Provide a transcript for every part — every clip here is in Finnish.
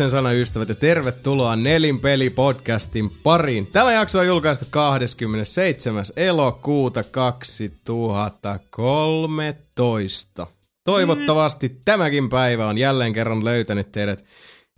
Tervehdyksen sana ystävät ja tervetuloa Nelin peli podcastin pariin. Tämä jakso on julkaistu 27. elokuuta 2013. Toivottavasti tämäkin päivä on jälleen kerran löytänyt teidät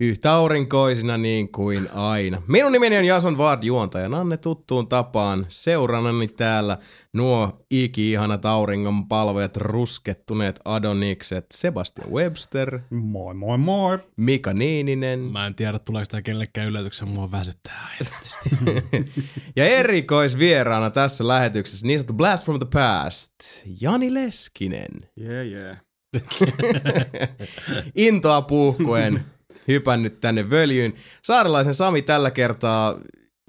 yhtä aurinkoisina niin kuin aina. Minun nimeni on Jason Vard juontajana tuttuun tapaan. Seurannani täällä nuo iki-ihanat auringon palvojat, ruskettuneet adonikset Sebastian Webster. Moi moi moi. Mika Niininen. Mä en tiedä, tuleeko tämä kellekään yllätyksen, mua väsyttää ja erikoisvieraana tässä lähetyksessä niin sanottu Blast from the Past, Jani Leskinen. Yeah, yeah. Intoa puhkuen hypännyt tänne völjyyn. Saarelaisen Sami tällä kertaa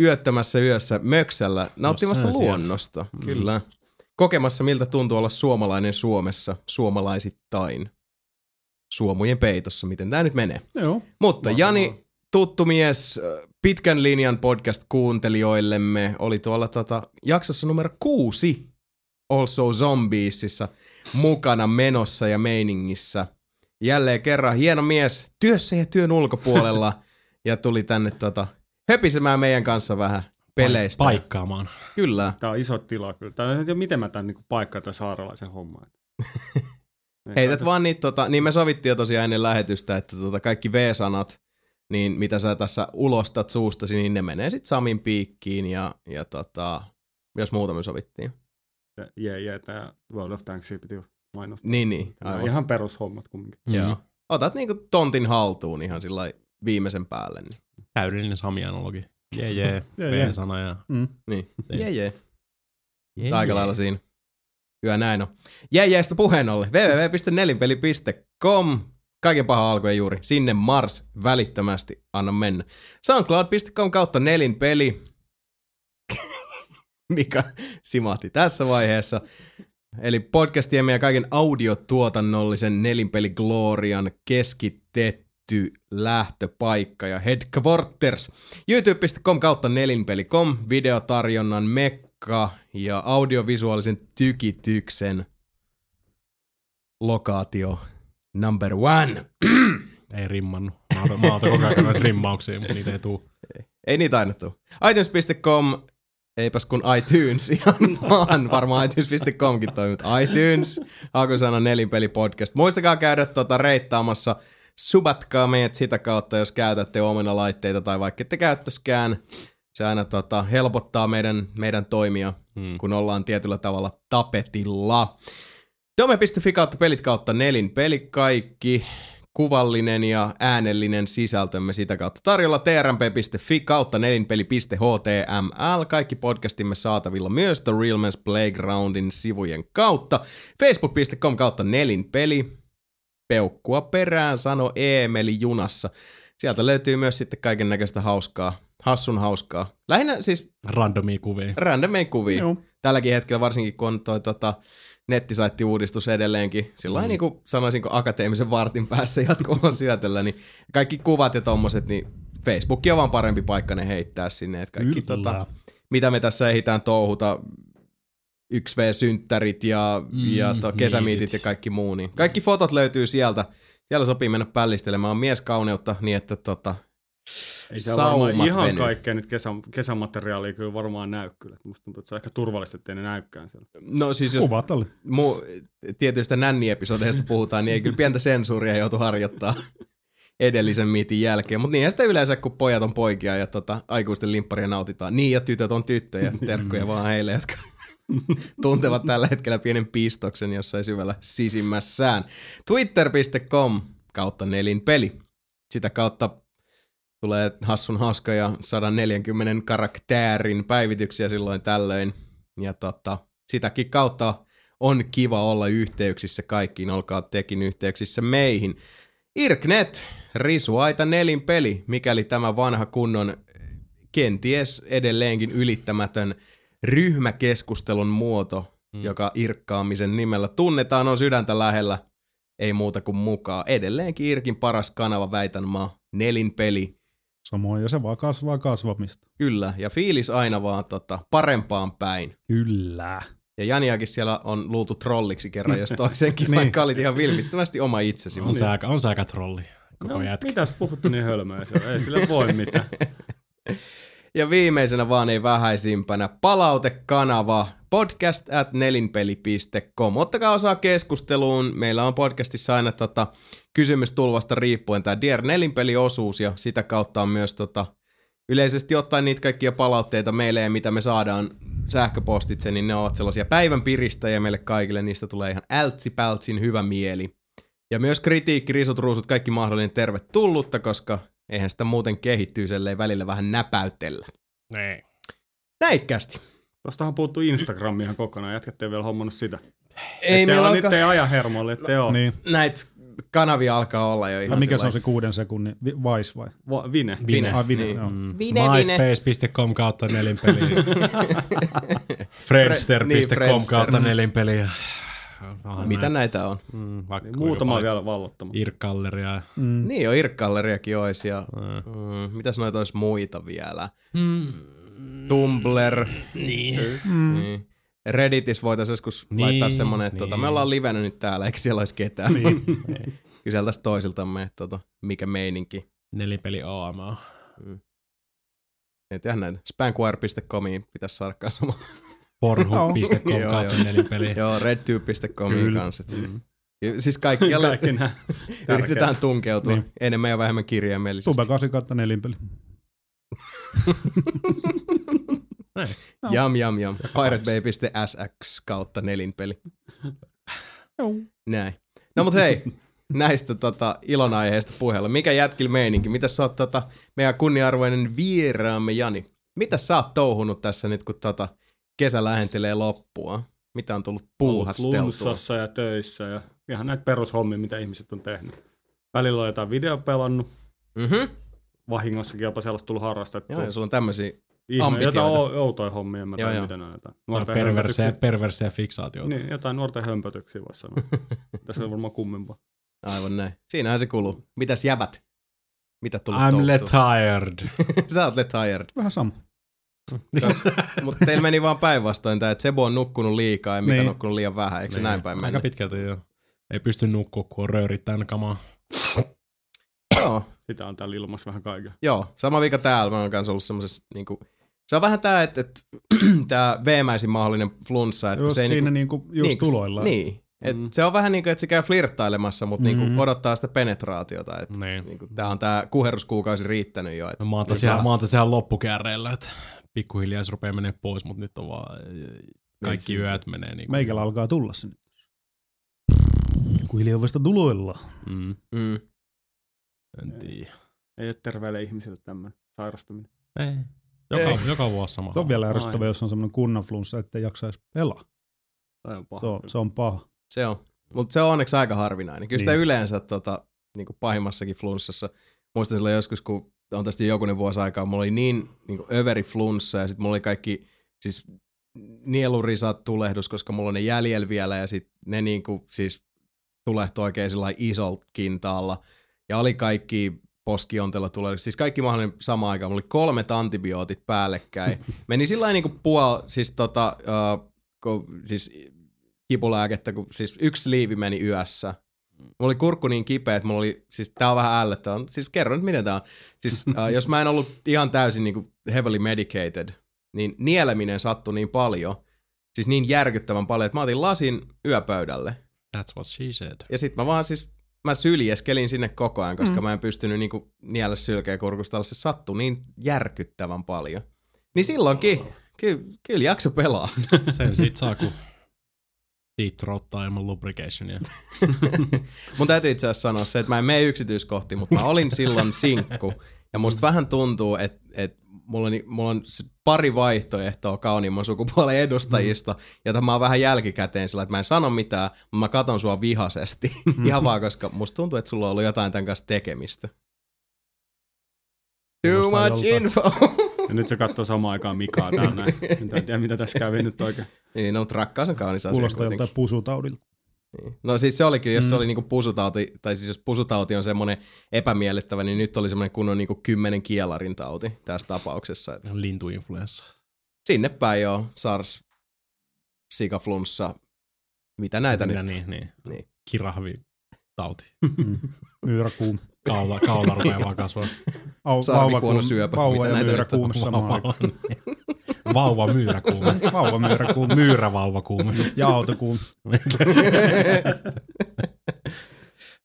yöttämässä yössä möksällä, nauttimassa no, luonnosta. Mm. Kyllä. Kokemassa miltä tuntuu olla suomalainen Suomessa, suomalaisittain. Suomujen peitossa, miten tämä nyt menee. Joo. Mutta Mahtavaa. Jani, tuttu mies, pitkän linjan podcast-kuuntelijoillemme, oli tuolla tota, jaksossa numero kuusi Also Zombiesissa mukana menossa ja meiningissä – jälleen kerran hieno mies työssä ja työn ulkopuolella ja tuli tänne tota, höpisemään meidän kanssa vähän peleistä. Paikkaamaan. Kyllä. Tämä on iso tila kyllä. Tämä on, miten mä tämän niin paikkaan tämän saarelaisen homman. Heität tässä... vaan niitä, tota, niin me sovittiin jo tosiaan ennen lähetystä, että tota, kaikki V-sanat, niin mitä sä tässä ulostat suustasi, niin ne menee sitten Samin piikkiin ja, ja tota, myös muuta me sovittiin. Jee, jee, tämä World of Tanksia piti mainostaa. Niin, niin. Aivan. Ihan perushommat kumminkin. Mm. Joo. Otat niinku tontin haltuun ihan sillä viimeisen päälle. Niin. Täydellinen samianologi. Jee jee, V-sana ja... Mm. Niin, jee jee. jee Aika lailla siinä. Hyvä näin on. Jee jeestä puheen ollen. www.nelinpeli.com Kaiken paha alkoi juuri. Sinne Mars välittömästi. Anna mennä. Soundcloud.com kautta nelinpeli. Mikä simahti tässä vaiheessa. Eli podcastien ja kaiken audiotuotannollisen nelinpeli Glorian keskitetty lähtöpaikka ja headquarters. youtube.com kautta nelinpeli.com videotarjonnan mekka ja audiovisuaalisen tykityksen lokaatio number one. ei rimmannut. Mä otan, koko ajan rimmauksia, mutta niitä ei tuu. Ei, ei niitä aina tuu. iTunes.com Eipäs kun iTunes ihan vaan, varmaan iTunes.comkin toimit. iTunes, Hakusana nelinpeli podcast. Muistakaa käydä tuota reittaamassa, subatkaa meidät sitä kautta, jos käytätte omina laitteita tai vaikka ette käyttäskään. Se aina tota, helpottaa meidän, meidän toimia, hmm. kun ollaan tietyllä tavalla tapetilla. Dome.fi kautta pelit kautta nelin peli kaikki kuvallinen ja äänellinen sisältömme sitä kautta tarjolla trmp.fi kautta nelinpeli.html. Kaikki podcastimme saatavilla myös The Realmans Playgroundin sivujen kautta. Facebook.com kautta nelinpeli. Peukkua perään, sano Eemeli junassa. Sieltä löytyy myös sitten kaiken näköistä hauskaa, hassun hauskaa. Lähinnä siis... Randomia kuvia. Randomia kuvia. Joo. Tälläkin hetkellä varsinkin kun on toi tota, nettisaitti-uudistus edelleenkin, sillä mm. niin kuin sanoisinko akateemisen vartin päässä jatkuvalla syötellä, niin kaikki kuvat ja tommoset, niin Facebook on vaan parempi paikka ne heittää sinne, että kaikki tota, mitä me tässä ehditään touhuta, 1V-synttärit ja, mm, ja to, kesämiitit ja kaikki muu, niin kaikki fotot löytyy sieltä. Siellä sopii mennä pällistelemään mieskauneutta niin, että tota, ei se varmaan ihan veny. kaikkea nyt kesä, kesämateriaalia kyllä varmaan näy kyllä. Musta tuntuu, että se on ehkä turvallista, ettei ne näykään siellä. No siis jos Kuvat oli. Mu, tietyistä nänni-episodeista puhutaan, niin ei kyllä pientä sensuuria joutu harjoittaa edellisen miitin jälkeen. Mutta niin sitä yleensä, kun pojat on poikia ja tota, aikuisten limpparia nautitaan. Niin ja tytöt on tyttöjä. Terkkuja vaan heille, jotka tuntevat tällä hetkellä pienen pistoksen jossain syvällä sisimmässään. Twitter.com kautta nelinpeli. Sitä kautta tulee hassun hauska ja 140 karaktäärin päivityksiä silloin tällöin. Ja tota, sitäkin kautta on kiva olla yhteyksissä kaikkiin, olkaa tekin yhteyksissä meihin. Irknet, risuaita nelin peli, mikäli tämä vanha kunnon kenties edelleenkin ylittämätön ryhmäkeskustelun muoto, mm. joka irkkaamisen nimellä tunnetaan, on sydäntä lähellä. Ei muuta kuin mukaan. Edelleenkin Irkin paras kanava väitän maa. Nelin peli Samoin, ja se vaan kasvaa kasvamista. Kyllä, ja fiilis aina vaan tota, parempaan päin. Kyllä. Ja Janiakin siellä on luultu trolliksi kerran, jos toisenkin, niin. vaikka olit ihan vilpittömästi oma itsesi. On, se aika, on se aika trolli. koko no, jätkä. mitäs puhuttu niin hölmöä se Ei sille voi mitään. Ja viimeisenä vaan ei vähäisimpänä palautekanava podcast at nelinpeli.com. Ottakaa osaa keskusteluun. Meillä on podcastissa aina tota, kysymystulvasta riippuen tämä Dear Nelinpeli-osuus ja sitä kautta on myös tota, yleisesti ottaen niitä kaikkia palautteita meille ja mitä me saadaan sähköpostitse, niin ne ovat sellaisia päivän piristäjiä meille kaikille. Niistä tulee ihan ältsi hyvä mieli. Ja myös kritiikki, risut, ruusut, kaikki mahdollinen tervetullutta, koska eihän sitä muuten kehittyy, ellei välillä vähän näpäytellä. Nee. Näikkästi. Tuostahan puuttu Instagram ihan kokonaan, jätkät ei vielä hommannut sitä. Ei meillä on alka... nyt ei aja hermolle, ettei ole. Niin. Näitä kanavia alkaa olla jo Ja ihan mikä se on se kuuden sekunnin? Vi- Vice vai? Va- Vine. Vine. Ai, Vine, niin. joo. Mm. Vine, vine. MySpace.com kautta nelinpeli. Friendster.com Niin, Friendster. kautta nelinpeli. Onhan Mitä näitä on? Mm, vaikka Muutama paljon. vielä vallottama. Irk-galleria. Mm. Niin jo, Irk-galleriakin olisi ja Mm. mm, mitäs noita olisi muita vielä? Tumblr. Niin. Mm. Niin. Redditis voitaisiin joskus Niin, laittaa semmonen, että tota, niin. me ollaan livenä nyt täällä, eikä siellä olisi ketään. Niin. Kyseltäisiin toisiltamme, että tota, mikä meininki. Nelinpeli AMA. Ei tehdä näitä. Spanquire.comiin pitäisi saada kanssa oma. Pornhub.com Joo, kautta joo. nelinpeli. Joo, redtube.comiin kanssa. Mm. Siis kaikkialle Kaikki yritetään tunkeutua Niin. enemmän ja vähemmän kirjaimellisesti. Tube 8 nelinpeli. Jam, jam, jam. Piratebay.sx kautta nelinpeli. Joo. Näin. No mut hei, näistä tota, ilonaiheista puheella. Mikä jätkil meininki? Mitä sä oot tota, meidän kunniarvoinen vieraamme Jani? Mitä sä oot touhunut tässä nyt, kun tota, kesä lähentelee loppua? Mitä on tullut puuhasteltua? Flunssassa ja töissä ja ihan näitä perushommia, mitä ihmiset on tehnyt. Välillä on jotain videopelannut, Mhm. vahingossakin jopa sellaista tullut harrastettua. Joo, ja sulla on tämmöisiä. Ihme, jotain ou- outoja hommia, en mä Joo, tiedä joo. mitä ne on jotain. No, Nuorten perverseä, hömpötyksiä. perverseä fiksaatioita. Niin, jotain nuorten hömpötyksiä voisi sanoa. Tässä on varmaan kummempaa. Aivan näin. Siinähän se kuluu. Mitäs jäbät? Mitä tullut I'm touhuttua? retired. Sä oot tired. Vähän sama. Mutta teillä meni vaan päinvastoin tämä, että Sebo on nukkunut liikaa ja Mika Niin. nukkunut liian vähän. Eikö se näin päin mennä? Aika pitkälti joo. Ei pysty nukkua, kun on röyrit täynnä kamaa. Joo, Sitä on täällä ilmassa vähän kaiken. joo. Sama vika täällä. Mä oon kanssa ollut semmosessa niinku... Se on vähän tää, että, että tää veemäisin mahdollinen flunssa. Että Just se ei siinä niinku, niinku, just tuloillaan. Niin. Et Mm. Se on vähän niin kuin, että se käy flirttailemassa, mutta mm. Mm. niinku odottaa sitä penetraatiota. Et Niin. niinku, tää on tää kuheruskuukausi riittänyt jo. Et No, mä oon tosiaan, mä oon tosiaan loppukäärreillä, että pikkuhiljaa se rupeaa menee pois, mutta nyt on vaan kaikki yöt menee niin Meikällä alkaa tulla se nyt. Kun hiljaa vasta tuloilla. Mm, Mm. en tiedä. Ei ole terveelle ihmisille tämmöinen sairastuminen. Ei. Joka, Ei. joka vuosi sama. Se on vielä ärsyttävää, jos on semmoinen kunnan flunssa, että ei jaksa edes pelaa. Tai on paha. Se on, se on paha. Se on. Mutta se on onneksi aika harvinainen. Kyllä sitä Niin. yleensä tota, niin kuin pahimmassakin flunssassa. Muistan silloin joskus, kun on tästä jo jokunen vuosi aikaa, mulla oli niin, niin kuin överi flunssa ja sitten mulla oli kaikki siis nielurisat tulehdus, koska mulla on ne jäljellä vielä ja sitten ne niin kuin, siis tulehtui oikein sillä isolta kintaalla. Ja oli kaikki poskiontella tulehdus. Siis kaikki mahdollinen sama aikaan. Mulla oli kolmet antibiootit päällekkäin. Meni sillä niin kuin puol, siis tota, uh, kun, siis kipulääkettä, kun siis yksi liivi meni yössä. Mulla oli kurkku niin kipeä, että mulla oli, siis tää on vähän ällöttävää. Siis kerron nyt miten tää on. Siis uh, jos mä en ollut ihan täysin niin kuin heavily medicated, niin nieleminen sattui niin paljon, siis niin järkyttävän paljon, että mä otin lasin yöpöydälle. That's what she said. Ja sit mä vaan siis, mä syljeskelin sinne koko ajan, koska Mm. mä en pystynyt niinku niellä sylkeä kurkusta, se sattui niin järkyttävän paljon. Niin silloinkin, kyllä, kyllä jakso pelaa. Sen sit saa, kun deep throattaa ilman lubricationia. Mun täytyy itse asiassa sanoa se, että mä en mene yksityiskohtiin, mutta mä olin silloin sinkku. Ja musta vähän tuntuu, että, että mulla, on, mulla on pari vaihtoehtoa kauniimman sukupuolen edustajista, jota mä oon vähän jälkikäteen sillä, että mä en sano mitään, mutta mä katon sua vihasesti. Ihan vaan, koska musta tuntuu, että sulla on ollut jotain tämän kanssa tekemistä. Too much joltain. info. Ja nyt se katsoo samaan aikaan Mikaa täällä näin. En tiedä, mitä tässä kävi nyt oikein. niin, no, mutta rakkaus on kaunis asia Kuulostaa joltain pusutaudilta. Niin. No siis se olikin, jos se Mm. oli niinku pusutauti, tai siis jos pusutauti on semmoinen epämiellyttävä, niin nyt oli semmoinen kunnon niinku kymmenen kielarin tauti tässä tapauksessa. Et Lintuinfluenssa. sinne päin joo, SARS, sikaflunssa, mitä näitä Mitä nyt? Niin, niin. Niin. Kirahvi tauti. Myyräkuun. Kaula, kaula rupeaa vaan kasvaa. Au, vauva, syöpä, vauva ja myyrä kuume samaan Vauva myyrä kuume. Vauva myyrä kuume. Myyrä vauva kuume. Ja auto kuume.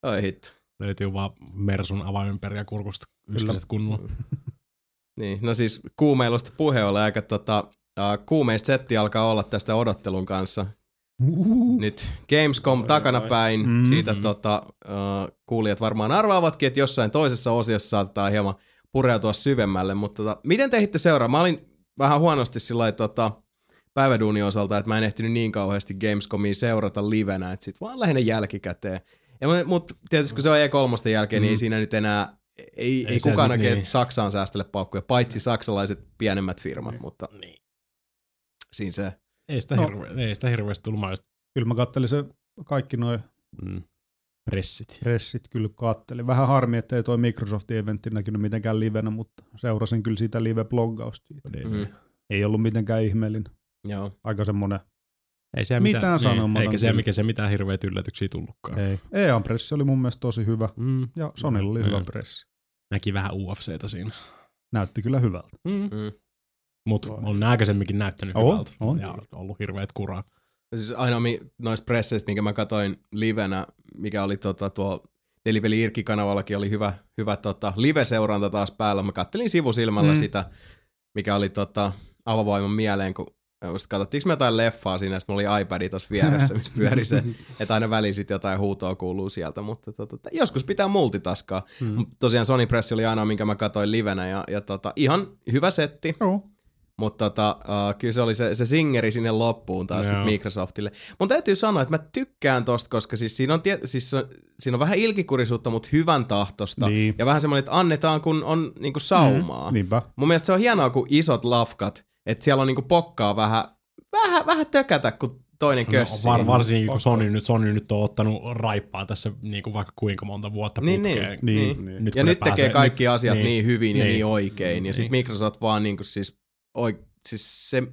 Oi hitto. Löytyy vaan Mersun avaimenperiä kurkusta yskälliset kunnolla. niin, no siis kuumeilusta puheen ollen aika tota, uh, kuumeista setti alkaa olla tästä odottelun kanssa. Uhuhu. Nyt Gamescom takana päin, mm-hmm. siitä tota, uh, kuulijat varmaan arvaavatkin, että jossain toisessa osiossa saattaa hieman pureutua syvemmälle, mutta tota, miten te ehditte seuraa? Mä olin vähän huonosti sillä tota, päiväduunin osalta, että mä en ehtinyt niin kauheasti Gamescomia seurata livenä, että sit vaan lähinnä jälkikäteen. Ja, mutta tietysti kun se on E3 jälkeen, mm. niin ei mm. siinä nyt enää, ei, ei, ei kukaan oikein niin. Saksaan säästele paukkuja, paitsi saksalaiset pienemmät firmat, niin. mutta niin. siinä se. Ei sitä, no, hirve, ei sitä hirveästi tullut maista. Kyllä mä kattelin se kaikki noin mm. pressit. Pressit kyllä kattelin. Vähän harmi, että ei toi Microsoftin eventti näkynyt mitenkään livenä, mutta seurasin kyllä sitä live-bloggausta. Niin. Mm. Ei ollut mitenkään ihmeellinen. Joo. Aika semmonen ei se mitään, mitään sanomaton. Eikä se mikä se mitään hirveitä yllätyksiä tullutkaan. Ei. EAN pressi oli mun mielestä tosi hyvä mm. ja Sonylla oli mm. hyvä pressi. Näki vähän UFCtä siinä. Näytti kyllä hyvältä. Mm. Mm. Mutta on aikaisemminkin näyttänyt on, hyvältä. On. Ja on ollut hirveät kuraa. Siis aina noista presseistä, minkä mä katsoin livenä, mikä oli tota, tuo Deliveli Irkki-kanavallakin oli hyvä, hyvä tota, live-seuranta taas päällä. Mä kattelin sivusilmällä mm. sitä, mikä oli tota, avavoiman mieleen, kun katsottiinko me jotain leffaa siinä, sitten mulla oli iPad tuossa vieressä, missä pyöri se, että aina väliin sitten jotain huutoa kuuluu sieltä, mutta tota, joskus pitää multitaskaa. Hmm. Tosiaan Sony Press oli ainoa, minkä mä katsoin livenä ja, ja tota, ihan hyvä setti. Oh. Mutta tota, uh, kyllä se oli se, se singeri sinne loppuun taas sit Microsoftille. Mun täytyy sanoa, että mä tykkään tosta, koska siis siinä on, tie, siis siinä on vähän ilkikurisuutta, mutta hyvän tahtosta. Niin. Ja vähän semmoinen, että annetaan, kun on niinku saumaa. Mm, Mun mielestä se on hienoa, kun isot lafkat että siellä on niinku pokkaa vähän, vähän, vähän tökätä, kun toinen kössi. No, var, varsinkin kun Sony nyt, Sony nyt on ottanut raippaa tässä niinku vaikka kuinka monta vuotta niin, putkeen. Niin, niin, niin. Nyt, ja nyt tekee pääsee, kaikki nyt, asiat niin, niin hyvin niin, ja niin oikein. Ja niin. sitten Microsoft vaan niinku siis, oi, siis se,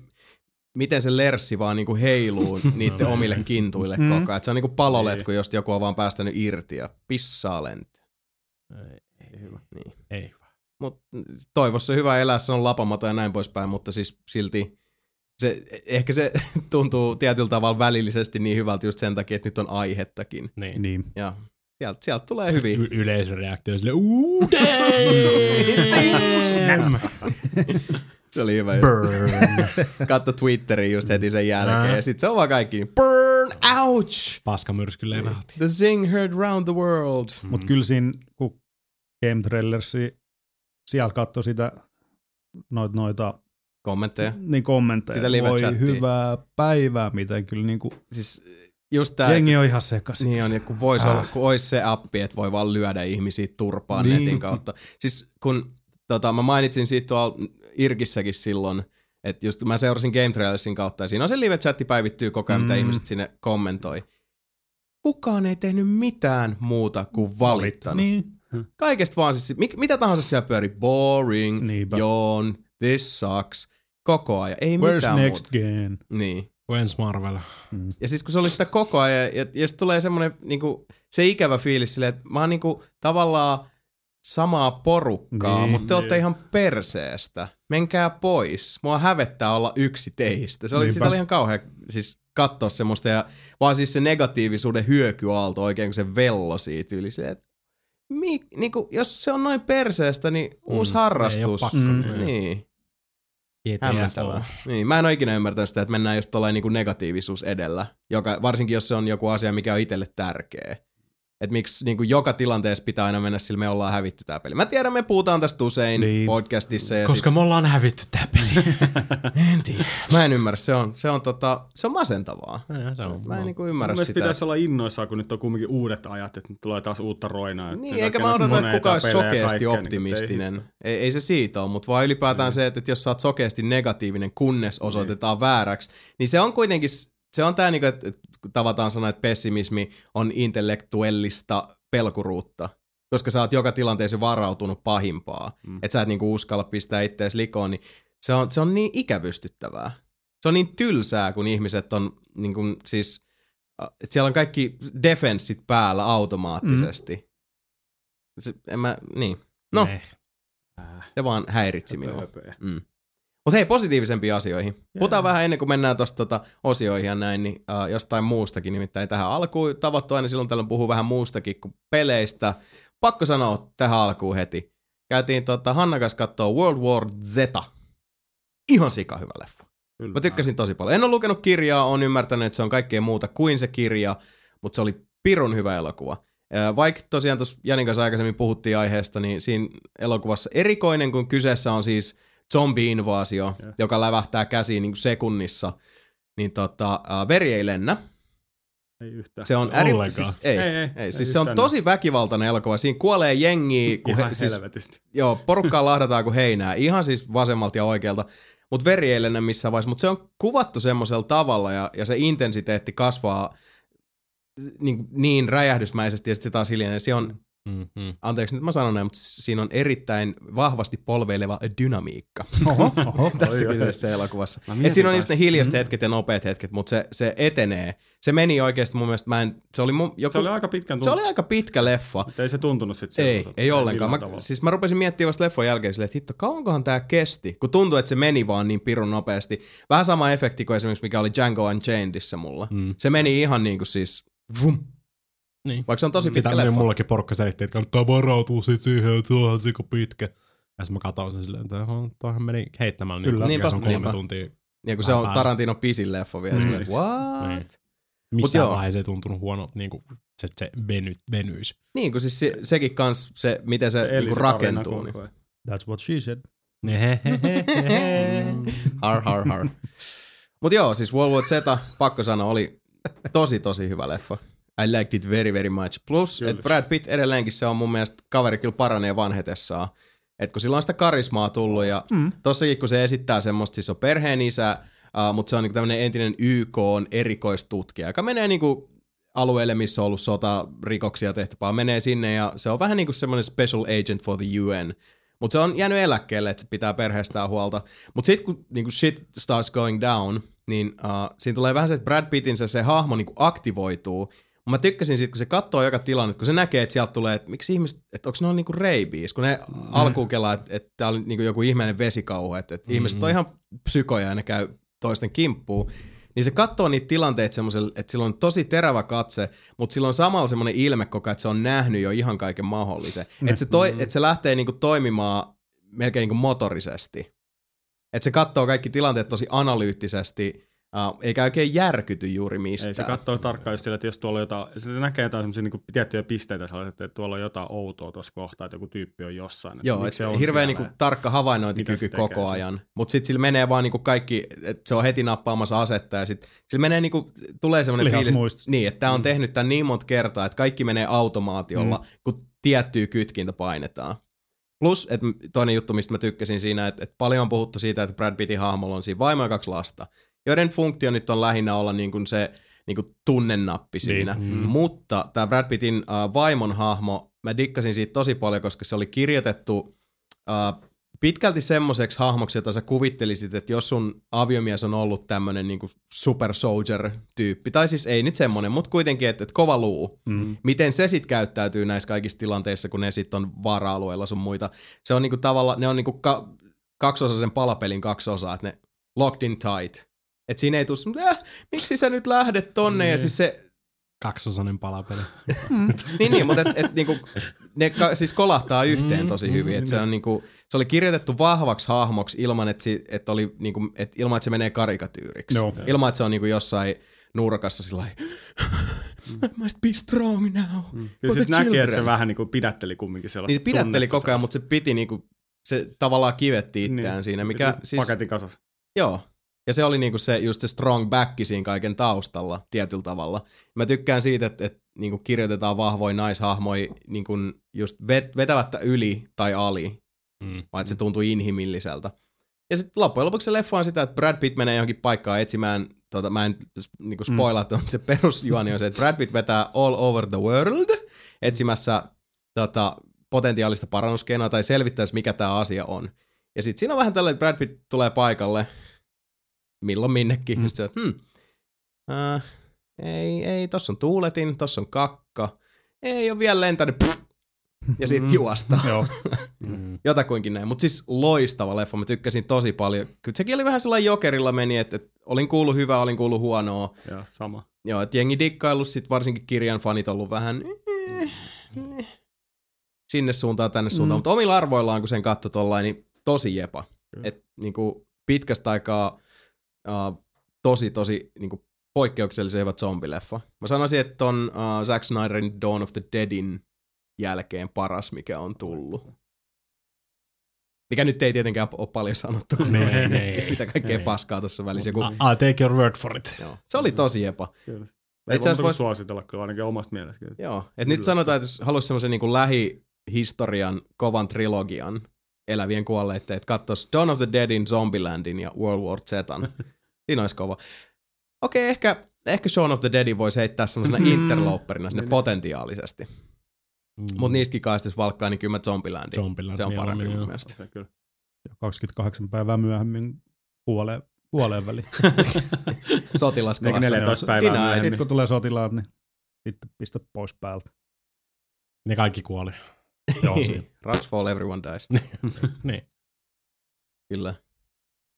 miten se lerssi vaan niinku heiluu niiden omille kintuille mm. koko ajan. Se on niinku paloletku, niin. josta joku on vaan päästänyt irti ja pissaa lentää. Ei, ei hyvä. Niin. Ei hyvä. Mut toivossa hyvä elää, se on lapamaton ja näin poispäin, mutta siis silti se, ehkä se tuntuu tietyllä tavalla välillisesti niin hyvältä just sen takia, että nyt on aihettakin. Niin. niin. Ja sieltä, sieltä tulee hyvin. Y- yleisöreaktio on silleen, uude! se oli hyvä. Burn. Katso Twitterin just heti sen jälkeen. Ja sit se on vaan kaikki, burn, ouch! Paskamyrsky lennahti. The zing heard round the world. Mm. Mut kyllä siinä, kun Game Trailersi siellä katsoi sitä noita, noita kommentteja. Niin kommentteja. Sitä live Voi hyvää päivää, miten kyllä niinku, siis just tää, jengi on ihan sekaisin. Niin on, ja kun, vois ah. olla, kun olisi se appi, että voi vaan lyödä ihmisiä turpaan niin. netin kautta. Siis kun tota, mä mainitsin siitä tuolla Irkissäkin silloin, että just mä seurasin Game Trailersin kautta, ja siinä on se live-chatti päivittyy koko ajan, mm. mitä ihmiset sinne kommentoi. Kukaan ei tehnyt mitään muuta kuin valittanut. Niin. Hmm. Kaikesta vaan siis, mit, mitä tahansa siellä pyöri, boring, Niinpä. yawn, this sucks, koko ajan, ei Where's mitään next muuta. game? Niin. When's Marvel? Mm. Ja siis kun se oli sitä koko ajan, ja, ja, ja tulee semmoinen niinku, se ikävä fiilis silleen, että mä oon niinku, tavallaan samaa porukkaa, niin, mutta te olette niin. ihan perseestä. Menkää pois. Mua hävettää olla yksi teistä. Se oli, sitä oli ihan kauhean siis katsoa semmoista, ja vaan siis se negatiivisuuden hyökyaalto oikein, kun se vello siitä yli. Se, että mi, niinku, jos se on noin perseestä, niin uusi mm, harrastus. Pakko, mm. Niin. Hämmentävää. Niin, mä en ole ikinä ymmärtänyt sitä, että mennään just tuollainen niin negatiivisuus edellä, joka, varsinkin jos se on joku asia, mikä on itselle tärkeä. Että miksi niin kuin joka tilanteessa pitää aina mennä sillä me ollaan hävitty tää peli. Mä tiedän, me puhutaan tästä usein niin. podcastissa. Ja Koska sit... me ollaan hävitty tää peli. en tiedä. Mä en ymmärrä, se on, se on, tota, se on masentavaa. Ja, se on, mä en niin kuin ymmärrä Mun sitä. pitäisi olla innoissaan, kun nyt on kumminkin uudet ajat, että nyt tulee taas uutta roinaa. Niin, eikä mä odota, että kukaan olisi sokeasti niin optimistinen. Niin ei, ei, se siitä ole, mutta vaan ylipäätään mm. se, että jos sä oot sokeasti negatiivinen, kunnes niin. osoitetaan niin. vääräksi, niin se on kuitenkin se on tämä, niinku, että tavataan sanoa, että pessimismi on intellektuellista pelkuruutta, koska sä oot joka tilanteessa varautunut pahimpaa, mm. että sä et niinku uskalla pistää ittees likoon, niin se on, se on niin ikävystyttävää. Se on niin tylsää, kun ihmiset on niinku, siis, että siellä on kaikki defenssit päällä automaattisesti. Mm. Se, en mä, niin. No, Ne. se vaan häiritsi minua. Höpöjä. Mm. Mutta hei, positiivisempiin asioihin. Puhutaan vähän ennen kuin mennään tuosta tota, osioihin ja näin, niin uh, jostain muustakin. Nimittäin tähän alkuun tavattu aina silloin tällöin puhuu vähän muustakin kuin peleistä. Pakko sanoa tähän alkuun heti. Käytiin tota, Hanna kanssa katsoa World War Z. Ihan sika hyvä leffa. Kyllä. Mä tykkäsin tosi paljon. En ole lukenut kirjaa, on ymmärtänyt, että se on kaikkea muuta kuin se kirja, mutta se oli pirun hyvä elokuva. Vaikka tosiaan tuossa Janin kanssa aikaisemmin puhuttiin aiheesta, niin siinä elokuvassa erikoinen, kun kyseessä on siis zombi-invaasio, Joo. joka lävähtää käsiin niin kuin sekunnissa, niin tota, ää, veri ei lennä. Ei yhtään. Se on äri... Ollenkaan. Siis, ei, ei, Ei, ei, ei, ei siis se on tosi väkivaltainen elokuva. Siinä kuolee jengiä, kun Ihan he, siis, helvetisti. joo, porukkaa lahdataan kuin heinää. Ihan siis vasemmalta ja oikealta. Mutta veri ei lennä missään vaiheessa. Mutta se on kuvattu semmoisella tavalla ja, ja se intensiteetti kasvaa niin, niin räjähdysmäisesti ja sitten se taas hiljenee. Se on, Mm-hmm. anteeksi nyt mä sanon näin, mutta siinä on erittäin vahvasti polveileva dynamiikka Oho, oho. tässä Oi, oi. kyseisessä elokuvassa. Et siinä on just ne hiljaiset hetket ja nopeat hetket, mutta se, se etenee. Se meni oikeasti mun mielestä, mä en, se oli mun, joku, Se oli aika pitkän se oli aika pitkä leffa. Mutta ei se tuntunut sit Ei, sellaiselta. ei ollenkaan. Mä, tavalla. siis mä rupesin miettimään vasta leffon jälkeen silleen, että hitto, kauankohan tää kesti, kun tuntui, että se meni vaan niin pirun nopeasti. Vähän sama efekti kuin esimerkiksi mikä oli Django Unchainedissa mulla. Mm. Se meni ihan niin kuin siis, vum, Niin. vaikka se on tosi Sitä pitkä niin leffa. mullakin porukka selitti, että kannattaa varautua sit siihen, että se onhan sika pitkä. Ja sitten mä katsoin sen silleen, että "Oho, toihan meni heittämällä, niin Kyllä. Niinpä, se on kolme niinpä. tuntia. Niin kun se on. Tarantino pisin leffa vielä. Mm. Silleen, että what? Niin. Mut Missään joo. vaiheessa ei tuntunut huonolta, niin kuin se, se veny, venyisi. Niin kuin siis se, sekin kans, se, miten se, Se niinku se tarina rakentuu. Niin. That's what she said. Har, har, har. Mut joo, siis World War Z, pakko sanoa, oli tosi tosi hyvä leffa. I liked it very very much. Plus, että Brad Pitt edelleenkin se on mun mielestä kaveri kyllä paranee vanhetessaan. Et kun sillä on sitä karismaa tullut ja mm. tossakin kun se esittää semmoista, siis on perheen isä, uh, mutta se on niinku tämmönen entinen YK on erikoistutkija, joka menee niinku alueelle, missä on ollut sota, rikoksia tehty, vaan menee sinne ja se on vähän niinku semmoinen special agent for the UN. Mutta se on jäänyt eläkkeelle, että se pitää perheestään huolta. Mutta sitten kun niinku shit starts going down, niin uh, siinä tulee vähän se, että Brad Pittin se, se hahmo niinku aktivoituu. Mä tykkäsin siitä, kun se katsoo joka tilanne, kun se näkee, että sieltä tulee, että miksi ihmiset, että onko ne on niinku reibiis, kun ne mm. alkuun kelaa, että, että tää oli niinku joku ihmeellinen vesikauhu, että, että mm. ihmiset on ihan psykoja ja ne käy toisten kimppuun. Niin se katsoo niitä tilanteita semmoisella, että sillä on tosi terävä katse, mutta sillä on samalla semmoinen ilme koko että se on nähnyt jo ihan kaiken mahdollisen. Että se, toi, että se lähtee niinku toimimaan melkein niinku motorisesti. Että se katsoo kaikki tilanteet tosi analyyttisesti, uh, eikä oikein järkyty juuri mistään. Ei, se katsoo tarkkaan just sille, että jos tuolla on jotain, se näkee jotain semmoisia niin tiettyjä pisteitä, että tuolla on jotain outoa tuossa kohtaa, että joku tyyppi on jossain. Että Joo, et se on hirveän siellä. niinku tarkka havainnointikyky koko ajan. Mutta sitten sillä menee vaan niinku kaikki, että se on heti nappaamassa asetta ja sitten sillä menee niinku, tulee semmoinen fiilis, niin, että tämä on tehnyt tämän niin monta kertaa, että kaikki menee automaatiolla, mm. kun tiettyä kytkintä painetaan. Plus, että toinen juttu, mistä mä tykkäsin siinä, että, että paljon on puhuttu siitä, että Brad Pittin hahmolla on siinä vaimo ja kaksi lasta, joiden funktio nyt on lähinnä olla niin kuin se niin kuin tunnennappi siinä. Mm. Mm. Mutta tämä Brad Pittin uh, vaimon hahmo, mä dikkasin siitä tosi paljon, koska se oli kirjoitettu uh, pitkälti semmoiseksi hahmoksi, jota sä kuvittelisit, että jos sun aviomies on ollut tämmönen niinku super soldier tyyppi, tai siis ei nyt semmonen, mutta kuitenkin, että, että kova luu. Mm. Miten se sitten käyttäytyy näissä kaikissa tilanteissa, kun ne sitten on vaara-alueella sun muita. Se on niinku tavalla, ne on niinku ka, kaksiosaisen palapelin kaksi osaa, että ne locked in tight. Et siinä ei tule semmoinen, äh, miksi sä nyt lähdet tonne, ja Niin. siis se, Kaksosainen palapeli. niin, niin, mutta et, et, niinku, ne ka, siis kolahtaa yhteen tosi hyvin. Et se, on, niinku, se oli kirjoitettu vahvaksi hahmoksi ilman, että, si, et oli, niinku, et, ilman, että se menee karikatyyriksi. Joo. Ilman, että se on niinku jossain nuurakassa sillä lailla, I must be strong now. Kyllä for the sitten näkee, että se children." vähän niin kuin pidätteli kumminkin sellaista Niin se pidätteli koko ajan, mutta se piti niinku, se tavallaan kivetti itseään Niin. siinä, mikä siis, Paketin kasassa. joo. Ja se oli niinku se, just se strong back siinä kaiken taustalla tietyllä tavalla. Mä tykkään siitä, että, että niinku kirjoitetaan vahvoja naishahmoja niinku just vet, vetävättä yli tai ali, Mm. vaan että se tuntuu inhimilliseltä. Ja sitten loppujen lopuksi se leffa on sitä, että Brad Pitt menee johonkin paikkaan etsimään, tota, mä en niinku spoilaa, mm. se perusjuoni on se, että Brad Pitt vetää all over the world etsimässä tota, potentiaalista parannuskeinoa tai selvittäisi, mikä tämä asia on. Ja sitten siinä on vähän tällainen, että Brad Pitt tulee paikalle, milloin minnekin, mm. sitten hmm, äh, ei, ei, tossa on tuuletin, tossa on kakka, ei ole vielä lentänyt, pff, ja sitten Mm. juosta. Joo. Mm. Jotakuinkin näin. Mutta siis loistava leffa, mä tykkäsin tosi paljon. Kyllä sekin oli vähän sellainen jokerilla meni, että, että olin kuullut hyvää, olin kuullut huonoa. Joo, sama. Joo, että jengi dikkaillut, sit varsinkin kirjan fanit ollut vähän eh, eh, sinne suuntaan, tänne suuntaan. Mm. Mutta omilla arvoillaan, kun sen katsoi tollain, niin tosi jepa. Kyllä. Et niinku pitkästä aikaa uh, tosi, tosi niinku poikkeuksellisen hyvä zombileffa. Mä sanoisin, että on uh, Zack Snyderin Dawn of the Deadin jälkeen paras, mikä on tullut. Mikä nyt ei tietenkään ole paljon sanottu, kun Nee, nee, mitä kaikkea nee. paskaa tuossa välissä. Joku, I- I'll take your word for it. joo, se oli tosi jepa. Kyllä. Ei voi vois- suositella kyllä ainakin omasta mielestä. Kyllä. Joo, et Kyllä. nyt sanotaan, että jos haluaisi semmoisen niin lähihistorian kovan trilogian elävien kuolleiden, että katsoisi Dawn of the Deadin, Zombielandin ja World War Zetan. Siinä olisi kova. Okei, ehkä, ehkä Shaun of the Deadin voisi heittää semmoisena Mm. interloperina sinne Niin. potentiaalisesti. Mm. Mutta niistäkin kaistis valkkaa, niin kyllä mä Zombielandin. Zombieland Se on parempi mun joo. mielestä. Se kyllä. Ja 28 päivää myöhemmin puoleen, puoleen väliin. Sotilaskovassa. 14 päivää Denied. myöhemmin. Sitten kun tulee sotilaat, niin sitten pistä pois päältä. Ne kaikki kuoli. Joo. Rush fall, everyone dies. niin. Kyllä.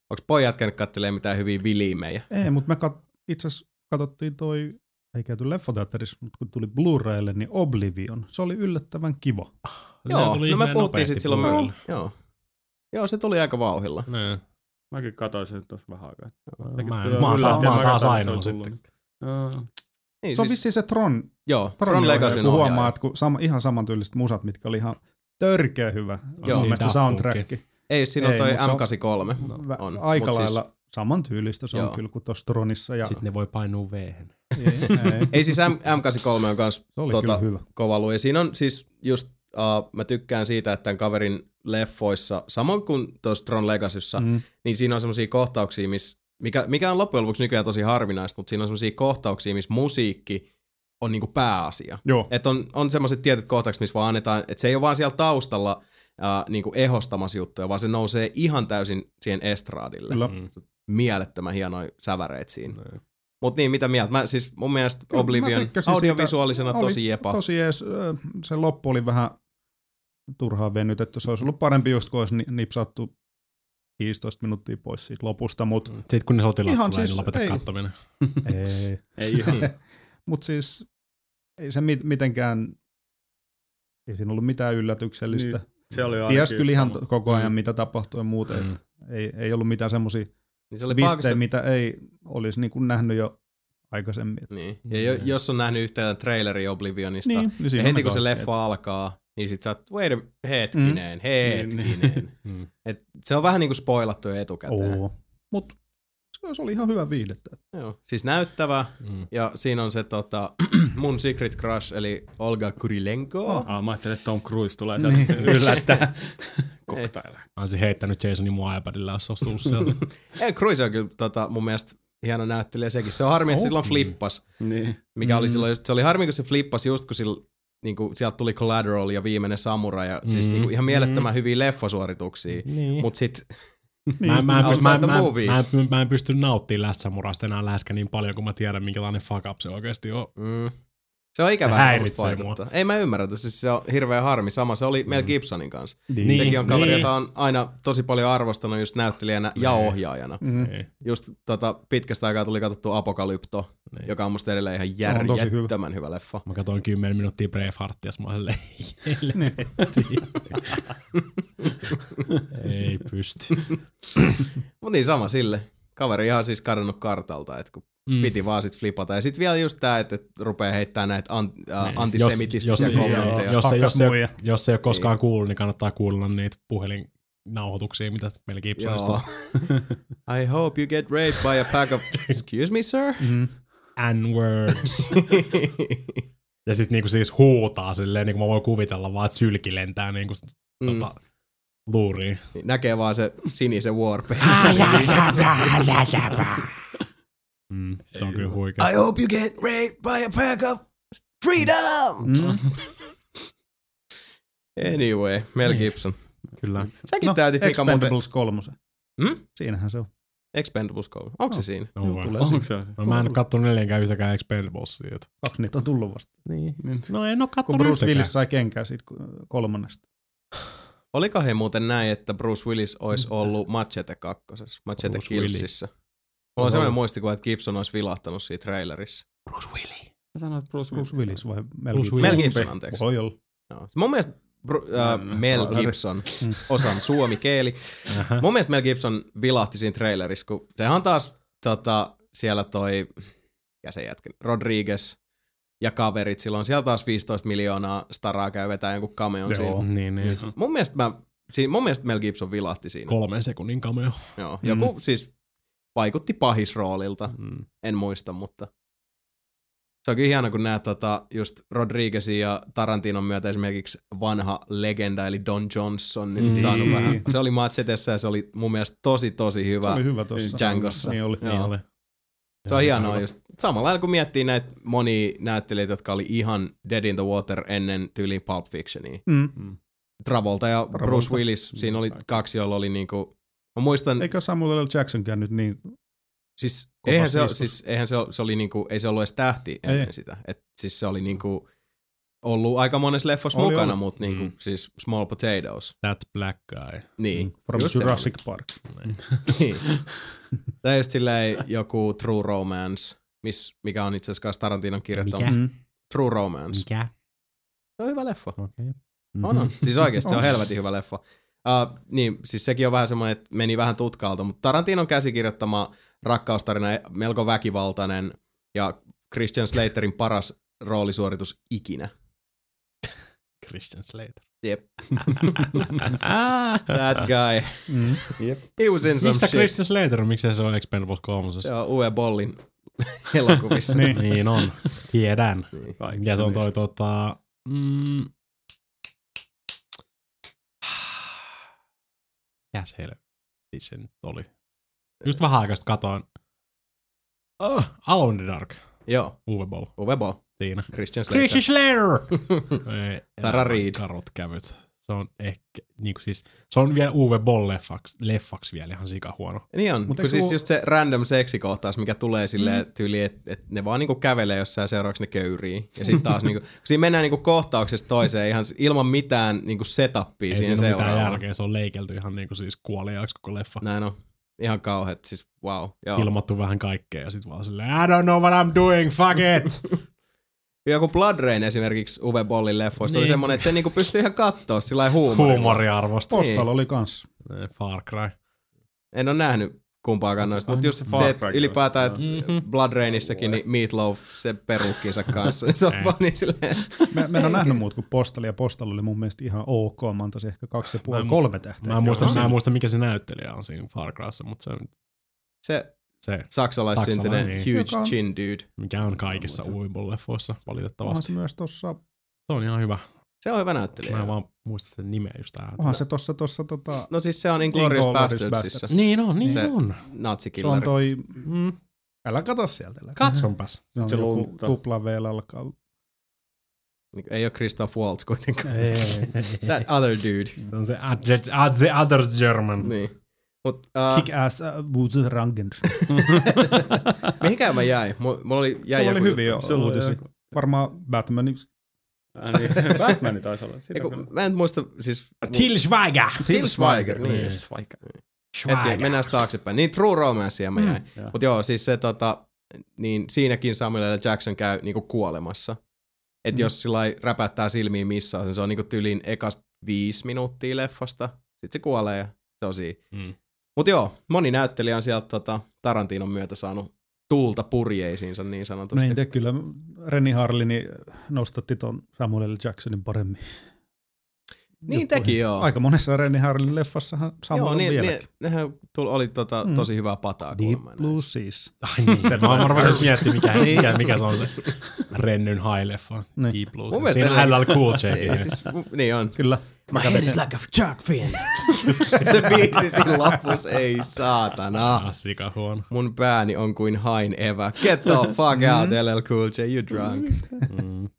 Onko pojat käynyt kattelemaan mitään hyviä viliimejä? Ei, mutta me kat- itse asiassa katsottiin toi, ei käyty leffoteatterissa, mutta kun tuli Blu-raylle, niin Oblivion. Se oli yllättävän kiva. Joo, tuli no me puhuttiin nopeasti sit silloin myöhemmin. Joo. Joo, se tuli aika vauhilla. Nee. Mäkin katsoin sen tuossa vähän aikaa. Mä, mä, mä, mä taas ainoa sitten. Niin, Se on siis, vissiin se Tron, joo, Tron, Tron Legacyn kun ohjaaja. huomaa, että kun sama, ihan samantyyliset musat, mitkä oli ihan törkeä hyvä. Joo. Mielestä soundtrack. Ei, siinä on toi mut se on- M83. Vä- On, Aika mut siis- lailla samantyylistä se Joo. on kyllä kuin tuossa Tronissa. Ja, Sitten ne voi painua v ei, ei, Ei siis M- M83 on kans tota, kova luja. Siinä on siis just, uh, mä tykkään siitä, että tämän kaverin leffoissa, samoin kuin tuossa Tron Legacyssa, Mm. niin siinä on semmoisia kohtauksia, missä, mikä, mikä on loppujen lopuksi nykyään tosi harvinaista, mutta siinä on semmoisia kohtauksia, missä musiikki on niinku pääasia. Että on, on semmoiset tietyt kohtaukset, missä vaan annetaan, että se ei ole vaan siellä taustalla äh, niinku ehostamassa juttuja, vaan se nousee ihan täysin siihen estraadille. kyllä. Mm. Mielettömän hienoja säväreitä siinä. Mutta niin, mitä mieltä? Mä siis mun mielestä Oblivion audiovisuaalisena siitä. tosi jepa. Tosi ees, ö, se loppu oli vähän turhaan venytetty. Se olisi ollut parempi just, kun olisi ni- nipsattu 15 minuuttia pois siitä lopusta, mutta Sitten kun ne sotilaat Ihan tulee, siis niin lopeta ei. kattominen. ei. Ei ihan. Mut siis ei se mit- mitenkään, ei siinä ollut mitään yllätyksellistä. Niin, Se oli Ties kyllä ihan sama. koko ajan, Mm. mitä tapahtui ja muuta. Mm. Mm. Ei, ei ollut mitään semmoisia Niin se oli vistejä, paakassa, mitä ei olisi niin kuin nähnyt jo aikaisemmin. niin. Ja jo, jos on nähnyt yhtään traileria Oblivionista, niin, niin siinä ja heti kun se leffa alkaa, niin sit sä oot, wait a hetkinen, Niin, hetkinen. Mm. Et se on vähän niinku spoilattu jo etukäteen. Oo. Mut se- se oli ihan hyvä viihdettä. Joo. Siis näyttävä, Mm. ja siinä on se tota, mun secret crush, eli Olga Kurilenko. Oh. Ah, mä ajattelin, että Tom Cruise tulee Niin. sieltä yllättää koktailla. Mä olisin heittänyt Jasonin mun iPadilla, jos olisi tullut sieltä. Ei, Cruise on kyllä tota, mun mielestä hieno näyttelijä sekin. Se on harmi, että Oh. silloin flippas. Niin. Mikä oli Mm. silloin just, se oli harmi, kun se flippas just kun sillä, niinku, sieltä tuli Collateral ja viimeinen Samurai ja siis Mm. niinku, ihan mielettömän hyviä leffasuorituksia. niin. Mut sit, Mä, mä, en pysty, mä, mä, mä, en, mä en pysty nauttimaan Last Samuraista enää läheskään niin paljon, kun mä tiedän, minkälainen fuck up se oikeasti on. mm, se on ikävää, Se musta vaikuttaa. Ei mä ymmärrä, että siis se on hirveä harmi. Sama se oli Mel Gibsonin kanssa. Niin. Niin. Sekin on kaveri, niin. jota on aina tosi paljon arvostanut just näyttelijänä ja Niin. ohjaajana. Mm. Ei, Just tota, pitkästä aikaa tuli katsottu Apokalypto, niin. joka on musta edelleen ihan tosi hyvä. järjettömän hyvä leffa. Mä katsoin 10 minuuttia Braveheartia, ja mä olin silleen, Niin. ei pysty. Mut niin sama sille. Kaveri ihan siis kadonnut kartalta, että kun Mm. piti vaan sit flipata. Ja sit vielä just tää, että rupeaa heittää näitä an, äh, Niin. antisemitistisiä Jos- jos- kommentteja. Jos, ei, jos, ei, jos ei ole koskaan kuullut, niin kannattaa kuulla niitä puhelinnauhoituksia, mitä Mel Gibsonista Joo. on. I hope you get raped by a pack of... Excuse me, sir? Mm. N-words. ja sitten niinku siis huutaa silleen, niin kuin mä voin kuvitella vaan, että sylki lentää niinku Mm. tota, luuriin. Niin Näkee vaan se sinisen warpaint. Mm, se on kyllä huikea. I hope you get raped by a pack of freedom! Mm. Anyway, Mel Niin. Gibson. Kyllä. Säkin No, täytit Mika muuten... Expendables kolmosen. Hmm? Siinähän se on. Expendables 3. Onko se siinä? No, vai. tulee Onko siinä. se? No, mä en kattonut neljänkään yhtäkään Expendablesia. Kaksi niitä on tullut vasta. Niin. No en oo Kun kattonut Bruce yhtäkään. Willis sai kenkää siitä kolmannesta. Oliko he muuten näin, että Bruce Willis olisi ollut Machete kakkosessa, Machete Bruce Killsissä? Mulla on sellainen muistikuva, että Gibson olisi vilahtanut siitä trailerissa. Bruce Willis. Mä sanoin, että Bruce, Bruce Willis vai Mel Bruce Gibson? Mel. Gibson, anteeksi. Voi olla. Joo. Mun mielestä Bru- äh, Mm, Mel. Gibson, Mm. osan suomi keeli. Ähä. Mun mielestä Mel Gibson vilahti siinä trailerissa, kun sehän on taas tota, siellä toi, ja se jätkä, Rodriguez ja kaverit, silloin siellä taas 15 miljoonaa staraa käy vetää jonkun cameon Joo. siinä. Niin, niin. Mun mielestä, mä, siinä, mun mielestä Mel Gibson vilahti siinä. Kolmen sekunnin cameo. Joo. Joku Mm. siis vaikutti pahisroolilta, Mm. en muista, mutta se on kyllä hieno, kun näet tota, just Rodriguezin ja Tarantinon myötä esimerkiksi vanha legenda, eli Don Johnson, nyt Mm. saanut vähän. Se oli Machetessa ja se oli mun mielestä tosi, tosi Se hyvä. oli hyvä tossa. Djangossa. Niin oli. Joo. Niin oli. Se on hienoa hyvä. just. Samalla lailla kun miettii näitä monia näyttelijöitä, jotka oli ihan dead in the water ennen tyyliin Pulp Fictionia. Mm. Travolta ja Travolta. Bruce Willis, siinä oli kaksi, joilla oli niinku, mä muistan, Eikä Samuel L. Jacksonkään nyt niin... Siis Kovassa eihän, se, siis eihän se, se oli niinku, ei se ollut edes tähti ennen Ei. sitä. Et siis se oli niinku ollut aika monessa leffossa Oli, mukana, mutta niinku, Mm. siis Small Potatoes. That black guy. Niin. From just Jurassic Park. Niin. niin. Tai just silleen joku True Romance, miss, mikä on itse asiassa Tarantinon kirjoittama. Mikä? Mm. True Romance. Mikä? Se on hyvä leffa. Okei. On, on. Siis oikeasti se on On. helvetin hyvä leffa. Uh, niin, siis sekin on vähän semmoinen, että meni vähän tutkaalta, mutta Tarantinon käsikirjoittama rakkaustarina melko väkivaltainen ja Christian Slaterin paras roolisuoritus ikinä. Christian Slater. Jep. That guy. Mm. He was in some Missä shit. Christian Slater on? Miksei se ole Expendables 3? Se on Uwe Bollin elokuvissa. Niin. Niin on. Tiedän. Niin. Ja se on toi tota... Mm, Mikäs helvetti se nyt oli? Just vähän aikaa sitten katoin. Oh, Alone in the Dark. Joo, Uwe Boll. Uwe Boll. Siinä. Christian Slater. Christian Slater! Tara Reid. Karut kävyt. Se on ehkä, niinku siis, se on vielä Uwe Boll leffaksi, leffaksi vielä ihan sika huono. Niin on, Mut kun siis sulla- just se random seksikohtaus, mikä tulee silleen mm. tyyliin, että et ne vaan niinku kävelee jossain ja seuraavaksi ne köyrii. Ja sitten taas niinku, kun siinä mennään niinku kohtauksesta toiseen ihan ilman mitään niinku setupia Ei siihen siinä ole mitään seuraavaan. järkeä, se on leikelty ihan niinku siis kuoliaaksi koko leffa. Näin on. Ihan kauheat, siis wow. Joo. Ilmoittu vähän kaikkea ja sit vaan silleen, I don't know what I'm doing, fuck it! Joku Blood Rain esimerkiksi Uwe Bollin leffoista niin. oli semmonen, että se niinku pystyy ihan kattoo sillä huumorilla. Huumoriarvosta. Postal Niin. oli kans. Eh, Far Cry. En ole nähnyt kumpaakaan noista, mutta just se että Cry ylipäätään, että Mhm. Blood Rainissakin niin Meatloaf, se perukkinsa kanssa, niin se on Ei. vaan niin silleen, Mä, mä en ole nähnyt muut kuin Postal, ja Postal oli mun mielestä ihan ok. Mä antaisin ehkä kaksi ja puoli, Mä en- kolme tähteä. Mä en, muista, mä en muista, mikä se näyttelijä on siinä Far Cryssa, mutta se on se se, saksalaissyntyinen Saksalainen, huge on- chin dude. mikä on kaikissa Uwe-leffoissa Onhan valitettavasti. se myös tossa, Se on ihan hyvä. Se on hyvä näyttelijä. Mä en vaan muista sen nimeä just tähän. onhan se tossa, tossa tota, No siis se on Inglourious Bastardsissa. Bastards. Niin on, niin Se- on. se on Natsikilleri. toi, Mm. älä kato sieltä. Älä. Katsonpas. Se on Se joku tupla V alkaa. Niin, Ei ole Christoph Waltz kuitenkaan. Ei, That other dude. Se on se the other German. Niin. Mut, uh, Kick ass uh, Woods Rangen. mihinkään mä jäin? Mulla oli, jäi oli joku hyvin jo. Se. Varmaan Batmanin Äh, niin, Batman taisi olla. Sitä Eiku, mä en muista, siis... Till Schweiger! Till Schweiger, niin. Niin. Vaikka. Hetki, mennään taaksepäin. Niin True Romancea mä jäin. Joo. Mut joo, siis se tota, niin siinäkin Samuel L. Jackson käy niinku kuolemassa. Et Mm. jos sillä räpättää silmiin missaa, sen se on niinku tyliin ekasta viisi minuuttia leffasta. Sitten se kuolee ja se on siinä. Mm. Mut joo, moni näyttelijä on sieltä tota, Tarantinon myötä saanut tuulta purjeisiinsa niin No sanotusti. en tiedä, kyllä Reni Harlini nostatti ton Samuel L. Jacksonin paremmin. Niin juttuihin. teki joo. Aika monessa Reni Harlinin leffassahan Samuel joo, on niin, niin, vieläkin. nehän tuli, oli tota, Mm. tosi hyvää pataa Deep. Blue Seas. Ai niin, Se mä, mä tulee. rupesin miettimään, mikä, mikä, mikä se on se Rennyn high-leffa. Niin. Deep Blue. Mun mielestä Siinä LL Cool J. Niin, siis, niin on. Kyllä. My head is like a shark fin. se biisi siinä lopussa, ei saatana. Ah, sika huono. Mun pääni on kuin hain evä. Get the fuck out, LL Cool J, you drunk. Mm.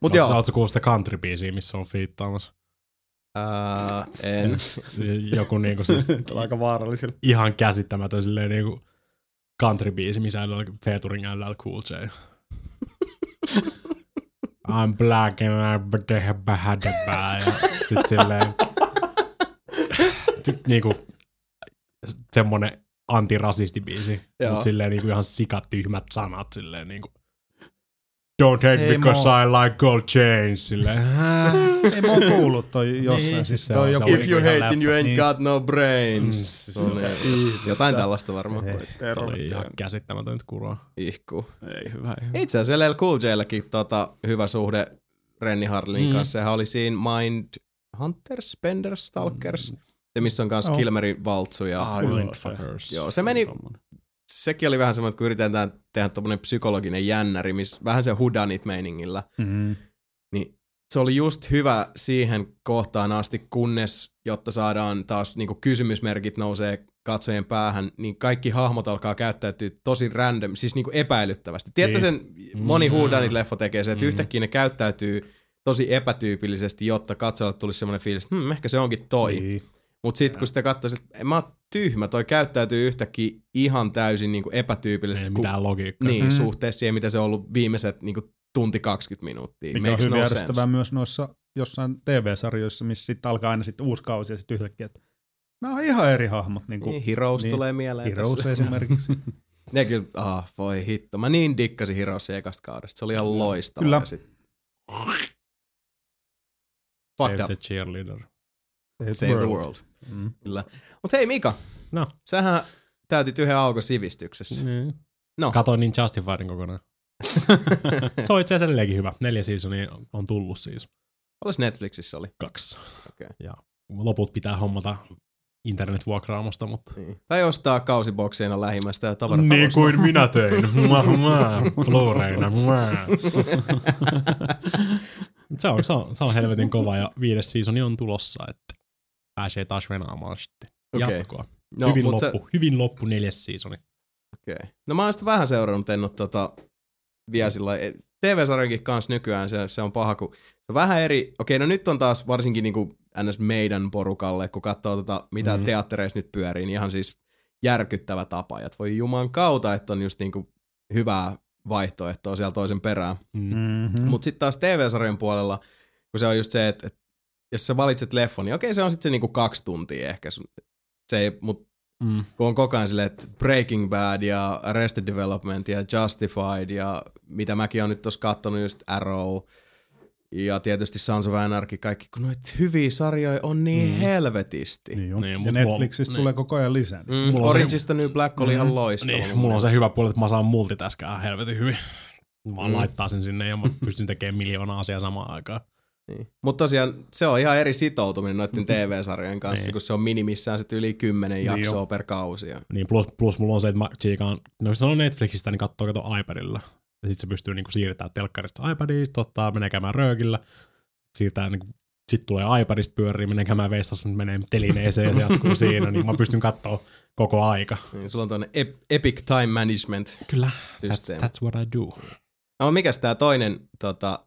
Mut joo, oot sä kuullut sitä country-biisiä, missä on fiittaamassa? Uh, en. Joku niinku siis aika vaarallisilla. ihan käsittämätön silleen niinku country-biisi, missä on featuring LL Cool J. I'm black and I'm bad ja sit silleen sit niinku semmonen antirasistibiisi, Joo. mut silleen niinku ihan sikatyhmät sanat silleen niinku Don't hate Ei because mua- I like gold chains. Silleen, "Hää?" Ei mä oon kuullut toi jossain. Niin, siis siis toi on- joku If you hate and you läppä. ain't Niin. got no brains. Mm, Se on, jotain tällaista varmaan. Se oli ihan käsittämätöntä kuraa. Ihkuu. Ei hyvä, ei hyvä. Itse asiassa LL Cool Jlläkin tota, hyvä suhde Renni Harlinin Mm. kanssa. Sehän oli siinä Mind Hunters, Spenders, Stalkers. Se, missä on kanssa Joo. Kilmerin valtsu. Ja Ah. Joo, se meni- Tommonen. Sekin oli vähän semmoinen, että kun yritetään tehdä tommonen psykologinen jännäri, missä vähän se hudanit meiningillä, Mm. niin se oli just hyvä siihen kohtaan asti, kunnes, jotta saadaan taas niin kysymysmerkit nousee katsojien päähän, niin kaikki hahmot alkaa käyttäytyä tosi random, siis niin epäilyttävästi. Tiedätkö sen, moni Mm. huudanit leffa tekee se, että Mm. yhtäkkiä ne käyttäytyy tosi epätyypillisesti, jotta katsojalle tulisi semmoinen fiilis, että hmm, ehkä se onkin toi. Niin. Mutta sitten kun sitä katsoisi, että mä oon tyhmä, toi käyttäytyy yhtäkkiä ihan täysin niin Ei epätyypillisesti. kun- mitään logiikkaa. niin, Mm. suhteessa siihen, mitä se on ollut viimeiset niin tunti 20 minuuttia. Mikä on Makes hyvin no järjestävää sense. myös noissa jossain TV-sarjoissa, missä sitten alkaa aina sitten uusi kausi ja sitten yhtäkkiä, että nämä on ihan eri hahmot. Niin kuin Niin, Heroes niin. tulee mieleen Heroes tässä. esimerkiksi. Ne kyllä, ah, voi hitto. Mä niin dikkasin Heroesin ekasta kaudesta. Se oli ihan loistava. Kyllä. Ja sit... Fucked Save up. the cheerleader. Save the world. Mm. Kyllä. Mut hei Mika, No. sähän täytit yhden aukon sivistyksessä. Niin. No. Katoin niin Justifiedin kokonaan. Se on itse asiassa edelleenkin hyvä. Neljä seasonia on tullut siis. Olis Netflixissä oli. Kaksi. Okei. Ja loput pitää hommata internetvuokraamosta, mutta... Niin. Tai ostaa kausiboksina lähimmästä ja Niin kuin minä tein. Blu-rayna. Se, on, se, on, se on helvetin kova ja viides seasoni on tulossa, että pääsee taas venaamaan sitten. Okei. Jatkoa. No, hyvin, loppu, hyvin loppu neljäs seasoni. Okei. No mä oon sitä vähän seurannut, en oo tota, vielä sillä TV-sarjankin kanssa nykyään se, se on paha, kun se on vähän eri, okei no nyt on taas varsinkin niinku ns. meidän porukalle, kun katsoo tota, mitä Mhm. mm-hmm. teattereissa nyt pyörii, niin ihan siis järkyttävä tapa. Ja voi juman kautta, että on just niinku hyvää vaihtoehtoa siellä toisen perään. Mm. Mm-hmm. Mutta sitten taas TV-sarjan puolella, kun se on just se, että, että jos sä valitset leffon, niin okei se on sitten se niinku kaksi tuntia ehkä. sun- Se ei, mut Mm. kun on koko ajan silleen, että Breaking Bad ja Arrested Development ja Justified ja mitä mäkin on nyt tuossa kattonut just Arrow ja tietysti Sons of Anarchy, kaikki kun noita hyviä sarjoja on niin Mm. helvetisti. Niin on. Niin, ja Netflixistä mulla- tulee koko ajan lisää. Mm, Mulla on se- Orangeista New Black oli ihan loistava. Niin, mulla on se hyvä puoli, että mä saan multitaskää helvetin hyvin. Mä Mm. mm. laittaa sen sinne ja mä pystyn tekemään miljoonaa asiaa samaan aikaan. Niin. Mutta tosiaan se on ihan eri sitoutuminen noiden TV-sarjojen kanssa, Niin. kun se on minimissään sit yli kymmenen Niin jaksoa jo. per kausi. Ja... Niin plus, plus mulla on se, että mä tsiikaan, no jos on Netflixistä, niin katsoo kato iPadilla. Ja sit se pystyy niinku siirtämään telkkarista iPadista, ottaa, menee käymään röökillä, siirtää niinku, sit tulee iPadista pyörii, menee käymään veistassa, menee telineeseen ja se jatkuu siinä, niin mä pystyn katsoa koko aika. Niin, sulla on tuonne ep- Epic Time Management Kyllä, that's, that's what I do. No mikäs tää toinen tota,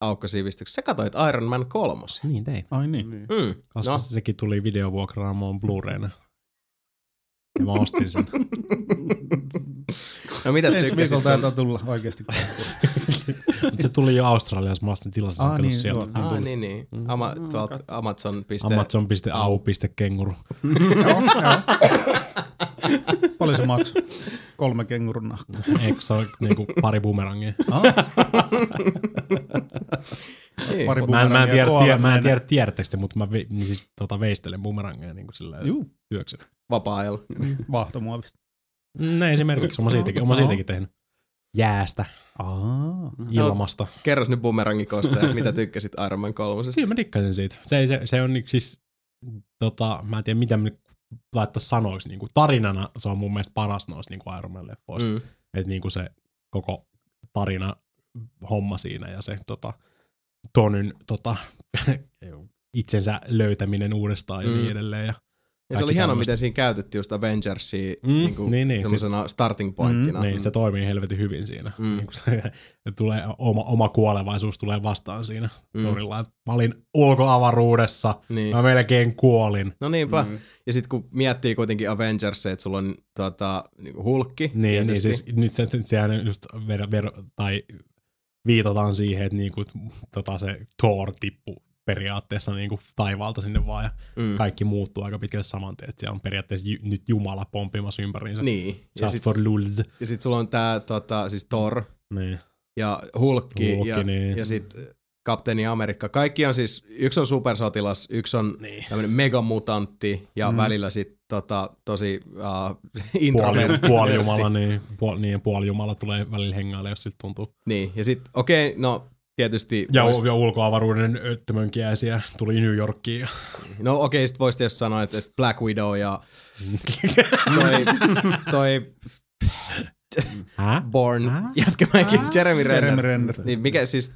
aukkosivistyksessä? Sä katsoit Iron Man kolmos. Niin tein. Ai niin. Niin. Mm. Koska No. sekin tuli videovuokraamoon Blu-rayna. Ja mä ostin sen. No mitäs Ensi tykkäsit? viikolla Sun... taitaa tulla oikeasti. Mutta se tuli jo Australiassa, mä ostin tilasin Ah, sen niin, sieltä. Ah, niin, niin. Ama, tuolta Amazon. Amazon.au.kenguru. joo, joo. Paljon se maksoi? Kolme kengurun nahkaa. Eikö se ole niinku pari bumerangia? Ah, Niin. pari Mä en, mä en bumerangia tiedä, tiedä, mä en tiedä tiedättekö te, mutta mä vi, niin siis, tota, veistelen bumerangeja niin sillä Juu, työksellä. Vapaa-ajalla. vaahtomuovista. Mm, esimerkiksi, mä siitäkin, mä siitäkin tehnyt. Jäästä, Aa. ilmasta. Kerros nyt bumerangikosta, että mitä tykkäsit Iron Man kolmosesta. Kyllä mä dikkasin siitä. Se, se, se on niinku siis, tota, mä en tiedä mitä mä nyt laittaa sanoiksi, niinku tarinana se on mun mielestä paras noista niinku Iron Man leffoista. Mm. Mm. Että niinku se koko tarina homma siinä ja se tota, Tonyn tota, itsensä löytäminen uudestaan ja Mm. niin edelleen. Ja Ja se oli tämmöistä. miten siinä käytettiin just Avengersia Mm, niin kuin niin, niin, semmoisena starting pointtina. Niin, se toimii helvetin hyvin siinä. Mm. Mm. Niin se, tulee, oma, oma kuolevaisuus tulee vastaan siinä. Mm. Mm. Mä olin ulkoavaruudessa, Niin. mä melkein kuolin. No niinpä. Mm. Ja sitten kun miettii kuitenkin Avengersia, että sulla on tota, niin hulkki Niin, niin siis nyt se, se, sehän just ver, ver, tai viitataan siihen, että niinku, tota se Thor tippu periaatteessa niinku taivaalta sinne vaan ja mm. kaikki muuttuu aika pitkälle saman tien. Siellä on periaatteessa ju, nyt Jumala pomppimassa ympäriinsä. Niin. Ja sitten for lulz. ja sit sulla on tää tota, siis Thor Niin. ja Hulkki, Hulkki, ja, niin. ja sitten Kapteeni Amerikka. Kaikki on siis, yksi on supersotilas, yksi on Niin. tämmönen megamutantti ja mm. välillä sitten tota, tosi uh, Puoli, introvertti. puolijumala, niin, puoli, niin puolijumala tulee välillä hengaille, jos siltä tuntuu. Niin, ja sitten okei, okay, no tietysti... Ja, vois- ja ulkoavaruuden öttömönkiäisiä tuli New Yorkiin. No okei, okay, sit voisi tietysti sanoa, että, Black Widow ja toi, toi? Born Hä? jätkämäkin, Jeremy Renner. Jeremy Renner. Niin mikä siis,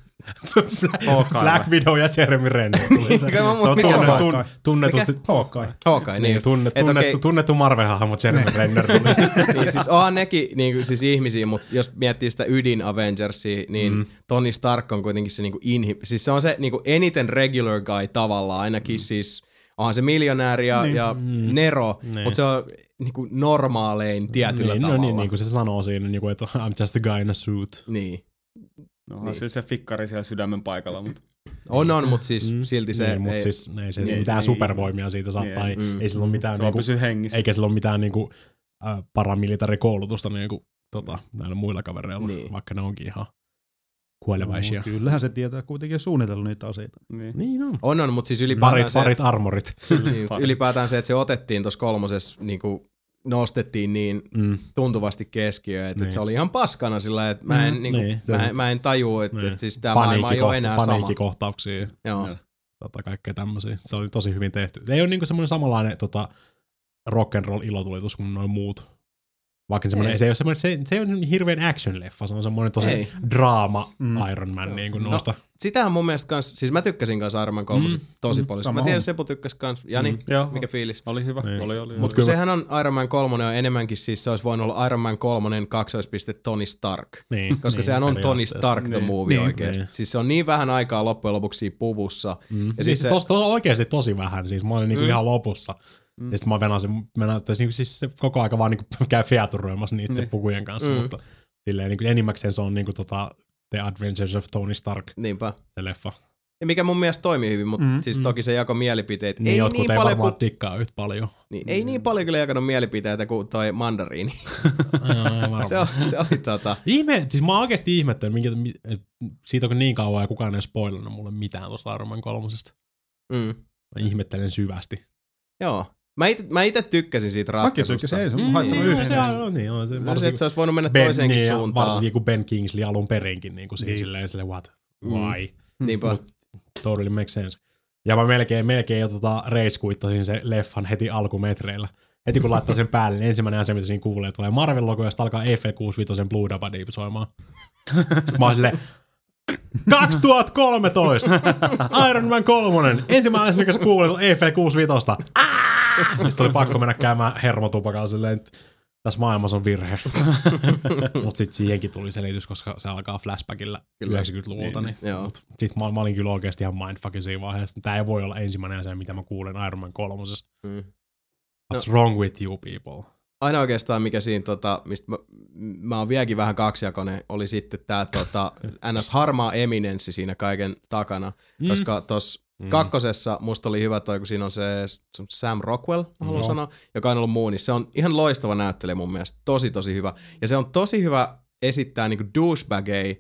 Black Widow ja Jeremy Renner. tuli se. On tunne, on? tun, tunnetusti, Hawkeye. Hawkeye, niin, niin, tunne, Et tunnettu, tunnettu Marvel-hahmo Jeremy Renner. tuli. niin siis onhan nekin niin kuin, siis ihmisiä, mutta jos miettii sitä ydin Avengersia, niin mm. Tony Stark on kuitenkin se niin kuin inhi... Siis se on se niin kuin eniten regular guy tavallaan, ainakin mm. siis onhan se miljonääri ja, niin. ja Nero, Niin. mutta se on niin kuin normaalein tietyllä niin, tavalla. no, niin, niin kuin se sanoo siinä, niin kuin, että I'm just a guy in a suit. niin. No, Niin. niin. se, se fikkari siellä sydämen paikalla, mutta On, on, mutta siis mm. silti se niin, mutta ei... siis ei se Niin, mitään niin. supervoimia siitä saa, Niin. tai Mm. ei sillä ole mitään, se vaan niinku, hengissä. eikä sillä ole mitään niinku, äh, paramilitaarikoulutusta niinku, tota, näillä muilla kavereilla, niin. vaikka ne onkin ihan kuolevaisia. No, kyllähän se tietää kuitenkin suunnitella niitä asioita. Niin. Niin on. On, on, mutta siis ylipäätään Parit, se, parit armorit. niin, ylipäätään se, että se otettiin tuossa kolmosessa niin kuin nostettiin niin Mm. tuntuvasti keskiöön, että, Niin. että se oli ihan paskana sillä että mä en, Mm, niin kuin, niin, se- mä, en, mä en tajua, että, Niin. että siis tämä maailma ei ole enää sama. paniikkikohtauksia. Joo. Tota, kaikkea tämmöisiä. Se oli tosi hyvin tehty. Se ei ole niinku semmoinen samanlainen tota, rock and roll ilotulitus kuin noin muut. Vaikka semmoinen, Ei. se ei ole semmoinen, se, se on hirveän action-leffa, se on semmoinen tosi Ei. draama Mm. mm. Iron Man niin kuin No, noista. Sitähän mun mielestä kans, siis mä tykkäsin kanssa Iron Man 3 mm. tosi Mm, paljon. Mä tiedän, on. Sepu tykkäsi kans. Jani, mm. Joo, mikä fiilis? oli hyvä. Niin. Oli, oli. Mut oli. kyllä- Sehän on Iron Man 3 on enemmänkin siis se olisi voinut olla Iron Man 3 kaksoispiste Tony Stark. Niin, Koska niin, sehän on Tony. Stark the Niin. movie Niin. oikeesti. Niin. Siis se on niin vähän aikaa loppujen lopuksi siinä puvussa. Mm. Ja siis se- se... tos, tos, oikeasti tosi vähän. Siis mä olin niinku Mm. ihan lopussa. Mm. Ja sitten mä venasin, venasin niinku, siis se koko aika vaan niinku käy featuroimassa niiden Niin. niin. pukujen kanssa. Mm. Mutta silleen niinku enimmäkseen se on niinku tota The Adventures of Tony Stark, Niinpä. se leffa. Ja mikä mun mielestä toimii hyvin, mutta mm. Mm. siis Mm. toki se jako mielipiteitä. Niin, ei jotkut niin ei paljon varmaan kuin, dikkaa yhtä paljon. niin, ei niin paljon kyllä jakanut mielipiteitä kuin toi mandariini. Joo, se, oli, se oli tota, Ihme, siis mä oon oikeesti ihmettänyt, minkä, siitä on niin kauan ja kukaan ei spoilannut mulle mitään tuosta Iron Man kolmosesta. mm, Mä ihmettelen syvästi. joo. Mä ite, mä ite tykkäsin siitä Mäkin ratkaisusta. tykkäsin, ei se mun Mm, haittanut joo, yhden. se on, niin on. Se, No se, varsinkin, että se olisi voinut mennä ben, toiseenkin niin, suuntaan. Varsinkin kun Ben Kingsley alun perinkin niin kuin niin. Niin. silleen, silleen what, Mm. why, Niinpä. Mut- totally makes sense. Ja mä melkein, melkein jo tota reiskuittasin se leffan heti alkumetreillä. Heti kun laittaa sen päälle, niin ensimmäinen asia, mitä siinä kuulee, tulee Marvel-logo, ja sitten alkaa Eiffel 65 Blue Dabba Deep soimaan. Sitten mä oon silleen, 2013! Iron Man 3! Ensimmäinen asia, mikä sä kuulet, on Eiffel 65. Sitten oli pakko mennä käymään hermotupakalla silleen, että tässä maailmassa on virhe. Mutta sitten siihenkin tuli selitys, koska se alkaa flashbackilla Kyllä. 90-luvulta. Niin, Joo. Mut sit mä, mä, olin kyllä oikeasti ihan mindfuckin siinä vaiheessa. Tää ei voi olla ensimmäinen asia, mitä mä kuulen Iron Man kolmosessa. Mm. What's wrong with you people? Aina oikeastaan mikä siinä, tota, mistä mä, mä oon vieläkin vähän kaksijakoinen, oli sitten tää tota, ns. harmaa eminenssi siinä kaiken takana. Mm. Koska tossa Mm. kakkosessa musta oli hyvä toi, kun siinä on se Sam Rockwell, mä haluan No. sanoa, joka on ollut Moonissa. Se on ihan loistava näyttelijä mun mielestä. Tosi, tosi hyvä. Ja se on tosi hyvä esittää niinku douchebageja,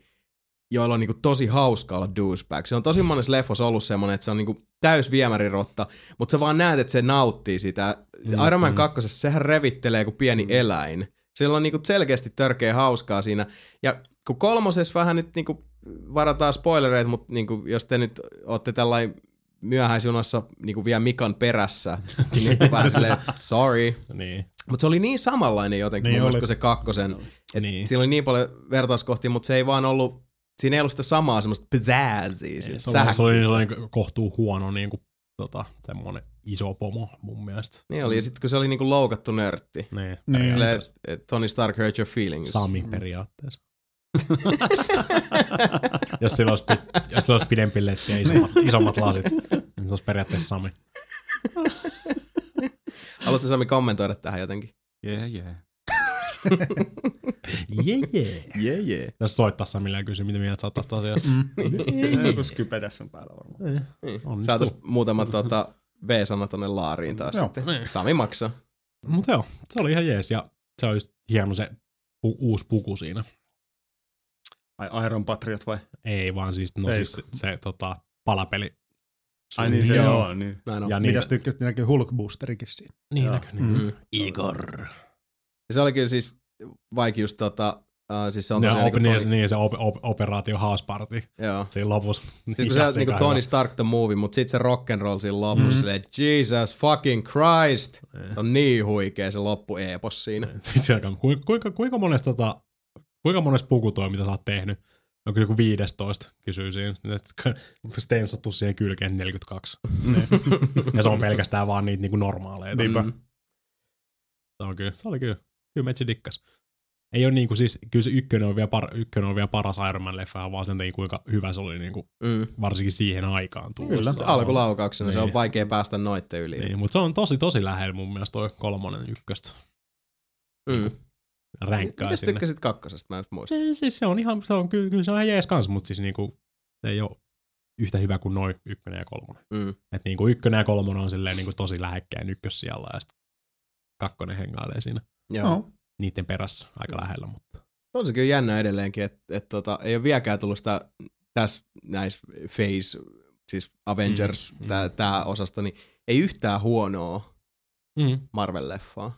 joilla on niinku tosi hauska olla douchebag. Se on tosi monessa leffossa ollut semmonen, että se on niinku täys viemärirotta, mutta sä vaan näet, että se nauttii sitä. Mm, Iron Man mm. 2, sehän revittelee kuin pieni eläin. Sillä on niinku selkeästi törkeä hauskaa siinä. Ja kun kolmosessa vähän nyt niinku varataan spoilereita, mutta niinku, jos te nyt olette tällainen myöhäisjunassa niinku vielä Mikan perässä, niin nyt vähän silleen, sorry. Niin. Mutta se oli niin samanlainen jotenkin Niin niin mun kuin se kakkosen. Et Niin. Siinä oli niin paljon vertauskohtia, mutta se ei vaan ollut, siinä ei ollut sitä samaa semmoista pizzazzia, Se se oli, se sähäkkyyttä. oli niin kohtuu huono niin kuin tota, semmonen iso pomo mun mielestä. Niin oli, ja sitten kun se oli niinku loukattu nörtti. Niin. Niin. Silleen, että et Tony Stark hurt your feelings. Sami periaatteessa. jos, sillä olisi, jos sillä olisi pidempi letti ja isommat, isommat lasit, niin se olisi periaatteessa Sami. Haluatko Sami kommentoida tähän jotenkin? Jee, jee. Jee, jee. Jee, jee. Jos soittaa Samille ja kysyy, mitä mieltä sä oot tästä asiasta. Joku skype tässä on päällä varmaan. Niin. Saatais muutama tuota, V-sana tonne laariin taas Joo. sitten. Sami maksaa. Mutta joo, se oli ihan jees ja se oli just hieno se pu- uusi puku siinä. Ai Iron Patriot vai? Ei vaan siis, no Ei. siis se, se tota, palapeli. Ai niin se Joo. joo, niin. Näin on. Ja Ja, Mitäs tykkäsit, näkyy Hulk Boosterikin siinä. Niin, Joo. näkyy, niin. Mm. Igor. se oli kyllä siis vaikka just tota, uh, siis se on Ja tosiaan op, niinku niin, Tony, niin, se op, op, operaatio House Party joo. siinä lopussa. Siis kun se on niinku Tony Stark the movie, mutta sitten se rock'n'roll siinä lopussa, mm. silleen, Jesus fucking Christ. Se on niin huikea se loppu epos siinä. Sitten se alkaa, kuinka, kuinka, kuinka monesta tota, kuinka monesta puku toi, mitä sä oot tehnyt? No kyllä joku 15, kysyy siinä. Mutta stensattu siihen kylkeen 42. ja se on pelkästään vaan niitä niinku normaaleja. Niinpä. Mm. Se, on kyllä, se oli kyllä. Kyllä Metsi dikkas. Ei ole niinku siis, kyllä se ykkönen on vielä, par, ykkönen on vielä paras Iron Man leffa, vaan sen takia kuinka hyvä se oli niinku, Mm. varsinkin siihen aikaan tullessa. Kyllä, se alkulaukauksena, se on Niin. vaikea päästä noitten yli. Niin, mutta se on tosi tosi lähellä mun mielestä toi kolmonen ykköstä. Mm. Ränkkaa Mitäs sinne. tykkäsit kakkosesta? Mä en muista. Se, siis se on ihan, se on, kyllä, kyllä se on ihan jees kans, mutta siis niinku, se ei ole yhtä hyvä kuin noin ykkönen ja kolmonen. Mm. Et niinku ykkönen ja kolmonen on silleen niinku tosi lähekkäin ykkössijalla ja sitten kakkonen hengailee siinä Joo. Joo. niiden perässä aika lähellä, mutta On se kyllä jännä edelleenkin, että et, tota, ei ole vieläkään tullut sitä tässä näissä Phase, siis Avengers, Mm, mm, mm. tää, tää osasta, niin ei yhtään huonoa mm. Marvel-leffaa.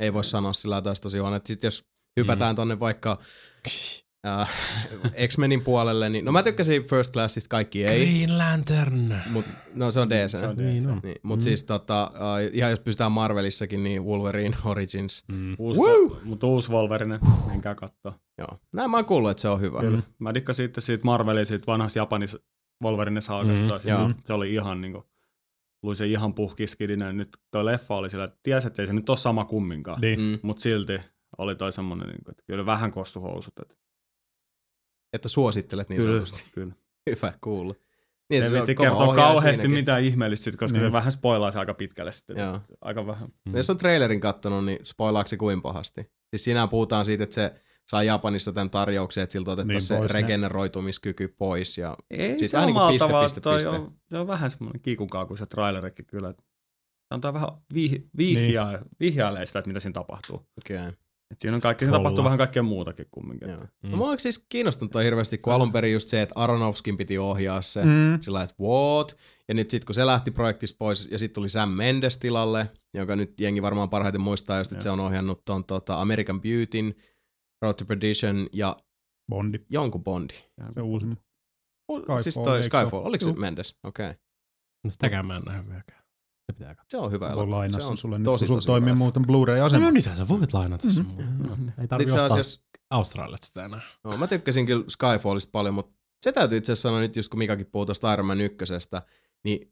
Ei voi sanoa sillä taas tosi huono. Että sit jos hypätään mm. tonne vaikka äh, X-Menin puolelle, niin no mä tykkäsin First Classista kaikki ei, Green Lantern! mut no se on DC. Se on Niin on. Niin, mut Mm. siis tota, äh, ihan jos pystytään Marvelissakin, niin Wolverine Origins. Mm. Uusi, Woo! mutta uusi Wolverine, menkää kattoo. Joo. Näin mä oon kuullut, että se on hyvä. Kyllä. Mä dikkasin sitten siitä Marvelin, siitä vanhasta Japanis Wolverine saakasta. Mm, se oli ihan niinku, luin se ihan puhkiskidinen. Nyt toi leffa oli sillä, että tiesi, että ei se nyt ole sama kumminkaan. Niin. Mm. Mutta silti oli toi semmonen, niinku, että kyllä vähän kostu housut. Että Että suosittelet niin kyllä, sanotusti. kyllä. Hyvä kuulla. Niin, Ei se on kertoa kauheasti siinäkin. mitään ihmeellistä, sit, koska Niin. se vähän spoilaisi aika pitkälle sitten. Joo. Aika vähän. Mm. Jos on trailerin kattonut, niin spoilaako se kuin pahasti? Siis sinä puhutaan siitä, että se saa Japanissa tämän tarjouksen, että siltä otettaisiin Niin, se ne. regeneroitumiskyky pois. Ja Ei Sit se vähän omalla piste, piste, toi piste. On, se on vähän semmoinen kiikukaa kuin se trailerikin kyllä. antaa vähän vih, vihjaa, niin. vihjailee sitä, että mitä siinä tapahtuu. okay. Et siinä on kaikki, siinä tapahtuu vähän kaikkea muutakin kumminkin. Joo. Mm. No, mua on siis kiinnostunut toi hirveästi, kun alun perin just se, että Aronofskin piti ohjaa se. Mm. Mm. Sillä että what? Ja nyt sitten kun se lähti projektista pois ja sitten tuli Sam Mendes tilalle, jonka nyt jengi varmaan parhaiten muistaa, just, että se on ohjannut ton tota, American Beautyn, Road to Perdition ja Bondi, jonkun Bondi. se uusi. Skyfall, siis Skyfall, toi Skyfall. ole? Oliko se. Mendes? Okei. Okay. No sitäkään mä en näe vieläkään. Se pitää katsoa. Se on hyvä elokuva. lainaa Se on sulle nyt, tosi, kun tosi toimii hyvä. muuten Blu-ray-asema. No nythän sä voit lainata sen. Mhm. Ei tarvitse Itse ostaa asiassa, Australiasta sitä enää. no, mä tykkäsin kyllä Skyfallista paljon, mutta se täytyy itse asiassa sanoa nyt, just kun Mikakin puhuu tuosta Iron Man ykkösestä, niin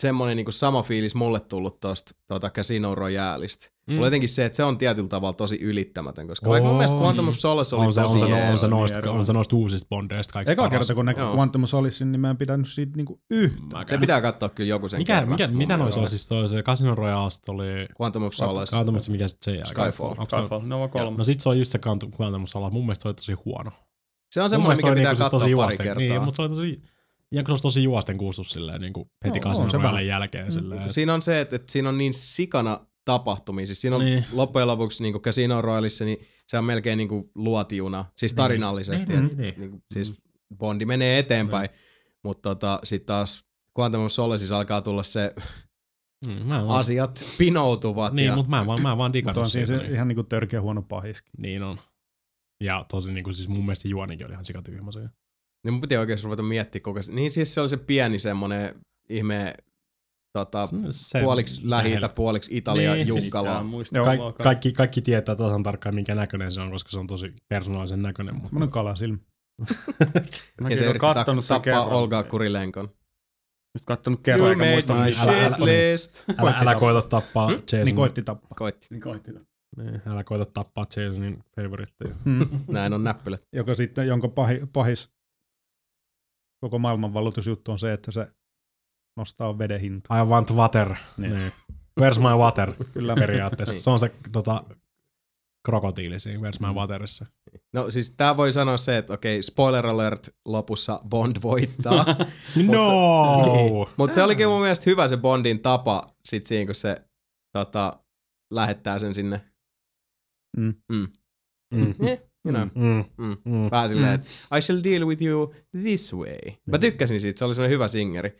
semmoinen niin sama fiilis mulle tullut tuosta tuota Casino Royaleista. Mm. Mulla jotenkin se, että se on tietyllä tavalla tosi ylittämätön, koska vaikka mun On. mielestä Quantum of Solace oli On se, on, tosi se, on, jees. se Niin noista, eri on se noista uusista bondeista kaikista Eka kerta, kun näki Joo. Quantum of Solacein, niin mä en pidänyt siitä niinku yhtään. Mäkään. Se pitää katsoa kyllä joku sen Mikä, kerran. mikä, mitä noissa on? Siis toi se Casino Royale oli... Quantum of Solace. Quantum of mikä sit se jää? Skyfall. Skyfall, ne on kolme. No sit se on just se Quantum of Solace. Mun mielestä se oli tosi huono. Se on semmoinen, mikä se oli pitää niinku katsoa pari juosten, kertaa. Niin, mutta se oli tosi... Ja kun se olisi tosi juosten kuustus silleen niin kuin heti on Royalen vähän. jälkeen silleen. Siinä on se, että, että siinä on niin sikana tapahtumia. Siis siinä on Niin. niin. loppujen lopuksi niin Casino Royaleissa, niin se on melkein niin kuin luotijuna. Siis tarinallisesti. Niin, Niin, niin, niin, niin. Niin, siis Bondi menee eteenpäin. Mutta tota, sitten taas Quantum of Solaceissa alkaa tulla se, Mm, mä vaan, asiat pinoutuvat. niin, ja, mutta mä en vaan, mä en vaan digannut on se Niin, ihan niinku törkeä huono pahiskin. niin on. Ja tosi niin kuin, siis mun mielestä juonikin oli ihan sikatyhmä se. Niin mun piti oikeasti ruveta miettimään koko se. Niin siis se oli se pieni semmonen ihme tota, Se- puoliksi lähi puoliksi Italia Niin, siis Junkala. Ka- kaikki, kaikki tietää tasan tarkkaan, minkä näköinen se on, koska se on tosi persoonallisen näköinen. Mutta... Semmoinen kalasilmä. ja se yritti ta- tappaa Olga Kurilenkon. Just kattonut kerran eikä muista älä- älä-. Älä, Koitti älä tappaa. koita tappaa Jason. Niin koitti tappaa. Koitti. Niin koitti. Niin, älä koita tappaa Jasonin favoritteja. Mm. Näin on näppylät. Joka sitten, jonka pahi, pahis koko maailman valutusjuttu on se, että se nostaa veden hintaa. I want water. Niin. Niin. Where's my water? Kyllä. Periaatteessa. Niin. Se on se tota, krokotiili siinä Where's my waterissa. No siis tää voi sanoa se, että okei, spoiler alert, lopussa Bond voittaa. No! Niin. Mutta se olikin mun mielestä hyvä se Bondin tapa sit siinä, kun se tota, lähettää sen sinne. Mm. Mm. Mm. You know. Mm. Mm. Mm. Vähän silleen, että I shall deal with you this way. Mä tykkäsin siitä, se oli semmoinen hyvä singeri.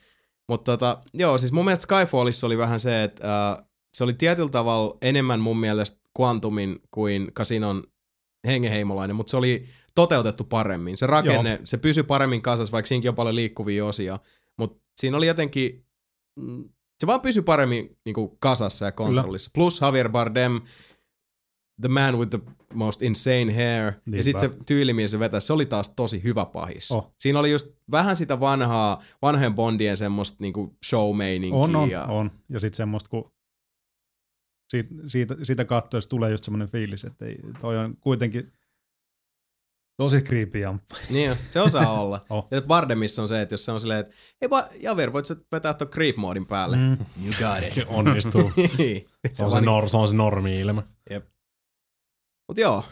Mutta tota, joo, siis mun mielestä Skyfallissa oli vähän se, että äh, se oli tietyllä tavalla enemmän mun mielestä Quantumin kuin Casinon hengeheimolainen, mutta se oli toteutettu paremmin. Se rakenne, joo. se pysyi paremmin kasassa, vaikka siinäkin on paljon liikkuvia osia. Mutta siinä oli jotenkin, mm, se vaan pysyi paremmin niinku kasassa ja kontrollissa. Plus Javier Bardem, the man with the most insane hair. Niinpä. Ja sitten se tyyli, mihin se vetäisi, se oli taas tosi hyvä pahis. Oh. Siinä oli just vähän sitä vanhaa, vanhojen Bondien semmoista niinku show On, on, ja... on. Ja sitten semmoista, kun siitä, siitä, siitä katsoessa tulee just semmoinen fiilis, että ei, toi on kuitenkin tosi creepy jamppa. Niin on, se osaa olla. Oh. Ja Bardemissa on se, että jos se on silleen, että hei Ba- Javier, voit sä vetää tuon creep-moodin päälle? Mm. You got it. Se onnistuu. Niin. Se on se, nor, se, on se normi-ilme. Mut joo,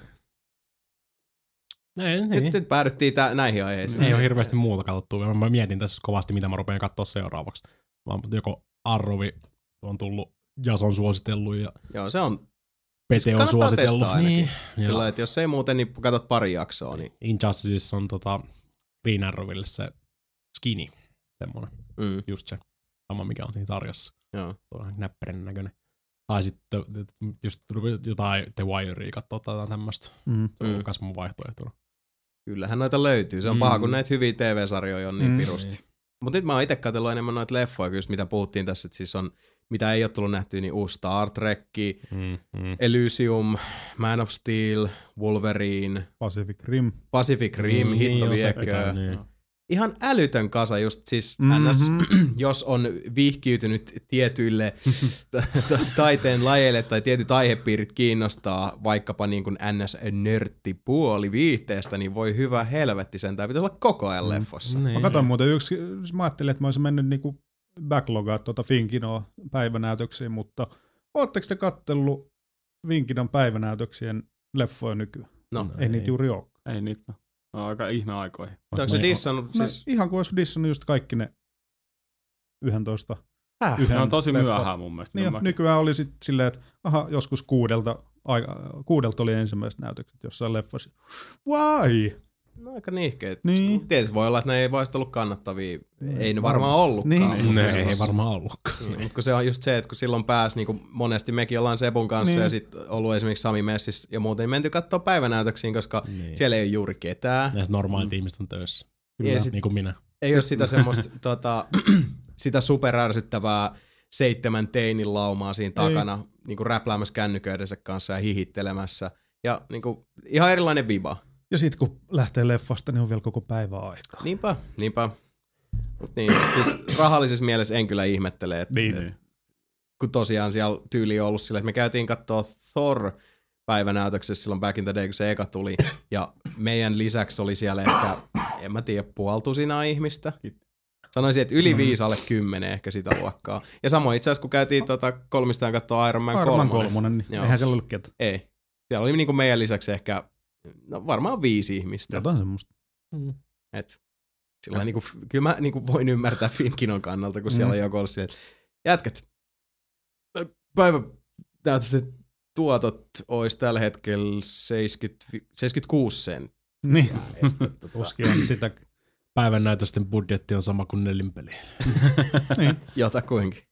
Ei, nyt, niin. nyt päädyttiin tä- näihin aiheisiin. Ei ole hirveästi muuta katsottua. Mä mietin tässä kovasti, mitä mä rupean katsoa seuraavaksi. Vaan joko Arrovi on tullut Jason suositellut ja Joo, se on Pete Siis on suositellut. Niin. kyllä, että jos ei muuten, niin katsot pari jaksoa. Niin, Injusticeissa on tota Green Arrowille se skinny. Semmonen. mm, Just se. Sama mikä on siinä sarjassa. joo. Tuo on näppärin näköinen. Tai sitten just jotain The Wirea katsoa tai jotain tämmöistä. Mm. Se on Mm. kas mun vaihtoehtona. Kyllähän noita löytyy. Se on Mm. paha, kun näitä hyviä TV-sarjoja on niin Mm. pirusti. Mutta nyt mä oon itse katsellut enemmän noita leffoja, just mitä puhuttiin tässä, että siis on, mitä ei ole tullut nähtyä, niin uusi Star Trek, Mm, mm. Elysium, Man of Steel, Wolverine, Pacific Rim. Pacific Rim, Mm, hitto niin viekö. niin. Ihan älytön kasa just siis Mhm. ns, jos on vihkiytynyt tietyille ta- ta- taiteen lajeille tai tietyt aihepiirit kiinnostaa vaikkapa niin kuin ns-nörttipuoli viihteestä, niin voi hyvä helvetti sentään. Pitäisi olla koko ajan leffossa. Niin. Mä katsoin muuten yksi, mä ajattelin, että mä olisin mennyt niinku backlogaa tuota Finkinoa päivänäytöksiin, mutta ootteko te kattellut Finkinon päivänäytöksien leffoja nykyään? No, Ei, niitä juuri ole. Ei niitä. Ne on aika ihme aikoihin. onko se dissannut? No, Siis, ihan kuin olisi dissannut just kaikki ne 11 Häh? yhden Ne on tosi leffat. myöhään mun mielestä. Niin, Niin jo, nykyään oli sitten silleen, että aha, joskus kuudelta, aika, kuudelta oli ensimmäiset näytökset jossain leffassa. Why? No aika niihkeet. Niin. Tietysti voi olla, että ne ei vaan ollut kannattavia. Ei ne Varmaan. ollutkaan. Niin. mutta Ne se ei on- varmaan ollutkaan. Niin, mutta se on just se, että kun silloin pääsi, niin kuin monesti mekin ollaan Sebun kanssa Niin. ja sitten ollut esimerkiksi Sami Messissä ja muuten menty katsoa päivänäytöksiin, koska Niin. siellä ei ole juuri ketään. Näistä normaalit ihmiset on töissä. Ja sit- Niin kuin minä. Ei ole sitä semmoista tota, sitä superärsyttävää seitsemän teinin laumaa siinä takana, niin kuin räpläämässä kännyköidensä kanssa ja hihittelemässä. Ja niin kuin, ihan erilainen viba. Ja sitten kun lähtee leffasta, niin on vielä koko päivä aikaa. Niinpä, niinpä. Mut niin, siis rahallisessa mielessä en kyllä ihmettele, että Niin. et, kun tosiaan siellä tyyli on ollut sillä, että me käytiin katsoa Thor päivänäytöksessä silloin back in the day, kun se eka tuli. Ja meidän lisäksi oli siellä ehkä, en mä tiedä, puoltusina ihmistä. Sanoisin, että yli viisi alle kymmenen ehkä sitä luokkaa. Ja samoin itse asiassa, kun käytiin tota kolmistaan katsoa Iron Man, Iron Man 3. kolmonen, niin Joo. eihän siellä ollut ketään. Ei. Siellä oli niinku meidän lisäksi ehkä, no varmaan viisi ihmistä. Jotain semmoista. Et, sillä niinku, kyllä mä niinku voin ymmärtää Finkinon kannalta, kun siellä Mm. on joku ollut että jätkät, päivä näytösten tuotot olisi tällä hetkellä 70, 76 senttiä. Niin, Että, tota, tuskin on sitä. Päivän näytösten budjetti on sama kuin nelinpeli. Niin. Jotakuinkin.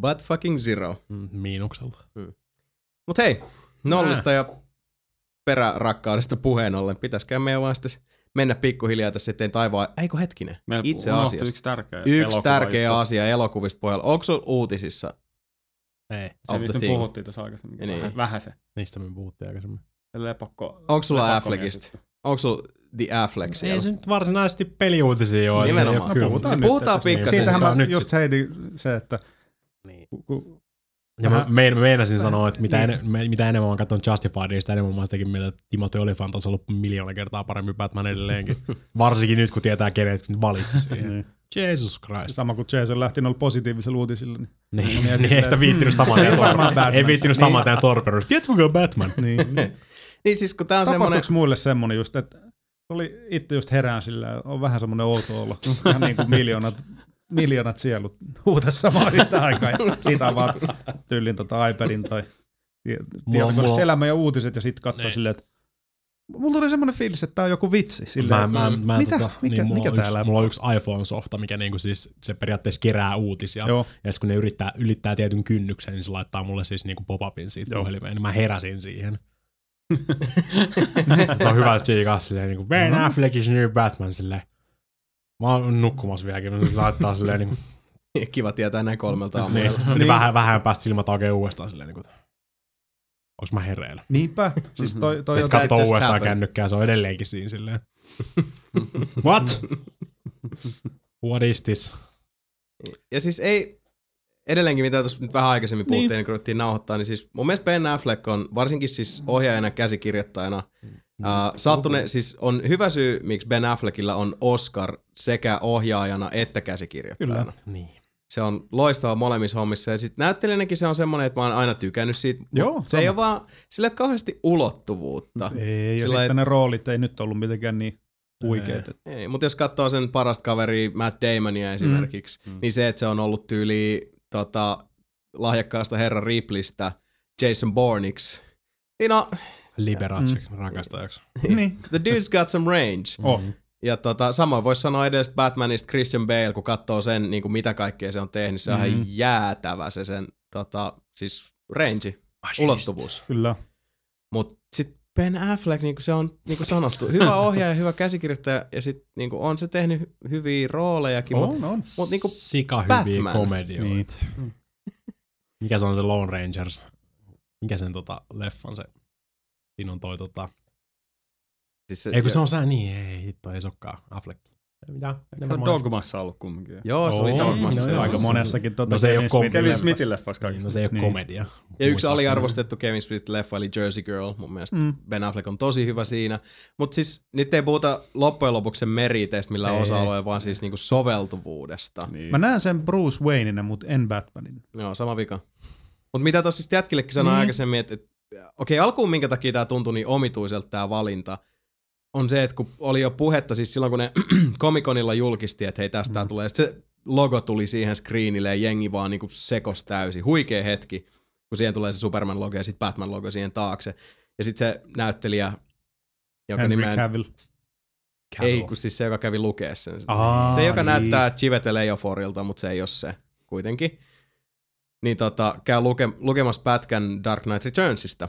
But fucking zero. Mm, Miinuksella. Mut hei, nollista ja perärakkaudesta puheen ollen, pitäisikö meidän vaan sitten mennä pikkuhiljaa tässä eteen taivaan. Eikö hetkinen? Meillä Itse asiassa. Yksi tärkeä Yksi tärkeä juttu. asia elokuvista pohjalla. Onko sulla uutisissa? Ei. Se, of mistä me thing. puhuttiin tässä aikaisemmin. Niin. Vähän, vähän se. Niistä me puhuttiin aikaisemmin. Lepakko. Onko sulla Affleckista? Onko sulla The Affleck siellä. Ei se nyt varsinaisesti peliuutisia ole. Nimenomaan. Ei No, puhutaan. Puhutaan pikkasen Siitähän mä Nyt just heitin se, että Niin. Ja mä mein, meinasin sanoa, että mitä, Niin. me- mitä enemmän mä oon katsonut Justifiedia, sitä enemmän mä sitäkin mieltä, että Timothy Olyphant olisi ollut miljoona kertaa parempi Batman edelleenkin. Varsinkin nyt, kun tietää kenet valitsi siihen. niin. Jesus Christ. sama kuin Jason lähti noilla positiivisilla uutisilla. Niin, Niin, mietin niin ei sitä viittinyt saman tien ei varmaan torpedoida. Ei Batman. viittinyt Niin. saman tien torpedoida. Tiedätkö, kuka on Batman? niin. Niin siis kun tää on semmonen... Tapahtuuko muille semmonen just, että oli itse just herään sillä, on vähän semmonen outo olla. Ihan niin kuin miljoonat, miljoonat sielut huuta samaan yhtä aikaa. Ja siitä vaan tyylin tota iPadin tai tie- tietokoneessa mulla- elämä ja uutiset ja sitten katsoo Niin. silleen, että mulla tuli semmonen fiilis, että tää on joku vitsi. Silleen, Mä, mä, mä, mitä? Tota, mikä, niin, mulla, mikä on tää yksi, mulla on yksi iPhone-softa, mikä niinku siis, se periaatteessa kerää uutisia. Joo. Ja kun ne yrittää, ylittää tietyn kynnyksen, niin se laittaa mulle siis niinku pop-upin siitä Joo. puhelimeen. Niin mä heräsin siihen. se on hyvä tsiikaa silleen niinku Ben Mhm. Affleck is new Batman silleen. Mä oon nukkumassa vieläkin, mutta se laittaa silleen niinku. Kiva tietää näin kolmelta niin, aamuista. niin. Niin. vähän, vähän päästä silmät aukeaa uudestaan silleen niinku. Onks mä hereillä? Niinpä. Siis toi, toi Ja on sitten katsoo uudestaan happened. kännykkää, se on edelleenkin siinä silleen. What? What is this? Ja siis ei, edelleenkin mitä tuossa nyt vähän aikaisemmin puhuttiin, Niin. niin. kun ruvettiin nauhoittaa, niin siis mun mielestä Ben Affleck on varsinkin siis ohjaajana ja käsikirjoittajana Mm. Uh, saattune, siis on hyvä syy, miksi Ben Affleckilla on Oscar sekä ohjaajana että käsikirjoittajana. Kyllä. Niin. Se on loistava molemmissa hommissa. Ja sitten näyttelijänäkin se on semmoinen, että mä oon aina tykännyt siitä. Joo, se ei sama. ole vaan, sillä ei ole kauheasti ulottuvuutta. Ei, ja Sillä sitten et- ne roolit ei nyt ollut mitenkään niin huikeet. että- Ei, mutta jos katsoo sen parasta kaveria Matt Damonia esimerkiksi, mm. niin se, että se on ollut tyyli tota, lahjakkaasta herra Ripleystä Jason Bourneiksi, niin no, Liberace mm. rakastajaksi. Niin. the dude's got some range. Oh. Ja tota, samoin voisi sanoa edes Batmanista Christian Bale, kun katsoo sen, niin kuin mitä kaikkea se on tehnyt, se on Mhm. ihan jäätävä se sen tota, siis range, ulottuvuus. Kyllä. Mutta sitten Ben Affleck, niin kuin se on niin kuin sanottu, hyvä ohjaaja, hyvä käsikirjoittaja ja sitten niin on se tehnyt hy- hyviä roolejakin, On, on. mut niinku Sika hyviä Batman. komedioita. Niin. Mikä se on se Lone Rangers? Mikä sen tota leffan se? Siinä on toi tota... siis se, Ei kun se on sää, niin ei hitto, ei se olekaan Affleck. Ei mitään. Se on Dogmassa ollut kumminkin. Joo, se oli Dogmassa. no. Aika monessakin tuota No se ei Kevin oo Smithin kom- Kevin. Smithin kaikista. no se ei ole Niin. komedia. Ja yksi aliarvostettu Kevin Smith leffa oli Jersey Girl, mun mielestä Mm. Ben Affleck on tosi hyvä siinä. Mutta siis nyt ei puhuta loppujen lopuksi sen meriteistä millä Ei. osa-alueella, vaan siis niinku soveltuvuudesta. Niin. Mä näen sen Bruce Wayneina, mutta en Batmanin. Joo, sama vika. Mutta mitä tuossa just jätkillekin sanoin Niin. aikaisemmin, että, että okei, alkuun minkä takia tämä tuntui niin omituiselta tämä valinta, on se, että kun oli jo puhetta, siis silloin kun ne Comic-Conilla julkisti, että hei tästä mm. tulee, se logo tuli siihen screenille ja jengi vaan niinku sekos täysin. Huikea hetki, kun siihen tulee se Superman-logo ja sitten Batman-logo siihen taakse. Ja sitten se näyttelijä, joka Henry nimeä... Cavill. Ei, kun siis se, joka kävi lukea sen. Aa, se, joka niin. näyttää Chivetel Eoforilta, mutta se ei ole se kuitenkin. Niin tota, käy luke, lukemassa pätkän Dark Knight Returnsista,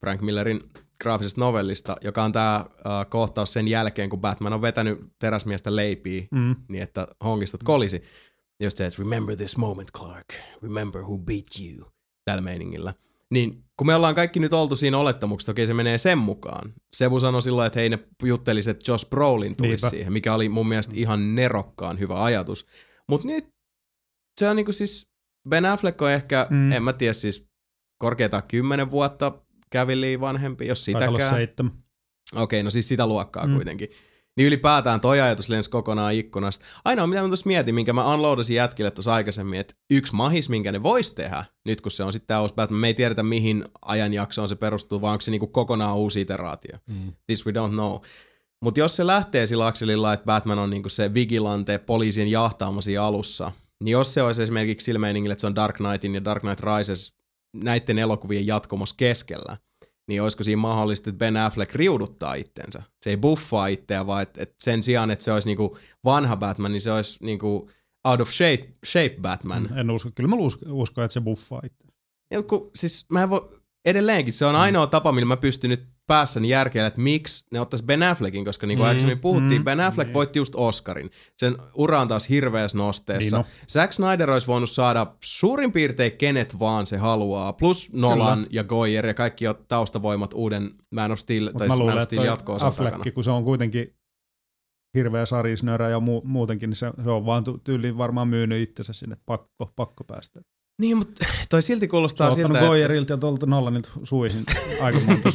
Frank Millerin graafisesta novellista, joka on tämä uh, kohtaus sen jälkeen, kun Batman on vetänyt teräsmiestä leipiä Mm. niin, että hongistot kolisi. Just se, että remember this moment, Clark. Remember who beat you. Tällä meiningillä. Niin kun me ollaan kaikki nyt oltu siinä olettamuksessa, okei se menee sen mukaan. Sebu sanoi silloin, että hei ne juttelisi, että Josh Brolin tulisi Niinpä. siihen, mikä oli mun mielestä ihan nerokkaan hyvä ajatus. Mutta nyt se on niinku siis, Ben Affleck on ehkä, Mm. en mä tiedä siis, korkeintaan kymmenen vuotta kävili vanhempi, jos sitäkään. seitsemän. Okei, no siis sitä luokkaa Mm. kuitenkin. Niin ylipäätään toi ajatus lensi kokonaan ikkunasta. Ainoa mitä mä tuossa mietin, minkä mä unloadasin jätkille tuossa aikaisemmin, että yksi mahis, minkä ne vois tehdä, nyt kun se on sitten tää uusi Batman, me ei tiedetä mihin ajanjaksoon se perustuu, vaan onko se niinku kokonaan uusi iteraatio. Mm. This we don't know. Mutta jos se lähtee sillä akselilla, että Batman on niinku se vigilante poliisien jahtaamo siinä alussa, niin jos se olisi esimerkiksi sillä meiningillä, että se on Dark Knightin ja Dark Knight Rises näiden elokuvien jatkomos keskellä, niin olisiko siinä mahdollista, että Ben Affleck riuduttaa itsensä. Se ei buffaa itseä, vaan että et sen sijaan, että se olisi niinku vanha Batman, niin se olisi niinku out of shape, shape Batman. En usko. Kyllä mä uskon, että se buffaa itse. Ja kun, siis mä en voi, edelleenkin se on ainoa tapa, millä mä pystyn nyt päässäni järkeä, että miksi ne ottais Ben Affleckin, koska niin kuin mm, aikaisemmin puhuttiin, mm, Ben Affleck niin. voitti just Oscarin. Sen ura on taas hirveässä nosteessa. Niin Niin Zack Snyder olisi voinut saada suurin piirtein kenet vaan se haluaa, plus Nolan Kyllä. ja Goyer ja kaikki taustavoimat uuden Man of Steel, Mut tai mä siis Man luulen, of että Steel jatko-osan Affleck, kun se on kuitenkin hirveä sarisnörä ja mu- muutenkin, niin se, se on vaan ty- tyyliin varmaan myynyt itsensä sinne, pakko, pakko päästä. Niin, mutta toi silti Se on kuulostaa ottanut siltä, että Goyerilta ja tuolta Nolanilta suihin aika monta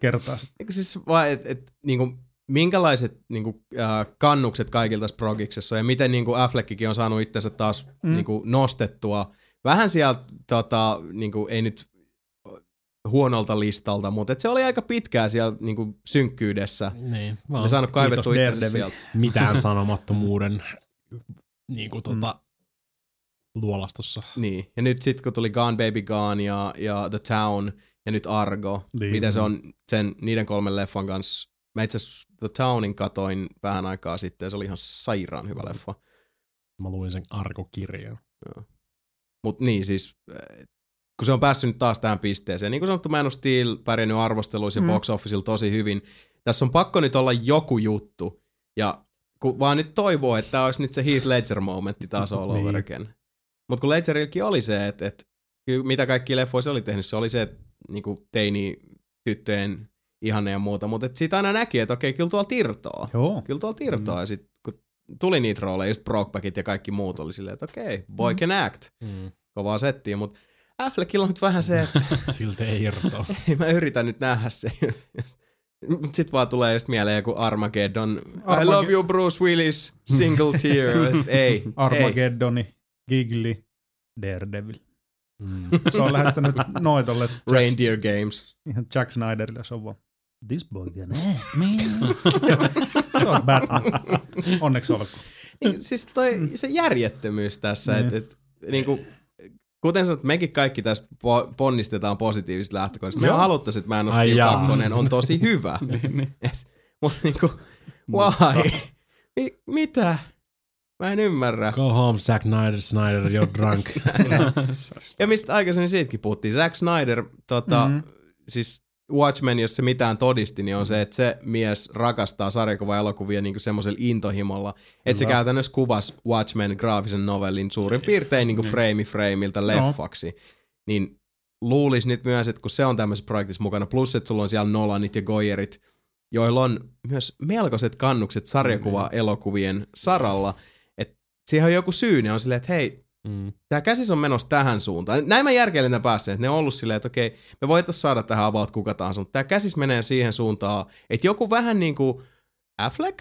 kertaa. Eikö siis vaan, että et, niinku, minkälaiset niinku, äh, kannukset kaikilta tässä progiksessa ja miten niinku Affleckikin on saanut itsensä taas mm. niinku, nostettua vähän sieltä, tota, niinku, ei nyt huonolta listalta, mutta et se oli aika pitkään siellä niinku, synkkyydessä. Niin. Ne saanut kaivettua itsensä sieltä. mitään sanomattomuuden niin kuin, tota, luolastossa. Niin, ja nyt sitten kun tuli Gone Baby Gone ja, ja The Town ja nyt Argo, Niin. miten se on sen, niiden kolmen leffan kanssa. Mä itse The Townin katoin vähän aikaa sitten ja se oli ihan sairaan hyvä leffa. Mä luin sen arkokirjan. Mutta niin siis, äh, kun se on päässyt nyt taas tähän pisteeseen. Niin kuin sanottu, Man of Steel pärjännyt arvosteluissa ja Mm. box officeilla tosi hyvin. Tässä on pakko nyt olla joku juttu. Ja kun vaan nyt toivoo, että tämä olisi nyt se Heath Ledger-momentti taas all over Niin. again. Mutta kun Ledgerilläkin oli se, että, että kyllä mitä kaikki leffoja se oli tehnyt, se oli se, että niin teini tyttöjen ihanne ja muuta. Mutta siitä aina näki, että okei, kyllä tuolla tirtoa. Joo. Kyllä tuolla tirtoa. Mm. Ja sitten kun tuli niitä rooleja, just Brokebackit ja kaikki muut oli silleen, että okei, boy can act Mm. kovaa settiä, mutta Affleckilla on nyt vähän se, että Siltä ei irtoa. ei mä yritän nyt nähdä se. Sitten vaan tulee just mieleen joku Armageddon. I Armage- love you Bruce Willis, single tear. Et ei, ei. Gigli, Daredevil. Mm. Se on lähettänyt noitolle Jack, Reindeer Games. ihan Jack Snyderille, se on vaan This boy can se on Batman. Onneksi olkoon. Niin, siis toi, se järjettömyys tässä, Niin. että et, niinku, kuten sanot, mekin kaikki tässä po- ponnistetaan positiivisista lähtökohdista. Me haluttaisiin, että Man of Steel. 2 on tosi hyvä. Mutta niinku, why? Mi- mitä? Mä en ymmärrä. Go home, Zack Snyder, Snyder, you're drunk. Ja mistä aikaisemmin siitäkin puhuttiin. Zack Snyder, tota, Mhm. mm-hmm. siis Watchmen, jos se mitään todisti, niin on se, että se mies rakastaa sarjakuva-elokuvia niin semmoisella intohimolla, että se käytännössä kuvasi Watchmen graafisen novellin suurin piirtein niin frame frameilta leffaksi. Niin luulisi nyt myös, että kun se on tämmöisessä projektissa mukana, plus että sulla on siellä Nolanit ja Goyerit, joilla on myös melkoiset kannukset sarjakuva-elokuvien saralla, että siihen on joku syy, ne on silleen, että hei, Mm. tämä käsis on menossa tähän suuntaan. Näin mä järkeilin tämän päässä, että ne on ollut silleen, että okei, me voitaisiin saada tähän about kuka tahansa, mutta tämä käsis menee siihen suuntaan, että joku vähän niin kuin Affleck,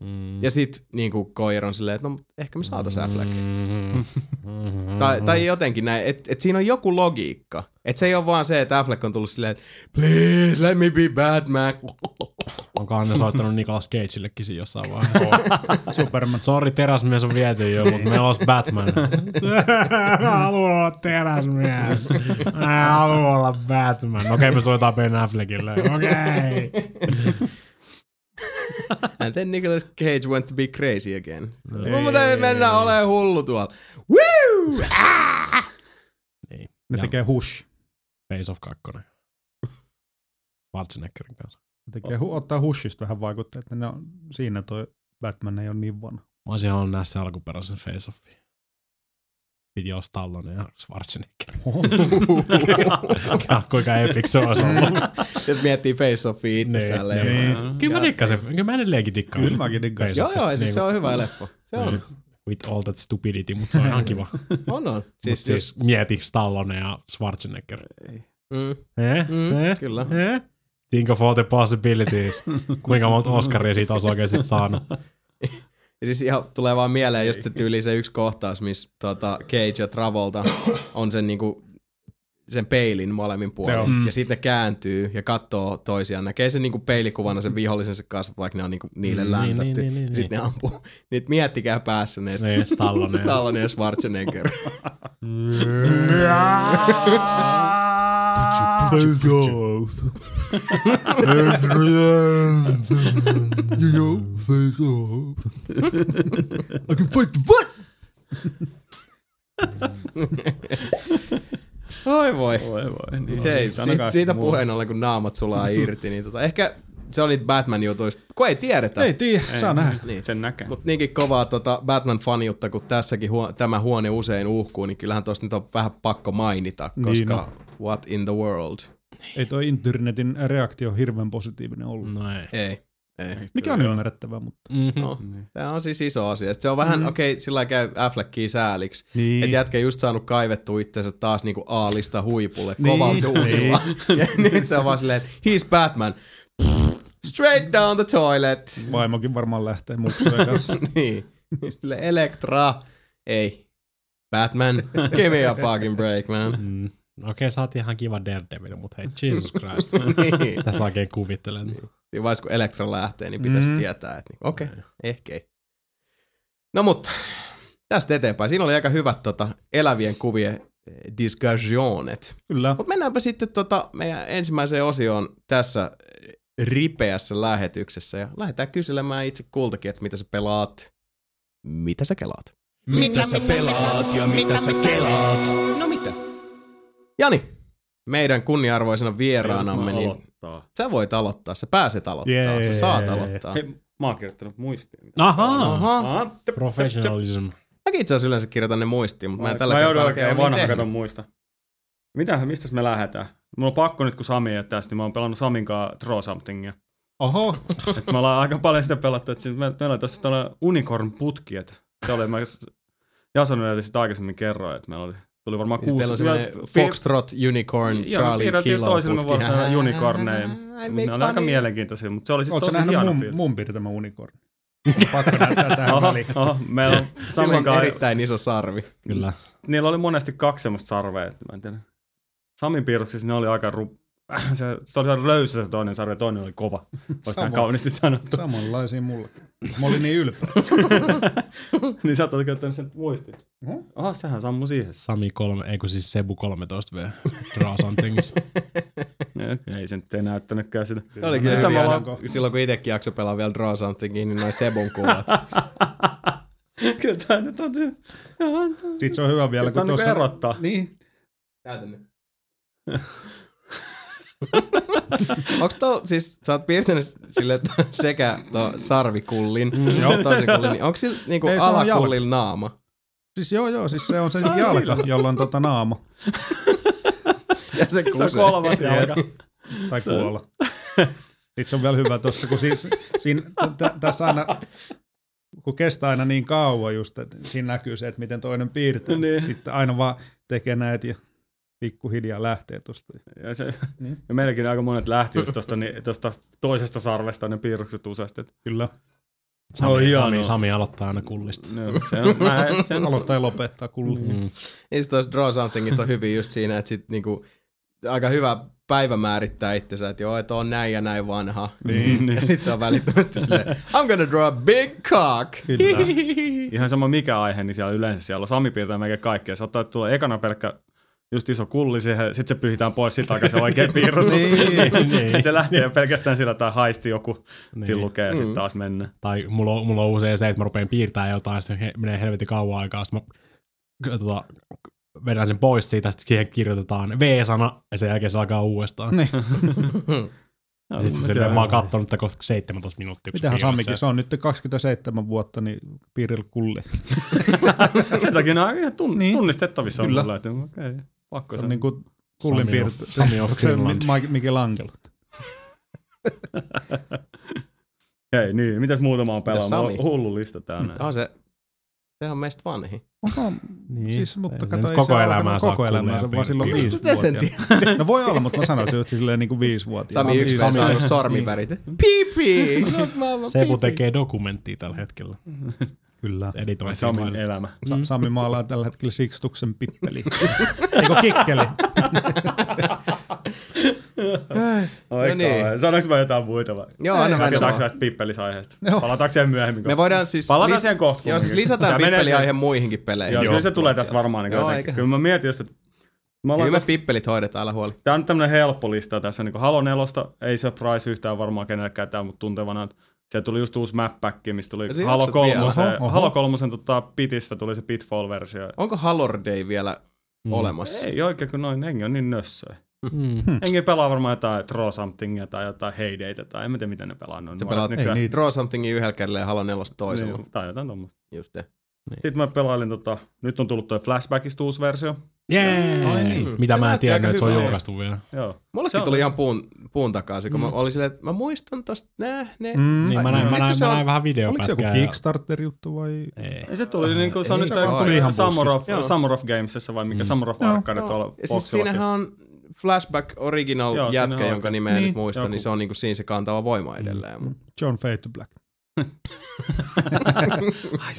Mm. ja sit niin kuin Goyer on silleen, että no ehkä me saataisiin Affleck. Mm. Tai, tai jotenkin näin, että et siinä on joku logiikka. Että se ei ole vaan se, että Affleck on tullut silleen, että please let me be Batman. Onkohan ne soittanut Nicolas Cageillekin siinä jossain vaiheessa? Superman. Sori, teräsmies on viety jo, mutta meillä olisi Batman. Mä haluan olla teräsmies. Mä haluan olla Batman. Okei, me soitaan Ben Affleckille. Okei. And then Nicolas Cage went to be crazy again. Ei. Mutta ei mennä ole hullu tuolla. Woo! Ah! Niin. Ne Ja tekee Hush. Face of 2. Schwarzeneggerin kanssa. Ne tekee, hu- ottaa Hushista vähän vaikutteet. Ne on, siinä toi Batman ei ole niin vanha. Mä olisin halunnut nähdä se alkuperäisen Face Offin. Piti olla Stallone ja Schwarzenegger. Kuinka epic se olisi ollut. Jos miettii Face-Offia itsessään Niin, niin. Kyllä mä dikkasin. Kyllä mä edelleenkin dikkaan. Kyllä mäkin. Face Joo, joo, siis se niinku- on hyvä leffa. Se on. Niin. With all that stupidity, mutta se on ihan kiva. On, on. siis, Siis, siis siis, mieti Stallone ja Schwarzenegger. mm, Eh? mm, Eh? kyllä. Eh? Think of all the possibilities. Kuinka monta Oscaria siitä olisi oikeasti saanut. Ja siis ihan tulee vaan mieleen just se tyyli se yksi kohtaus, missä tota Cage ja Travolta on sen niinku sen peilin molemmin puolin. Joo. Ja sitten ne kääntyy ja katsoo toisiaan. Näkee sen niinku peilikuvana sen vihollisensa kasvot, vaikka ne on niinku niille Mm, läntätty. niin, niin, niin, sitten ne ampuu. Nyt miettikää päässä ne, että Niin, Stallone. Stallone ja Schwarzenegger. you know, face off. I can fight the foot. Oi voi. Voi voi. Niin. Hei, Siis siitä, sanokaa siitä puheen ollen, kun naamat sulaa irti, niin tota, ehkä se oli Batman-jutuista, kun ei tiedetä. Ei tiedä, saa nähdä. Niin. Sen näkee. Mutta niinkin kovaa tota Batman-faniutta, kun tässäkin huo- tämä huone usein uhkuu, niin kyllähän tuosta nyt on vähän pakko mainita, Niin koska what in the world? Ei toi internetin reaktio hirveän positiivinen ollut. No ei. Ei, ei. Mikä on ymmärrettävää, mutta Mm-hmm. No, Niin. tämä on siis iso asia. Sitten se on vähän, mm. okei, okay, sillä käy Affleckia sääliksi. niin. Että jätkä just saanut kaivettua itsensä taas niinku A-lista huipulle Niin, kovalla duunilla. ja nyt se on vaan silleen, että he's Batman. Straight down the toilet. Vaimokin varmaan lähtee muksujen kanssa. niin. Sille Elektra. Ei. Batman. Give me a fucking break, man. Mm. Okei, okay, saatiin ihan kiva Daredevil, mutta hei, Jesus Christ. niin. Tässä oikein kuvittelen. Siinä vaiheessa, kun Elektra lähtee, niin pitäisi Mm. tietää, että niin, okei, okay, ehkä ei. No mutta, tästä eteenpäin. Siinä oli aika hyvät tota, elävien kuvien eh, discussionet. Kyllä. Mutta mennäänpä sitten tota meidän ensimmäiseen osioon tässä eh, ripeässä lähetyksessä ja lähdetään kyselemään itse kultakin, että mitä sä pelaat, mitä sä kelaat. Mitä sä pelaat ja mitä sä kelaat? No mitä? Jani, meidän kunniarvoisena vieraanamme, niin aloittaa. sä voit aloittaa, sä pääset aloittaa, sä saat aloittaa. Hei, mä oon kirjoittanut muistiin. Ahaa, Aha. Ah, professionalism. Mäkin itse asiassa yleensä kirjoitan ne muistiin, mutta mä en tällä mä joudun kertaa oikein oikein vanha katon muista. Mitä, mistä me lähdetään? Mulla on pakko nyt, kun Sami ei tästä, niin mä oon pelannut Samin kanssa Draw Somethingia. Oho, Et me ollaan aika paljon sitä pelattu, että siis me, meillä on tässä tällainen unicorn-putki, että se oli, mä Jasonille sitä aikaisemmin kerroin, että meillä oli, tuli varmaan Siis kuusi. teillä on semmoinen Foxtrot, Unicorn, Joo, Charlie, piirrettiin Kilo toisillemme putki. vuorotellen unicorneja. Ne oli aika mielenkiintoisia, mutta se oli siis ootko tosi nähnyt hieno mun, film. mun piirtämä unicorn? Pakko näyttää tähän Oho, väliin. oho, meillä on Sillä on erittäin iso sarvi. Kyllä. niillä oli monesti kaksi semmoista sarvea, että mä en tiedä. Samin piirroksissa ne oli aika ru... se, se oli löysä se toinen sarve, ja toinen oli kova. Olisi Sama. näin kauniisti sanottu. Samanlaisia mulla. Mä olin niin ylpeä. niin sä oot käyttänyt sen muistin. Oho. Aha, sehän sammui siihen. Sami 3, ei kun siis Sebu 13 V. Draw somethingis. Ei se nyt ei näyttänytkään sitä. Se oli kyllä hyviä. ollaan- Silloin kun itsekin jakso pelaa vielä Draw Somethingin, niin noin Sebun kuvat. Kyllä tää nyt on se. Sitten se on hyvä vielä, kun on niinku tuossa... erottaa. Niin, Näytä nyt. Onks to, siis sä oot piirtänyt sille, että sekä to sarvikullin ja toisen kullin, niin onko sillä niinku Ei, se on alakullilla naama? siis joo joo, siis se on se jalka, jolla on tota naama. Ja se Se on kusee. kolmas jalka. Tai kuolla. Sitten se on vielä hyvä tuossa, kun siis, siinä, tä- tässä aina, kun kestää aina niin kauan just, että siinä näkyy se, että miten toinen piirtää. Niin. Sitten aina vaan tekee näitä ja pikkuhiljaa lähtee tuosta. Ja, se, Niin. ja meilläkin aika monet lähti just tosta, niin, tosta toisesta sarvesta ne piirrokset useasti. Kyllä. Sami, Oh, hienoa. Sami, Sami aloittaa aina kullista. no, se on, mä, sen, Aloittaa ja lopettaa kulli. Mm. Niin sit tuossa Draw Somethingit on hyvin just siinä, että sit niinku aika hyvä päivä määrittää itsensä, että joo, että on näin ja näin vanha. Niin. Ja sit se on välittömästi silleen, I'm gonna draw a big cock. Kyllä. ihan sama mikä aihe, niin siellä yleensä siellä on Sami piirtää melkein kaikkea. Että tulee ekana pelkkä just iso kulli siihen, sit se pyhitään pois, sit alkaa se oikein piirrostus. Niin. Niin. se lähtee pelkästään sillä, että haisti joku, niin. Niin. siinä lukee ja Mm. sitten taas mennä. Tai mulla on, mulla on usein se, että mä rupean piirtämään jotain, sitten he, menee helvetin kauan aikaa, sitten mä tota, vedän sen pois siitä, sitten siihen kirjoitetaan V-sana, ja sen jälkeen se alkaa uudestaan. Niin. Ja sitten Mä se mä oon kattonut tätä kohta 17 minuuttia. Mitähän Sammikin, se on nyt 27 vuotta, niin piirillä kulli. Sen takia ne on ihan Niin. tunnistettavissa on Kyllä. mulle, että okei, pakko Se on niin kuin kullin of- Sami of Se Finland. Mi- Michelangelo. Hei, niin, mitäs muutama on pelannut? Sami? Mulla on hullu lista täällä. On se, se on meistä vanhi. Oho, Niin. siis, mutta kato, ei koko se elämää saa koko elämää, se vaan silloin piirtää. Mistä te sen tiedätte? No voi olla, mutta mä sanoisin, että silleen niin kuin viisivuotias. Sami yksi on saanut sormivärit. Pipi! Look, mama, Sebu pipi. tekee dokumenttia tällä hetkellä. Kyllä. Editointia Samin elämä. Sa- Sami maalaa tällä hetkellä Sixtuksen pippeli. Eikö kikkeli? Oi No niin. Sanoinko mä jotain muita vai? Joo, anna mä Jatetaanko sanoa. tästä pippelisaiheesta? Joo. Palataanko siihen myöhemmin? Me voidaan siis... Palataan siihen kohta Joo, siis lisätään Tää pippeliaihe muihinkin peleihin. Joo, kyllä se tulee tässä varmaan. Niin Joo, eikä. Kyllä mä mietin että me ollaan Kyllä me tos- pippelit hoidetaan, älä huoli. Tää on nyt tämmönen helppo lista. Tässä on niin Halo 4, ei surprise yhtään varmaan kenellekään täällä, mutta tuntevana. että Siellä tuli just uusi map pack, mistä tuli Ja se Halo jaksat 3. vielä. Oho, oho. Halo 3 tota, pitistä tuli se Pitfall-versio. Onko Halor Day vielä Mm. olemassa. Ei oikein, kun noin jengi on niin nössöjä. Mm. Jengi pelaa varmaan jotain Draw Somethingia tai jotain Heydaytä tai en tiedä miten ne pelaa. noin Sä pelaat nykyään. Ei niitä. Draw Somethingin yhdellä kädellä ja Halo 4 toisella. Niin, tai jotain tommoista. Just ne. Sitten mä pelailin tota, nyt on tullut toi Flashbackista uusi versio. Yeah. Ai niin. Mitä Se mä en tiedä, että se on julkaistu vielä. Joo. Mullekin tuli ihan puun, puun takaisin, kun mm. mä olin silleen, että mä muistan tosta nähneen. Mm. Niin, mä näin, mä näin, se mä näin vähän Oliko se joku videopätkää. Kickstarter-juttu vai? Ei. Ja se tuli niinku, se on ei nyt Summer of. Summer of Gamesissa vai mikä Mm. Summer of. Arcade tuolla Ja siis siinähän on Flashback Original Joo, jätkä, jonka nimeä Niin. nyt muista, Joku. niin se on niinku siinä se kantava voima edelleen. Mm. John Fade to Black.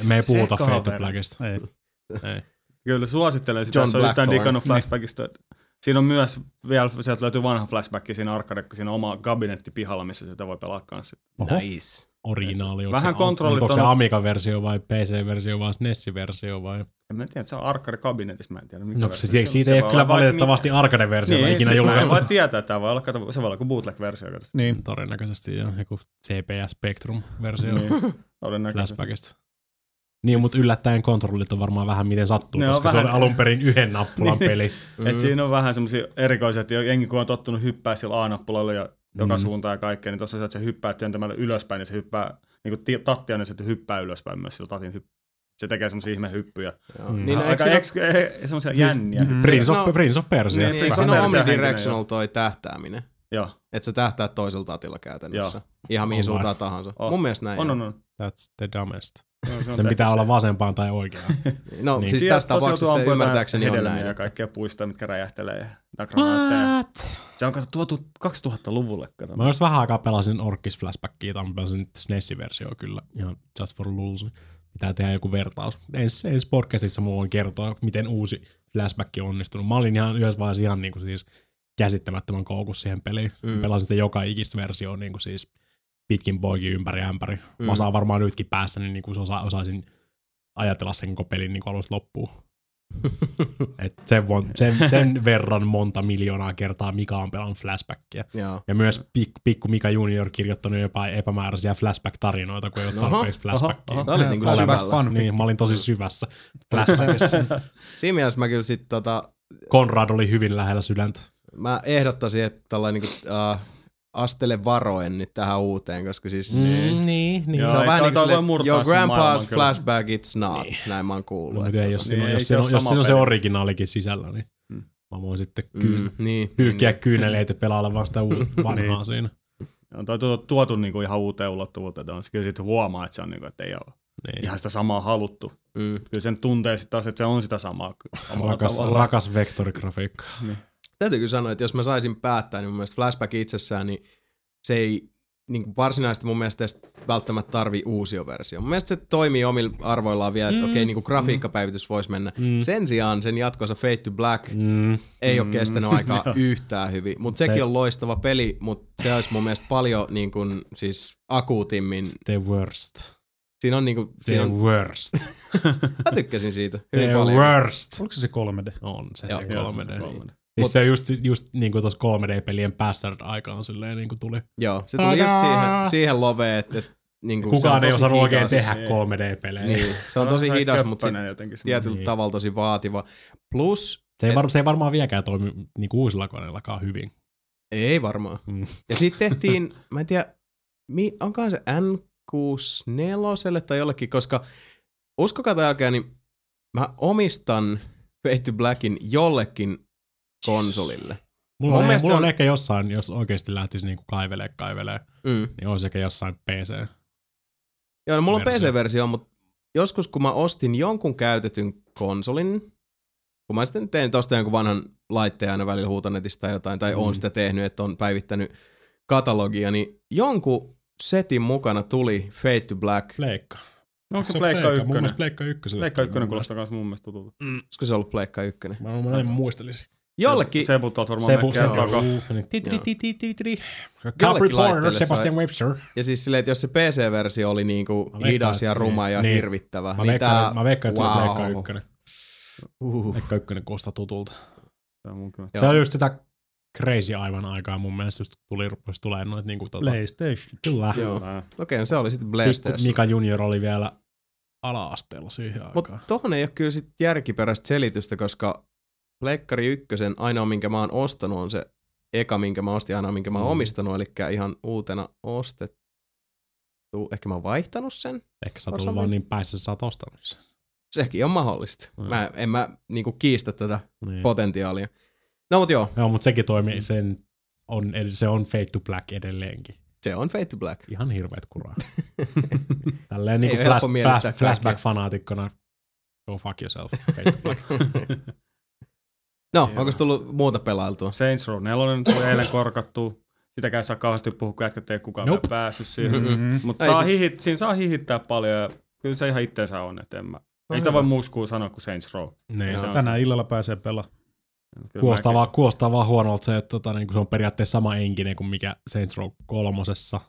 Me ei puhuta Fate to. Blackista. Ei. Ei. Kyllä suosittelen sitä, John jos on yhtään digannut Flashbackista. että Siinä on myös vielä, sieltä löytyy vanha Flashback siinä arcade, siinä on oma kabinetti pihalla, missä sitä voi pelaa kanssa. Oho. Nice. Originaali. Onko Vähän se, kontrollit Onko se on- Amiga-versio vai PC-versio vai SNES-versio vai? En mä tiedä, että se on arcade-kabinetissa, mä en tiedä. Mikä No, versio se, siitä Se ei ole kyllä valitettavasti arcade-versio Niin, ikinä sit mä en julkaistu. voi tietää, että tämä voi olla, se voi olla kuin bootleg-versio. Niin. Todennäköisesti jo joku CPS Spectrum-versio Niin, todennäköisesti. Niin, mutta yllättäen kontrollit on varmaan vähän miten sattuu, Ne on koska se vähän- oli alun perin yhden nappulan Niin. peli. Mm. Et siinä on vähän semmoisia erikoisia, että jengi kun on tottunut hyppää sillä A-nappulalla ja joka Mm. suuntaan ja kaikkea, niin tuossa että se hyppää työntämällä ylöspäin, niin se hyppää, niin kuin tattia, niin se hyppää ylöspäin myös sillä tatin hyppää. Se tekee semmoisia ihme hyppyjä. Joo. Mm. Niin, no, Aika siinä, eks, e, semmoisia Siis- jänniä. mm. Prince of, No- Prince of Persia. Niin, niin, eikö siinä ole omnidirectional toi tähtääminen? Joo, Että sä tähtäät toisella tatilla käytännössä. Joo. Ihan mihin On vai? suuntaan tahansa. On. Mun mielestä näin. on, on. on, on. That's the dumbest. Joo, se Sen pitää se. olla vasempaan tai oikeaan. No Niin. siis Sieltä tässä tapauksessa ymmärtääkseni on näin. ja kaikkea puistoja, mitkä räjähtelee. ja granaatteja. Se on kato tuotu 2000-luvulle. Kato. Mä just vähän aikaa pelasin Orkis Flashbackia, tai mä pelasin nyt SNES-versio kyllä, ihan just for lulls. Pitää tehdä joku vertaus. Ensi, ensi podcastissa mulla on kertoa, miten uusi Flashback on onnistunut. Mä olin ihan yhdessä vaiheessa ihan niinku siis käsittämättömän koukussa siihen peliin. Mm. Pelasin sitä joka ikistä versiota niinku siis pitkin poikin ympäri ämpäri. Mm. Mä osaan varmaan nytkin päässä, niin niinku osa, osaisin ajatella sen koko pelin niinku alusta loppuun. Et sen, von, sen, sen verran monta miljoonaa kertaa Mika on pelannut Flashbackia. Joo. Ja myös pik, pikku Mika Junior kirjoittanut jopa epämääräisiä flashback-tarinoita, kun ei ole Oho, tarpeeksi flashbackia. oho. Olit niinku syvällä. Niin, mä olin tosi syvässä flashbackissa. Siinä mielessä mä kyllä sit tota, Konrad oli hyvin lähellä sydäntä. mä ehdottaisin, että tällainen niinku, uh, astele varoen nyt tähän uuteen, koska siis Mm, niin, niin. Joo, se on ei vähän niin kuin your grandpa's kyllä. flashback, it's not. Niin. Näin mä oon kuullut. No, että mutta ei, jos, Niin, siinä on, ei jos, se siinä on, jos sama siinä on se originaalikin sisällä, niin Mm. mä voin sitten Mm, kyyn, niin, pyyhkiä niin, kyyneleitä pelailla vaan sitä uut- vanhaa siinä. On toi tuotu, tuotu niinku ihan uuteen ulottuvuuteen. On se kyllä sitten huomaa, että se on niinku, että ei ole Niin. ihan sitä samaa haluttu. Mm. Kyllä sen tuntee sitten taas, että se on sitä samaa. Rakas, rakas vektorigrafiikka. Täytyy kyllä sanoa, että jos mä saisin päättää, niin mun mielestä Flashback itsessään, niin se ei niin kuin varsinaisesti mun mielestä edes välttämättä tarvii uusia versio. Mun mielestä se toimii omilla arvoillaan vielä, että mm. okei, niin kuin grafiikkapäivitys voisi mennä. Mm. Sen sijaan sen jatkossa Fade to Black Mm. ei ole Mm. kestänyt aikaa yhtään hyvin. Mutta Se- sekin on loistava peli, mutta se olisi mun mielestä paljon niin kuin, siis akuutimmin. The worst. Siinä on niin kuin, The siinä on, worst. mä tykkäsin siitä hyvin The paljon. worst. Oliko se se 3D? On se Joo, se joo, 3D. se on kolmonen. Siis se just, just niin kuin tuossa 3D-pelien bastard-aikaan silleen niin kuin tuli. Joo, se tuli just siihen, siihen loveen, että, että niin kuin, Kukaan ei osannut oikein tehdä Ei. 3D-pelejä. Niin, se on tosi hidas, mutta tietyllä Niin. tavalla tosi vaativa. Plus, Se ei, Et- var, se ei varmaan vieläkään toimi niin kuin uusilla koneillakaan hyvin. ei varmaan. Mm. Ja sitten tehtiin, mä en tiedä, mi, onkohan se N64 tai jollekin, koska uskokaa tai älkää, niin mä omistan Fade to Blackin jollekin konsolille. Mulla, Mun on, mulla on on- ehkä jossain, jos oikeasti lähtisi niinku kaivelee kaivelee, Mm. niin olisi ehkä jossain PC. Joo, no mulla on Versio. PC-versio, mutta joskus kun mä ostin jonkun käytetyn konsolin, kun mä sitten tein tosta jonkun vanhan laitteen aina välillä huutonetista tai jotain, tai mm. on sitä tehnyt, että on päivittänyt katalogia, niin jonkun setin mukana tuli Fade to Black. Pleikka. Onko se on Pleikka Mun ykkönen? mielestä Pleikka ykköselle. Pleikka ykkönen Mun kuulostaa myös mun mielestä tutulta. Olisiko se ollut Pleikka 1? mielestä. Mä, mä en muistelisin. Jollekin, Sebu tuolta varmaan Sebu, Sebu. alkaa. Cap Cap reporter, laitteelle Sebastian Webster. ja siis silleen, että jos se PC-versio oli niinku hidas ja ruma ja Niin. hirvittävä, Mä niin veikkaan, mä veikkaan, että se on. Pleikka ykkönen. Uhuh. Pleikka ykkönen kuulostaa tutulta. Se on. Se just sitä crazy aivan aikaa mun mielestä, just tuli, rupesi tulee noit niinku tota. PlayStation. Kyllä. Joo. Okei, no se oli sitten PlayStation. Mika Junior oli vielä ala-asteella siihen aikaan. Mutta tohon ei ole kyllä sit järkiperäistä selitystä, koska Pleikkari ykkösen ainoa, minkä mä oon ostanut, on se eka, minkä mä ostin, ainoa, minkä mä oon Mm. omistanut, eli ihan uutena ostettu. Ehkä mä oon vaihtanut sen. Ehkä sä oot vaan niin päissä, sä oot ostanut sen. Sekin on mahdollista. Mm. Mä, en mä niinku kiistä tätä Niin. potentiaalia. No mut joo, Joo, mutta sekin toimii, sen on, se on Fade to Black edelleenkin. se on Fade to Black. Ihan hirveet kuraa. Tälleen niin ole flash, flash, flashback-fanaatikkona. Go fuck yourself, Fade to Black. No, Joo. onko tullut muuta pelailtua? Saints Row 4 tuli eilen korkattu. Sitäkään saa kauheasti puhua, kun jätkät ei kukaan Nope. päässyt siihen. Mm-mm. Mm. Mutta saa siis- hihit, siinä saa hihittää paljon ja kyllä se ihan itteensä on, että en mä. No ei sitä hyvä. voi muuksi kuin sanoa kuin Saints Row. niin. Tänään illalla pääsee pelaamaan. Kyllä Kuulostaa, mäkin- vaan, kuulostaa vaan huonolta se, että tota, niin se on periaatteessa sama enkinen kuin mikä Saints Row kolmosessa.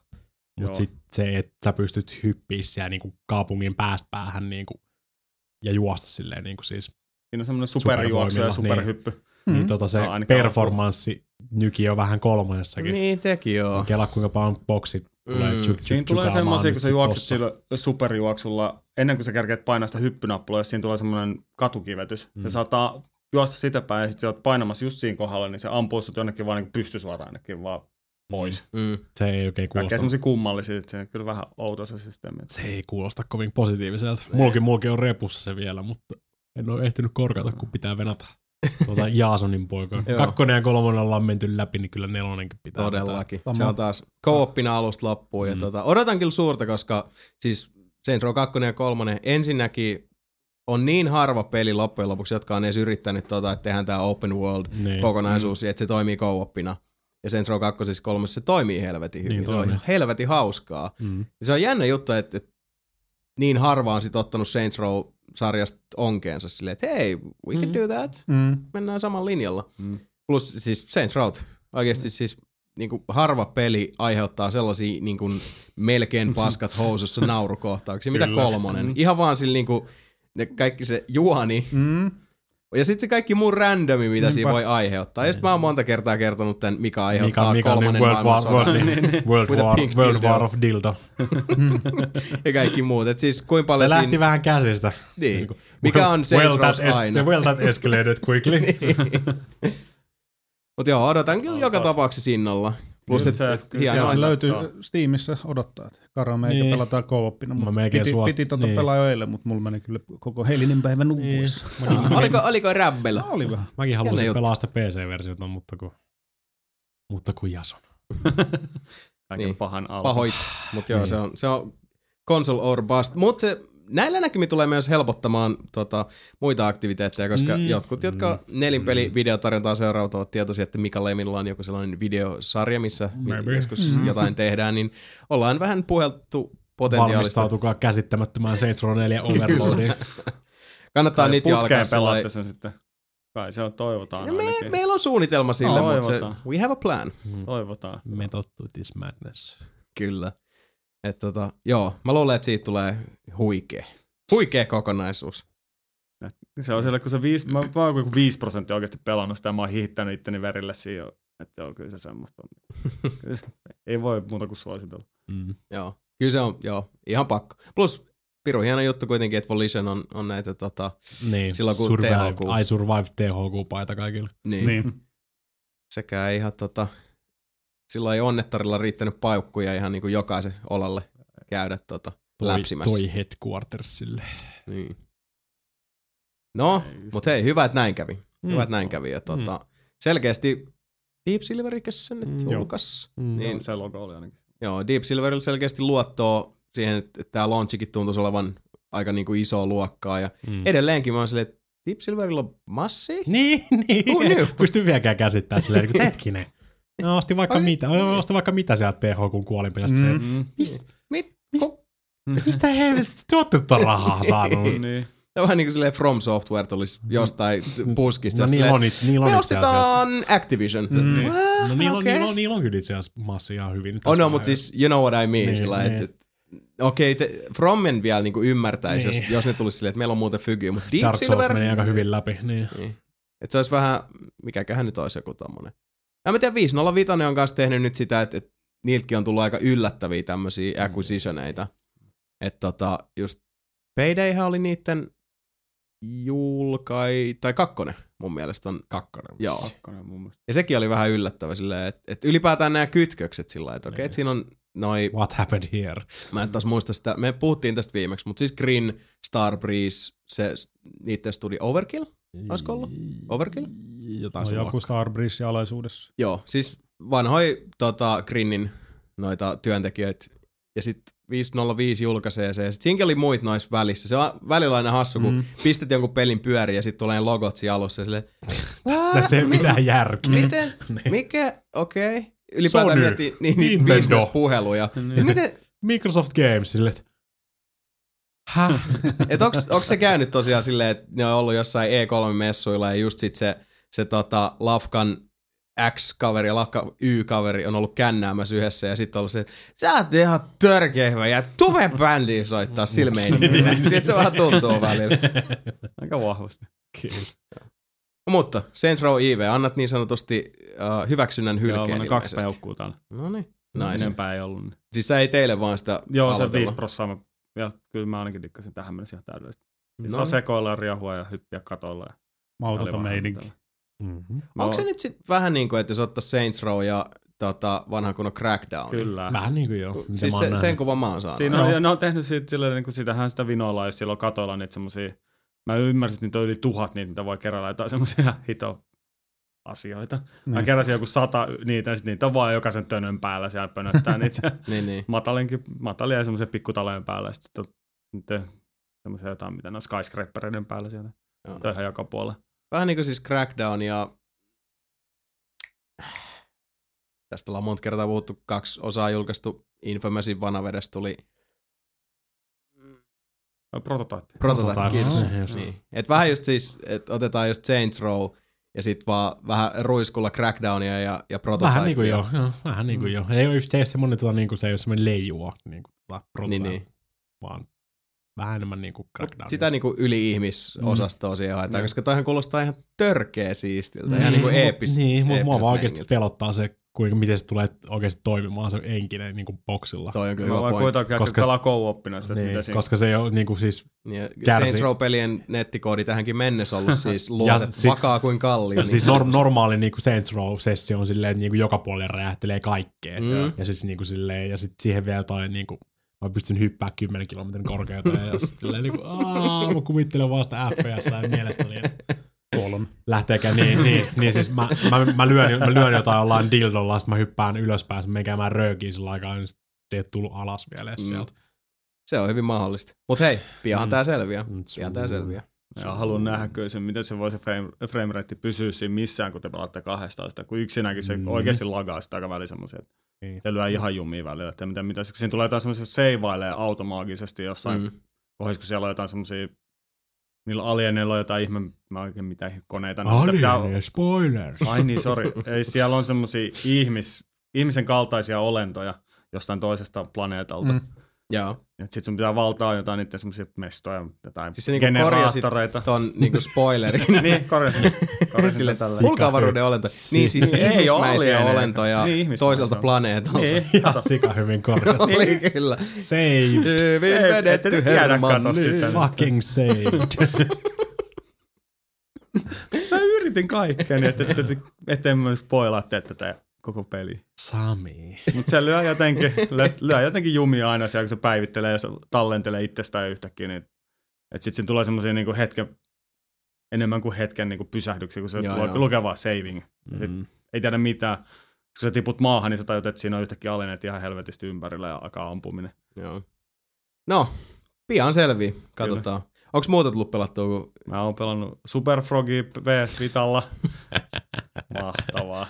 Mutta sitten se, että sä pystyt hyppiä siellä niin kuin kaupungin päästä päähän niin kuin, ja juosta silleen niin kuin siis. Siinä on semmoinen superjuoksu ja Supervoimilla, superhyppy. Niin Mm. tota se performanssi nyki on vähän kolmosessakin. Niin. Niin teki joo. Kela kuinka paljon boksit tulee Mm. tsyk, Siinä tulee semmoisia, kun sä juokset sillä superjuoksulla, ennen kuin sä kerkeet painaa sitä hyppynappulaa, jos siinä tulee semmoinen katukivetys. Mm. Se saattaa juosta sitä päin ja sitten sä oot painamassa just siinä kohdalla, niin se ampuu sut jonnekin vaan niin pystysuoraan ainakin vaan pois. Mm. Mm. Se ei oikein Kaikkea kuulosta. semmoisia kummallisia, että se on kyllä vähän outo se systeemi. Se ei kuulosta kovin positiiviselta. Mulki, mulki on repussa se vielä, mutta en ole ehtinyt korkata, kun pitää venata. Tuota Jaasonin poika. Joo. Kakkonen ja kolmonen ollaan menty läpi, niin kyllä nelonenkin pitää. Todellakin. Sama. Se on taas co-opina alusta loppuun. Ja Mm. tota, odotan kyllä suurta, koska siis Saints Row 2 ja 3 ensinnäkin on niin harva peli loppujen lopuksi, jotka on edes yrittänyt tota, että tehdään tämä open world Niin. kokonaisuus, että se toimii co-opina. Ja Saints Row 2 siis 3 se toimii helvetin hyvin. Niin se on toimii. helvetin hauskaa. Mm. Ja se on jännä juttu, että, että niin harva on sit ottanut Saints Row-sarjasta onkeensa silleen, että hei, we can Mm. do that. Mm. Mennään samalla linjalla. Mm. Plus siis Saints Row, oikeasti siis niin kuin harva peli aiheuttaa sellaisia niin kuin melkein paskat housussa naurukohtauksia, mitä Kyllä. kolmonen. Mm. Ihan vaan sillä niin kuin, ne kaikki se juoni Mm. Ja sitten se kaikki muu randomi, mitä siinä Niinpä. voi aiheuttaa. Ja sitten mä oon monta kertaa kertonut tämän, mikä aiheuttaa Mikä, mikä niin World War, maailmansodan World, World, With a War, pink World dildo. War of Dildo. ja kaikki muut. Et siis kuinka Se paljon lähti siinä... vähän käsistä. Niin. Niinku, Mikä on Saints well, Rows aina. well that escalated quickly. Mutta joo, odotan kyllä joka tapauksessa innolla. Plus, että se- et, se löytyy. Steamissa odottaa, että Karame eikä Niin. pelataan co-opina. Mä melkein piti, suost- piti tota niin. pelaa jo eilen, mutta mulla meni kyllä koko heilinen päivä nukkuessa. Mäkin, oliko, oliko räbbellä? No, oli vähän. mäkin haluaisin juttu. pelaa sitä PC-versiota, mutta kun, mutta kun Jason. Kaiken Niin. niin. pahan alla. Pahoit, mutta joo, Niin. se on, se on console or bust. Mutta se näillä näkymin tulee myös helpottamaan tota, muita aktiviteetteja, koska mm. Mm. jotkut, jotka nelinpeli videotarjontaa seuraavat, ovat tietoisia, että Mika Lemilla on joku sellainen videosarja, missä Maybe. joskus Mhm. jotain tehdään, niin ollaan vähän puheltu potentiaalista. Valmistautukaa käsittämättömään Saints Row 4 Overloadiin. Kannattaa Tai niitä jo alkaa pelaatte sen sitten. Kai se on, toivotaan No me, ainakin. meillä on suunnitelma sille, No, mutta se, toivotaan. we have a plan. Toivotaan. Method to this madness. Kyllä. Et tota, joo, mä luulen, että siitä tulee huikea. Huikea kokonaisuus. Se on siellä, kun se viisi, mä, oon joku 5 prosenttia oikeasti pelannut sitä, mä oon hiittänyt itteni verille siinä jo. Että joo, kyllä se semmoista on. Kyllä se, ei voi muuta kuin suositella. Mm. Joo, kyllä se on, joo, ihan pakko. Plus, piru hieno juttu kuitenkin, että Volition on, on näitä tota, Niin, Silloin kun survive, THQ. I survive THQ-paita kaikille. niin, niin. Sekä ei ihan tota, silloin ei onnettarilla riittänyt paukkuja ihan niin kuin jokaisen olalle käydä tota, Toi, läpsimässä. toi headquartersille. Niin. No, mutta hei, hyvä, että näin kävi. Mm. Hyvä, että näin kävi. Ja, tota, selkeästi Deep Silverikäs sen nyt Mm. julkaisi. Mm. Niin, Niin. Se logo oli ainakin. Joo, Deep Silverilla selkeästi luottoa siihen, että tämä launchikin tuntuisi olevan aika niinku isoa luokkaa. Ja Mm. edelleenkin mä oon silleen, että Deep Silverilla on massi? Niin, niin. Who knew? Pystyn vieläkään käsittämään silleen, niin kuin, hetkinen. No, osti vaikka mitä, no, osti vaikka mitä sieltä THQ kuolinpeliasta. Mm. Mm. Mm. Mis, Mit? mist, mistä helvetistä te ootte tota rahaa saanut? niin. Se on vähän niin kuin silleen From Software tulisi jostain t- puskista. No ja niillä silleen, on, it- niillä on me ostetaan Activision. Mm. What? No niillä on, Okei. niillä on, niillä on kyllä itse asiassa massi ihan hyvin. Oh no, on mutta siis you know what I mean. Niin, sillä, niin. että, okei, te, Frommen vielä niinku ymmärtäisi, Niin. jos, jos ne tulisi silleen, että meillä on muuten fygy, mutta Deep Dark Souls Silver, meni aika hyvin läpi. Niin. Niin. Että se olisi vähän, mikäköhän nyt olisi joku tommonen. Mä tiedän, 505 on kanssa tehnyt nyt sitä, että, että niiltäkin on tullut aika yllättäviä tämmöisiä acquisitioneita. Että tota, just Paydayhän oli niitten julkai, tai kakkonen mun mielestä on. Kakkonen. Joo. Kakkonen mun mielestä. Ja sekin oli vähän yllättävä silleen, että, että ylipäätään nämä kytkökset sillä että okei, että siinä on noi, What happened here? mä en taas muista sitä, me puhuttiin tästä viimeksi, mutta siis Green, Starbreeze, se, niiden studi Overkill? Olisiko ollut? Overkill? Jotain No, joku Starbreeze alaisuudessa. Joo, siis vanhoi tota, Grinnin noita työntekijöitä ja sitten 505 julkaisee se ja sit siinäkin oli muit noissa välissä. Se on välillä aina hassu, kun Mm. pistät jonkun pelin pyöriin ja sitten tulee logot siinä alussa ja silleen, Tässä ei ole mitään järkeä. miten? Mikä? Okei. Okay. Ylipäätään Sony. miettii niin, niin Nintendo. business-puheluja. Niin. Miten, Microsoft Games sille, että Häh? et onks, onks se käynyt tosiaan silleen, että ne on ollut jossain E3-messuilla ja just sit se, se tota, Lafkan X-kaveri ja Lafka Y-kaveri on ollut kännäämässä yhdessä ja sitten ollut se, että sä oot ihan törkeä hyvä ja tuve bändiin soittaa silmeiningillä. Sitten se vähän tuntuu välillä. Aika vahvasti. Mutta Saints Row IV, annat niin sanotusti uh, hyväksynnän Joo, hylkeen oon kaksi peukkuu täällä. No niin, nice. Enempää ei ollut. Siis sä ei teille vaan sitä Joo, se aloitellut. 5 prossaa. Mä, ja kyllä mä ainakin dikkasin tähän mennessä ihan täydellisesti. No. No Saa sekoilla ja riehua ja hyppiä katolla. Ja Mautonta meininki. Mm-hmm. Mä Onko se nyt sit vähän niin kuin, että jos ottaa Saints Row ja tota, vanhan kunnon Crackdown? Kyllä. Vähän niin kuin joo. Siis se, sen kuvan mä oon saanut. Siinä on, ne on tehnyt siitä, silleen, niin kuin sitähän sitä vinoilla, jos silloin katoilla niitä semmosia, mä ymmärsin, että niitä on yli tuhat niitä, mitä voi keräillä, jotain semmosia hito asioita. Mä Niin. keräsin joku sata niitä, ja sit niitä on vaan jokaisen tönön päällä siellä pönöttää niitä Niin, niin. matalinkin, matalia ja semmoisen pikkutalojen päällä, ja sitten niitä semmoisia jotain, mitä ne on skyscrapereiden päällä siellä. Joo. Töihän joka puolella. Vähän niin kuin siis Crackdown ja... Tästä ollaan monta kertaa puhuttu, kaksi osaa julkaistu. Infamousin vanavedestä tuli. Prototype Prototype, Kids. ah. Niin. Et vähän just siis, että otetaan just Saints Row ja sit vaan vähän ruiskulla Crackdownia ja, ja Prototypea. Vähän niinku joo, joo, vähän niinku joo. Ei ole se, ei ole semmonen, tota, niinku, se ei ole semmonen leijua, niinku, tota, Niin, prototype, niin. vaan vähän enemmän niinku crackdown. Sitä niinku yli-ihmisosastoa siihen haetaan, Mm. koska toihan kuulostaa ihan törkeä siistiltä. Ihan niinku mut- eeppis, Niin, mutta mua vaan oikeasti pelottaa se, kuinka, miten se tulee oikeasti toimimaan se enkinen niinku boksilla. Toi on kyllä hyvä pointti. kuitenkin Koska- koska... pelaa co-oppina sitä, niin, mitä Niin, siinä. koska se ei ole niinku siis, Ja Kärsi. Saints Row-pelien nettikoodi tähänkin mennessä ollut siis luotet, sit- vakaa kuin kallio. siis niin norm, normaali niinku Saints Row-sessio on silleen, että niinku joka puolelle räjähtelee kaikkea. Mm. Ja siis niinku silleen, ja sit siihen vielä toi niinku, mä pystyn hyppää 10 kilometrin korkeutta ja sit silleen niinku, aah, mä kuvittelen vaan sitä FPS ja mielestäni, että Kolme. lähteekään niin, niin, niin siis mä, mä, mä, lyön, mä lyön jotain jollain dildolla, sit mä hyppään ylöspäin, sit mä käymään röökiin sillä aikaa, niin sit se ei tullut alas vielä Mm. sieltä. Se on hyvin mahdollista. Mut hei, pianhan Mm. tää selviää. Mm, Pian tää selviää. Ja haluan nähdä kyllä sen, miten se voi se frame, frame rate pysyä siinä missään, kun te pelaatte kahdestaan sitä, kun yksinäkin se Mm. oikeasti lagaa sitä aika välillä semmoisia, että Niin. se lyö ihan jumiin välillä, että mitä, mitä, siinä tulee jotain semmoisia seivailee automaagisesti jossain, Mm. kohdissa, kun siellä on jotain semmoisia, niillä alieneilla on jotain ihme, mä oikein mitä koneita. Alien, spoilers! Ai niin, sori. Ei, siellä on semmoisia ihmis, ihmisen kaltaisia olentoja jostain toisesta planeetalta. Mm. Joo. Sitten sun pitää valtaa jotain niiden semmoisia mestoja, jotain Siis se niinku korjasit generaattoreita. ton niinku spoilerin. niin, korjasin. korjasin Sille tällä. Hulkavaruuden olento. Niin siis Ei ihmismäisiä alieneita. olentoja Niin, ihmismäisiä toiselta on. planeetalta. Niin, kato. sika hyvin korjattu. Oli kyllä. Save! Hyvin vedetty herman. Fucking saved. Mä yritin kaikkea, niin että et, et, et en myös spoilaatte tätä koko peli. Sami. Mutta se lyö jotenkin, lyö, lyö jotenkin jumia aina siellä, kun se päivittelee ja se tallentelee itsestään yhtäkkiä. Niin, että sitten siinä tulee semmoisia niinku hetken, enemmän kuin hetken niinku pysähdyksiä, kun se Joo, tulee joo. lukee vaan saving. Mm. Ei tiedä mitään. Kun sä tiput maahan, niin sä tajut, että siinä on yhtäkkiä aleneet ihan helvetisti ympärillä ja alkaa ampuminen. Joo. No, pian selvii. Katsotaan. Onko muuta tullut pelattua kuin... Mä oon pelannut Super Frogi PS Vitalla. Mahtavaa.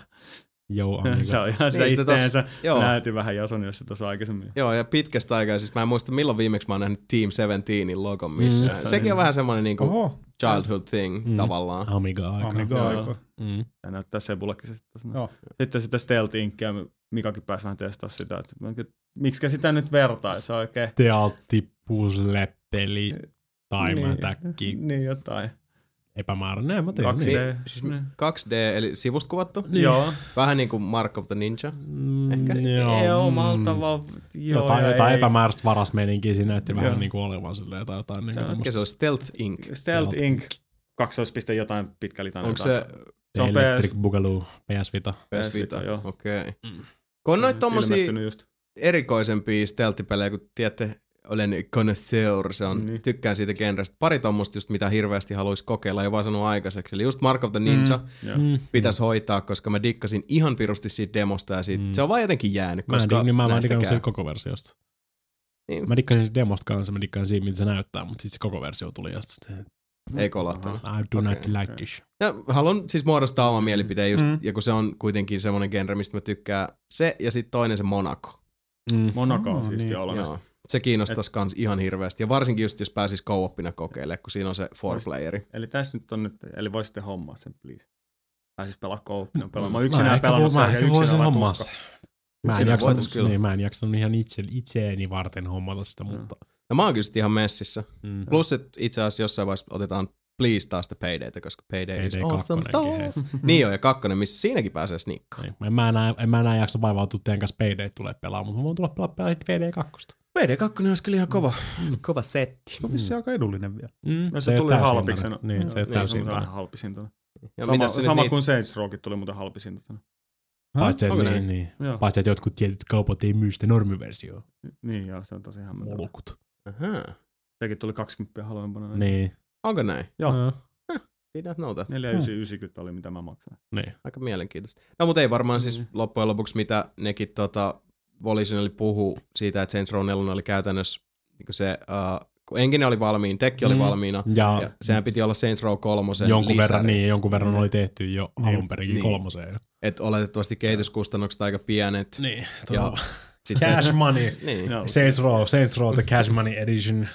Joo, se on ihan sitä Niin, tos- itteensä. joo. Näytin vähän Jasonille se tuossa aikaisemmin. Joo, ja pitkästä aikaa, siis mä en muista milloin viimeksi mä oon nähnyt Team 17in logon missään. Mm. Sekin on vähän semmoinen niinku Oho, childhood thing Mm. tavallaan. Amiga aika. Amiga Joo. aiko. Mm. Ja näyttää Sebullekin sitten. Joo. Sitten sitä Stealth Inkia, Mikakin pääsi vähän testaa sitä, että miksi sitä nyt vertaisi oikein. Tealtti, puzzle, peli, taimätäkki. Niin, niin jotain. epämääräinen. En mä tiedä. Kaksi Niin. D. Siis 2D, eli sivusta kuvattu. Joo. Vähän niin kuin Mark of the Ninja. Mm, Ehkä. Joo, mm, omalla tavalla. Joo, jotain, jotain ei. epämääräistä varasmeininkiä siinä näytti vähän Joo. niin kuin olevan silleen tai jotain. Niin Se Mikä se on? Stealth Inc. Stealth Stealth Inc. Kaksoispiste jotain pitkälitainen. Onko se Se on Electric PS, Boogaloo, PS Vita. PS PS Vita? Joo. Okei. Okay. Kun on noita tommosia erikoisempia stealth-pelejä, kun tiedätte, olen connoisseur, se on, Niin. tykkään siitä genrestä. Pari tommosta just, mitä hirveästi haluaisi kokeilla, jo vaan sanonut aikaiseksi. Eli just Mark of the Ninja mm. Joo. Mm. pitäisi hoitaa, koska mä dikkasin ihan pirusti siitä demosta ja siitä, Mm. mm. se on vaan jotenkin jäänyt, Mä en, koska dig- niin mä, mä digannut käy. siitä koko versiosta. Niin. Mä dikkasin siitä demosta kanssa, mä dikkasin siitä, miltä se näyttää, mutta sitten se koko versio tuli ja sitten Ei kolahtanut. I do not Okei, like this. Ja haluan siis muodostaa oman mielipiteen just, Mm. mm. ja kun se on kuitenkin semmoinen genre, mistä mä tykkään. Se ja sitten toinen se Monaco. Mm. Monaco on Oh, siisti niin. Joo. Se kiinnostaisi kans ihan hirveästi. Ja varsinkin just jos pääsis co-opina kokeilemaan, kun siinä on se four playeri. Eli tässä nyt on nyt, eli voisitte hommaa sen, please. Siis pelaa kooppina pelaa. Mä Mä yksinään pelannut mä sen, ja voisin yksinään hommaa tuska. se. Mä en, jaksanut, niin, mä en jaksanut ihan itse, itseäni varten hommata sitä, mutta... No mä oon kyllä ihan messissä. Mm. Plus, että itse asiassa jossain vaiheessa otetaan please taas sitä Paydayta, koska Payday, is Payday awesome kakkonenkin, sauce. niin on, ja kakkonen, missä siinäkin pääsee sniikkaan. Niin. En mä enää, en mä enää jaksa vaivautua teidän kanssa Payday tulee pelaamaan, mutta mä voin tulla pelaa pelaa Payday 2. Payday 2 olisi kyllä ihan kova, kova setti. On vissi aika edullinen vielä. Mm, No se, ei tuli ole halpiksena. täysin Niin, se ei niin, täysin se on halpisintana. Ja Sama, mitä se sama nyt kuin Saints Rowkin tuli muuten halpisintana. Paitsi, Onko niin, niin. Joo. Paitsi, että jotkut tietyt kaupat ei myy sitä normiversioa. Niin, joo, se on tosi hämmentävää. Ahaa. Sekin tuli 20 halvempana. Niin. Onko näin? Joo. No, Did not know that. 4990 oli mitä mä maksain. niin. Aika mielenkiintoista. No mutta ei varmaan siis Mm. loppujen lopuksi mitä nekin tota, Volitionally puhu siitä, että Saints Row 4 oli käytännössä niin se, uh, kun enkinen oli valmiin, tekki oli Mm. valmiina, Ja, ja sehän piti olla Saints Row 3 jonkun lisäri. verran, niin, jonkun verran oli tehty jo alun perinkin Niin. kolmoseen. Että oletettavasti kehityskustannukset aika pienet. Niin. Ja sit Cash se, money. niin, Joo. Saints Row, Saints Row the Cash Money Edition.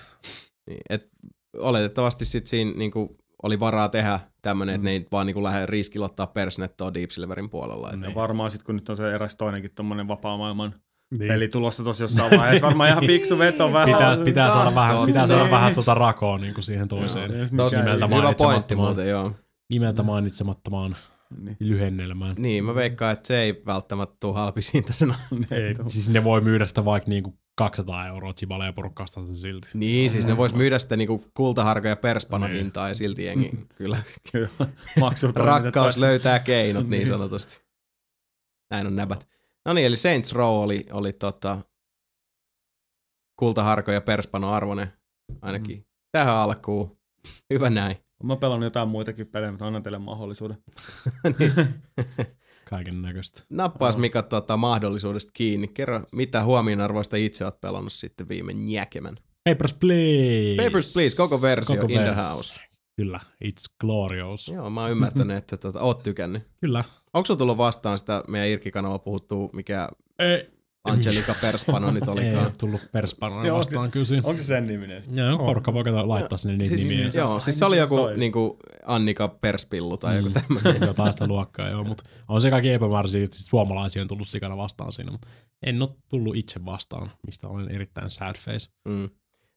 niin, et oletettavasti sit siinä niinku, oli varaa tehdä tämmönen, että ne ei vaan niinku lähde riskillä ottaa persnettoa Deep Silverin puolella. Niin. Ja varmaan sitten kun nyt on se eräs toinenkin tommonen vapaa maailman Niin. peli tulossa tossa jossain vaiheessa, varmaan ihan fiksu veto vähän. Pitää, pitää saada vähän, totta. pitää saada Niin. vähän tota rakoa niin kuin siihen toiseen. Joo, Tosi nimeltä hyvä pointti mainitsemattomaan. muuten, joo. Nimeltä mainitsemattomaan Niin. lyhennelmään. Niin, mä veikkaan, että se ei välttämättä tule halpisintaisena. Ei. Siis ne voi myydä sitä vaikka niinku 200 euroa Chibale ja porukkaasta sen silti. Niin, siis ne vois myydä sitä niinku kultaharko ja perspanon Niin. ja silti jengi kyllä Kyllä. Maksu rakkaus löytää keinot niin Niin. sanotusti. Näin on näbät. No niin, eli Saints Row oli, oli tota, kultaharko ja perspano arvoinen ainakin Mm. tähän alkuun. Hyvä näin. Mä pelannut jotain muitakin pelejä, mutta annan teille mahdollisuuden. niin. Kaiken näköistä. Nappaas. Mika tota, mahdollisuudesta kiinni. Kerro, mitä huomionarvoista itse oot pelannut sitten viime njäkemän. Papers, Please! Papers, Please, koko versio Koko in the vers- house. Kyllä, it's glorious. Joo, mä oon ymmärtänyt, että tota, oot tykännyt. Kyllä. Onko sulla tullut vastaan sitä meidän Irkki-kanavalla puhuttu, mikä Ei, Angelika Perspano nyt ei olikaan? ole tullut perspanoja Joo, vastaan kyllä siinä. Onko se sen niminen? Joo, porukka voi laittaa sinne niitä Siis, nimiä. joo, siis se oli joku niinku Annika Perspillu tai joku Mm. tämmöinen. Jotain sitä luokkaa, joo. Mutta on se kaikki epämääräisiä, että siis suomalaisia on tullut sikana vastaan siinä, mutta en ole tullut itse vastaan, mistä olen erittäin sad face. Mm.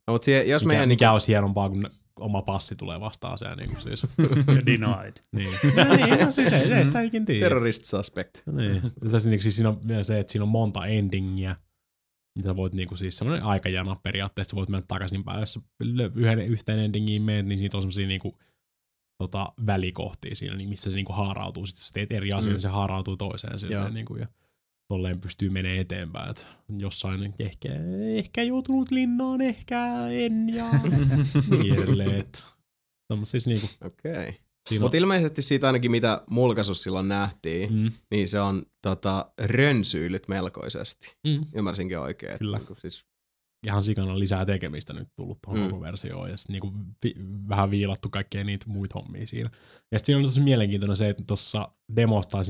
No, mutta sie, jos Mikä, meidän... mikä olisi hienompaa, kun oma passi tulee vastaan se niin kuin siis. Denied. niin. no, niin, no, siis ei, ei sitä ikin tiedä. Terrorist suspect. Niin. Tässä niin, siis siinä on vielä se, että siinä on monta endingiä, mitä sä voit niinku siis semmoinen aikajana periaatteessa, sä voit mennä takaisinpäin, jos sä lö- yhden, yhteen endingiin menet, niin siitä on semmosia niinku tota, välikohtia siinä, niin missä se niinku haarautuu. Sitten sä teet eri asian, Mm. niin se haarautuu toiseen silleen, niinku, ja tolleen pystyy menemään eteenpäin. Et jossain ehkä, ehkä joutunut linnaan, ehkä en ja niin edelleen. Tommosia siis niinku, Okei. Okay. Mutta ilmeisesti siitä ainakin mitä mulkaisussa silloin nähtiin, mm, niin se on tota, rönsyylyt melkoisesti. mm, Ymmärsinkin oikein. että Kyllä. niinku Siis, ihan sikana lisää tekemistä nyt tullut tuohon Mm. versioon ja sitten niinku vi- vähän viilattu kaikkea niitä muita hommia siinä. Ja sitten siinä on tosi mielenkiintoinen se, että tuossa demossa tai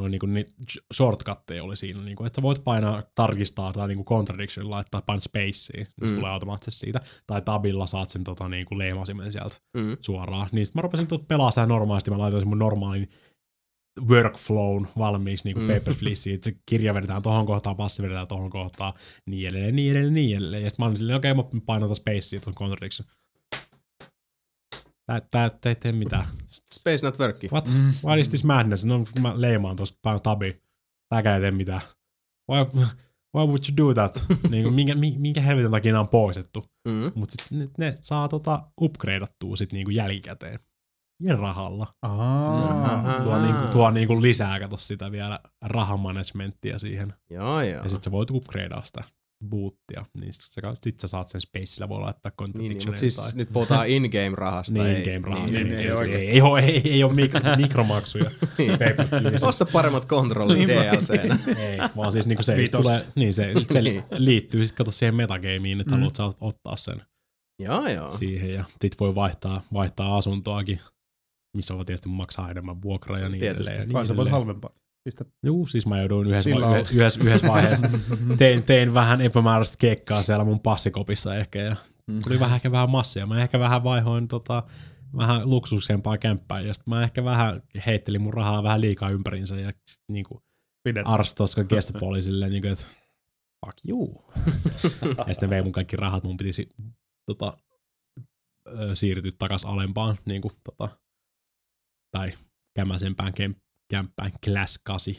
betassa oli niinku niitä shortcutteja oli siinä, niinku, että sä voit painaa tarkistaa tai niinku contradiction laittaa pain spaceen, niin Mm. tulee automaattisesti siitä. Tai tabilla saat sen tota, niinku leimasimen sieltä mm. suoraan. Niin mä rupesin pelaa sitä normaalisti, mä laitoin sen mun normaalin workflown valmiiksi niin kuin Mm. Paper Please, että se kirja vedetään tohon kohtaan, passi vedetään tohon kohtaan, niin edelleen, niin edelleen, niin edelleen. Ja sit mä olin silleen, okei, okay, mä painan tätä spacea tuon contradiction. Tää, tää, ei tee mitään. Space Network. What? What is this madness? No, mä leimaan tuossa tabi. Tääkään ei tee mitään. Why, why would you do that? niin, kuin, minkä, mi- minkä helvetin takia nämä on poistettu? Mm. Mutta sit ne, ne, saa tota upgradeattua sit niinku jälkikäteen. Ja rahalla. Aa. Tuo, niinku, tuo niinku lisää, kato sitä vielä rahamanagementtia siihen. Joo, joo. Ja sit sä voit upgradea sitä boottia. Niin sit sä, sit sä saat sen spacella voi laittaa Niin, niin, mutta siis nyt puhutaan in-game rahasta. niin, ei, game rahasta. Niin, Niin, niin, ei, ei ei, ei, oikeesti. ei, ole, ei, ei ole mikro, mikromaksuja. pay-per-viewissa. Osta paremmat kontrollit Niin DLCnä. Ei, vaan siis niinku se, Vitos. tulee, niin se, se Niin. liittyy sit kato siihen metagameen, että Mm. haluat sä ottaa sen joo, joo. siihen ja sit voi vaihtaa, vaihtaa asuntoakin, missä voi tietysti maksaa enemmän vuokraa ja niin Tietysti. edelleen. Niin sä voit edelleen. halvempaa. Pistä. Juu, siis mä jouduin yhdessä, va- yhdessä, yhdessä vaiheessa, tein, tein vähän epämääräistä kekkaa siellä mun passikopissa ehkä ja tuli vähän ehkä vähän massia. Mä ehkä vähän vaihoin tota, vähän luksuksempaa kämppää ja sit mä ehkä vähän heittelin mun rahaa vähän liikaa ympärinsä ja sit niinku Gestapooli silleen niinku, että fuck you. ja sitten vei mun kaikki rahat, mun piti si- tota, siirtyä takas alempaan niinku, tota, tai kämäsempään kem- kämppään, class 8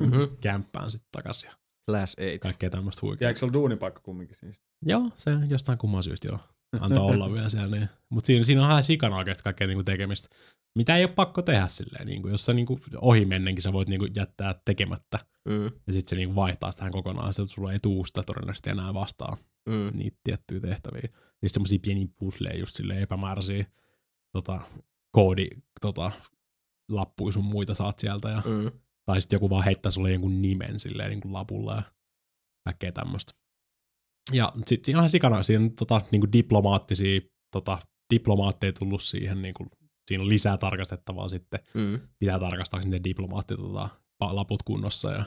Mhm. kämppään sitten takas ja Class 8. kaikkea tämmöistä huikeaa. Jääkö sulla duunipaikka kumminkin siis? Joo, se jostain kumman syystä joo. Antoi olla vielä siellä. Niin. Mutta siinä, siinä on ihan sikana oikeasti kaikkea niinku tekemistä. Mitä ei ole pakko tehdä silleen. Niinku, jos sä niinku ohi mennenkin sä voit niinku jättää tekemättä. Mm. Ja sitten se niinku vaihtaa sitä kokonaan. Sitten sulla ei tuu sitä todennäköisesti enää vastaan Mm. niitä tiettyjä tehtäviä. Niin semmosia pieniä pusleja just silleen epämääräisiä tota, koodi tota, lappuja sun muita saat sieltä. Ja, Mm. tai sitten joku vaan heittää sulle jonkun nimen silleen niin kuin lapulla ja kaikkea tämmöistä. Ja sitten ihan sikana, siinä on tota, niin kuin diplomaattisia, tota, diplomaatteja tullut siihen, niin kuin, siinä on lisää tarkastettavaa sitten. Mm. Pitää tarkastaa sinne diplomaatti tota, laput kunnossa ja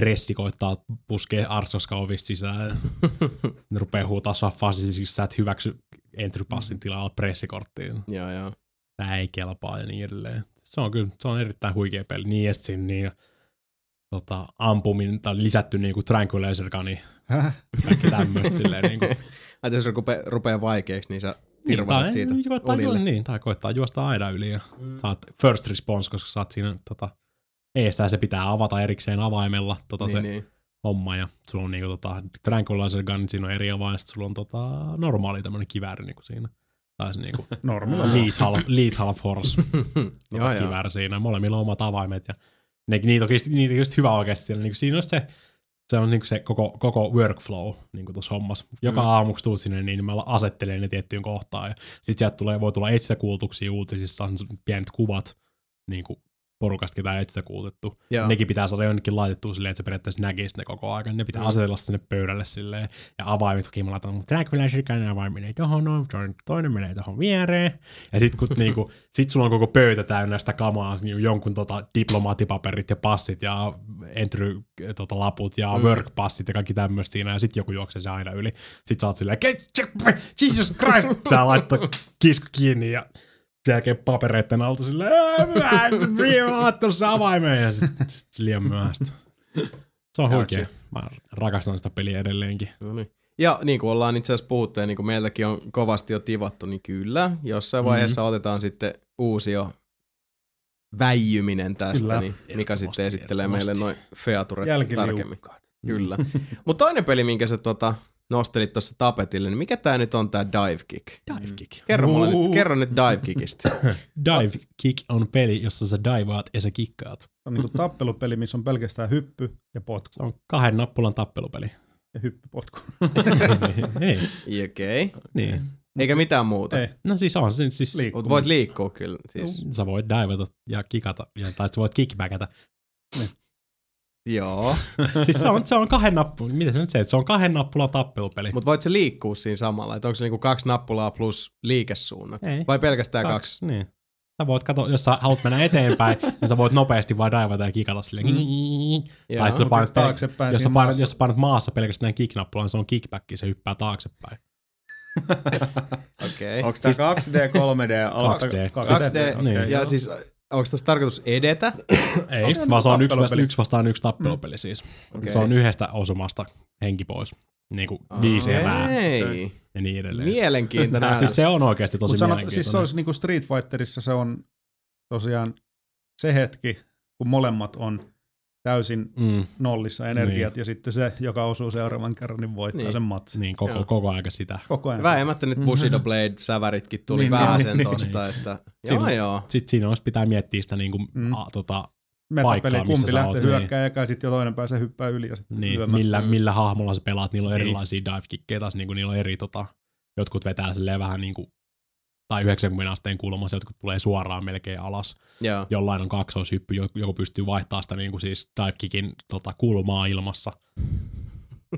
pressi koittaa puskea Arsoska ovista sisään. ne rupeaa huutaa sua fasisiksi, jos sä et hyväksy entry passin tilalla pressikorttiin. joo, joo. Tää ei kelpaa ja niin edelleen. Se on kyllä, se on erittäin huikea peli. Niin ja siinä niin, tota, ampuminen, tai lisätty niinku tranquilizer guni, Häh? kaikki tämmöistä silleen niinku. Ai, jos rupeaa, rupeaa vaikeaksi, niin sä Niin, tirvaat tai, siitä koittaa, unille. ju- niin, tai koittaa juosta aidan yli ja Mm. saat first response, koska saat siinä tota, eessä se pitää avata erikseen avaimella tota, se Niin, niin. homma ja sulla on niinku tota, tranquilizer gun, siinä on eri avain, sulla on tota, normaali tämmönen kivääri niinku siinä. Tai se niinku lethal, lethal force Joo, joo. siinä. Molemmilla on omat avaimet ja ne, niitä, on, niitä on just hyvä oikeasti siellä. Niin siinä on se, se on niinku se koko, koko workflow niin tuossa hommassa. Joka Mm. aamuksi tuut sinne, niin mä asettelen ne tiettyyn kohtaan. Ja sit sieltä tulee, voi tulla etsintäkuulutuksia uutisissa, on pienet kuvat niin kuin porukasta, ketä on etsintäkuulutettu. Joo. Nekin pitää saada jonnekin laitettua silleen, että se periaatteessa näkisi ne koko ajan. Ne pitää Mm. asetella sinne pöydälle silleen. Ja avaimet, okei mä laitan mun Tranquilizer avain menee tohon, no, toinen- menee tohon viereen. Ja sit kun niinku, sit sulla on koko pöytä täynnä sitä kamaa, niin jonkun tota diplomaattipaperit ja passit ja entry tota, laput ja Mm. work-passit ja kaikki tämmöistä siinä. Ja sit joku juoksee se aina yli. Sit sä oot silleen, "Ke- Jesus Christ! Tää laittaa kisko kiinni ja jälkeen papereiden alta silleen, "Ää, mä en avaimeen ja sit, sit liian myöhäistä. Se on huikea. Mä rakastan sitä peliä edelleenkin. No niin. Ja niin kuin ollaan itse asiassa puhuttu ja niin kuin meiltäkin on kovasti jo tivattu, niin kyllä, jossain Mhm. vaiheessa mm-hmm. otetaan sitten uusi jo väijyminen tästä, Kyllä. niin Mika Ehdottomasti, sitten esittelee meille noin featuret tarkemmin. Jälkiliukkaat. Kyllä. Mutta toinen peli, minkä sä tota, nostelit tuossa tapetille, niin mikä tää nyt on tää Dive Kick? Dive Kick. Kerro, mulle nyt, kerro nyt Dive Kickistä. Dive Kick on peli, jossa sä divaat ja sä kikkaat. Se on niinku tappelupeli, missä on pelkästään hyppy ja potku. Se on kahden nappulan tappelupeli. Ja hyppypotku. niin, Okei. Okay. niin. Eikä mitään muuta. Ei. No siis on se siis... Liik- Mutta voit liikkua kyllä. Siis. Sä voit divata ja kikata, ja, tai sä voit kickbackata. Joo. siis se on, se on kahden nappulan, mitä se nyt se, se on kahden nappulan tappelupeli. Mutta voit se liikkua siinä samalla? Että onko se niinku kaksi nappulaa plus liikesuunnat? Ei. Vai pelkästään kaksi? Niin. Sä voit katsoa, jos sä haluat mennä eteenpäin, niin sä voit nopeasti vaan divata ja kikata silleen. Joo. Tai sit sä Mut painat, taaksepäin jos, sä painat, maassa. jos sä painat maassa pelkästään kicknappulan, niin se on kickback, se hyppää taaksepäin. Okei. Onko tää 2D, 3D? alta- 2D. 2D. Niin. Ja siis, onko tässä tarkoitus edetä? Ei, Onko se vaan se on yksi, yksi vastaan yksi tappelupeli siis. Okei. Se on yhdestä osumasta henki pois. Niin kuin viisi erää. Ei. ja niin edelleen. Mielenkiintoinen. siis se on oikeasti tosi Mutta sanot, mielenkiintoinen. siis se olisi niinku Street Fighterissa se on tosiaan se hetki, kun molemmat on täysin mm, nollissa energiat, ja sitten se, joka osuu seuraavan kerran, niin voittaa Niin. sen matsin. niin, koko, Joo. koko aika sitä. Koko ajan. Vähemmättä nyt Bushido Blade-säväritkin tuli Niin, vähän niin, sen niin, tosta, että Siinä- joo joo. Sitten siinä olisi pitää miettiä sitä niin kuin, Mm. a, tota, Metapeli, paikkaa, missä kumpi sä lähtee oot, hyökkää ja sitten jo toinen pääsee hyppää yli ja sitten niin, millä, Mm. millä hahmolla sä pelaat, niillä on Niin. erilaisia dive-kikkejä taas, niin kuin niillä on eri, tota, jotkut vetää silleen vähän niin kuin, tai 90 asteen kulmassa, jotkut tulee suoraan melkein alas. Joo. Jollain on kaksoishyppy, joku pystyy vaihtamaan sitä niin kuin siis dive-kickin tota, kulmaa ilmassa.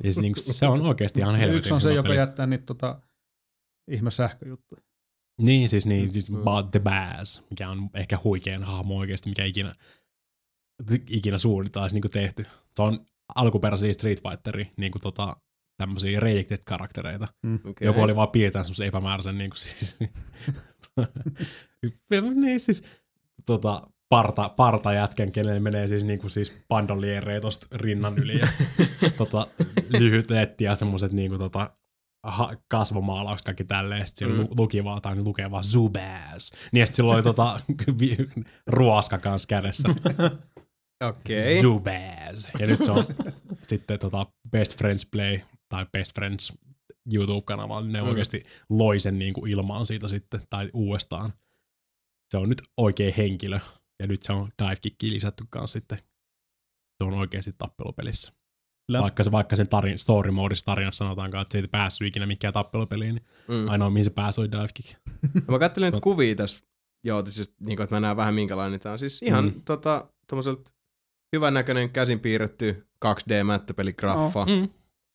Ja se, niin kuin, se on oikeasti ihan helvetin Yksi on se, joka peli. jättää niitä tota, ihme sähköjuttuja. Niin, siis niin, siis Mm. mm. The Bass, mikä on ehkä huikein hahmo oikeasti, mikä ikinä, ikinä suunnitelma olisi niin tehty. Se on alkuperäisiä Street Fighteri, niin kuin tota, tämmöisiä rejected-karaktereita. Okay. Joku oli vaan piirtänyt semmoisen epämääräisen niin kuin siis, niin siis tota, parta, parta jätkän, kenelle menee siis, niin kuin siis bandoliereja tosta rinnan yli ja tota, lyhyt letti ja semmoset niin kuin, tota, ha- kasvomaalaukset kaikki tälleen, sit siellä Mm. mm. luki vaan, tai lukee vaan Zubaz. Niin sit sillä oli tota, ruoska kans kädessä. Okei. Zubaz. Ja nyt se on sitten tota Best Friends Play tai Best Friends YouTube-kanavalla, niin ne Mm. oikeasti loi sen niin kuin ilmaan siitä sitten, tai uudestaan. Se on nyt oikea henkilö, ja nyt se on dive kicki lisätty kanssa sitten. Se on oikeasti tappelupelissä. Kyllä. Vaikka, se, vaikka sen tarin, story modissa tarinassa sanotaankaan, että se ei päässyt ikinä mikään tappelupeliin, niin Mm. ainoa mihin se pääsi oli dive kick. Mä kattelin nyt kuvia tässä, joo, siis niin kuin, että mä näen vähän minkälainen tää on. Siis ihan mm. Tota, tommoselta hyvän näköinen käsin piirretty 2D-mättöpeligraffa, oh. Mm.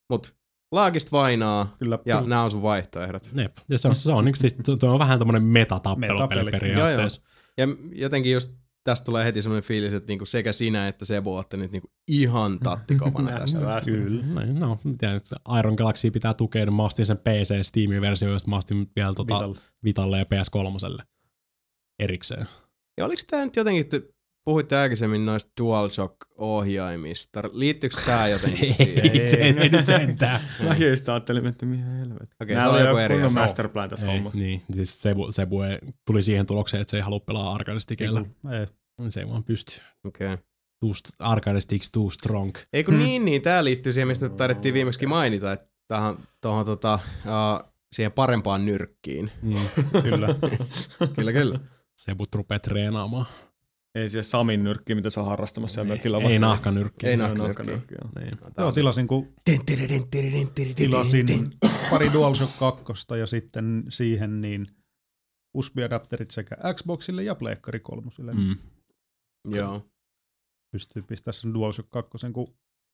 mut laagista vainaa Kyllä. ja Mm. nämä on sun vaihtoehdot. Jep. Ja se on, se on, niin, siis, se on vähän tämmöinen metatappelupeli Metapeli. periaatteessa. Ja jotentenkin just tästä tulee heti semmoinen fiilis, että niinku sekä sinä että Sebo olette nyt niinku ihan tattikovana tästä. Kyllä. No, no mitä nyt, Iron Galaxy pitää tukea, niin mä ostin sen PC Steam-versio, josta mä ostin vielä tota Vitalla. Vitalle ja PS3 erikseen. Ja oliko tämä nyt jotenkin, että puhuitte aikaisemmin noista DualShock-ohjaimista. Liittyykö tämä jotenkin siihen? ei, se, ei nyt sentään. Mäkin just ajattelin, että mihin helvetti. Okei, se oli joku eri asia. masterplan tässä ei, hommassa. niin, siis Sebu, Sebu ei, tuli siihen tulokseen, että se ei halua pelaa arcade stickillä. Ei. Niin. Se ei vaan pysty. Okei. Too, st- arcade sticks too strong. Ei kun niin, niin, tää liittyy siihen, mistä me taidettiin viimeksi mainita, että tähän, tohon, tota, uh, siihen parempaan nyrkkiin. Mm. Kyllä. Kyllä, kyllä. Sebu rupeaa treenaamaan. Ei siellä Samin nyrkki, mitä sä oot harrastamassa siellä mökillä. Ei nahkanyrkki. Ei Ei nahkanyrkki. nahkanyrkki, joo. Niin. Joo, tilasin, kun tilasin pari DualShock 2 ja sitten siihen niin USB-adapterit sekä Xboxille ja Pleikkari 3. Mm. Mm. Joo. Pystyy pistämään sen DualShock 2, kun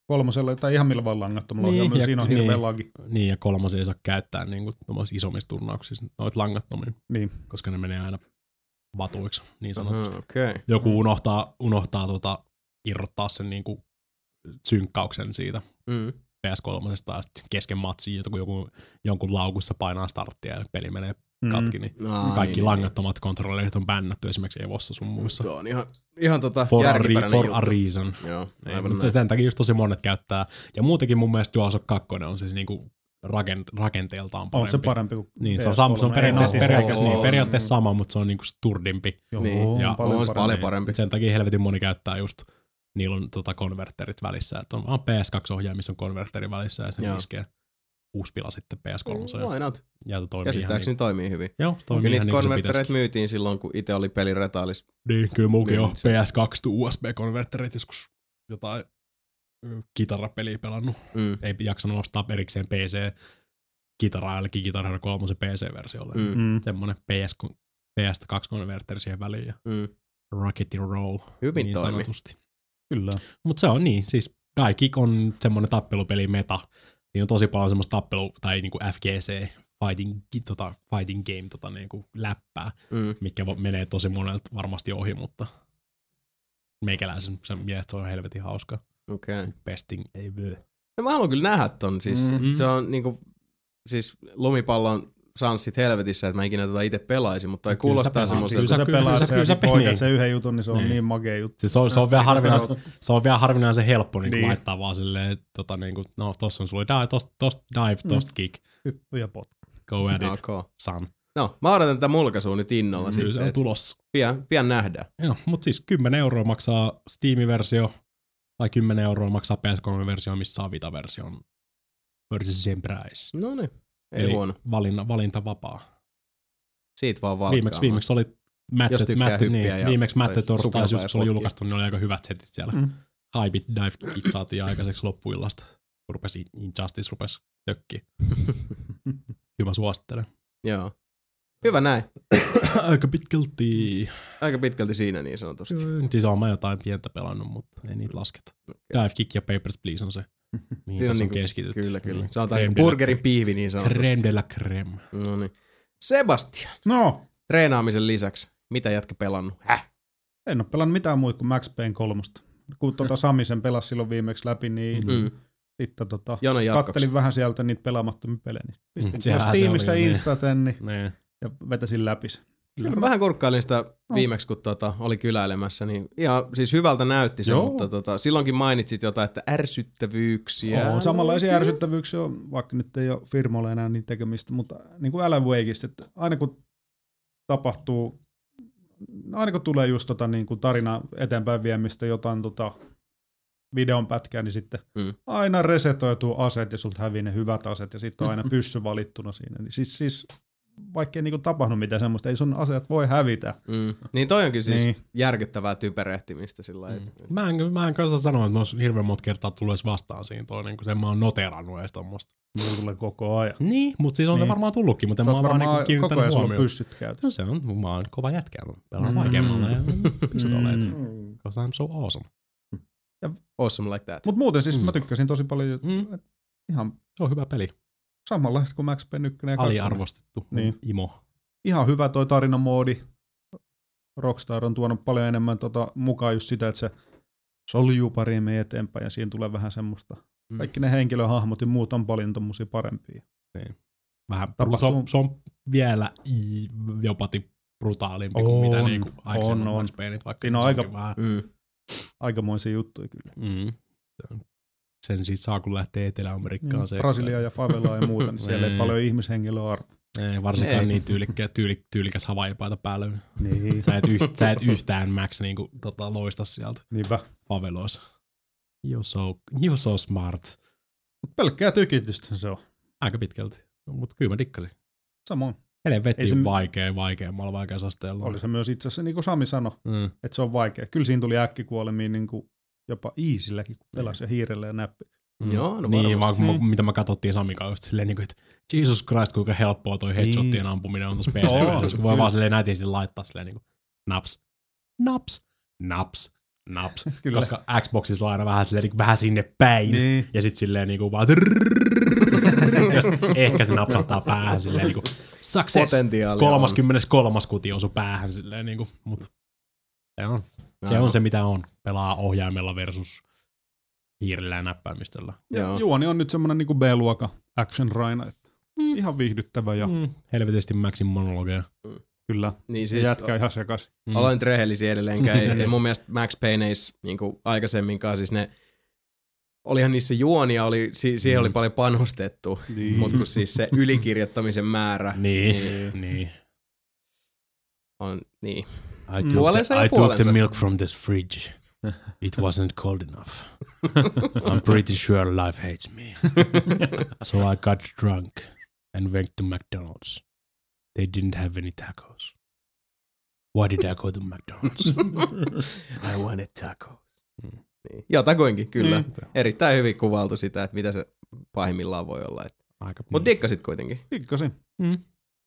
kolmosella tai ihan millä vaan langattomalla Niin, ohjelmalla. ja- Siinä on hirveä niin. lagi. Niin, ja kolmas ei saa käyttää niin kuin, isommissa turnauksissa noita langattomia, Niin. koska ne menee aina vatuiksi, niin sanotusti. Okei. Okay. Joku unohtaa, unohtaa tota, irrottaa sen niin kuin, synkkauksen siitä Mm. PS3 ja sitten kesken matsin joku, joku, jonkun laukussa painaa starttia ja peli menee Mm. katki, niin Aa, kaikki niin, langattomat kontrollerit on bännätty esimerkiksi Evossa sun muissa. Tuo on ihan, ihan tota For, a, re, for juttu. a reason. Joo, Niin, mutta näin. sen takia just tosi monet käyttää. Ja muutenkin mun mielestä DualShock 2 on siis niinku raken, rakenteeltaan parempi. On se parempi kuin Niin, se on, PS3. sam, se on periaatteessa, Ei, periaatteessa, niin, periaatteessa sama, mutta se on niinku sturdimpi. Joo, Niin. on Ja paljon on se parempi. paljon parempi. Sen takia helvetin moni käyttää just, niillä on tota konverterit välissä, että on vaan PS2-ohjaaja, missä on konverteri välissä ja sen Joo. iskee uusi pila sitten PS3. Why not? Ja toimii ihan Käsittääkseni niin, toimii hyvin. joo, Ja toimii niitä ihan niin myytiin silloin, kun itse oli peliretaalis. Niin, kyllä muukin on Myynyt sen. PS2 to USB-konverterit joskus jotain kitarapeliä pelannut. Mm. Ei jaksanut ostaa erikseen PC kitaraa jollekin Guitar Hero 3 PC-versiolle. Mm. Mm. Mm. Semmonen PS, PS2-konverteri siihen väliin ja Mm. rocket and roll Hyvin niin toimi. sanotusti. Kyllä. Mutta se on niin, siis Die Kick on semmonen tappelupeli meta. Siinä on tosi paljon semmoista tappelu, tai niinku FGC, fighting, tota, fighting game tota niinku läppää, Mm. mikä menee tosi monelta varmasti ohi, mutta meikäläisen sen mielestä se on helvetin hauska. Okei. Okay. Besting ei vyö. No mä haluan kyllä nähdä ton. Siis Mhm. se on niinku, siis lumipallon sanssit helvetissä, että mä ikinä tota itse pelaisin, mutta Kyllä sä kuulostaa semmoiselta. Kun Kyllä sä pelaat sen sä poikat niin. sen yhden jutun, niin se on Niin. niin makea juttu. Se, se, on, se, on vielä harvinaisen, Se se on vielä harvinaisen helppo niin Niin. laittaa vaan silleen, että tota, niin kuin, no tossa on sulla dive, tosta, tosta dive, tosta kick. Hyppy ja pot. Go at it, Ok. son. No, mä odotan tätä mulkaisua nyt innolla Kyllä se sitten. on et tulossa. Pian, pian nähdään. Joo, mutta siis 10 euroa maksaa Steam-versio, tai 10 euroa maksaa PS3-versio, missä on Vita-version versus sen price. No niin, ei Eli huono. valinta, valinta vapaa. Siitä vaan valkkaa. Viimeksi, viimeksi oli Jos Mätte, hyppiä niin, ja- viimeksi tai Mätte torstaisi, sukeltaa just ja kun se oli julkaistu, niin oli aika hyvät setit siellä. Mm. Hypit, dive kickit saatiin aikaiseksi loppuillasta. Kun rupesi Injustice rupesi tökkiä. Kyllä mä suosittelen. Joo. Hyvä näin. aika pitkälti. Aika pitkälti siinä niin sanotusti. Siis on mä jotain pientä pelannut, mutta ei niitä lasketa. Dive Kick ja Papers, Please on se, mihin tässä on niinku- keskitytty. Kyllä, kyllä. Mm. Se on burgerin piivi niin sanotusti. Crème de la crème. No niin. Sebastian, No, treenaamisen lisäksi, mitä jätkä pelannut? Häh? en ole pelannut mitään muuta kuin Max Payne kolmosta. Kun tota Sami sen pelasi silloin viimeksi läpi, niin Mm. sitten tota, kattelin vähän sieltä niitä pelaamattomia pelejä. Niin pistin Mm, mm, sehän se Steamissa niin. instaten niin, Niin. Ja vetäsin läpi sen. Kyllä Mä vähän kurkkailin sitä viimeksi, kun tota, oli kyläilemässä, niin ihan siis hyvältä näytti se, Joo. mutta tota, silloinkin mainitsit jotain, että ärsyttävyyksiä. On samanlaisia ärsyttävyyksiä, on, vaikka nyt ei ole firmoilla enää niin tekemistä, mutta niin kuin Alan Wakeista, että aina kun tapahtuu, aina kun tulee just tota niin kuin tarina eteenpäin viemistä jotain tota videon pätkää, niin sitten Mm. mm. aina resetoituu aset ja sulta hävii ne hyvät aset ja sitten on aina pyssy valittuna siinä. Niin siis, siis vaikka ei niinku tapahdu mitään semmoista, ei sun aseet voi hävitä. Mm. Niin toi onkin siis niin. Niin. järkyttävää typerehtimistä sillä. Mm. Mä en, mä en kanssa sanoa, että mä oon hirveän monta kertaa tullut edes vastaan siinä toinen, kun sen mä oon noterannut edes tommoista. Mulla tulee koko ajan. Niin, mutta siis on niin. Niin. se varmaan tullutkin, mutta Sä mä oon vaan varmaan niinku koko kiinnittänyt ajan sulla huomioon. pyssyt käytössä. No se on, mä oon kova jätkä, mä pelaan Mm. vaikeammalla ja pistoleet, Mm. because I'm so awesome. Awesome like that. Mutta muuten siis Mm. mm. mä tykkäsin tosi paljon Mm. mm. ihan Se on hyvä peli. Samanlaista kuin Max Payne 1 ja 2. Aliarvostettu. Niin. Imo. Ihan hyvä toi tarinamoodi. Rockstar on tuonut paljon enemmän tota, mukaan just sitä, että se soljuu paremmin eteenpäin ja siinä tulee vähän semmoista. Mm. Kaikki ne henkilöhahmot ja muut on paljon tommosia parempia. Vähän, Tapahtuu- se, on, se on vielä jopa ti- brutaalimpi kuin mitä On, niinku aikaisemmat on, on. Max Payneit, vaikka Siinä on aika- Vähän, Mm. Aikamoisia juttuja kyllä. mm, on- sen siitä saa, kun lähtee Etelä-Amerikkaan. Niin, Brasilia ja favelaa ja muuta, niin siellä ei paljon ihmishenkilöä arvoa. Ei, varsinkaan Ei. niin tyylikkä, tyyli, tyylikäs havaipaita päällä. Niin. Sä et, yht, sä et yhtään Max niinku, tota, loista sieltä Niinpä. faveloissa. You're so, you're so smart. Mut pelkkää tykitystä se on. Aika pitkälti. Mutta kyllä mä dikkasin. Samoin. Helvetin Ei se- vaikea, vaikeammalla vaikeusasteella. Oli se myös itse asiassa, niin kuin Sami sanoi, Mm. että se on vaikea. Kyllä siinä tuli äkkikuolemia niin kuin jopa easilläkin, kun pelasi ja hiirellä ja näppi. Mm. Joo, no niin, varmasti. vaan kun mä- mitä mä katsottiin Sami kanssa just silleen, niin kuin, että Jesus Christ, kuinka helppoa toi headshotien Niin. ampuminen on tuossa PC. On, kun voi vaan silleen nätisti laittaa silleen niin kuin, naps, naps, naps, naps. Kyllä. Koska Xboxissa on aina vähän silleen, niin kuin, vähän sinne päin. Niin. Ja sit silleen niinku vaan ja sit ehkä se napsahtaa päähän silleen niinku success. Potentiaalia 33. kuti osui päähän silleen niinku, mut se on, se Joo. on se mitä on. Pelaa ohjaimella versus hiirillä ja näppäimistöllä. Ja Joo. juoni on nyt semmoinen niin B-luokan action raina. Että Mm. Ihan viihdyttävä ja mm. Mm, helvetisti Maxin monologeja. kyllä Niin siis jätkä ihan sekas. Mm. Aloin nyt rehellisiä edelleenkään. Ei, ei mun mielestä Max Payneis niin aikaisemminkaan, siis ne, olihan niissä juonia, oli, si, siihen oli Mm. paljon panostettu, Niin. mutta kun siis se ylikirjoittamisen määrä Niin, niin. on, niin. I took, Puolensa the, I took the milk from the fridge. It wasn't cold enough. I'm pretty sure life hates me. so I got drunk and went to McDonald's. They didn't have any tacos. Why did I go to McDonald's? I want a taco. Mm. Niin. Jotakuinkin, kyllä. Niin. Erittäin hyvin kuvailtu sitä, että mitä se pahimmillaan voi olla. Mutta dikkasit kuitenkin. Dikkasin. mm.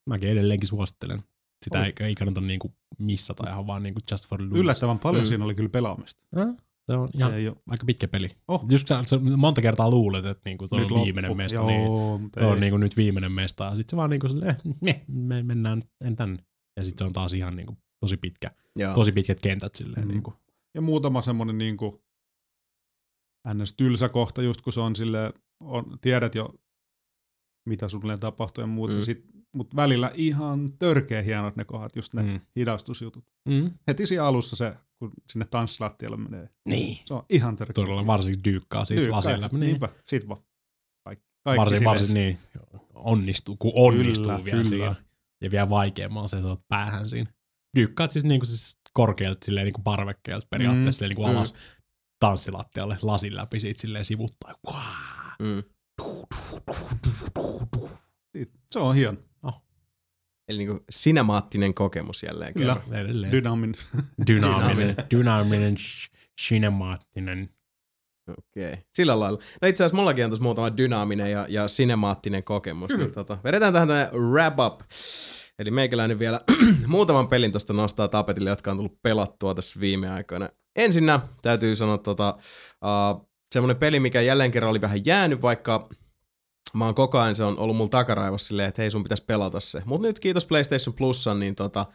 Mäkin edelleenkin suosittelen. Sitä Oli. ei, ei kannata niinku missata ihan vaan niinku just for lose. Yllättävän paljon Mm. siinä oli kyllä pelaamista. Äh, Se on Se ihan ei ole. aika pitkä peli. Oh. Just sä, sä monta kertaa luulet, että niinku se on Nyt viimeinen loppu. mesta. Joo, Niin, se on niinku nyt viimeinen mesta. Ja sit se vaan niinku silleen, me, me mennään en tänne. Ja sit se on taas ihan niinku tosi pitkä. Joo. Tosi pitkät kentät silleen Mm. niinku. Ja muutama semmonen niinku ns. tylsä kohta, just kun se on sille on, tiedät jo, mitä sulle tapahtuu ja muuta. Mm. Sit, mut välillä ihan törkeä hienot ne kohdat, just ne mm. Hidastusjutut. Mm. Heti siinä alussa se, kun sinne tanssilattialle menee. Niin. Se on ihan törkeä. Todella varsinkin dyykkaa siitä Dyykkaa, lasin läpi. Niin. Niinpä, sit vaan. Kaikki varsin, silleen. varsin niin onnistuu, kun onnistuu Kyllä, vielä kyllä. siinä. Ja vielä vaikeammalla se saat päähän siinä. Dykkaat siis niinku siis korkealta silleen niinku parvekkeelta periaatteessa Mm, silleen niinku mm. alas tanssilattialle lasin läpi siitä silleen sivuttaa. Mm. Se on hieno. Eli niinku sinemaattinen kokemus jälleen Kyllä. kerran. Edelleen. Dynaaminen. dynaaminen, dynaaminen, sinemaattinen. Okei, sillä lailla. No itse asiassa mullakin on tuossa muutama dynaaminen ja, ja sinemaattinen kokemus. Niin tota, vedetään tähän tämmönen wrap up. Eli meikäläinen vielä muutaman pelin tuosta nostaa tapetille, jotka on tullut pelattua tässä viime aikoina. Ensinnä täytyy sanoa tota, uh, semmoinen peli, mikä jälleen kerran oli vähän jäänyt, vaikka mä oon koko ajan se on ollut mulla takaraivossa silleen, että hei sun pitäisi pelata se. Mutta nyt kiitos PlayStation Plusan, niin tota,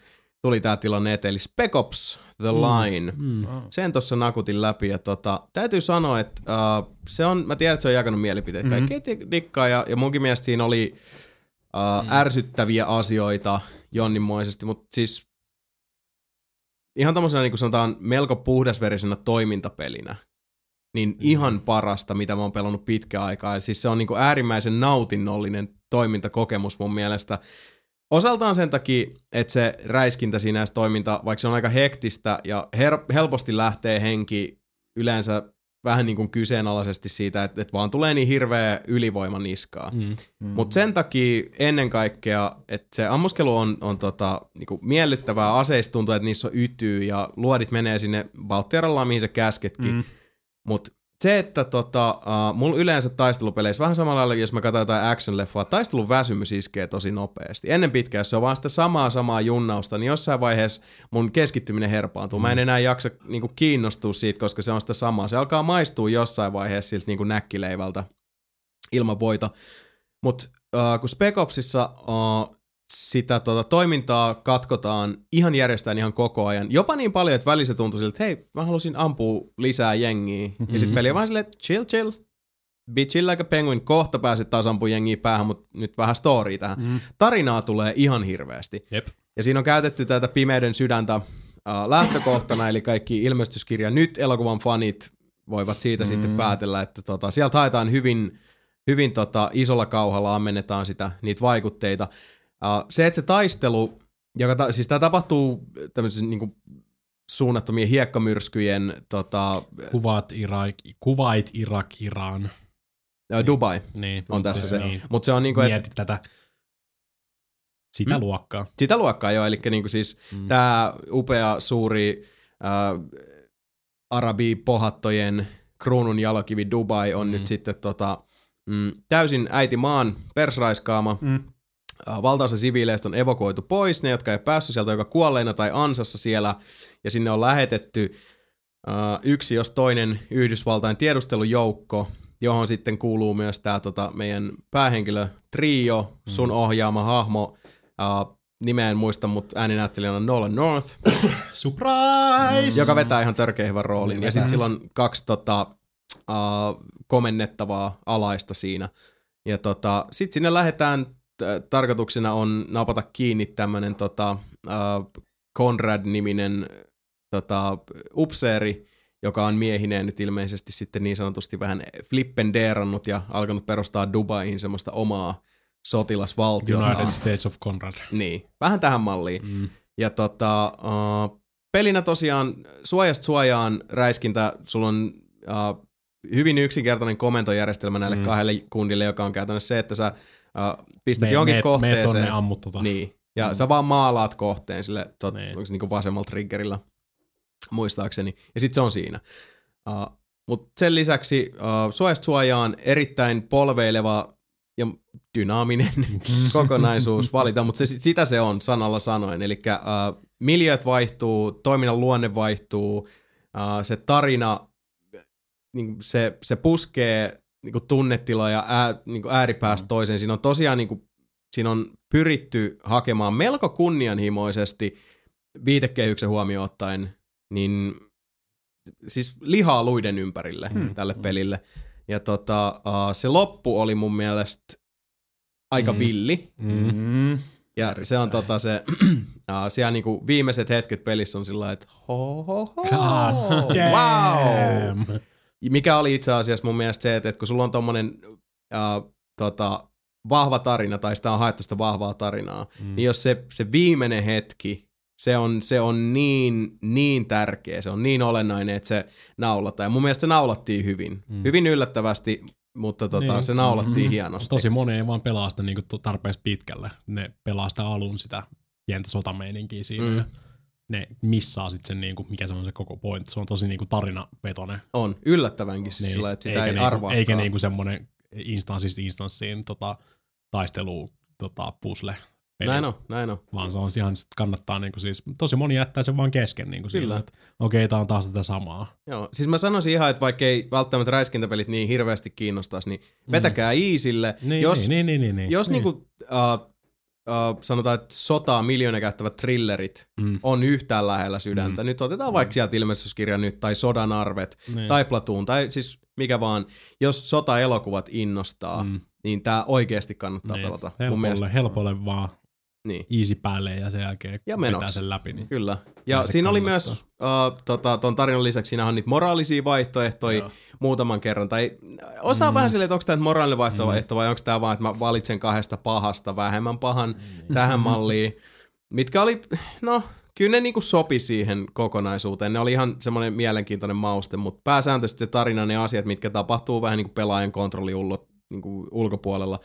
tuli tää tilanne eteen, eli Spec Ops The Line. Mm. Sen tuossa nakutin läpi ja tota, täytyy sanoa, että uh, se on, mä tiedän, että se on jakanut mielipiteitä. Mhm. Mm-hmm. Kaikki dikkaa ja, ja munkin mielestä siinä oli uh, mm. ärsyttäviä asioita jonninmoisesti, mutta siis ihan tommosena niin kuin sanotaan melko puhdasverisenä toimintapelinä, niin ihan parasta, mitä mä oon pelannut pitkään aikaa. Ja siis se on niin kuin äärimmäisen nautinnollinen toimintakokemus mun mielestä. Osaltaan sen takia, että se räiskintä siinä se toiminta, vaikka se on aika hektistä ja her- helposti lähtee henki yleensä vähän niin kuin kyseenalaisesti siitä, että, että vaan tulee niin hirveä ylivoima niskaa. Mm. Mm. Mutta sen takia ennen kaikkea, että se ammuskelu on, on tota, niinku miellyttävää, aseista tuntuu, että niissä on ytyy ja luodit menee sinne valttiarallaan, mihin sä käsketkin. Mm. Mutta se, että tota, uh, mulla yleensä taistelupeleissä, vähän samalla lailla, jos mä katson jotain action-leffaa, taistelun väsymys iskee tosi nopeasti. Ennen pitkään, jos se on vaan sitä samaa samaa junnausta, niin jossain vaiheessa mun keskittyminen herpaantuu. Mä en enää jaksa niinku, kiinnostua siitä, koska se on sitä samaa. Se alkaa maistua jossain vaiheessa siltä niinku, näkkileivältä ilman voita. Mutta uh, kun Spec Opsissa uh, sitä tota, toimintaa katkotaan ihan järjestään ihan koko ajan. Jopa niin paljon, että välissä tuntui siltä, että hei, mä halusin ampua lisää jengiä. Mm-hmm. Ja sitten peli on vaan silleen, että chill, chill. Be chill like a penguin. Kohta pääsit taas ampua jengiä päähän, mutta nyt vähän storya tähän. Mm. Tarinaa tulee ihan hirveästi. Jep. Ja siinä on käytetty tätä Pimeyden sydäntä uh, lähtökohtana, eli kaikki ilmestyskirja nyt elokuvan fanit voivat siitä mm. sitten päätellä, että tota, sieltä haetaan hyvin, hyvin tota, isolla kauhalla, ammennetaan sitä, niitä vaikutteita. Uh, se, että se taistelu, joka ta, siis tämä tapahtuu tämmöisen niin suunnattomien hiekkamyrskyjen tota, Kuvat Irak, Kuvait Irak, Iran. Dubai, Niin, On tässä se. Niin. mutta se on niinku, että Mietit tätä sitä Mm. luokkaa. sitä luokkaa jo, eli niinku siis Mm. tämä upea suuri äh, arabi-pohattojen kruunun jalokivi Dubai on mm. nyt sitten tota, mm, täysin äiti maan persraiskaama. Mm. Äh, Valtaosa siviileistä on evakuoitu pois, ne jotka ei päässyt sieltä joka kuolleina tai ansassa siellä, ja sinne on lähetetty äh, yksi jos toinen Yhdysvaltain tiedustelujoukko, johon sitten kuuluu myös tämä tota, meidän päähenkilö Trio, sun ohjaama hahmo, äh, nimeä en muista, mutta ääninäyttelijänä on Nolan North, Surprise! joka vetää ihan törkeä hyvän roolin. Ja sitten sillä on kaksi tota, uh, komennettavaa alaista siinä. Ja tota, sitten sinne lähdetään, t- tarkoituksena on napata kiinni tämmönen tota, uh, Conrad-niminen tota, upseeri, joka on miehineen nyt ilmeisesti sitten niin sanotusti vähän flippendeerannut ja alkanut perustaa Dubaihin semmoista omaa sotilasvaltiota. United States of Conrad. Niin, vähän tähän malliin. Mm. Ja tota, uh, pelinä tosiaan suojasta suojaan räiskintä, sulla on uh, hyvin yksinkertainen komentojärjestelmä näille mm. kahdelle kundille, joka on käytännössä se, että sä uh, pistät Me- jonkin meet- kohteeseen. tonne ammut tota. Niin. Ja Mm. sä vaan maalaat kohteen sille, tot, Niin. niinku vasemmalla triggerillä, muistaakseni. Ja sit se on siinä. Uh, Mutta sen lisäksi uh, suojasta suojaan erittäin polveileva ja dynaaminen kokonaisuus valita, mutta se, sitä se on sanalla sanoen. Eli uh, miljööt vaihtuu, toiminnan luonne vaihtuu, uh, se tarina, niin se, se puskee niin tunnetiloja ää, niin ääripäästä Mm. toiseen. Siinä on tosiaan niin kuin, siinä on pyritty hakemaan melko kunnianhimoisesti viitekehyksen huomioon ottaen, niin siis lihaa luiden ympärille Hmm. tälle pelille. Ja tota, uh, se loppu oli mun mielestä aika Mm. villi. Mm. Mm. Ja se on tota se, uh, siellä niinku viimeiset hetket pelissä on sillä lailla, että ho ho ho, God wow. Mikä oli itse asiassa mun mielestä se, että, että kun sulla on tommonen uh, tota, vahva tarina tai sitä on haettu sitä vahvaa tarinaa, Mm. mm. niin jos se, se viimeinen hetki, se on, se on niin, niin tärkeä, se on niin olennainen, että se naulataan. Ja mun mielestä se naulattiin hyvin. Mm. Mm. Hyvin yllättävästi, mutta tota, Niin. niin. se naulattiin Mhm. hienosti. Tosi moni ei vaan pelaa sitä niinku tarpeeksi pitkälle. Ne pelaa sitä alun sitä pientä sotameininkiä siinä. Mm. Mm. Ne missaa sitten sen, niinku, mikä se on se koko point. Se on tosi niinku tarinavetonen. On, yllättävänkin siis sillä, että sitä ei niinku, arvaa. Eikä niinku semmonen instanssista instanssiin tota, taistelu tota, pusle. peli. Näin on, näin on. Vaan se on ihan, sit kannattaa niinku siis, tosi moni jättää sen vaan kesken niinku sillä, että okei, okay, tää on taas tätä samaa. Joo, siis mä sanoisin ihan, että vaikka ei välttämättä räiskintäpelit niin hirveästi kiinnostaisi, niin vetäkää easille. Niin, jos niin, niin, niin, niin. jos niin. niinku, uh, uh, sanotaan, että sotaa miljoona käyttävät thrillerit Mm. on yhtään lähellä sydäntä. Nyt otetaan vaikka sieltä ilmestyskirja nyt, tai Sodan arvet, Niin. tai Platoon, tai siis mikä vaan. Jos sota-elokuvat innostaa, Mm. niin tää oikeasti kannattaa Niin. pelata. Helpolle, mielestä, helpolle vaan niin. easy päälle ja sen jälkeen Ja pitää menoksi. sen läpi. Niin. Kyllä. Ja siinä oli myös uh, tota, ton tarinan lisäksi, siinä on niitä moraalisia vaihtoehtoja Joo. muutaman kerran. Tai osaa mm. vähän silleen, että onko tämä moraalinen vaihtoehto Mm. vai onko tämä vaan, että mä valitsen kahdesta pahasta vähemmän pahan tähän malliin. Mitkä oli, no kyllä ne niinku sopi siihen kokonaisuuteen. Ne oli ihan semmoinen mielenkiintoinen mauste, mutta pääsääntöisesti se tarina, ne asiat, mitkä tapahtuu vähän niinku pelaajan kontrolli niinku ulkopuolella,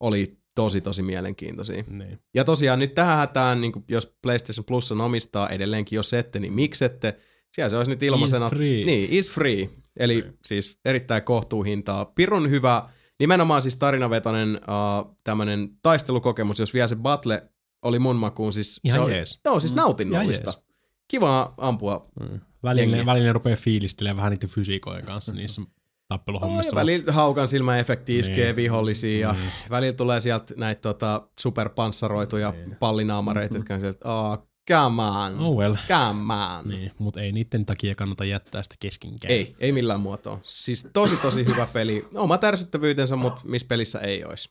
oli tosi tosi mielenkiintoisia. Niin. Ja tosiaan nyt tähän hätään, niin jos PlayStation Plus on omistaa edelleenkin, jos ette, niin miksi ette? Siellä se olisi nyt ilmaisena. Is free. Niin, is free. Eli free. siis erittäin kohtuuhintaa. Pirun hyvä, nimenomaan siis tarinavetoinen uh, tämmönen taistelukokemus, jos vielä se battle oli mun makuun. Siis Ihan se oli, jees. Joo, siis nautinnollista. Ihan Kiva ampua. Mm. Välillä, Jengiä. välillä ne rupeaa fiilistelemään vähän niiden fysiikojen kanssa niissä tappeluhommissa. välillä haukan silmäefekti iskee Niin. vihollisia ja Niin. välillä tulee sieltä näitä tota, superpanssaroituja Niin. pallinaamareita, jotka on sieltä, oh, come on, Oh well. come on. Niin, mutta ei niiden takia kannata jättää sitä keskinkään. Ei, ei millään muotoa. Siis tosi tosi hyvä peli. Oma tärsyttävyytensä, mutta missä pelissä ei olisi.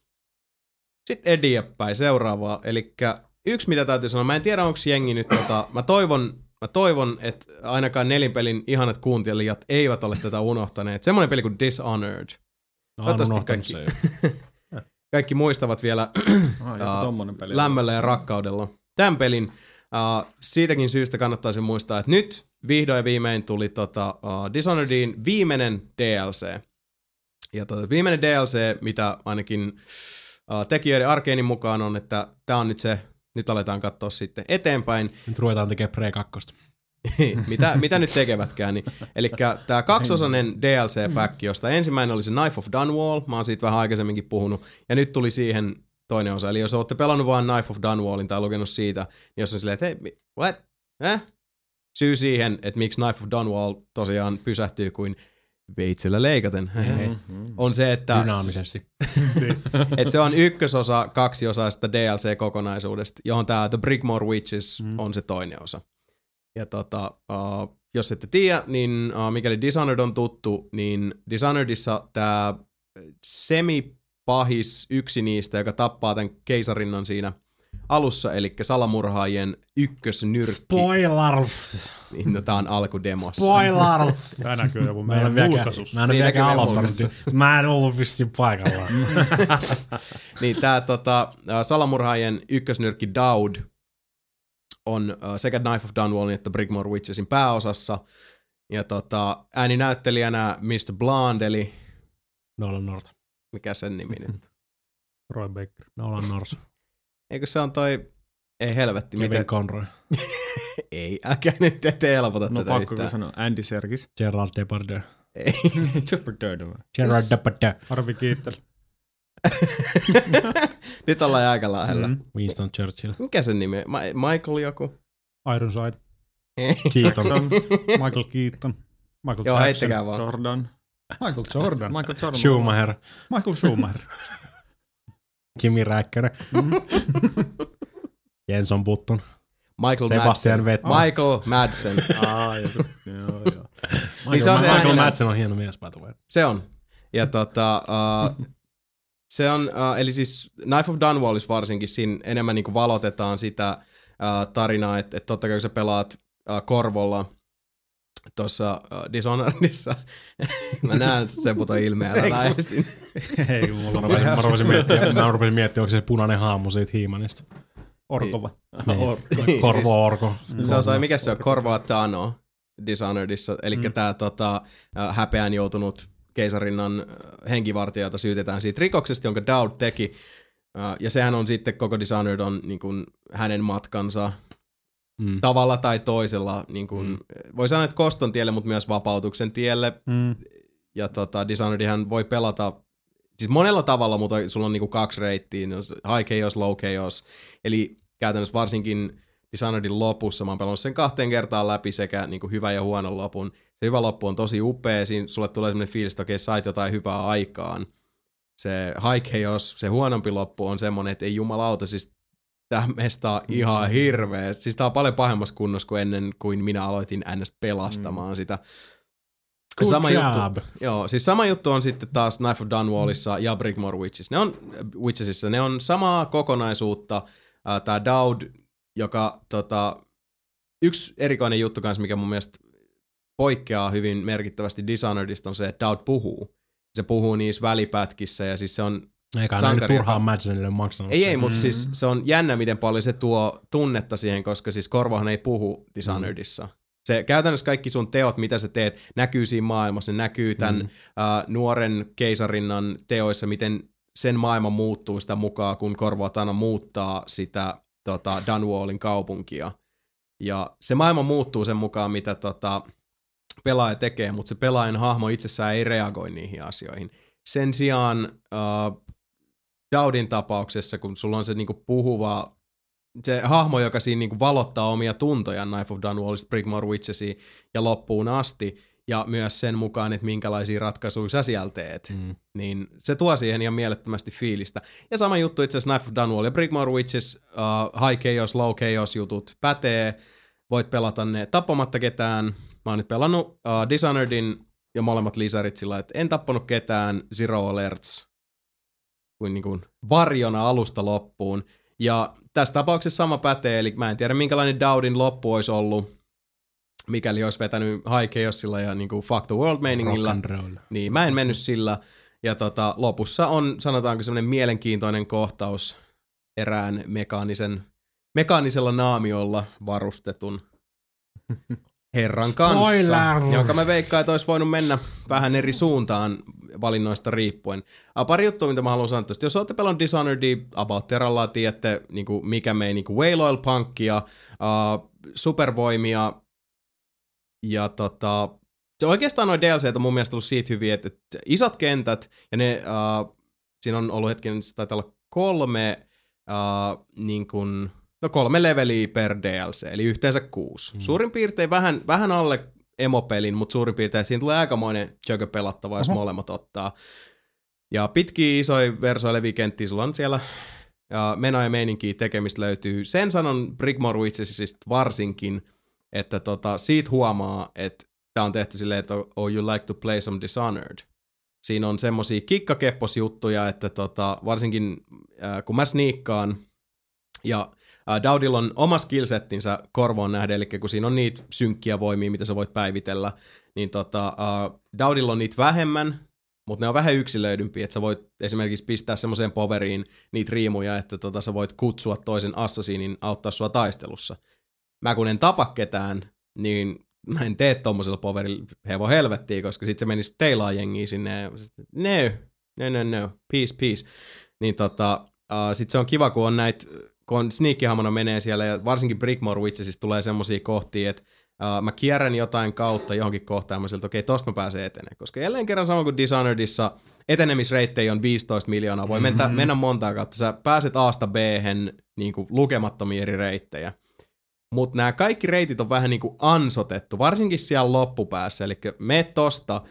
Sitten eteenpäin seuraavaa. Eli yksi mitä täytyy sanoa, mä en tiedä onko jengi nyt tota, mä toivon, mä toivon, että ainakaan nelinpelin ihanat kuuntelijat eivät ole tätä unohtaneet. Semmoinen peli kuin Dishonored. No, Toivottavasti kaikki-. Kaikki muistavat vielä Ah, joku Aa, tommonen peli. lämmöllä ja rakkaudella. Tämän pelin uh, siitäkin syystä kannattaisi muistaa, että nyt vihdoin ja viimein tuli tota, uh, Dishonoredin viimeinen DLC. Ja tota, viimeinen DLC, mitä ainakin uh, tekijöiden arkeinin mukaan on, että tämä on nyt se, nyt aletaan katsoa sitten eteenpäin, Nyt ruvetaan tekemään Pre 2. mitä, mitä nyt tekevätkään. Niin, eli tämä kaksosainen DLC-päkki, josta ensimmäinen oli se Knife of Dunwall, mä oon siitä vähän aikaisemminkin puhunut, ja nyt tuli siihen toinen osa. Eli jos olette pelannut vain Knife of Dunwallin tai lukenut siitä, niin jos on silleen, että hei, what? Eh? Syy siihen, että miksi Knife of Dunwall tosiaan pysähtyy kuin veitsellä leikaten, Mm-hmm. on se, että Dynaamisesti. et se on ykkösosa kaksiosaista DLC-kokonaisuudesta, johon tämä The Brickmore Witches mm. on se toinen osa. Ja tota, uh, jos ette tiedä, niin uh, mikäli Dishonored on tuttu, niin Dishonoredissa tämä semipahis yksi niistä, joka tappaa tämän keisarinnan siinä alussa, eli salamurhaajien ykkösnyrkki, Spoiler! niin no, tää on alkudemossa. Spoiler! Tämä näkyy joku Mä en ole meidän vieläkään, julkaisus. mä en ole Niin, vieläkään aloittanut. Mä en ollut vissiin paikalla. Niin tää tota, salamurhaajien ykkösnyrkki Daud on sekä Knife of Dunwallin että Brickmore Witchesin pääosassa. Ja tota, ääninäyttelijänä Mr. Blonde, eli Nolan North. mikä sen nimi nyt? Roy Baker. Nolan North. Eikö se on toi, ei helvetti, Kevin miten, Conroy. ei, älkää nyt te, te helpota No tätä pakko yhtään. sanoa Andy Serkis. Gerald Depardieu. Ei. Super Dirty. Gerald Depardieu. Harvi Kiittel. nyt ollaan aika lähellä. Mm. Winston Churchill. Mikä sen nimi? on? Ma- Michael joku? Ironside. Jackson, Michael Keaton. Michael Joo, Jackson. heittäkää vaan. Jordan. Michael Jordan. Michael Jordan. Schumacher. Michael Schumacher. Kimi Räikkönen. Jenson Button. Michael Sebastian Madsen. Vettel. Michael Madsen. Aa, joku. Joo, joo. Niin se on se Michael Madsen on hieno mies, by the way. Se on. Ja tota, uh, se on, uh, eli siis Knife of Dunwallissa varsinkin siinä enemmän niinku valotetaan sitä uh, tarinaa, että et totta kai kun sä pelaat uh, korvolla tuossa uh, Dishonoredissa. mä näen sen puto ilmeellä lähesin. Ei mulla rupesin, mä rupesin miettimään, mä rupesin miettimään, onko se punainen haamu siitä Hiimanista. orkova. Niin. Korvo Orko. Se on toi, mikä se on, Korvaa Tano Dishonoredissa, eli mm. tämä tota, äh, häpeään joutunut keisarinnan äh, henkivartija, jota syytetään siitä rikoksesta, jonka Dowd teki. Ja sehän on sitten, koko Dishonored on niin kuin, hänen matkansa Mm. tavalla tai toisella, niin kuin, mm. voi sanoa, että koston tielle, mutta myös vapautuksen tielle. Mm. Ja tota, Dishonoredhan voi pelata siis monella tavalla, mutta sulla on niinku kaksi reittiä, ne on high chaos, low chaos. Eli käytännössä varsinkin Dishonoredin lopussa, mä oon pelannut sen kahteen kertaan läpi sekä niinku hyvä ja huono lopun. Se hyvä loppu on tosi upea, siinä sulle tulee semmoinen fiilis, että okei, sait jotain hyvää aikaan. Se high chaos, se huonompi loppu on semmoinen, että ei jumalauta, siis tämä mestaa ihan hirveä. Siis tää on paljon pahemmassa kunnossa kuin ennen kuin minä aloitin NS pelastamaan mm. sitä. Good sama job. juttu, joo, siis sama juttu on sitten taas Knife of Dunwallissa ja Brigmore Witches. Ne on, Witchesissa, ne on samaa kokonaisuutta. Äh, Tämä Dowd, joka tota, yksi erikoinen juttu kanssa, mikä mun mielestä poikkeaa hyvin merkittävästi Dishonoredista on se, että Dowd puhuu. Se puhuu niissä välipätkissä ja siis se on Eikä ne nyt sankari, turhaan Madsenille maksanut. ei, ei, mutta siis se on jännä, miten paljon se tuo tunnetta siihen, koska siis Korvohan ei puhu Dishonoredissa. Se käytännössä kaikki sun teot, mitä sä teet, näkyy siinä maailmassa. Ne näkyy tämän mm. uh, nuoren keisarinnan teoissa, miten sen maailma muuttuu sitä mukaan, kun Korvoatana muuttaa sitä tota, Dunwallin kaupunkia. Ja se maailma muuttuu sen mukaan, mitä tota, pelaaja tekee, mutta se pelaajan hahmo itsessään ei reagoi niihin asioihin. Sen sijaan uh, Dowdin tapauksessa, kun sulla on se niinku puhuva, se hahmo, joka siinä niinku valottaa omia tuntoja Knife of Dunwallista Brigmore Witchesiin ja loppuun asti, ja myös sen mukaan, että minkälaisia ratkaisuja sä siellä teet, Mm. niin se tuo siihen ihan mielettömästi fiilistä. Ja sama juttu itse asiassa Knife of Dunwall ja Brigmore Witches, uh, High Chaos, Low Chaos jutut pätee, voit pelata ne tappamatta ketään. Mä oon nyt pelannut uh, Dishonoredin ja molemmat lisärit sillä, että en tappanut ketään, Zero Alerts, kuin, niin kuin varjona alusta loppuun. Ja tässä tapauksessa sama pätee, eli mä en tiedä minkälainen Dowdin loppu olisi ollut, mikäli olisi vetänyt High Chaosilla ja niin kuin Fuck the World meiningillä. Niin, mä en mennyt sillä. Ja tota, lopussa on, sanotaanko semmoinen mielenkiintoinen kohtaus erään mekaanisen, mekaanisella naamiolla varustetun herran kanssa, Spoiler! jonka mä veikkaan, että olisi voinut mennä vähän eri suuntaan valinnoista riippuen. Pari juttua, mitä mä haluan sanoa tästä. Jos olette pelannut Dishonoredia, About Terralla tiedätte, niin kuin, mikä mei niin Whale Oil Punkia, uh, supervoimia ja tota, se oikeastaan noin DLC on mun mielestä ollut siitä hyviä, että, että isot kentät ja ne, uh, siinä on ollut hetken, se taitaa olla kolme, uh, niin kuin, no kolme leveliä per DLC, eli yhteensä kuusi. Mm. Suurin piirtein vähän, vähän alle emopelin, mutta suurin piirtein siinä tulee aikamoinen jökö pelattava, jos Oho. molemmat ottaa. Ja pitkiä isoja versoja levikenttiä, sulla on siellä ja menoa ja meininkiä tekemistä löytyy. Sen sanon Brigmore Witchesista varsinkin, että tota, siitä huomaa, että tämä on tehty silleen, että oh, you like to play some Dishonored. Siinä on semmosia kikkakepposjuttuja, että tota, varsinkin äh, kun mä sniikkaan ja äh, Dowdilla on oma skillsettinsä korvoon nähden, eli kun siinä on niitä synkkiä voimia, mitä sä voit päivitellä, niin tota, äh, Dowdilla on niitä vähemmän, mutta ne on vähän yksilöidympiä, että sä voit esimerkiksi pistää semmoiseen poveriin niitä riimuja, että tota, sä voit kutsua toisen assassinin auttaa sua taistelussa. Mä kun en tapa ketään, niin mä en tee tommosella poverilla hevo helvettiä, koska sit se menisi teilaa jengiä sinne no, no, no, no, peace, peace. Niin tota, uh, sit se on kiva, kun on näitä, kun on sneakihamona menee siellä ja varsinkin Brickmore Witchesissa tulee semmosia kohtia, että uh, mä kierrän jotain kautta johonkin kohtaan, mä siltä, okei, okay, tosta mä pääsen eteneen. Koska jälleen kerran sama kuin Dishonoredissa, etenemisreittejä on 15 miljoonaa, voi mm-hmm. mennä, mennä montaa kautta. Sä pääset Asta b niin kuin lukemattomia eri reittejä. Mutta nämä kaikki reitit on vähän niinku ansotettu, varsinkin siellä loppupäässä. Eli me tosta,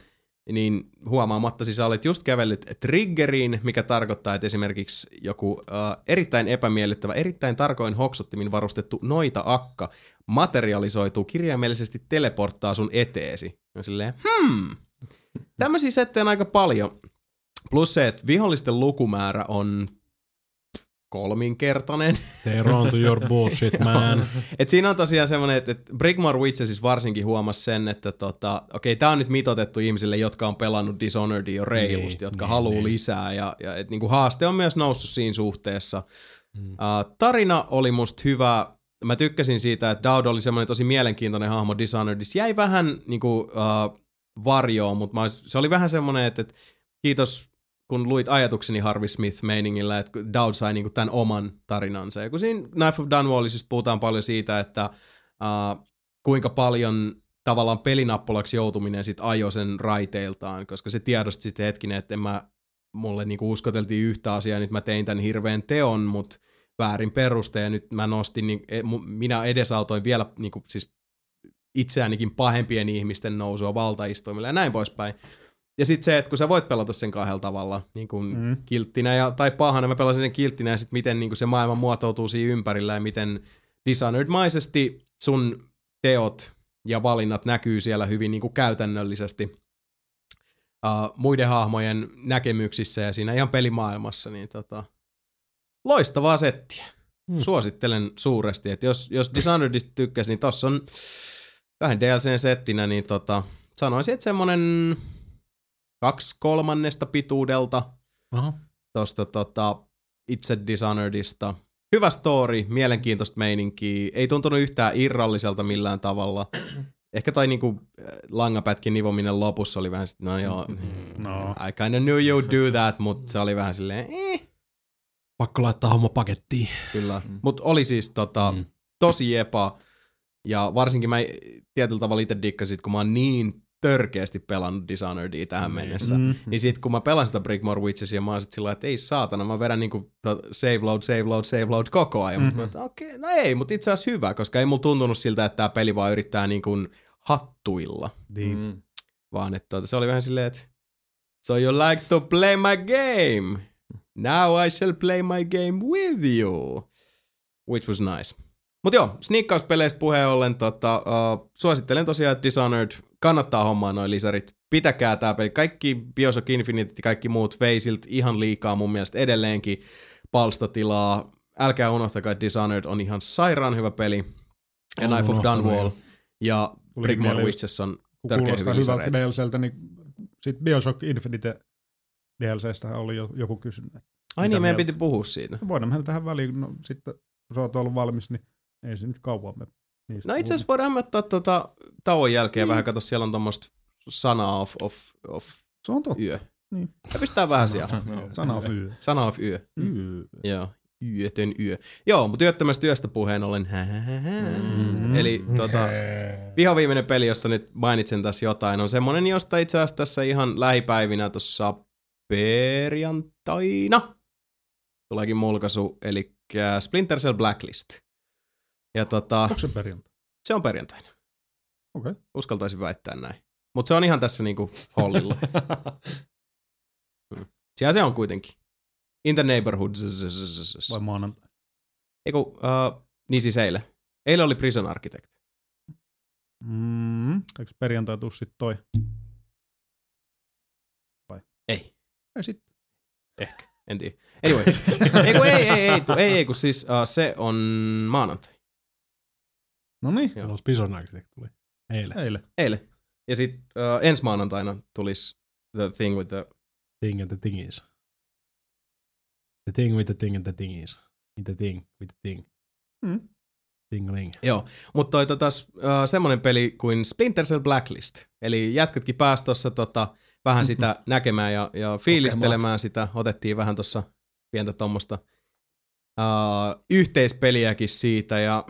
niin huomaamatta siis olet just kävellyt triggeriin, mikä tarkoittaa, että esimerkiksi joku uh, erittäin epämiellyttävä, erittäin tarkoin hoksottimin varustettu noita akka materialisoituu kirjaimellisesti teleporttaa sun eteesi. Ja silleen, hmm, tämmöisiä settejä on aika paljon. Plus se, että vihollisten lukumäärä on kolminkertainen. They run to your bullshit, man. Et siinä on tosiaan semmoinen, että, että Brigmore Witches siis varsinkin huomasi sen, että tota, okei, tämä on nyt mitotettu ihmisille, jotka on pelannut Dishonoredia jo reilusti, Niin, jotka niin, haluaa niin. lisää. Ja, ja et, niinku, haaste on myös noussut siinä suhteessa. Mm. Uh, tarina oli musta hyvä. Mä tykkäsin siitä, että Dowd oli semmoinen tosi mielenkiintoinen hahmo Dishonoredissa. Jäi vähän niinku, uh, varjoon, mutta se oli vähän semmoinen, että, että kiitos kun luit ajatukseni Harvey Smith-meiningillä, että Dowd sai niinku tämän oman tarinansa. Ja kun siinä Knife of Dunwallisissa puhutaan paljon siitä, että uh, kuinka paljon tavallaan pelinappulaksi joutuminen sit ajoi sen raiteiltaan, koska se tiedosti sitten hetkinen, että en mä, mulle niinku uskoteltiin yhtä asiaa, nyt mä tein tämän hirveän teon, mutta väärin peruste, ja nyt mä nostin, niin, e- minä edesautoin vielä niinku, siis itseäänikin pahempien ihmisten nousua valtaistuimille ja näin poispäin. Ja sitten se, että kun sä voit pelata sen kahdella tavalla, niin kuin mm. kilttinä ja, tai pahana, mä pelasin sen kilttinä ja sitten miten niin kuin se maailma muotoutuu siinä ympärillä ja miten Dishonored-maisesti sun teot ja valinnat näkyy siellä hyvin niin kuin käytännöllisesti uh, muiden hahmojen näkemyksissä ja siinä ihan pelimaailmassa, niin tota, loistavaa settiä. Hmm. Suosittelen suuresti, että jos, jos Dishonoredista tykkäsi, niin tossa on kahden DLCn settinä, niin tota, sanoisin, että semmonen kaksi kolmannesta pituudelta Aha. tosta tota, itse Dishonoredista. Hyvä story, mielenkiintoista meininkiä, ei tuntunut yhtään irralliselta millään tavalla. Ehkä toi niinku äh, langapätkin nivominen lopussa oli vähän sit, no joo, No. I kinda knew you'd do that, mutta se oli vähän silleen, eh, Pakko laittaa homma pakettiin. kyllä. Mutta oli siis tota, Mm. tosi epa, ja varsinkin mä tietyllä tavalla itse dikkasin, kun mä oon niin törkeästi pelannut Dishonoredia tähän mennessä. Mm. Niin sit kun mä pelaan sitä Brickmore Witchesia, mä oon sit sillä että ei saatana, mä vedän niinku save load, save load, save load koko ajan. Mm-hmm. Mutta okei, okay, no ei, mutta itse asiassa hyvä, koska ei mulla tuntunut siltä, että tää peli vaan yrittää niinku hattuilla. Niin. Mm. Vaan että tota, se oli vähän silleen, että So you like to play my game? Now I shall play my game with you. Which was nice. Mutta joo, sniikkauspeleistä puheen ollen, tota, uh, suosittelen tosiaan, että Dishonored kannattaa hommaa noin lisarit. Pitäkää tää peli. Kaikki Bioshock Infinite ja kaikki muut veisiltä ihan liikaa mun mielestä edelleenkin palstatilaa. Älkää unohtakaa, että Dishonored on ihan sairaan hyvä peli. Ja Knife of Dunwall ja Brigmore Witches on hyviä hyvältä lisareita. DLCltä, niin sit Bioshock Infinite DLCstä oli jo, joku kysynyt. Ai niin, meidän mieltä? piti puhua siitä. Voidaan mennä tähän väliin, no sitten kun sä oot ollut valmis, niin ei se nyt kauan me niistä No itse asiassa voidaan ottaa tota, tauon jälkeen vähän, kato siellä on tommosta sanaa of, of, of Se on totta. yö. Niin. Ja pistää vähän siellä. Sana on fyy. Sana of yö. Joo. Yötön yö. Joo, mutta työttömästä työstä puheen ollen. Mm. Eli tota, vihoviimeinen peli, josta nyt mainitsen tässä jotain, on semmonen, josta itse asiassa tässä ihan lähipäivinä tuossa perjantaina tuleekin mulkaisu, eli Splinter Cell Blacklist. Ja tota, Onko se perjantai? se on perjantaina. Okei. Okay. Uskaltaisin väittää näin. Mutta se on ihan tässä niinku hollilla. Siellä se on kuitenkin. In the neighborhood. Vai maanantai? Eiku, uh, niin siis eilen. Eilen oli Prison Architect. Mm. Eikö perjantai tuu sit toi? Ei. Ei sit. Ehkä. En tiedä. Anyway. ei, kun ei, ei, ei, ei, ei, ei, kun siis uh, se on maanantai. No niin, Joo. Architect tuli eilen. eilen. Eilen. Ja sitten uh, ensi maanantaina tulisi The Thing with the... Thing and the thingies. The thing with the thing and the thingies. In the thing with the thing. Mm. Tingling. Joo, mutta toi tota, uh, semmonen peli kuin Splinter Cell Blacklist. Eli jätkätkin pääsi tuossa tota, vähän sitä näkemään ja, ja fiilistelemään sitä. Otettiin vähän tuossa pientä tuommoista uh, yhteispeliäkin siitä ja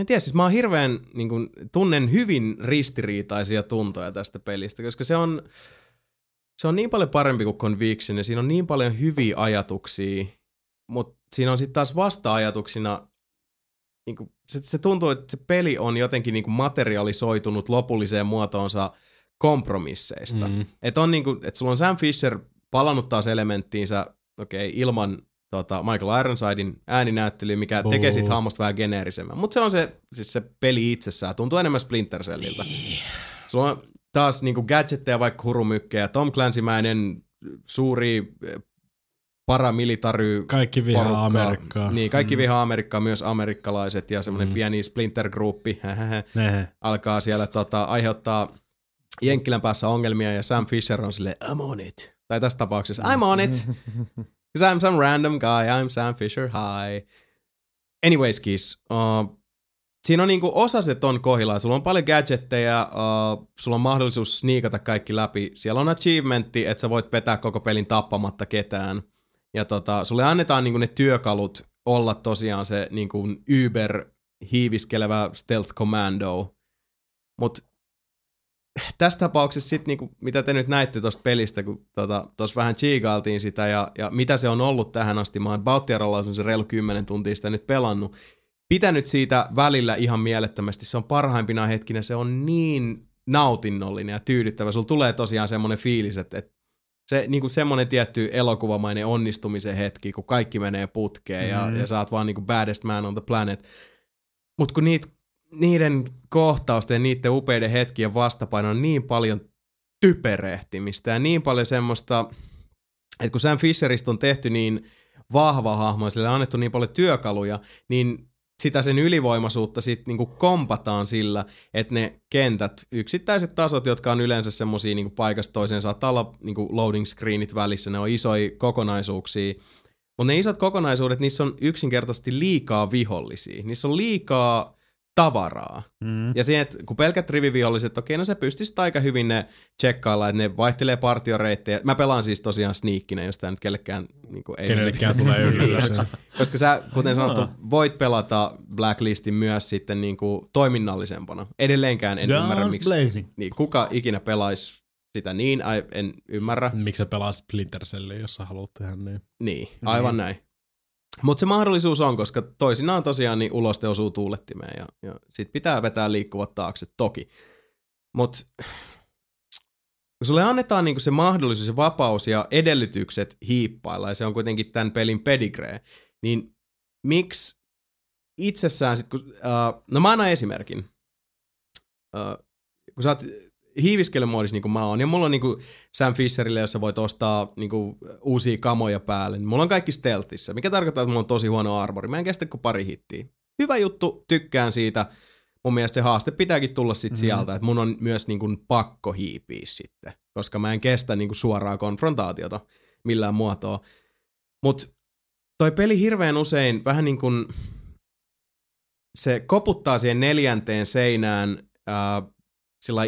en tiedä, siis mä oon hirveän, niin kun, tunnen hyvin ristiriitaisia tuntoja tästä pelistä, koska se on, se on niin paljon parempi kuin Conviction ja siinä on niin paljon hyviä ajatuksia, mutta siinä on sitten taas vasta-ajatuksina niin kuin, se, se tuntuu, että se peli on jotenkin niin materialisoitunut lopulliseen muotoonsa kompromisseista. Mm. Mm. Että on niin että sulla on Sam Fisher palannut taas elementtiinsä, okei, okay, ilman tota, Michael Ironsidein ääninäyttelyä, mikä Boo. tekee siitä hahmosta vähän geneerisemmän. Mutta se on se, siis se peli itsessään, tuntuu enemmän Splinter Celliltä. Sulla on taas niinku gadgetteja vaikka hurumykkejä, Tom Clancymäinen suuri eh, paramilitary Kaikki vihaa porukkaa. Amerikkaa. Niin, kaikki mm. vihaa Amerikkaa, myös amerikkalaiset ja semmoinen mm. pieni splinter-gruppi Nehe. alkaa siellä tota, aiheuttaa Jenkkilän päässä ongelmia ja Sam Fisher on sille I'm on it. Tai tässä tapauksessa I'm on it. 'Cause I'm some random guy, I'm Sam Fisher, hi. Anyways, Kiss. Uh, siinä on niinku osaset on kohdillaan. Sulla on paljon gadgetteja, uh, sulla on mahdollisuus sniikata kaikki läpi. Siellä on achievementti, että sä voit petää koko pelin tappamatta ketään. Ja tota, sulle annetaan niinku ne työkalut olla tosiaan se niinku Uber hiiviskelevä stealth commando. Mut tässä tapauksessa sit niinku, mitä te nyt näitte tosta pelistä, kun tuossa tota, vähän chiigailtiin sitä ja, ja, mitä se on ollut tähän asti. Mä oon Bauttiaralla se reilu 10 tuntia sitä nyt pelannut. Pitänyt siitä välillä ihan mielettömästi. Se on parhaimpina hetkinä, se on niin nautinnollinen ja tyydyttävä. Sulla tulee tosiaan semmoinen fiilis, että, että se niinku semmoinen tietty elokuvamainen onnistumisen hetki, kun kaikki menee putkeen ja, Mhm. ja sä oot vaan niinku baddest man on the planet. Mut kun niitä niiden kohtausten ja niiden upeiden hetkien vastapaino on niin paljon typerehtimistä ja niin paljon semmoista, että kun Sam Fisherista on tehty niin vahva hahmo sille on annettu niin paljon työkaluja, niin sitä sen ylivoimaisuutta sitten niinku kompataan sillä, että ne kentät, yksittäiset tasot, jotka on yleensä semmosia niinku paikasta toiseen, saattaa olla niinku loading screenit välissä, ne on isoja kokonaisuuksia, mutta ne isot kokonaisuudet, niissä on yksinkertaisesti liikaa vihollisia. Niissä on liikaa tavaraa. Mm. Ja siihen, että kun pelkät riviviholliset, okei, no se pystyisi aika hyvin ne tsekkailla, että ne vaihtelee partioreittejä. Mä pelaan siis tosiaan sneakkinä, jos tää nyt kellekään niin kuin, ei Kenellekään tulee yllätys. Koska sä, kuten sanottu, voit pelata Blacklistin myös sitten niin kuin toiminnallisempana. Edelleenkään en ymmärrä, Guns miksi blazing. niin, kuka ikinä pelaisi sitä niin, ai, en ymmärrä. Miksi sä pelaa Splinter Cellia, jos sä haluat tehdä niin? Niin, aivan näin. Mutta se mahdollisuus on, koska toisinaan tosiaan niin uloste osuu tuulettimeen ja, ja sit pitää vetää liikkuvat taakse, toki. Mutta kun sulle annetaan niinku se mahdollisuus ja vapaus ja edellytykset hiippailla, ja se on kuitenkin tämän pelin pedigree, niin miksi itsessään sit, kun, uh, no mä annan esimerkin. Uh, kun sä oot hiiviskelymoodissa niin kuin mä oon, ja mulla on niin kuin Sam Fisherille, jossa voit ostaa niin kuin, uusia kamoja päälle, niin mulla on kaikki stealthissa, mikä tarkoittaa, että mulla on tosi huono armori. Mä en kestä kuin pari hittiä. Hyvä juttu, tykkään siitä. Mun mielestä se haaste pitääkin tulla sit mm-hmm. sieltä, että mun on myös niin kuin, pakko hiipiä sitten, koska mä en kestä niin kuin, suoraa konfrontaatiota millään muotoa. Mut toi peli hirveän usein vähän niin kuin se koputtaa siihen neljänteen seinään ää, sillä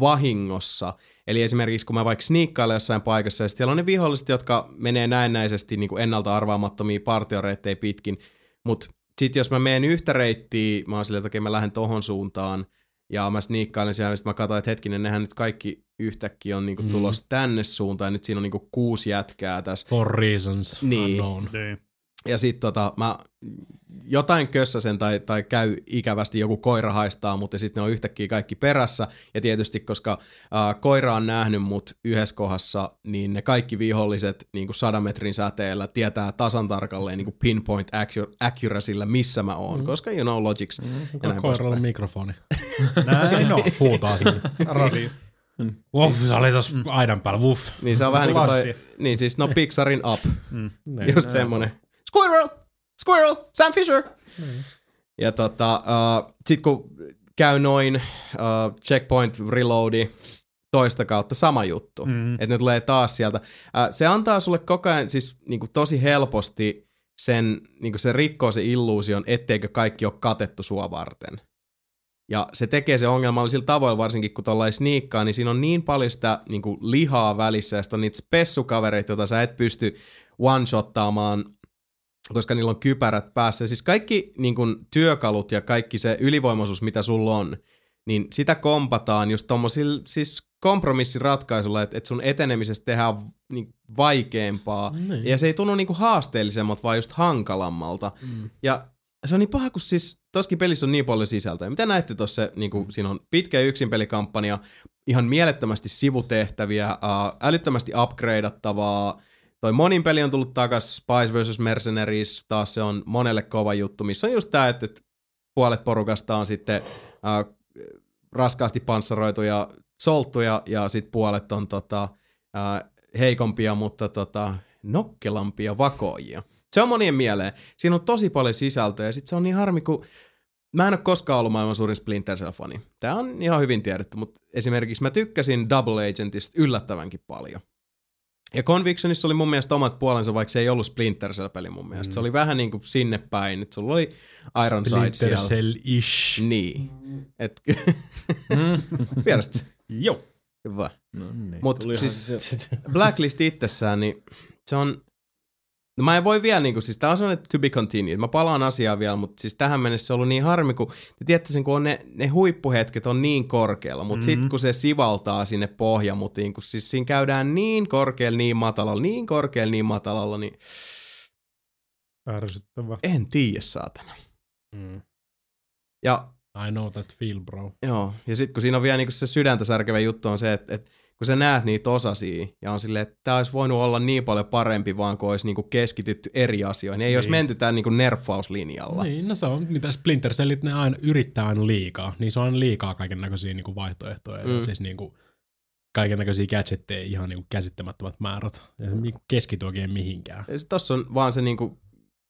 vahingossa. Eli esimerkiksi kun mä vaikka sniikkailen jossain paikassa ja sit siellä on ne viholliset, jotka menee näennäisesti niin kuin ennalta arvaamattomia partioreittejä pitkin, mutta sitten jos mä menen yhtä reittiä, mä oon silleen, että okei mä lähden tohon suuntaan ja mä sniikkailen siellä, ja sit mä katsoin, että hetkinen, nehän nyt kaikki yhtäkkiä on niinku Mm. tulossa tänne suuntaan, ja nyt siinä on niinku kuusi jätkää tässä. For reasons Niin. unknown. Niin. Ja sit tota, mä jotain kössäsen tai, tai käy ikävästi, joku koira haistaa, mutta sitten ne on yhtäkkiä kaikki perässä. Ja tietysti, koska äh, koira on nähnyt mut yhdessä kohdassa, niin ne kaikki viholliset niin kuin sadan metrin säteellä tietää tasan tarkalleen niin kuin pinpoint accu- accuracyllä, missä mä oon, mm. koska you know logics. Mm. Ja koiralla poispäin. mikrofoni? Näin on. Huutaa sinne. Wuff, se oli tossa aidan päällä, wuff. Niin se on vähän niin kuin toi, niin siis no Pixarin up, Niin. just semmonen. Squirrel! Squirrel! Sam Fisher! Ja tota, uh, sit kun käy noin uh, checkpoint reloadi toista kautta sama juttu. Mm. Että ne tulee taas sieltä. Uh, se antaa sulle koko ajan siis niinku tosi helposti sen, niinku se rikkoo se illuusion, etteikö kaikki ole katettu sua varten. Ja se tekee se ongelmallisilla tavoilla, varsinkin kun tuolla sniikkaa, niin siinä on niin paljon sitä niin kuin lihaa välissä, ja sitten on niitä spessukavereita, joita sä et pysty one-shottaamaan, koska niillä on kypärät päässä. Siis kaikki niin kuin, työkalut ja kaikki se ylivoimaisuus, mitä sulla on, niin sitä kompataan just tommosilla siis kompromissiratkaisulla, että, että sun etenemisestä tehdään niin, vaikeampaa. Niin. Ja se ei tunnu niinku haasteellisemmalta, vaan just hankalammalta. Mm. Ja se on niin paha, kun siis toskin pelissä on niin paljon sisältöä. Mitä näette tuossa, niinku, siinä on pitkä yksinpelikampanja, ihan mielettömästi sivutehtäviä, ää, älyttömästi upgradeattavaa. Toi monin peli on tullut takas, Spice vs. Mercenaries, taas se on monelle kova juttu, missä on just tää, että, puolet porukasta on sitten ää, raskaasti panssaroituja solttuja ja sitten puolet on tota, ää, heikompia, mutta tota, nokkelampia vakoojia. Se on monien mieleen. Siinä on tosi paljon sisältöä ja sit se on niin harmi, kun mä en ole koskaan ollut maailman suurin Splinter Cell-fani. Tää on ihan hyvin tiedetty, mutta esimerkiksi mä tykkäsin Double Agentista yllättävänkin paljon. Ja Convictionissa oli mun mielestä omat puolensa, vaikka se ei ollut Splinter Cell-peli mun mielestä. Mm. Se oli vähän niin kuin sinne päin, että sulla oli Ironside Splinter siellä. Cell-ish. Niin. Et, se? Joo. Hyvä. No niin. Mutta siis se- Blacklist itsessään, niin se on... No mä en voi vielä niinku, siis tää on sellainen to be continued. Mä palaan asiaan vielä, mutta siis tähän mennessä se on ollut niin harmi, kun te tiedätte sen, kun on ne, ne huippuhetket on niin korkealla, mutta mm-hmm. sit kun se sivaltaa sinne pohjamutiin, kun siis siinä käydään niin korkealla, niin matalalla, niin korkealla, niin matalalla, niin Ärsyttävä. en tiedä saatana. Mm. Ja I know that feel, bro. Joo, ja sitten kun siinä on vielä niinku se sydäntä särkevä juttu on se, että, että kun sä näet niitä osasia ja on silleen, että tämä olisi voinut olla niin paljon parempi vaan, kun olisi niinku keskitytty eri asioihin. Ei niin. olisi menty tämän niinku nerfauslinjalla. Niin. Niin, no se on, mitä Splinter Cellit, ne aina yrittää aina liikaa. Niin se on aina liikaa kaiken näköisiä niinku vaihtoehtoja. Mm. Ja siis niinku, kaiken näköisiä gadgetteja ihan niinku käsittämättömät määrät. Ja se niinku keskity oikein mihinkään. Ja sit tossa on vaan se niinku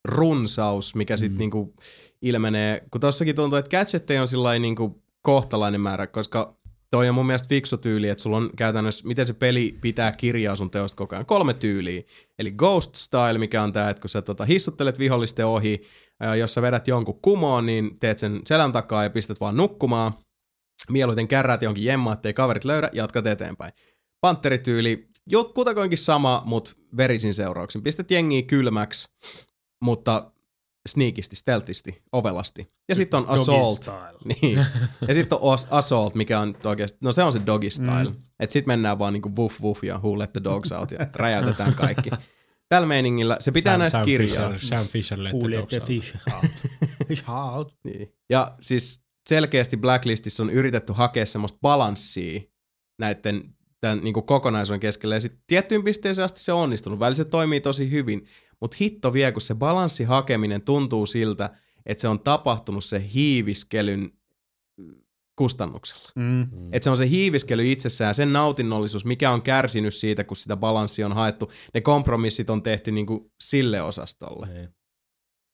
runsaus, mikä sitten Mm. niinku ilmenee, kun tossakin tuntuu, että gadgetteja on sillä niinku kohtalainen määrä, koska toi on mun mielestä fiksu tyyli, että sulla on käytännössä, miten se peli pitää kirjaa sun teosta koko ajan. Kolme tyyliä. Eli Ghost Style, mikä on tää, että kun sä tota, hissuttelet vihollisten ohi, ää, jos sä vedät jonkun kumoon, niin teet sen selän takaa ja pistät vaan nukkumaan. Mieluiten kärrät jonkin jemma, ettei kaverit löydä, jatkat eteenpäin. Panterityyli, kutakoinkin sama, mutta verisin seurauksin. Pistät jengiä kylmäksi, mutta sneakisti, stealthisti, ovelasti. Ja sitten on assault. Niin. Ja sitten on as- assault, mikä on oikeasti, no se on se doggy style. Mm. Että sit mennään vaan niinku woof woof ja who let the dogs out ja räjäytetään kaikki. Tällä meiningillä, se pitää Sam, näistä Sam kirjaa. Fisher, Sam Fisher let the dogs out. fish out. Fish out. Niin. Ja siis selkeästi Blacklistissa on yritetty hakea semmoista balanssia näiden tämän niin kokonaisuuden keskellä. Ja sitten tiettyyn pisteeseen asti se on onnistunut. Välillä se toimii tosi hyvin. Mutta hitto vie, kun se balanssi hakeminen tuntuu siltä, että se on tapahtunut se hiiviskelyn kustannuksella. Mm. Mm. Että se on se hiiviskely itsessään, sen nautinnollisuus, mikä on kärsinyt siitä, kun sitä balanssia on haettu. Ne kompromissit on tehty niinku sille osastolle. Niin.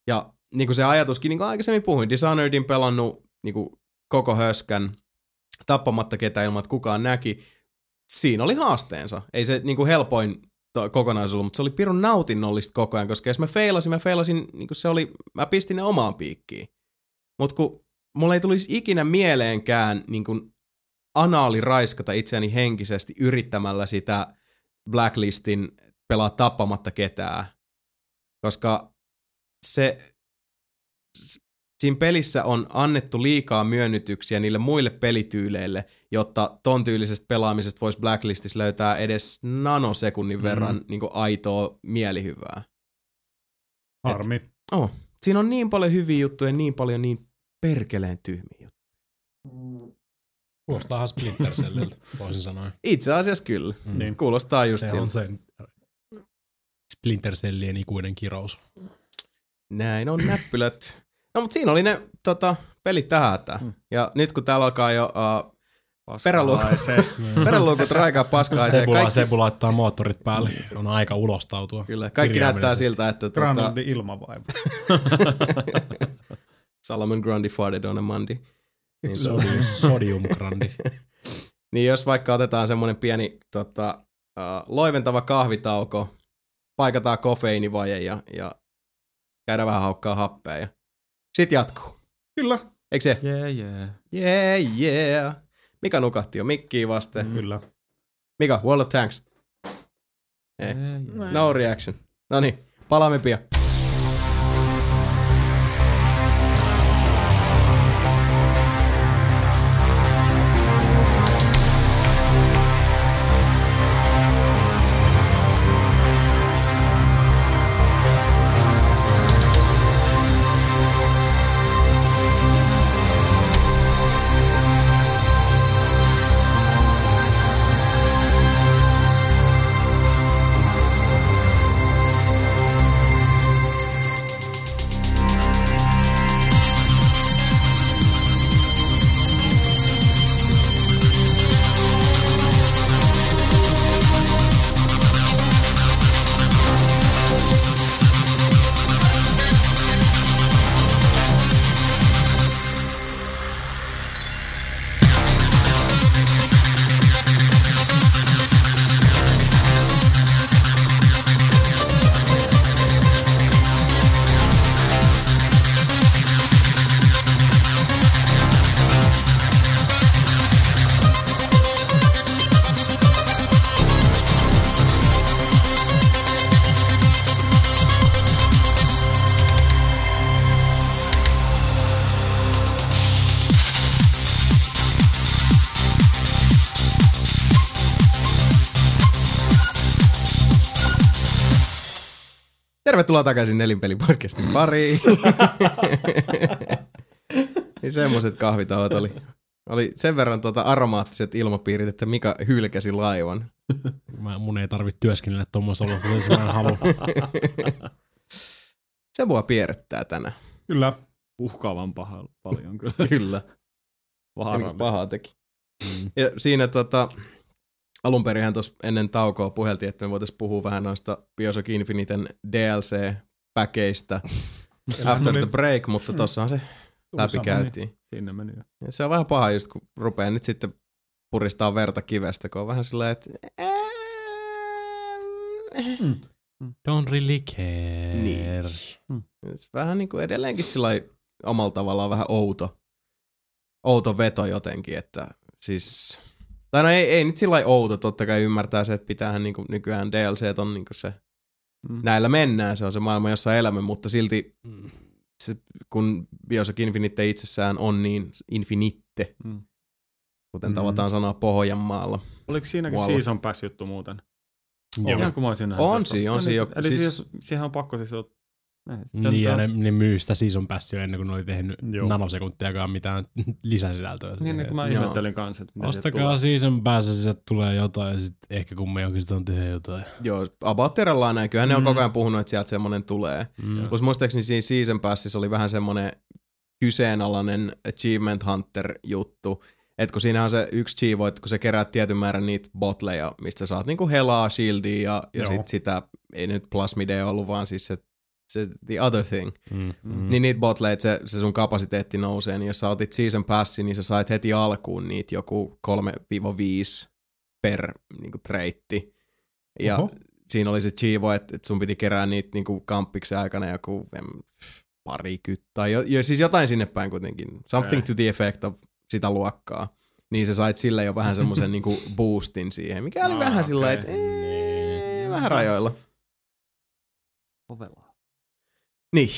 Ja niin kuin se ajatuskin, niin kuin aikaisemmin puhuin, Dishonoredin pelannut niin kuin koko höskän tappamatta ketään ilman, että kukaan näki. Siinä oli haasteensa. Ei se niin kuin helpoin ollut, mutta se oli pirun nautinnollista koko ajan, koska jos mä feilasin, mä feilasin, niin se oli, mä pistin ne omaan piikkiin. Mutta kun mulla ei tulisi ikinä mieleenkään niin kuin anaali raiskata itseäni henkisesti yrittämällä sitä Blacklistin pelaa tappamatta ketään, koska se, siinä pelissä on annettu liikaa myönnytyksiä niille muille pelityyleille, jotta ton tyylisestä pelaamisesta voisi Blacklistissa löytää edes nanosekunnin Mhm. verran niin aitoa mielihyvää. Harmi. Oh, siinä on niin paljon hyviä juttuja, niin paljon niin perkeleen tyhmiä juttuja. Kuulostaahan Splinter Celliltä, voisin sanoa. Itse asiassa kyllä. Mm. Niin. Kuulostaa just Se siltä. on sen Splinter Cellien ikuinen kirous. Näin on näppylät. No mutta siinä oli ne tota, pelit tähän. Mm. Ja nyt kun täällä alkaa jo uh, haisee. peräluukut raikaa paskaisee, Sebu, kaikki, Sebu laittaa moottorit päälle. On aika ulostautua. kyllä, kaikki näyttää siltä, että tota, Granuldi ilmavaiva. Salomon Grundy farted on a Monday. Niin, Sodium, sodium grandi. niin jos vaikka otetaan semmoinen pieni tota, uh, loiventava kahvitauko, paikataan kofeiinivaje ja, ja käydään vähän haukkaa happea ja sit jatkuu. Kyllä. Eikö se? Yeah, yeah. Yeah, yeah. Mika nukahti jo mikkiä vasten. Mm. Kyllä. Mika, World of Tanks. Ei. Yeah, yeah. No reaction. No niin, palaamme pian. Tervetuloa takaisin Nelinpeli-podcastin pariin. niin semmoset kahvitauot oli. Oli sen verran tuota aromaattiset ilmapiirit, että Mika hylkäsi laivan. Mä, mun ei tarvitse työskennellä tuommoisessa olossa, jos mä en halua. Se mua pierrettää tänään. Kyllä. Uhkaavan paha, paljon kyllä. Kyllä. Pahaa teki. Ja siinä tota, alun perinhän tuossa ennen taukoa puheltiin, että me voitaisiin puhua vähän noista Bioshock Infiniten DLC-päkeistä after the break, mutta tossahan se läpi käytiin. Sinne meni jo. Ja se on vähän paha just, kun rupeaa nyt sitten puristaa verta kivestä, kun on vähän silleen, että Don't really care. Niin. Se vähän niin kuin edelleenkin sillä omalla tavallaan vähän outo, outo veto jotenkin, että siis, tai no ei, ei nyt sillä lailla outo, totta kai ymmärtää se, että pitäähän niin kuin nykyään DLC on niin kuin se, Mm. näillä mennään, se on se maailma, jossa elämme, mutta silti Mm. se, kun Bioshock Infinite itsessään on niin infinitte, Mm. kuten Mm. tavataan sanoa Pohjanmaalla. Oliko siinäkin Muualla. season pass juttu muuten? Joo. Ihan kuin mä olisin On on No siinä niin, joku- Eli siis- siis, siihen on pakko siis Niin, ja ne, ne myy sitä season passia ennen kuin ne oli tehnyt Joo. nanosekuntiakaan mitään lisäsisältöä. Niin, niin kuin mä ihmettelin kanssa, että Ostakaa tulee. season pass ja sieltä tulee jotain ja sitten ehkä kun me oikeastaan tehdä jotain. Joo, about terallaan näin. Kyllähän ne on Mm. koko ajan puhunut, että sieltä semmoinen tulee. Mm. Plus muistaakseni siinä Season Passissa oli vähän semmoinen kyseenalainen Achievement Hunter-juttu. Että kun siinä on se yksi chivo, että kun sä keräät tietyn määrän niitä botleja, mistä sä saat niinku helaa, shieldia ja, ja Joo. sit sitä, ei nyt plasmidea ollut, vaan siis se, se the other thing. Mm. Mm. Niin niitä botleja, se, se sun kapasiteetti nousee, niin jos sä otit Season Passin, niin sä sait heti alkuun niitä joku 3-5 per niinku treitti. Ja Oho. siinä oli se chivo, että, että sun piti kerää niitä niinku kamppiksen aikana joku em, parikymmentä tai jo, jo, siis jotain sinne päin kuitenkin. Something to the effect of sitä luokkaa. Niin sä sait sillä jo vähän semmoisen niinku boostin siihen, mikä oli Ah, vähän sillä okei. että ee, vähän rajoilla. Ovelaa. Niin,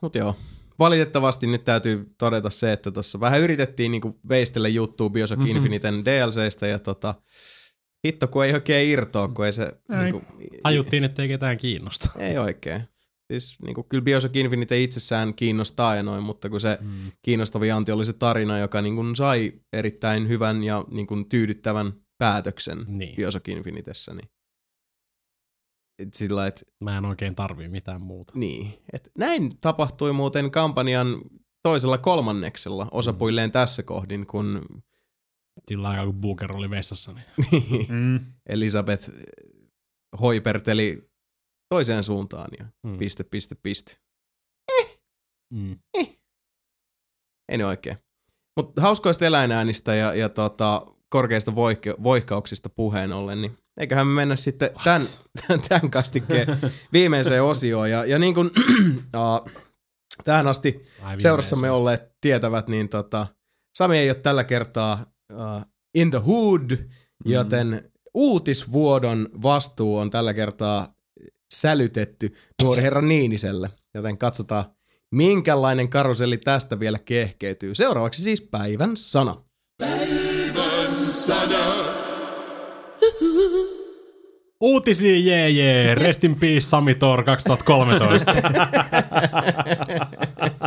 mutta joo. Valitettavasti nyt täytyy todeta se, että tuossa vähän yritettiin niinku veistellä juttua Bioshock Mhm. Infiniten DLCistä ja tota, hitto kun ei oikein irtoa, kun ei se Ei. niinku, Tajuttiin, ettei ketään kiinnosta. ei oikein. Siis niinku, kyllä Bioshock Infinite itsessään kiinnostaa ja noin, mutta kun se Mm. kiinnostavin anti oli se tarina, joka niinku sai erittäin hyvän ja niinku tyydyttävän päätöksen Niin. Bioshock Infinitessä, niin et sillä et, Mä en oikein tarvii mitään muuta. niin. Et näin tapahtui muuten kampanjan toisella kolmanneksella osapuilleen tässä kohdin, kun Sillä aikaa, kun Booker oli vessassa. Niin. Mm. Elisabeth hoiperteli toiseen suuntaan ja Mm. piste, piste, piste. Mm. Ei ne oikein. Mutta hauskoista eläinäänistä ja, ja tota, korkeista voik- voikkauksista puheen ollen, niin eiköhän me mennä sitten tämän, tämän kastikkeen viimeiseen osioon. Ja, ja niin kuin uh, tähän asti Ai seurassamme olleet tietävät, niin tota, Sami ei ole tällä kertaa uh, in the hood, joten uutisvuodon vastuu on tällä kertaa sälytetty nuori herra Niiniselle. Joten katsotaan, minkälainen karuselli tästä vielä kehkeytyy. Seuraavaksi siis päivän sana. Uutisia, jee jee. Rest in peace, Sami Thor 2013.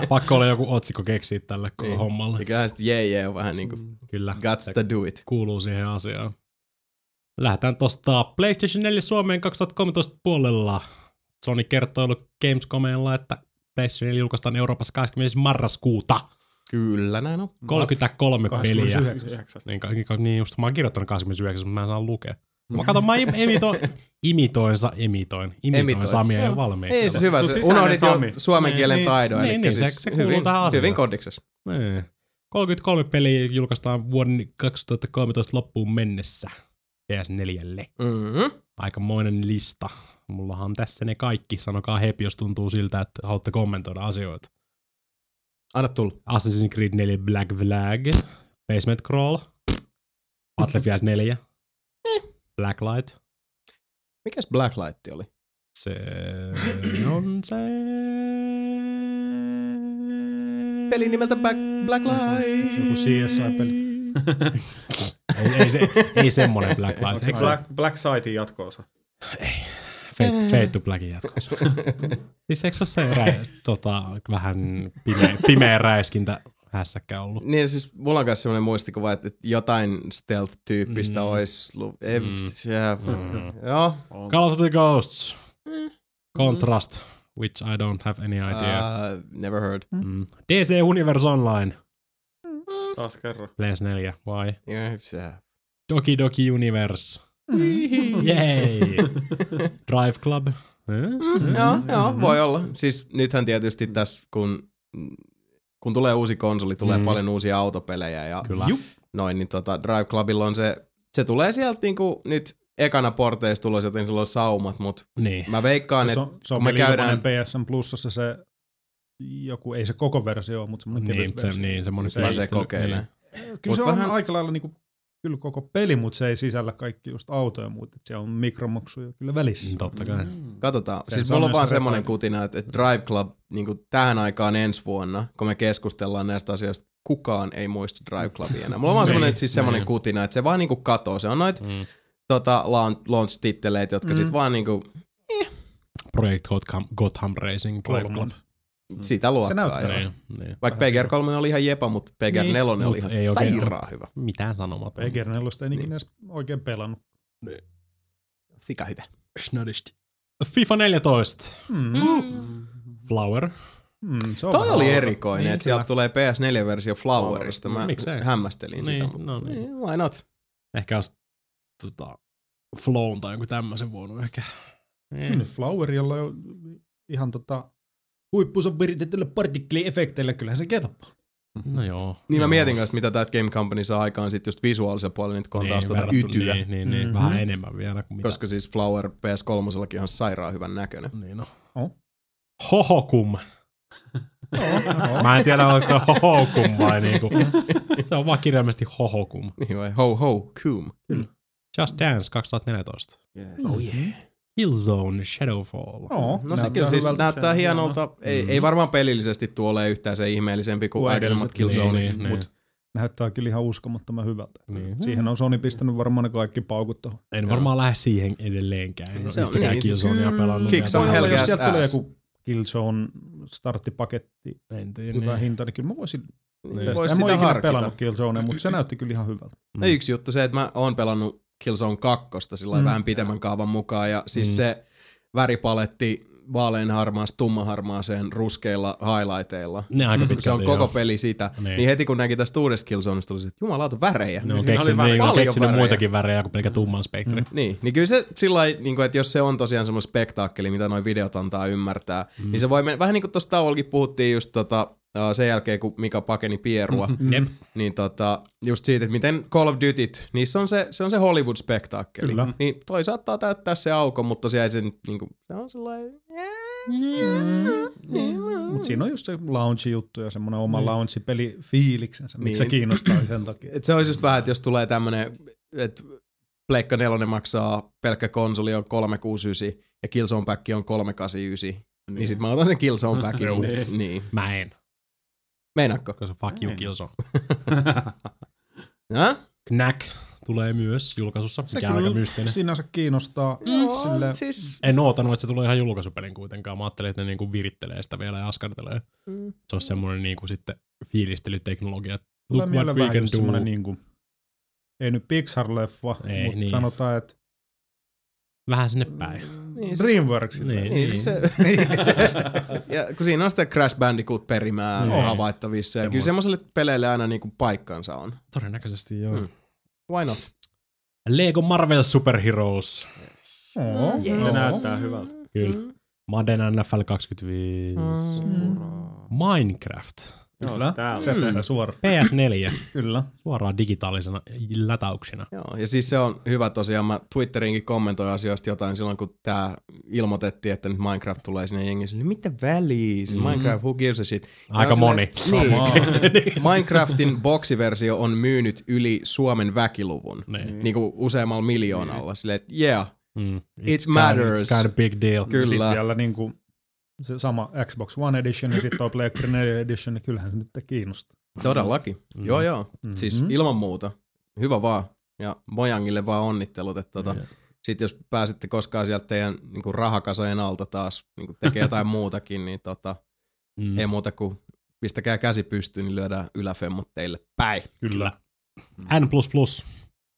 Pakko olla joku otsikko keksiä tälle Niin. hommalle. Ja kyllähän sitten jee jee on vähän niin kuin Kyllä. guts to do it. kuuluu siihen asiaan. Lähdetään tosta PlayStation 4 Suomeen 2013 puolella. Sony kertoo Gamescomella, että PlayStation 4 julkaistaan Euroopassa 20. marraskuuta. Kyllä näin on. 33 peliä. 29. Niin, ka- niin just mä oon kirjoittanut 29, mutta mä en saa lukea. Mä katon, mä im- emito, imitoin, emitoin, imitoin Emitoit. Samia jo valmiiksi. Ei se hyvä, se unohdit jo suomen kielen Niin, taidon. niin, niin, se- siis se kuuluu hyvin, tähän asiaan. hyvin kodiksessa. Niin. 33 peliä julkaistaan vuoden 2013 loppuun mennessä PS4. Mm-hmm. Aikamoinen lista. Mullahan on tässä ne kaikki. Sanokaa hepi, jos tuntuu siltä, että haluatte kommentoida asioita. Anna tulla. Assassin's Creed 4 Black Flag, Basement Crawl, Battlefield 4, Blacklight, Mikäs Blacklight oli? se on se... Peli nimeltä Black, Blacklight. Joku CSI-peli. ei, ei, se, ei semmonen Blacklight. Onko Se, Black, Black Sightin jatkoosa? Fate, Fate to Blackin jatkossa. siis eikö se ole se rä, tota, vähän pimeä, pimeä räiskintä hässäkkä ollut? Niin siis mulla on myös sellainen muistikuva, että että jotain stealth-tyyppistä Mm. mm. olisi. lu- Ei, Mm. mm. ja, Joo. Call of the Ghosts. Contrast, which I don't have any idea. Uh, never heard. Mm. DC Universe Online. Taas kerran. PS4, vai? Yeah, se- Doki Doki Universe. Yay! Drive Club. Eh? Joo, joo, voi olla. Siis nythän tietysti tässä, kun, kun tulee uusi konsoli, tulee Mm. paljon uusia autopelejä ja Kyllä. noin, niin tota, Drive Clubilla on se, se tulee sieltä niinku nyt ekana porteista tulos, joten sillä on saumat, mutta Niin. mä veikkaan, Se että on, se on kun me vielä käydään- PSN Plusassa se joku, ei se koko versio ole, mutta semmoinen Niin, kevyt se, versio. niin, semmoinen Se fiilistely, kokeilemaan. Niin. Kyllä Mut se on vähän- aika lailla niinku, kyllä koko peli, mutta se ei sisällä kaikki just autoja, mutta siellä on mikromaksuja kyllä välissä. Niin, Totta kai. Katsotaan. Se- siis se on mulla on vaan se semmoinen kutina, että, että Drive Club niin tähän aikaan ensi vuonna, kun me keskustellaan näistä asioista, kukaan ei muista Drive Clubia enää. Mulla on vaan semmoinen, Niin, siis semmoinen kutina, että se vaan niinku katoo. Se on noit Mm. tota, launch- launch-titteleitä, jotka mm. sit vaan niinku Project Gotham, Gotham Racing Drive Club. Sitä luokkaa. näyttää joo. Niin, niin. Vaikka PGR 3 oli ihan jepa, mutta PGR Niin, 4 oli mut ihan ei sairaan hyvä. Mitään sanomaton. PGR 4 ei Niin. ikinä edes oikein pelannut. Sika hyvä. Schnödist. FIFA 14. Mm. Flower. Mm, se on Toi oli erikoinen, Niin, että sieltä tulee PS4-versio Flowerista. Mä Miksei? hämmästelin Niin, sitä. mutta- no niin. Niin, Why not? Ehkä olisi tota, Flown tai joku tämmöisen voinut ehkä. Mm, Flower, jolla on ihan tota, huippunsa viritetylle partikliefekteille, kyllähän se kelpaa. No joo. Niin mä joo. mietin kanssa, mitä tää Game Company saa aikaan sit just visuaalisen puolella, nyt kun on taas tota ytyä. Niin, niin, niin Mhm. vähän enemmän vielä kuin mitä. Koska siis Flower PS3 on sairaan hyvän näköinen. Niin no. Oh. Hohokum. Mä en tiedä, onko se hohokum vai niinku. Se on vaan kirjaimellisesti hohokum. Niin vai ho ho coom. Just Dance 2014. Yes. Oh yeah. Killzone Shadowfall. Oo, No se kyllä siis näyttää hienolta. Ei, ei varmaan pelillisesti tuo ole yhtään se ihmeellisempi kuin aikaisemmat. Killzoneit. Niin, niin. Mut näyttää kyllä ihan uskomattoman hyvältä. Niin. Siihen on Sony pistänyt varmaan ne kaikki paukut tuohon. En varmaan lähde siihen edelleenkään. En Se on niin, siis Killzonea pelannut. Kicks vielä. on Hellgas jos sieltä tulee joku Killzone starttipaketti, hyvä niin. hinta, niin kyllä mä voisin Niin, vois En mä ole ikinä harkita. pelannut Killzone, mutta se näytti kyllä ihan hyvältä. No yksi juttu se, että mä oon pelannut Killzone 2 sillä mm. Mm. vähän pitemmän kaavan mukaan ja siis Mm. se väripaletti vaaleanharmaasta tummaharmaaseen ruskeilla highlighteilla. Ne aika Se pitkälti on koko joo. peli sitä. Niin. Niin. heti kun näki tästä uudesta Killzoneista, tuli se, että jumalauta värejä. Ne on väriä. niin, on keksinyt värejä. muitakin värejä kuin pelkä tumman spektri. Mm. Niin, niin kyllä se sillä niin kuin, että jos se on tosiaan semmoinen spektaakkeli, mitä noin videot antaa ymmärtää, mm. niin se voi mennä, vähän niin kuin tuossa tauollakin puhuttiin just tota, sen jälkeen, kun Mika pakeni pierua, Jep. niin tota, just siitä, että miten Call of Dutyt, niissä on se, se on se Hollywood-spektaakkeli. Kyllä. Niin toi saattaa täyttää se aukon, mutta tosiaan ei se nyt niinku, se on sellainen... Mutta siinä on just se lounge-juttu ja semmoinen oma Niin. lounge-peli fiiliksensä, miksi se Niin. kiinnostaa sen takia. Et se olisi just vähän, että jos tulee tämmönen, että Pleikka 4 maksaa pelkkä konsoli on 369 ja Killzone Pack on 389, niin, niin sit mä otan sen Killzone Packin. Niin. niin. Mä en, Meinaatko? koska fuck you. Killzone. Häh? Knack tulee myös julkaisussa, Se mikä on aika kyllä mysteinen. sinänsä kiinnostaa. Joo, Sille, siis... En ootanut, että se tulee ihan julkaisupelin kuitenkaan. Mä ajattelin, että ne niinku virittelee sitä vielä ja askartelee. Mm. Se on semmoinen niinku sitten fiilistelyteknologia. tulee mieleen vähän semmoinen niinku, ei nyt Pixar-leffa, Ei, mutta niin. sanotaan, että Vähän sinne päin. Niin, siis, Dreamworks. Niin. niin, siis se, ja kun siinä on sitä Crash Bandicoot-perimää Niin. havaittavissa, ja kyllä semmoiselle peleille aina niinku paikkansa on. Todennäköisesti joo. Mm. Why not? Lego Marvel Super Heroes. Oo, Yes. joo. Se näyttää hyvältä. Kyllä. Madden NFL 25. Mm. Minecraft. Kyllä, täällä. se tehdään suoraan. PS4. Kyllä. Suoraan digitaalisena lätäyksinä. Joo, ja siis se on hyvä tosiaan. Mä Twitterinkin kommentoin asioista jotain silloin, kun tää ilmoitettiin, että nyt Minecraft tulee sinne jengiin. Niin mitä väliä? Siis Mm. Minecraft, who gives a shit? Ja Aika on moni. Silleen, niin. Minecraftin boksiversio on myynyt yli Suomen väkiluvun. Niin. Niin kuin useammalla miljoonalla. Silleen, että yeah, Mm. It It's matters. Kind, it's kind of big deal. Kyllä. Sitten vielä niinku, se sama Xbox One Edition ja sitten tuo PlayStation 4 Edition, niin kyllähän se nyt kiinnostaa. todellakin. Mm. Joo, joo. Mhm. Siis ilman muuta. Hyvä vaan. Ja Mojangille vaan onnittelut, että tota, Niin. sitten jos pääsette koskaan sieltä teidän niinku rahakasojen alta taas niinku tekee jotain muutakin, niin tota, Mm. ei muuta kuin pistäkää käsi pystyyn, niin lyödään yläfemmot teille päin. Kyllä. N++,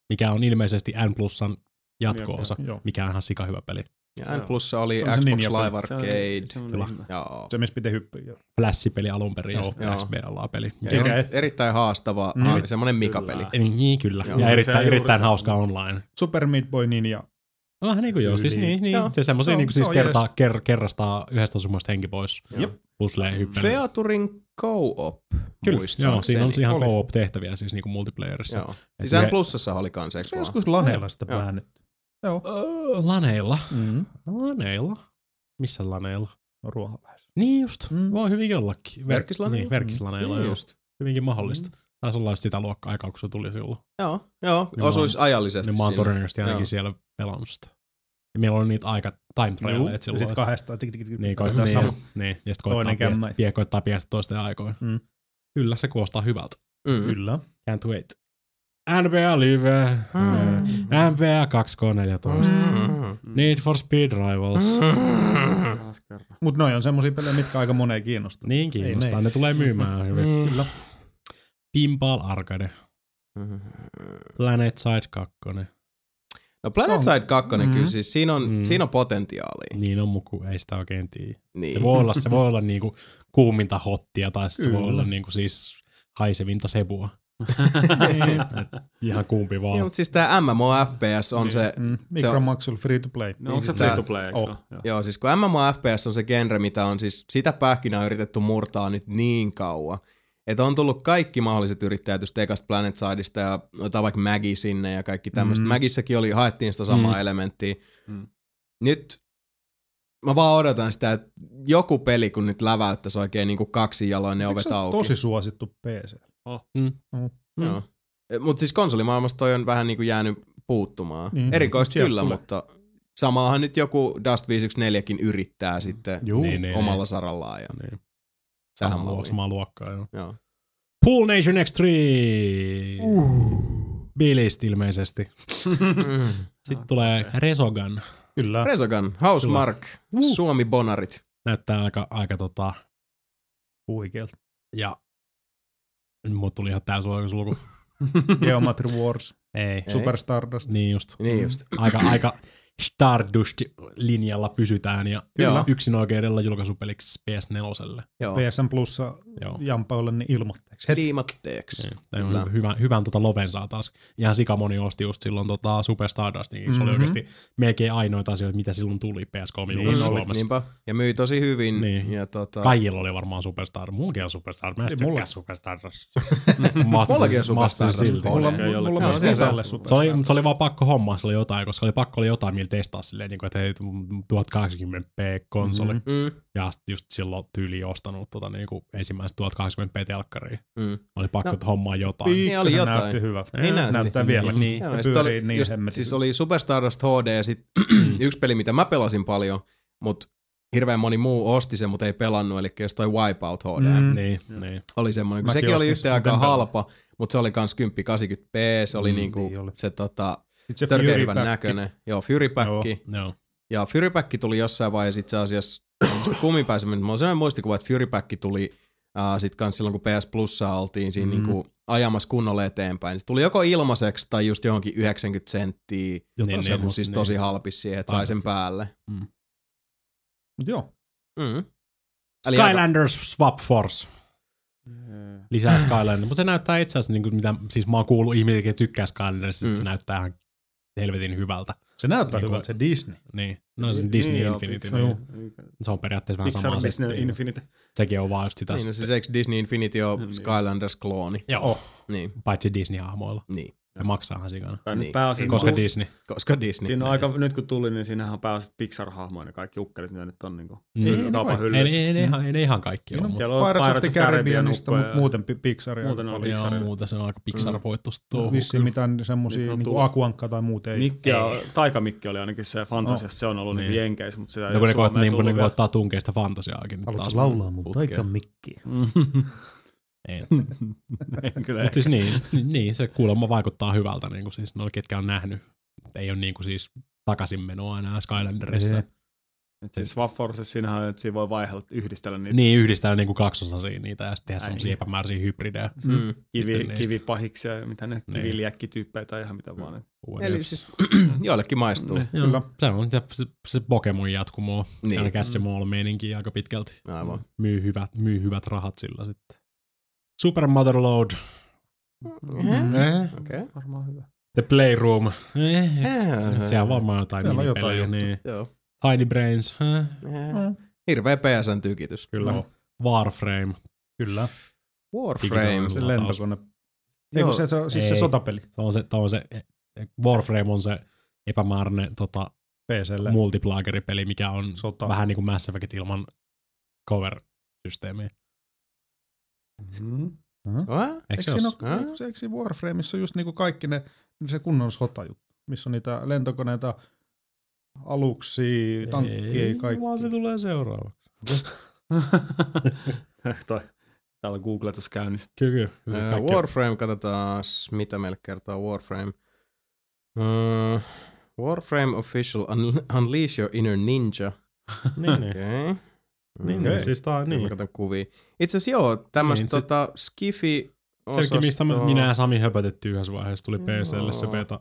mikä on ilmeisesti N Plusan jatko-osa, mikä on ihan sika hyvä peli. Ja N plussa oli Se se Xbox Ninja-peli. Live Arcade. Se on, se on Joo. Se, missä pitää hyppyä. Flash-peli alun perin ja Joo. sitten Joo. XBLA-peli. Ja et- erittäin haastava, Mm. mm. semmoinen Mika-peli. Kyllä. Niin, niin kyllä. Joo. ja Se erittäin, erittäin se. hauska online. Super Meat Boy Ninja. Vähän niin kuin joo, siis niin, niin. Joo. Se semmoisia Se niin kuin se siis on kertaa, ker, kerrastaa yhdestä osumasta henki pois. Jep. Puslee hyppely. Featurin co-op, Kyllä, joo, siinä on ihan Oli. co-op-tehtäviä siis niinku multiplayerissa. Joo. Siis yhe- N plussassa oli kans, Se vaan? joskus laneella sitä väännetty. Joo. Öö, laneilla. Mm. Laneilla? Missä laneilla? No. Niin just, Mm. voi hyvin ollakin. Ver- Verkkislaneilla? Niin, verkkislaneilla, Niin joo. just. Hyvinkin mahdollista. Taisi olla sitä luokkaa aikaa, kun se tuli silloin. Joo, joo, Niin mä osuis ajallisesti Niin mä oon todennäköisesti ainakin Joo. siellä pelannut sitä. Ja meillä oli niitä aika time trialeja Ja silloin. sitten. Tik, tik, tik, Niin, ko- Tää niin, sama. niin, ja sitten koittaa, tie, koittaa piestää toisten aikoin. Mm. Kyllä, se kuulostaa hyvältä. Mm. Kyllä. Can't wait. NBA Live, Mm. NBA 2K14, Mm. Need for Speed Rivals. Kerran. Mutta noi on semmosia pelejä, mitkä aika moneen kiinnostaa. Niin kiinnostaa, Ei, ne tulee myymään hyvin. Niin. Kyllä. Pinball Arcade, Mm. Planet Side 2. No Planet Side 2, Mm. kyllä siis siinä on, Mm. siinä on potentiaalia. Niin on muku, ei sitä oikein tiedä. Niin. Se voi olla, se voi olla niinku kuuminta hottia tai se voi olla niinku siis haisevinta sebua. Et ihan kumpi vaan. Niin, mutta siis tää MMO FPS on se, Mm. Se on- Maxwell free to play. No onko se siis free to play, eikö Oh. Joo. joo siis kun MMO FPS on se genre, mitä on siis, sitä pähkinää on yritetty murtaa nyt niin kauan. Että on tullut kaikki mahdolliset yrittäjät just ekasta Planet Sideista ja otetaan vaikka Maggie sinne ja kaikki tämmöistä. Mm. Mm. Magissäkin oli, haettiin sitä samaa Mm. mm. elementtiä. Mm. Mm. Nyt mä vaan odotan sitä, että joku peli kun nyt läväyttäisi oikein niin kuin kaksi jaloin ne ovet auki. tosi suosittu PC? Mm. Joo. Mutta siis konsolimaailmasta toi on vähän niin kuin jäänyt puuttumaan. Niin. Mm. Erikoista kyllä, tulee. mutta samaahan nyt joku Dust 514kin yrittää sitten Juu. Niin, niin, omalla niin. sarallaan. Ja Niin. tähän Samaa, samaa luokkaa, joo. Joo. Pool Nation X3! Bilist ilmeisesti. Mm. Sitten tulee Resogun. Kyllä. Resogun, Housemark, Uh. Suomi Bonarit. Näyttää aika, aika tota, Huikealta. ja mut tuli ihan täysin sulku. Geometry Wars. Ei. Ei. Super Stardust. Niin just. Niin just. Aika, aika Stardust-linjalla pysytään ja Joo. yksin oikeudella julkaisupeliksi PS4. Joo. PSN Plussa. Jampaolle niin ilmoitteeksi. Heti. Liimatteeksi. Niin. Kyllä. hyvän, hyvän tota loven saa taas. Ihan sikamoni osti just silloin tota Super Stardust, niin se oli Mhm. oikeasti melkein ainoita asioita, mitä silloin tuli PS3 Niin oli. Suomessa. Niinpä. Ja myi tosi hyvin. Niin. Ja tota, Kaikilla oli varmaan Superstar. Mullakin on Superstar. Mä en tykkää mulla-. Mä ostasin- Mullakin on silti. Mulla, mulla, ole mulla Joo, myös se- oli, Stardust. se oli vaan pakko hommaa, se oli jotain, koska oli pakko oli jotain millä testaa silleen, niin kuin, että hei, 1080p konsoli. Mhm. mm, Ja just silloin tyyli ostanut tota, niin kuin ensimmäistä 1080p-telkkaria. mm. Oli pakko No. hommaa jotain. Niin oli Pikkasen jotain. näytti hyvältä. Niin näytti. Näyttää vielä. Niin. Niin. Joo, pyörii oli, niin just, hemmetin. siis oli Super Stardust HD ja sit yksi peli, mitä mä pelasin paljon, mutta hirveän moni muu osti sen, mutta ei pelannut, eli jos toi Wipeout HD. Mm. Niin, niin. Oli semmoinen, kun Mäkin sekin oli yhteen sen, aikaan halpa, mutta se oli kans 1080p, se oli Mm, niinku niin oli. se tota, Sitten se Fury hyvän Pack. näköinen. Joo, Fury Pack. Joo. Ja Fury Pack tuli jossain vaiheessa itse asiassa, kumminpäin mutta mulla on sellainen muistikuva, että Fury Pack tuli uh, sit kans silloin, kun PS Plussa oltiin siinä mm. niinku ajamassa kunnolla eteenpäin. Se tuli joko ilmaiseksi tai just johonkin 90 senttiä, Niin, niin, niin, siis niin. tosi halpis siihen, että sai sen päälle. Mut joo. Mm. Eli aika- Skylanders Swap Force. Lisää Skylander. Mutta se näyttää itse asiassa, niin kuin mitä, siis mä oon kuullut ihmisiä, jotka tykkää Skylandersista, mm. Mm. se näyttää ihan helvetin hyvältä. Se näyttää Niin hyvältä se Disney. Niin. No se Disney Niin, joo, Infinity. Pixar- Niin. Se on periaatteessa vähän sama Disney. Infinity. Sekin on vaan just sitä. Niin, no siis eikö Disney Infinity on Niin. Skylanders-klooni? Joo, oh. Niin, paitsi Disney-hahmoilla. niin. Ja maksaahan sikana. Tai Niin. pääosin Koska uusi- Disney. Koska Disney. Siinä on aika, nyt kun tuli, niin siinähän on pääosin Pixar-hahmoja ne kaikki ukkelit, mitä nyt on niin Mm. Ei, kaupan vai- Ei, hyllyssä. ei, ei, ihan, ei ne ihan kaikki Siinä ole. Siellä on Pirates of Pirates the Caribbeanista, mutta ja- muuten Pi- Pixaria. Muuten on paljon. Joo, muuta se on aika Pixar-voittosta tuohon. Vissiin mitään semmosia niinku tullut. akuankka tai muut ei. Mikki ja, Taikamikki oli ainakin se fantasiassa, se on ollut niin. Niin. jenkeissä, mutta sitä ei No kun ole ne, Suomeen niin, kun ne tullut vielä. koettaa tunkea sitä fantasiaakin. nyt Haluatko laulaa mun putkeen. taikan mikkiä? Ei. En kyllä Mutta siis niin, niin, se kuulemma vaikuttaa hyvältä, niin kuin siis noilla ketkä on nähnyt. Ei ole niin kuin siis takaisinmenoa enää Skylanderissa. Et siis Swap Force, siinähän on, että siinä voi vaihella, yhdistellä niitä Niin, yhdistää niinku kaksosasia niitä ja sitten tehdä niin. epämääräisiä hybridejä. Mm. kivi, Sitten niistä. kivipahiksia ja mitä ne, Niin. kiviliäkkityyppejä tai ihan mitä vaan. What Eli siis joillekin maistuu. Joo, Kyllä. Se on se, se, se Pokemon jatkumo. Niin. Niin. Aina se meininki aika pitkälti. Aivan. Myy hyvät, myy hyvät rahat sillä sitten. Super Motherload. Eh. Okei. Okay. Varmaan hyvä. The Playroom. Eh, Eh. Siellä on varmaan jotain Siellä on minipelejä. jotain niin. Joo. Tiny Brains. Eh. Mm. Hirveä PSN tykitys. Kyllä. Joo. Warframe. Kyllä. Warframe. Se lentokone. Ei, kun se, se, on siis se Ei. sotapeli Se on se, se, on se Warframe on se epämääräinen tota, PClle. multiplageripeli, mikä on Sota. vähän niin kuin Mass Effect ilman cover-systeemiä. Mm. Eikö se siinä, ole? ole, eikö, se- eikö siinä Warframeissa ole just niinku kaikki ne, se kunnon sotajuttu, missä on niitä lentokoneita, aluksia, tankkia, kaikki. vaan se tulee seuraavaksi. Toi. Täällä on Googletus käynnissä. Kyllä, kyllä. Kaikki- Warframe, katsotaan mitä meille kertoo Warframe. Uh, Warframe Official, un- Unleash Your Inner Ninja. Niin, niin. Okay. Niin, Okei. niin, siis tää on Niin. Mä niin. katson kuvia. Itse asiassa joo, tämmöstä Niin, tota, skifi Selkeä, mistä minä ja Sami höpötettiin yhdessä vaiheessa, tuli PClle se beta.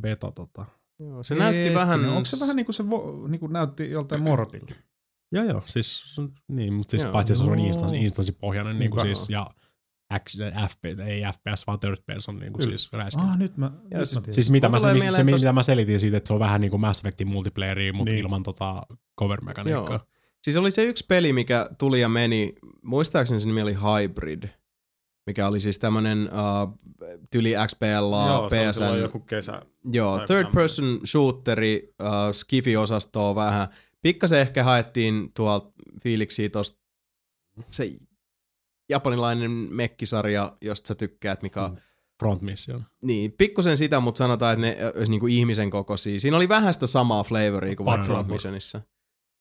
Beta tota. Joo, se näytti Hetkinen, vähän... Onko se vähän niinku se vo, niinku näytti joltain morbilta? Joo joo, siis niin, mutta siis Joo. paitsi se on Joo. instanssi, instanssipohjainen niin kuin siis, ja action, FPS, ei FPS, vaan third person niin kuin siis räiskintä. Ah, nyt mä, nyt Ja mä siis- tiedän. Siis mitä mä, se, mieleen se, tosta- mitä mä selitin siitä, että se on vähän niin kuin Mass Effectin multiplayeria, mutta Niin. ilman tota cover-mekaniikkaa. Joo. Siis oli se yksi peli, mikä tuli ja meni, muistaakseni se nimi oli Hybrid, mikä oli siis tämmönen uh, tyli XPL, Joo, PSN, joku kesä. joo, third person shooteri, uh, skifi-osastoa vähän. Pikkasen ehkä haettiin tuolta fiiliksiä tosta se japanilainen mekkisarja, josta sä tykkäät, mikä Mm. Front Mission. Niin, pikkusen sitä, mutta sanotaan, että ne olisi niinku ihmisen kokoisia. Siinä oli vähän sitä samaa flavoria kuin vaikka. Front Missionissa.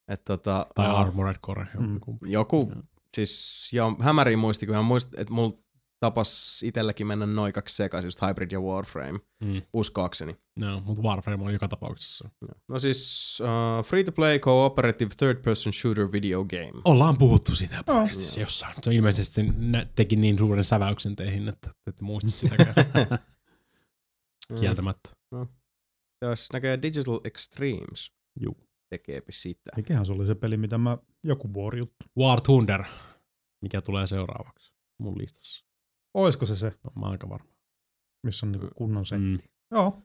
Et tota, Tai uh, Armored Core. Mm. joku. joku, Joo. siis joo, hämäriin muisti, kun mä muistin, että mulla tapas itselläkin mennä noin kaksi sekaisin, just Hybrid ja Warframe, Mm. uskoakseni. No, mutta Warframe on joka tapauksessa. No siis uh, free-to-play cooperative third-person shooter video game. Ollaan puhuttu sitä Joo. podcastissa jossain. Se ilmeisesti se nä- teki niin suuren säväyksen teihin, että et muista sitäkään kieltämättä. Jos näkee Digital Extremes. Juu. Tekeepi sitä. Mikähän se oli se peli, mitä mä joku vuori juttu. War Thunder, mikä tulee seuraavaksi mun listassa. Oisko se se, No, mä aika varma. missä on niinku kunnon se? Mm. Joo.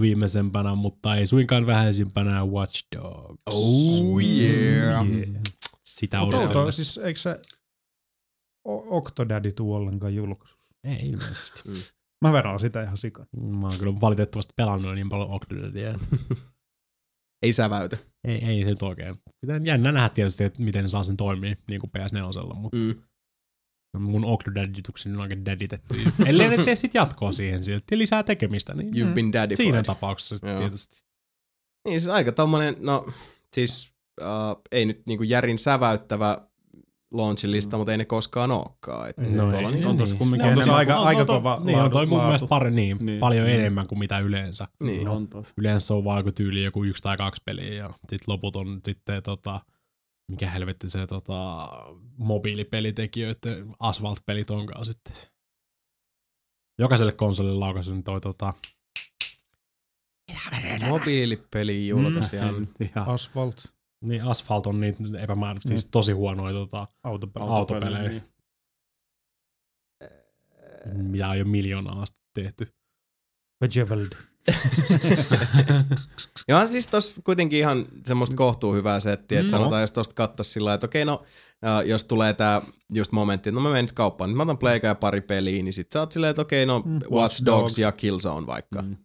Viimeisempänä, mutta ei suinkaan vähäisimpänä Watch Dogs. Oh yeah. Sitä Mutta outoa, odotetaan. siis eikö se Octodaddy tuu ollenkaan julkaisu? Ei ilmeisesti. Mä verran sitä ihan sikan. Mä oon kyllä valitettavasti pelannut niin paljon Octodadia. Ei säväytä. ei, ei se nyt oikein. Pitää jännä nähdä tietysti, että miten ne saa sen toimii niin kuin PS4, mutta Mm. mun Octodaditukseni on aika deditetty. Ellei ne tee sit jatkoa siihen silti lisää tekemistä, niin You've been daddy siinä tapauksessa Joo. tietysti. Niin siis aika tommonen, no siis uh, ei nyt niinku järin säväyttävä launchilista, mutta ei ne koskaan ookaan. Et No ei, niinku- on tossa niin. kumminkin on enemmän- tosi- aika- on- aika kova Niin, on toi laatu. mun mielestä pari niin, Niin. paljon Mm. enemmän kuin mitä yleensä. Niin. On tossa. Yleensä se on vaan joku tyyli joku yksi tai kaksi peliä ja sit loput on sitten tota, mikä helvetti se tota, mobiilipelitekijöiden asfalt-pelit onkaan sitten. Jokaiselle konsolille laukaisin toi tota, Mobiilipeli julkaisijan. ihan, Asphalt, niin Asphalt on niitä epämäärä, siis tosi huonoja tota, autopeli. autopelejä, niin. mitä on jo miljoonaa asti tehty. Bejeweled. Ja on siis tossa kuitenkin ihan semmoista kohtuu hyvää settiä, että Mm. sanotaan, jos tosta kattais sillä että okei, no jos tulee tää just momentti, että no mä menen nyt kauppaan, nyt mä otan Playka ja pari peliä, niin sit sä oot silleen, että okei, no Mm. Watch Watch Dogs Dogs. ja Killzone vaikka. Mm.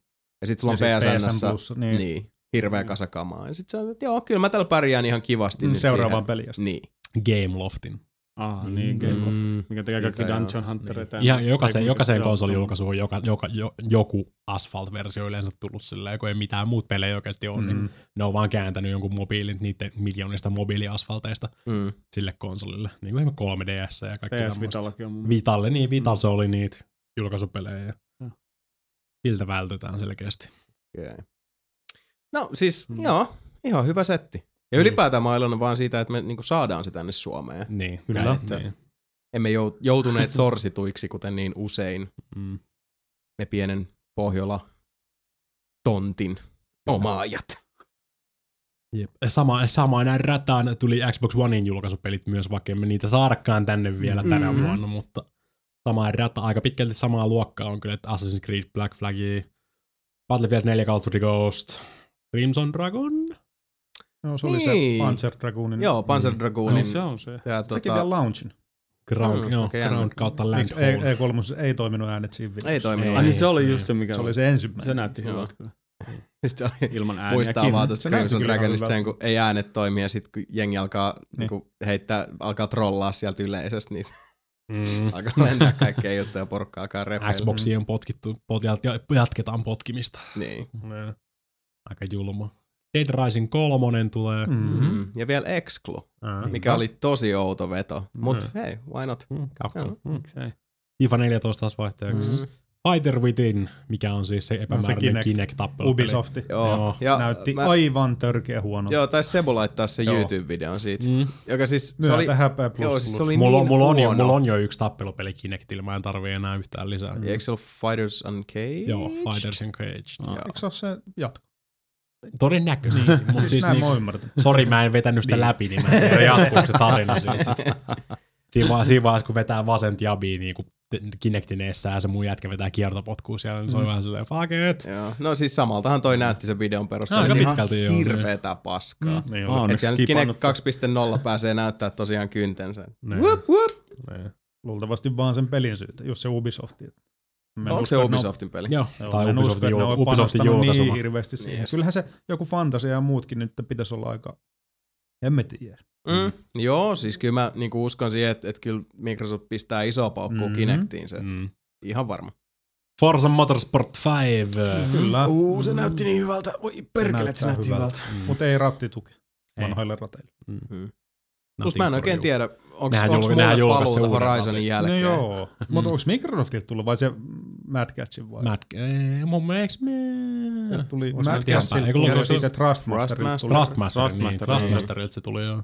Ja sit sulla on Ja sit PSN, Plus, niin. niin. Niin, hirveä Mm. kasakamaa. Ja sit sä että joo, kyllä mä tällä pärjään ihan kivasti nyt Seuraavaan siihen. peliä. Niin. Game Loftin. Ah, niin, Game of, Mm. mikä tekee kaikki Sitä joo. Dungeon Huntereita. Ja jokaiseen, jokaiseen konsolijulkaisuun on joka, joka, jo, joku Asphalt-versio yleensä tullut silleen, kun ei mitään muut pelejä oikeasti ole, mm. niin Mm. ne on vaan kääntänyt jonkun mobiilin niiden miljoonista mobiiliasfalteista Mm. sille konsolille. Niin kuin esimerkiksi 3DS ja kaikki PS tämmöistä. Vitallakin on mun Vitalle, niin Vital se oli niitä julkaisupelejä. Ja siltä vältytään selkeästi. Okay. No siis, Mm. joo, ihan hyvä setti. Ja Niin. ylipäätään mä oon vaan siitä, että me niinku saadaan se tänne Suomeen. Niin, Kyllä. näin, Että- Niin. Emme jou- joutuneet sorsituiksi, kuten niin usein Mm. me pienen Pohjola tontin omaajat. Jep. Sama, samaan rataan tuli Xbox Onein julkaisupelit myös, vaikka emme niitä saadakaan tänne vielä tänä Mm. vuonna, mutta samaan rata, aika pitkälti samaa luokkaa on kyllä, että Assassin's Creed Black Flag, Battlefield 4 Call of Duty Ghost, Crimson Dragon, No, se oli Niin. se Panzer Dragoonin. Joo, Panzer Mm. Dragoonin. se on se. Ja, Sekin tota, vielä launchen. Ground, Mm, joo, okei, Ground kautta Land E- Hold. E3 ei toiminut äänet siinä videossa. Ei toiminut. Ei. Ai niin se oli ei. just se, mikä Se oli se ensimmäinen. Se näytti hyvältä kyllä. Sitten se oli, Ilman ääniäkin. muistaa vaan tuossa Se näytti Crimson Dragonista sen, kun ei äänet toimi ja sitten kun jengi alkaa Niin. niinku, heittää, alkaa trollaa sieltä yleisöstä, niin Mm. alkaa lentää kaikkea juttuja ja porukka alkaa repeillä. Xboxiin on potkittu, pot, jat- jatketaan potkimista. Niin. Aika julma. Dead Rising 3 tulee. Mm. Mm. Ja vielä Exclu, Mm. mikä oli tosi outo veto. Mut Mm. hei, why not? Mm, Capcom. Joo. Mm. FIFA 14 taas vaihtoehdoksi. Mm. Fighter Within, mikä on siis se epämääräinen Kinect. Kinect-tappelu. Ubisofti. Joo. Joo. Ja Näytti mä, aivan törkeä huono. Joo, taisi Sebu laittaa se. YouTube-videon siitä. Mm. Joka siis, se Myötä oli, häpeä plus joo, siis se plus. oli Mulla, on, niin mulla, on jo, mulla on jo yksi tappelupeli Kinectillä, mä en tarvii enää yhtään lisää. Ja Eikö se ollut Fighters Uncaged? Joo, Fighters Engaged. Joo. Eikö se ole se jatko? Todennäköisesti, mutta Siis, siis, niin, sori mä en vetänyt sitä läpi, niin mä en tiedä jatkuuko se tarina siitä. Siinä, va- siinä vaiheessa, kun vetää vasent jabiin niin kuin Kinectineessä ja se mun jätkä vetää kiertopotkua siellä, niin se on vähän silleen, fuck it. Joo. No siis samaltahan toi näytti sen videon perusteella. Aika ihan pitkälti joo, Hirveetä paskaa. Niin Mä oli. oon Et siellä nyt skipannut Kinect 2.0 pääsee näyttää tosiaan kyntensä. Niin. Whoop, whoop. Niin. Luultavasti vaan sen pelin syytä, jos se Ubisofti. Mä Onko se Ubisoftin peli? Joo, Joo, tai en usko, Ubisoftin, että ne Ubisoftin panostanut julkaisema. niin hirveästi siihen. Yes. Kyllähän se joku fantasia ja muutkin nyt pitäisi olla aika, en mä tiedä. Mm. Joo, siis kyllä mä niinku uskon siihen, että, että kyllä Microsoft pistää isoa paukkua Mhm. Kinectiin se. Mm. Ihan varma. Forza Motorsport 5. Kyllä, Uu, se näytti niin hyvältä. Voi perkele, että se näytti hyvältä. hyvältä. mutta ei rattituki vanhoille rateille. Mm. Mm. Plus mä en oikein you. tiedä, onko mulle paluuta Horizonin jälkeen? No joo, Mm. mutta onko Microsoftilta tullut vai se Mad Catchin vai? Mad, ei, mun mielestä me... Se tuli Mad Catchin. Eikö tuli ollut siitä se- Trustmasterilta Trustmaster. tuli Trustmaster, niin, Trustmasterilta se tuli joo.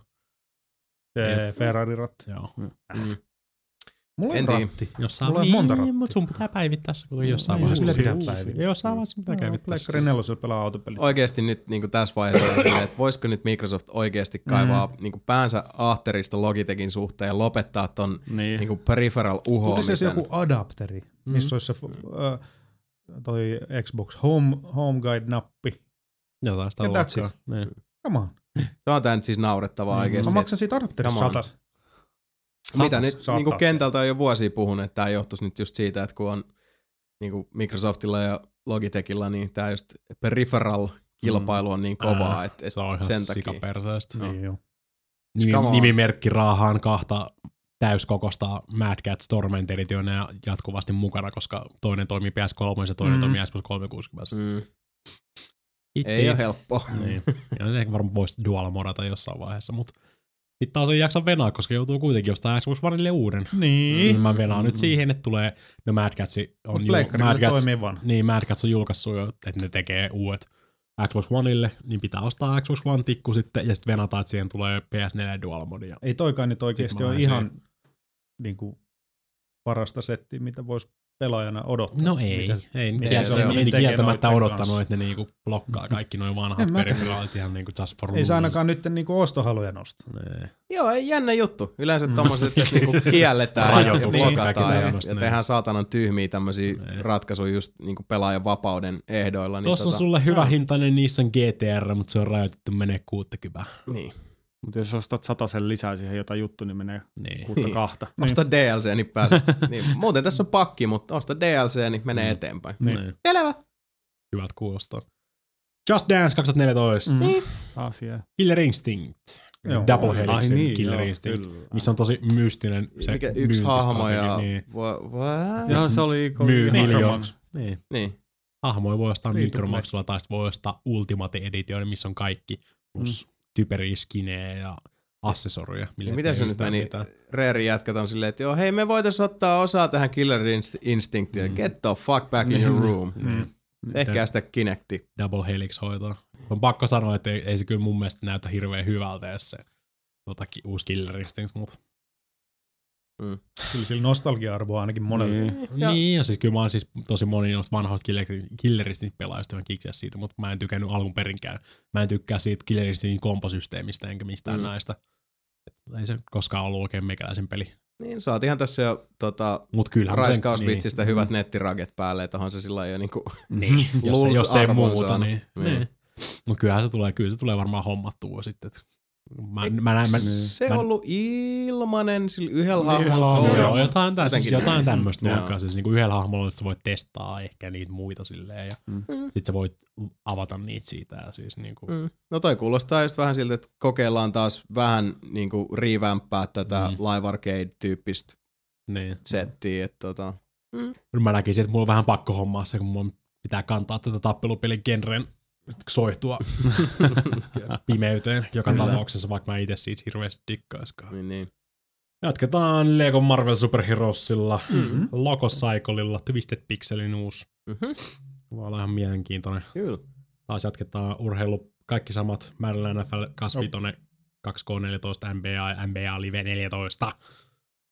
se Ferrari-ratti. joo. Mm. Mulla En on ratti. Jossain, Mulla on monta rattia. mutta sun pitää päivittää se, kun jossain Niin, vaiheessa. pitää päivittää. Jossain vaiheessa pitää käydä Pleikkari nelosella pelaa autopelit. Oikeesti nyt niin tässä vaiheessa on silleen, että voisiko nyt Microsoft oikeasti kaivaa mm. niin päänsä ahterista Logitechin suhteen ja lopettaa ton Niin. niin peripheral Tuli uhoamisen. se joku adapteri, Mm. missä olisi se ö, toi Xbox Home, Home Guide-nappi. Jotain sitä luokkaa. Niin. Come on. Tämä on tää nyt siis naurettavaa Mm. oikeesti. Mä maksan siitä adapterista on. satas. Mitä Satas, nyt satas. niin kentältä on jo vuosia puhunut, että tämä johtuisi nyt just siitä, että kun on niin Microsoftilla ja Logitechilla, niin tämä just peripheral kilpailu on niin kovaa, Ää, että et Se on ihan sen takia. Niin joo. Nimi, on. nimimerkki raahaan kahta täyskokosta Mad Cat Torment Editionia jatkuvasti mukana, koska toinen toimii PS3 ja toinen Mm. toimii Xbox 360. mm, Itti. ei ole helppoa. Niin. Ja ne ehkä varmaan voisi dual modata jossain vaiheessa, mutta sitten taas ei jaksa venaa, koska joutuu kuitenkin jostain Xbox Oneille uuden. Niin. Niin. Mä venaan nyt siihen, että tulee, no Mad Cats on ju- Mad Cats, toimii vanha. niin Mad Cats on julkaissut jo, että ne tekee uudet Xbox Oneille, niin pitää ostaa Xbox One tikku sitten ja sitten venata, että siihen tulee PS4 dual modia. Ei toikaan nyt oikeasti ole ihan niin kuin, parasta settiä, mitä voisi pelaajana odottaa. No ei, Mitä- ei, mitä kieltä, se on? ei Tekee kieltämättä odottanut, kanssa. että ne niinku blokkaa kaikki noin vanhat periferaalit ihan niinku just for Ei se ainakaan nyt niinku ostohaluja nosta. Nee. Joo, ei jännä juttu. Yleensä tommoset, että niinku kielletään ja blokataan ja, ja niin. tehdään saatanan tyhmiä tämmöisiä Niin. ratkaisuja just niinku pelaajan vapauden ehdoilla. Niin Tuossa on sulle hyvä hintainen Nissan GTR, mutta se on rajoitettu menee 60. Niin. Mutta jos ostat sen lisää siihen jotain juttu, niin menee Niin. kuutta Niin. kahta. Osta DLC, niin pääset. niin, muuten tässä on pakki, mutta osta DLC, niin menee Mm. eteenpäin. Niin. Selvä. Hyvät kuulostaa. Just Dance 2014. Mm. Niin. Asia. Killer Instinct. Joo. Double Helixin niin, Killer joo, Instinct. kyllä. Missä on tosi mystinen se Mikä yksi hahmo ja... Niin. What? Joo, se oli... Myy Niin, miljoona. Mikromaksu. Niin. Niin. Hahmoja voi ostaa mikromaksulla tai sitten voi ostaa Ultimate Edition, missä on kaikki plus mm. Typeriä skinejä ja accessoryja. millä Ja miten se nyt meni? mitään. Reerin jätkät on silleen, että joo, hei me voitais ottaa osaa tähän Killer Inst- Instinctiin. Mm. Get the fuck back in your room. Niin. Tehkää sitä Kinecti. Double Helix hoitaa. On pakko sanoa, että ei, ei se kyllä mun mielestä näytä hirveän hyvältä, jos se tota, uusi Killer Instincts, mutta Kyllä sillä nostalgia-arvoa ainakin monelle. Niin. Ja-. Niin, ja siis kyllä mä oon siis tosi moni noista vanhoista Killer, Killer Instinct pelaajista ihan kikseä siitä, mutta mä en tykännyt alun perinkään. Mä en tykkää siitä Killer Instinctin komposysteemistä enkä mistään Mm. mm. näistä. Et ei se koskaan ollut oikein meikäläisen peli. Niin, saatihan tässä jo tota, Mut raiskausvitsistä hyvät nettiraget päälle, että onhan se sillä jo niinku Niin, jos, jos ei muuta, niin. Niin. niin. Mutta kyllähän se tulee, kyllä se tulee varmaan hommattua sitten. et Mä, mä, näen, mä, se mä, on ollut ilmanen sillä yhdellä hahmolla. Joo, Oh, jotain, tä, siis jotain tämmöistä Joo. luokkaa. Siis niinku yhdellä hahmolla että sä voit testaa ehkä niitä muita silleen ja Mm. mm. sit sä voit avata niitä siitä. Ja siis niinku, mm. Mm. No toi kuulostaa just vähän siltä, että kokeillaan taas vähän niinku revampää tätä Mm. live arcade-tyyppistä niin. settiä. Että tota, Nyt Mä näkisin, että mulla on vähän pakko hommaa se, kun mun pitää kantaa tätä tappelupelin genren soihtua pimeyteen joka Kyllä. tapauksessa, vaikka mä itse siitä hirveästi dikkaiskaan. niin, niin. Jatketaan Lego Marvel Super Heroesilla, Mm-hmm. Loco Cycleilla, Twisted Pixelin uusi. Mm-hmm. Olla ihan mielenkiintoinen. Kyllä. Taas jatketaan urheilu, kaikki samat, Madden NFL, Kasvitonen, 2K14, NBA NBA Live 14.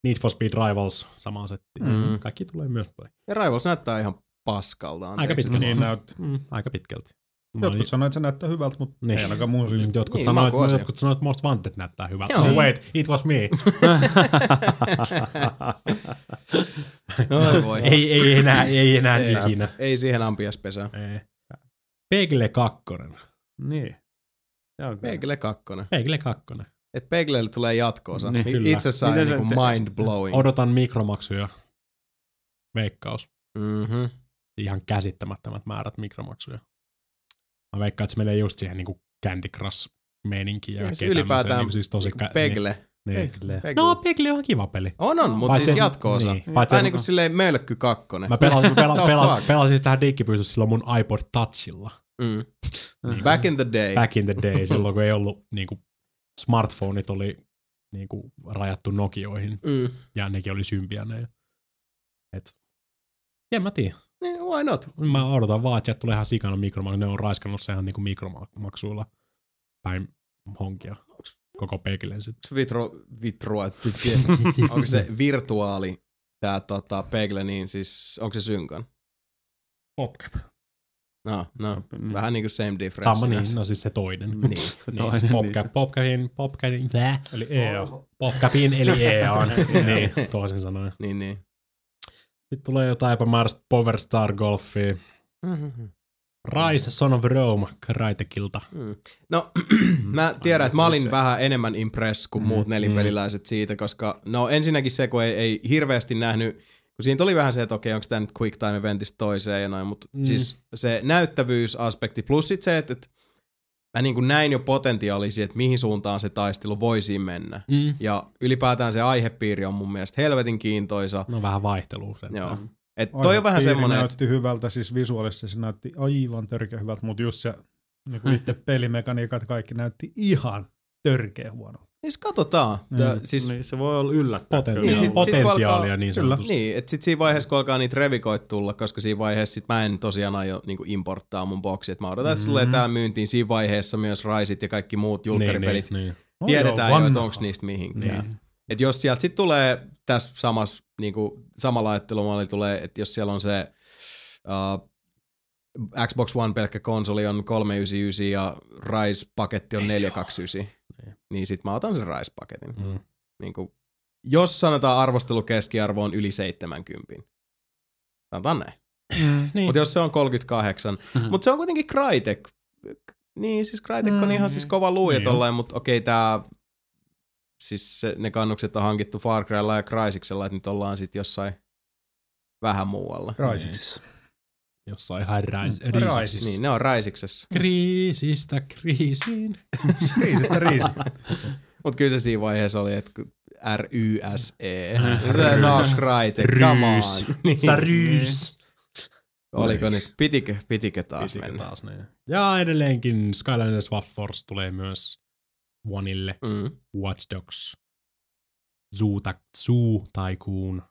Need for Speed Rivals, sama setti. Mm. Kaikki tulee myös play. Ja Rivals näyttää ihan paskalta. Aika pitkälti. Niin näyttää. Mm, aika pitkälti. Mä Jotkut olin- sanoo, että se näyttää hyvältä, mutta Niin. ei ainakaan mun siis. Jotkut Niin, sanoivat, makuasia. jotkut sanoivat, että Most Wanted näyttää hyvältä. Joo. Oh wait, it was me. Oi voi. ei, ei enää, ei enää Ei. ikinä. Ei siihen ampiaspesään. Ei. Pegle 2. Niin. Pegle kakkonen. Pegle 2. Et Peglelle tulee jatkoosa. Niin, Niin, kyllä. Itse se- niinku se- mind blowing. Odotan mikromaksuja. Veikkaus. Mm-hmm. Ihan käsittämättömät määrät mikromaksuja. Mä veikkaan, että se menee just siihen niinku Candy Crush meininkiin ja Ja kaikkea se ylipäätään tämmöiseen, niinku siis tosi Niinku kä- Pegle. Niin, niin. Pegle. Pegle. No, Pegle on ihan kiva peli. On on, mutta siis jatko-osa. Niin, paitsi- Vähän niinku silleen mölkky kakkonen. Mä pelasin, mä pela, No pela, fuck. pelasin siis tähän diggipystyssä silloin mun iPod Touchilla. Mm. Back in the day. Back in the day, silloin kun ei ollut niinku, smartphoneit oli niinku, rajattu Nokioihin Mm. ja nekin oli symbianeja. Et, en mä tiedä. Niin, why not? Mä odotan vaan, että sieltä tulee ihan sikana mikromaksu. Ne on raiskannut se ihan niinku mikromaksuilla päin honkia koko Peglen sit. Onko vitro, vitrua, onko se virtuaali tää tota, Pegle, niin siis onko se synkan? Popcap. No, no. Niin. Vähän niinku same difference. Sama niin, no siis se toinen. Niin. niin Toinen Popcap. Popcapin, Popcapin, blää. Eli EO. Popcapin eli EA on. niin, toisin sanoen. Niin, niin. Sitten tulee jotain epämääräistä Power Star Golfia. Mm-hmm. Rise Son of Rome Kraitekilta. Mm. No, mä tiedän, että mä olin Se. vähän enemmän impress kuin muut Mm, nelipeliläiset siitä, koska no ensinnäkin se, kun ei, ei hirveästi nähnyt, kun siinä tuli vähän se, että okei, onko tämä nyt quick time eventistä toiseen ja noin, mutta mm. Mm. siis se näyttävyysaspekti plus sit se, että, että mä niin kuin näin jo potentiaalisia, että mihin suuntaan se taistelu voisi mennä. Mm. Ja ylipäätään se aihepiiri on mun mielestä helvetin kiintoisa. No vähän vaihtelua. Joo. Et toi on vähän että näytti hyvältä, siis visuaalisesti se näytti aivan törkeä hyvältä, mutta just se niin kuin itse pelimekaniikat kaikki näytti ihan törkeä huono. Siis katsotaan. Mm. Tää, siis Niin, se voi olla yllättävää. Niin, niin, sit- sit kun potentiaalia alkaa- niin Kyllä. sanotusti. Niin, että sit siinä vaiheessa, kun alkaa niitä revikoit tulla, koska siinä vaiheessa sit mä en tosiaan aio niinku importtaa mun boksi, että mä odotan, että se tulee Mhm. täällä myyntiin siinä vaiheessa myös Raisit ja kaikki muut julkkaripelit. Niin, niin, No Tiedetään joo, jo, että onko niistä mihinkään. niin. Et jos sieltä sitten tulee tässä samassa, niinku, samalla ajattelumalli tulee, että jos siellä on se uh, Xbox One pelkkä konsoli on 399 ja Rise-paketti on Ei se 429, Niin. niin sit mä otan sen Rise-paketin. Mm. Niinku, jos sanotaan arvostelukeskiarvo on yli 70. Sanotaan näin. Niin. Mutta jos se on 38, Mhm. mutta se on kuitenkin Crytek. Niin, siis Crytek on Mm. ihan siis kova luu ja Niin tollain, mutta okei tää, siis se, ne kannukset on hankittu Far Crylla ja Crysiksella, että nyt ollaan sit jossain vähän muualla. Raisiksessa. Jossain ihan räis, Mm, riisissä. Raisis. Niin, ne on Raisiksessa. Kriisistä kriisiin. Riisistä riisi. Mutta kyllä se siinä vaiheessa oli, että R-Y-S-E. Se no Crytek, come on. Ryys. Niin. Sä ryys. Oliko nyt, pitikö, pitikö taas Pitikö mennä? taas niin. Ja edelleenkin Skylanders Swap Force tulee myös Oneille. Mm. Watch Dogs. Zoo, ta- Zoo Tycoon.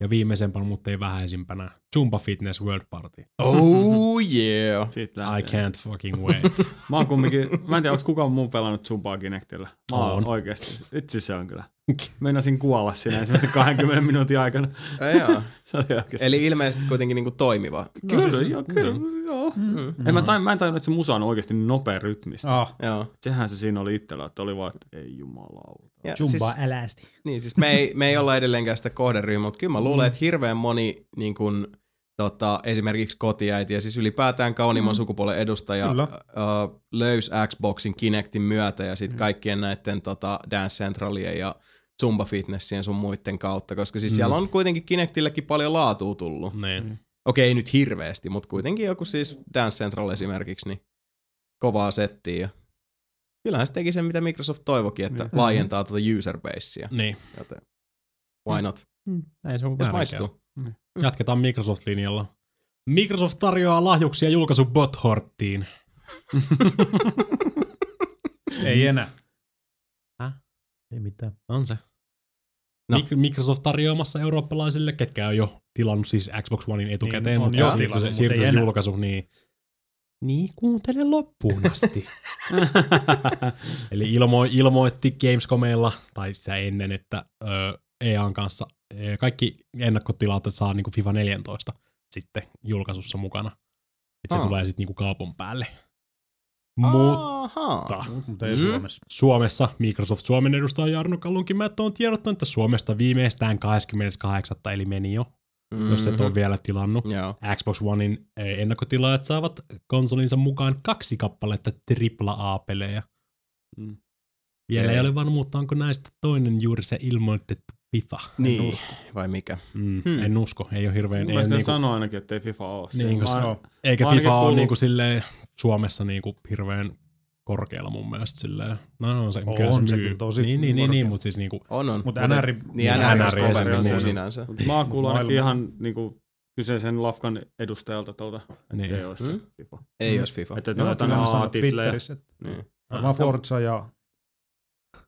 Ja viimeisempänä, mutta ei vähäisimpänä, Zumba Fitness World Party. Oh yeah. Siitä I can't fucking wait. Mä oon kumminkin, mä en tiedä, onko kukaan muu pelannut Zumbaa Kinectillä. Mä oon On. oikeesti. Itse se on kyllä. Meinasin kuolla siinä ensimmäisen 20 minuutin aikana. Ai jaa. Se oli oikeesti. Eli ilmeisesti kuitenkin niinku toimiva. Kyllä, joo, kyllä, joo. Mm. En mä, tain, mä en tajunnut, että se musa on oikeasti nopea rytmistä. Ah, Joo. Sehän se siinä oli itsellä, että oli vaan, että ei jumalauta. Ja Zumba siis, älästi. niin, siis me ei, me ei olla edelleenkään sitä kohderyhmää, mutta kyllä mä luulen, että hirveän moni niin kun, tota, esimerkiksi kotiäiti ja siis ylipäätään kauniimman sukupuolen edustaja Kyllä. uh, löysi Xboxin Kinectin myötä ja sitten kaikkien näiden tota, Dance Centralien ja Zumba Fitnessien sun muiden kautta, koska siis siellä on kuitenkin Kinectillekin paljon laatua tullut. niin. Okei, ei nyt hirveästi, mutta kuitenkin joku siis Dance Central esimerkiksi, niin kovaa settiä. Ja kyllähän se teki sen, mitä Microsoft toivokin, että Mm. laajentaa tuota user basea. niin. Joten why not, Ei se on jos maistuu. Jatketaan Microsoft-linjalla. Microsoft tarjoaa lahjuksia julkaisu Bothorttiin. Ei enää. Ei mitään. On se. No. Microsoft tarjoamassa eurooppalaisille, ketkä on jo tilannut siis Xbox Onein etukäteen, Niin, on mutta siirtyi se, siirtyi ei se julkaisu, niin niin kuuntele loppuun asti. Eli ilmo, ilmoitti Gamescomilla, tai sitä ennen, että ö, EAN kanssa ö, kaikki ennakkotilaut että saa niinku FIFA 14 sitten julkaisussa mukana. Että se tulee sitten niinku kaupan päälle. Mutta Ahaa. Mutta ei Mm. Suomessa. Suomessa Microsoft Suomen edustaja Jarno Kallunkimättö on tiedottanut, että Suomesta viimeistään 28. eli meni jo, mm-hmm. jos et ole vielä tilannut. Joo. Xbox Onein eh, ennakkotilaajat saavat konsolinsa mukaan kaksi kappaletta AAA-pelejä. Mm. Vielä Okei. ei ole varmuutta, onko näistä toinen juuri se ilmoitettu FIFA. Niin, vai mikä? Mm, Hmm. En usko, ei ole hirveän... Mun Ei mielestä ole ne niinku, sanoo ainakin, että ei FIFA ole. Niin, Mä- koska- Joo. eikä mä FIFA ole kuullut- niinku silleen Suomessa niinku hirveän korkealla mun mielestä silleen. No, no se, On kyllä se, se myy. kyllä tosi niin, niin, niin, niin, mutta siis niinku, On, on. Mutta NR, Niin, Niin, NR, NR olisi kovempi esimerkiksi. muu sinänsä. Mut Mä oon kuullut ainakin ihan niinku, kyseisen lafkan edustajalta tuolta, niin. ei ole se Mm. FIFA. Ei olisi FIFA. Että Joo, ne on A-titlejä. Twitterissä, että Niin. varmaan Forza ja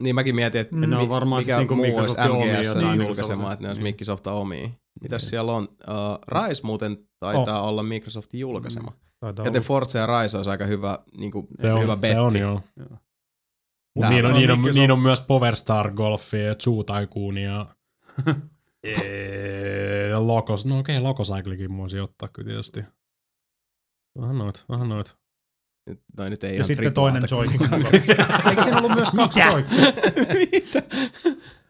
Niin mäkin mietin, että Mm. Ne on mi- varmaan mikä niinku muu olisi MGS niin niinku julkaisemaan, sellaisia. että ne olisi Niin. Microsoftin omia. Mitäs Niin. siellä on? Uh, Rise muuten taitaa olla Microsoftin julkaisema. taitaa Joten olla. Forza ja Rise olisi aika hyvä, niin kuin, Se on, hyvä betti. se on joo. Joo. Mut Tää niin, on, on niin, on, niin on myös Powerstar Golfia ja Zoo Tycoonia. ja Locos, no okei, okay, Lococyclekin voisi ottaa kyllä tietysti. Vähän noit, vähän noit. Nyt- Noi nyt ei Ja ihan sitten toinen. Joy-Con. Eikö siinä ollut myös kaksi Joy-Con?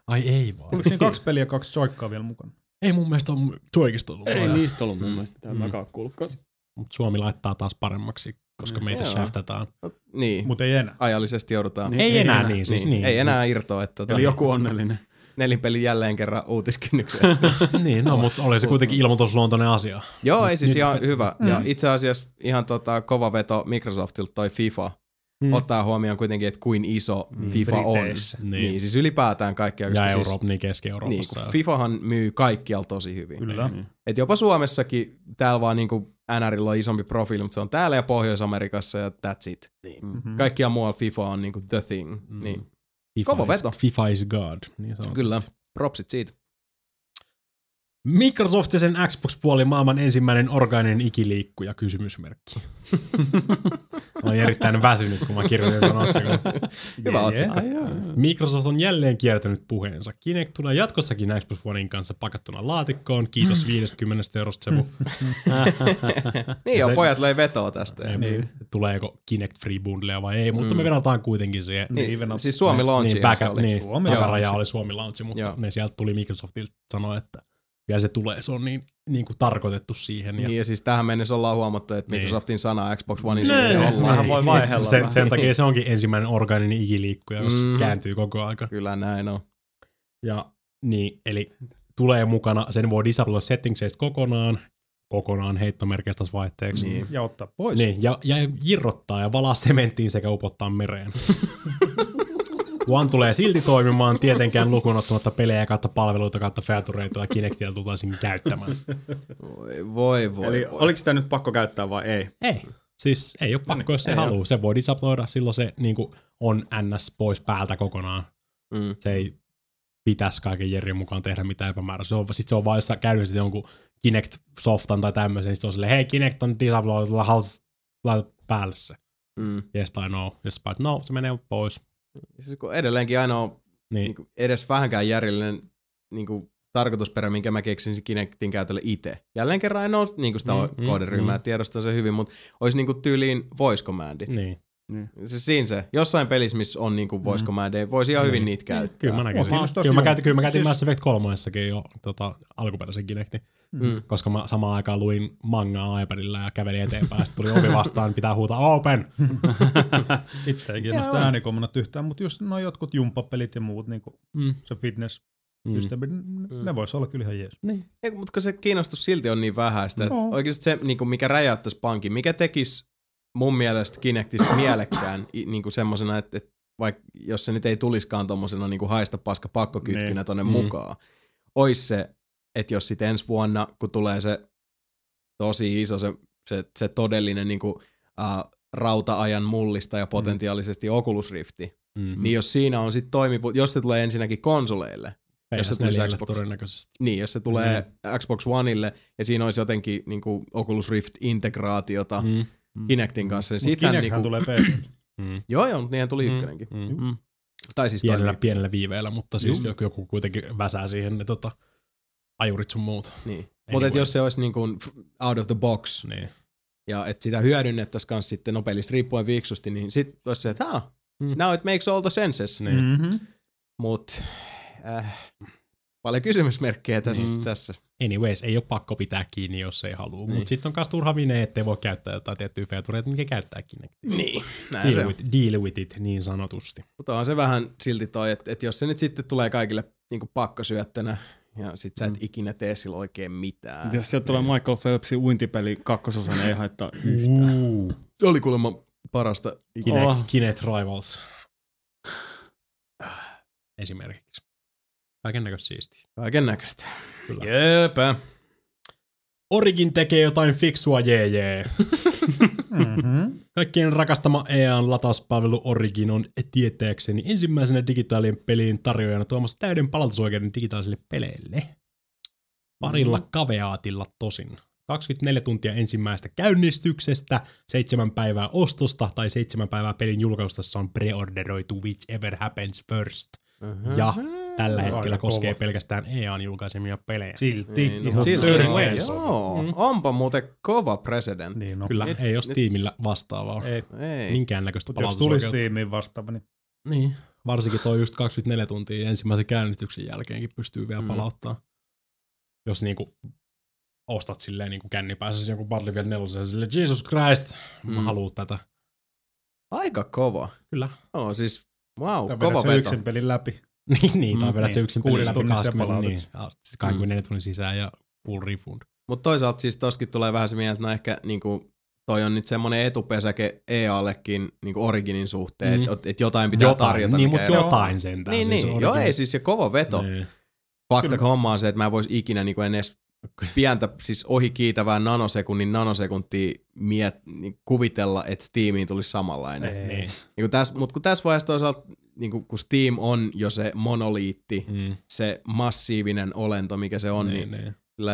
Ai ei vaan. Oliko siinä kaksi peliä ja kaksi Joy-Conia vielä mukana? Ei mun mielestä on Joykista ollut. Ei vaan. niistä ollut mun mielestä mitään Mm. mäkään kuullut kanssa. Mut Suomi laittaa taas paremmaksi, koska Mm, meitä shaftataan. niin, Mutta ei enää. ajallisesti joudutaan. Niin, Ei, ei enää enää. niin, siis niin. Ei enää irtoa, että tota, Eli joku onnellinen. Nelinpeli jälleen kerran uutiskynnykseen. niin, no, mutta oli se kuitenkin ilmoitusluontoinen asia. Joo, ei siis ihan hyvä. Ja itse asiassa ihan tota, kova veto Microsoftilta toi FIFA. Mm. Ottaa huomioon kuitenkin, että kuin iso FIFA on. Briteissä. Niin. Niin. niin, siis ylipäätään kaikkea. Ja siis, Eurooppa, niin niin, Keski-Euroopassa. Niin, FIFAhan myy kaikkialla tosi hyvin. Kyllä. Niin. Et jopa Suomessakin täällä vaan niinku NRillä on isompi profiili, mutta se on täällä ja Pohjois-Amerikassa ja that's it. Mhm. Kaikkia muualla FIFA on niinku the thing. Mm. Niin, FIFA kova is, veto. FIFA is God. Niin kyllä, propsit siitä. Microsoft ja sen Xbox-puoli maailman ensimmäinen orgaaninen ikiliikkuja, kysymysmerkki. Olen erittäin väsynyt, kun mä kirjoitin tuon otsikon. Hyvä Jee. otsikko. Microsoft on jälleen kiertänyt puheensa. Kinect tulee jatkossakin Xbox Onein kanssa pakattuna laatikkoon. Kiitos 50 eurosta Sebu. Niin Ja joo, se- pojat löi vetoa tästä. Ei, Niin. Tuleeko Kinect Free Bundlea vai ei, mutta me verrataan kuitenkin siihen. Niin, Even siis Suomi launchi niin, back, se oli. niin, Suomi takaraja launchi. oli Suomi launchi, mutta Joo. ne sieltä tuli Microsoftilta sanoa, että vielä se tulee, se on niin, niin kuin tarkoitettu siihen. Ja Niin ja siis tähän mennessä ollaan huomattu, että Niin. Microsoftin sana Xbox Onein Nee, suhteen ollaan. vähän voi vaihella sen, vähän. sen takia se onkin ensimmäinen orgaaninen ikiliikkuja, jos mm. kääntyy koko aika. Kyllä näin on. Ja niin, eli tulee mukana, sen voi disabloida settingseistä kokonaan, kokonaan heittomerkeistä vaihteeksi. Niin. Ja ottaa pois. Niin, ja, ja irrottaa ja valaa sementtiin sekä upottaa mereen. One tulee silti toimimaan tietenkään lukuun ottamatta pelejä kautta palveluita kautta featureita ja Kinectia tultaisiin käyttämään. Voi, voi, voi. Eli voi. oliko sitä nyt pakko käyttää vai ei? Ei. Siis ei ole pakko, jos se haluaa. Se voi disabloida, silloin se niin kuin, on ns. pois päältä kokonaan. Mm. Se ei pitäisi kaiken järjen mukaan tehdä mitään epämääräistä. Se on, sit se on vaan, jos sä käynyt sitten jonkun Kinect-softan tai tämmöisen, niin sit on silleen, hei Kinect on disable, laita päälle se. Mm. Yes tai no. Jos sä no, se menee pois. Siis kun edelleenkin ainoa Niin, niin kuin edes vähänkään järjellinen niin kuin, tarkoitusperä, minkä mä keksin Kinectin käytölle itse. Jälleen kerran en ole niin kuin sitä Mm, kohderyhmää, mm. mm. tiedostan sen hyvin, mutta olisi niin kuin tyyliin voice commandit. niin. Se siinä se. Jossain pelissä, missä on niin kuin voice commandeja, voisi ihan hyvin Niin. niitä käyttää. Kyllä mä näkisin. Kiinnostaa Kyllä mä käytin, kyllä mä käytin Siis- Mass Effect 3 jo tota, alkuperäisen Kinectin, Mm. koska mä samaan aikaan luin mangaa iPadilla ja kävelin eteenpäin. Sitten tuli ovi vastaan, niin pitää huutaa open. Itse ei kiinnosta äänikommunat yhtään, mutta just noin jotkut jumppapelit ja muut, niin kuin Mm. se fitness Mm. systeemi, mm. ne vois olla kyllä ihan jees. Niin. Ei, mutta se kiinnostus silti on niin vähäistä, että No. oikeasti se, niin kuin mikä räjäyttäisi pankin, mikä tekisi mun mielestä Kinectista mielekkään niin kuin semmosena, että, että vaikka jos se nyt ei tuliskaan tommosena niin kuin haista paska pakkokytkinä Niin. tonne Mm. mukaan, ois se, että jos sitten ensi vuonna, kun tulee se tosi iso, se, se, se todellinen niin kuin, uh, rauta-ajan mullista ja potentiaalisesti Oculus Rifti, Mm. niin jos siinä on sitten toimivu, jos se tulee ensinnäkin konsoleille, jos se PS4 Xbox- todennäköisesti. niin, jos se tulee mm. Xbox Oneille ja siinä olisi jotenkin niin kuin Oculus Rift-integraatiota mm. Mm. Kinectin kanssa, niin Kinecthän niin kuin, tulee PC. Mm. Joo, joo, mutta niinhän tuli Mm. ykkönenkin. Mm. Mm. Tai siis Pienellä, pienellä viiveellä, mutta siis Juu. joku, joku kuitenkin väsää siihen ne tota, ajurit sun muut. Niin. Mutta Anyway. jos se olisi niin kuin out of the box Niin. ja että sitä hyödynnettäisiin kanssa sitten no pelistä riippuen fiksusti, niin sitten olisi se, että ah, Mm. now it makes all the senses. Niin. Mm-hmm. Mutta äh, paljon kysymysmerkkejä tässä. Mm. tässä. Anyways, ei ole pakko pitää kiinni, jos ei halua. Niin. Niin. Mutta sitten on myös turha vine, ettei voi käyttää jotain tiettyä featureita, mikä käyttää Kinectia. Niin, näin se Deal on. with, deal with it, niin sanotusti. Mutta on se vähän silti toi, että, että jos se nyt sitten tulee kaikille niin pakkosyöttönä ja sit sä et Mm. ikinä tee sillä oikein mitään. Jos sieltä tulee Michael Phelpsin uintipeli kakkososa, niin ei haittaa yhtään. Uh, Se oli kuulemma parasta. Kinect, Oh. Kinect Rivals. Esimerkiksi. Kaiken näköistä siistiä. Kaiken näköistä. Jepä. Origin tekee jotain fiksua, jee jee. Mm-hmm. Kaikkien rakastama EAN latauspalvelu Origin on tietääkseni ensimmäisenä digitaalien pelien tarjoajana tuomassa täyden palautusoikeuden digitaalisille peleille. Parilla Mhm. kaveaatilla tosin. 24 tuntia ensimmäistä käynnistyksestä, seitsemän päivää ostosta tai seitsemän päivää pelin julkaistessa on preorderoitu whichever happens first. Uh-huh. Ja tällä hetkellä koskee kova. pelkästään EAN julkaisemia pelejä. Silti. Niin, no, ihan silti, törkeä. joo, Mm. onpa muuten kova president. Niin, no. Kyllä, Nyt- ei nyt- Steamillä vastaavaa. Ei, Ei. Minkäännäköistä mutta jos tulisi palautusoikeutta. tiimiin vastaava, niin Niin, varsinkin toi just 24 tuntia ensimmäisen käynnistyksen jälkeenkin pystyy vielä Mm. palauttaa. Jos niinku ostat silleen niinku kännipäisessä joku Battlefield 4 ja silleen, Jesus Christ, mä Mm. haluun tätä. Aika kova. Kyllä. No siis, wow, tai kova veto. yksin pelin läpi. niin, niin, tai Mm, vedät se niin. yksin pelin läpi tunnissa 20, palautat niin, sen. ja siis 24 tunnin sisään ja full refund. Mutta toisaalta siis toskin tulee vähän se mieltä, että no ehkä niinku, toi on nyt semmoinen etupesäke EALlekin niinku Originin suhteen, Mm. mm. että et jotain pitää jotain, tarjota. niin, mutta jotain sentään. Niin, siis niin. Origin- Joo, ei siis se kova veto. Niin. Fakta homma on se, että mä en vois ikinä niinku edes pientä, siis ohi kiitävää nanosekunnin nanosekuntia miet, niin kuvitella, että Steamiin tulisi samanlainen. Niin. Niin täs, mutta kun tässä vaiheessa toisaalta, niin kun Steam on jo se monoliitti, Mm. se massiivinen olento, mikä se on, niin, niin, niin. kyllä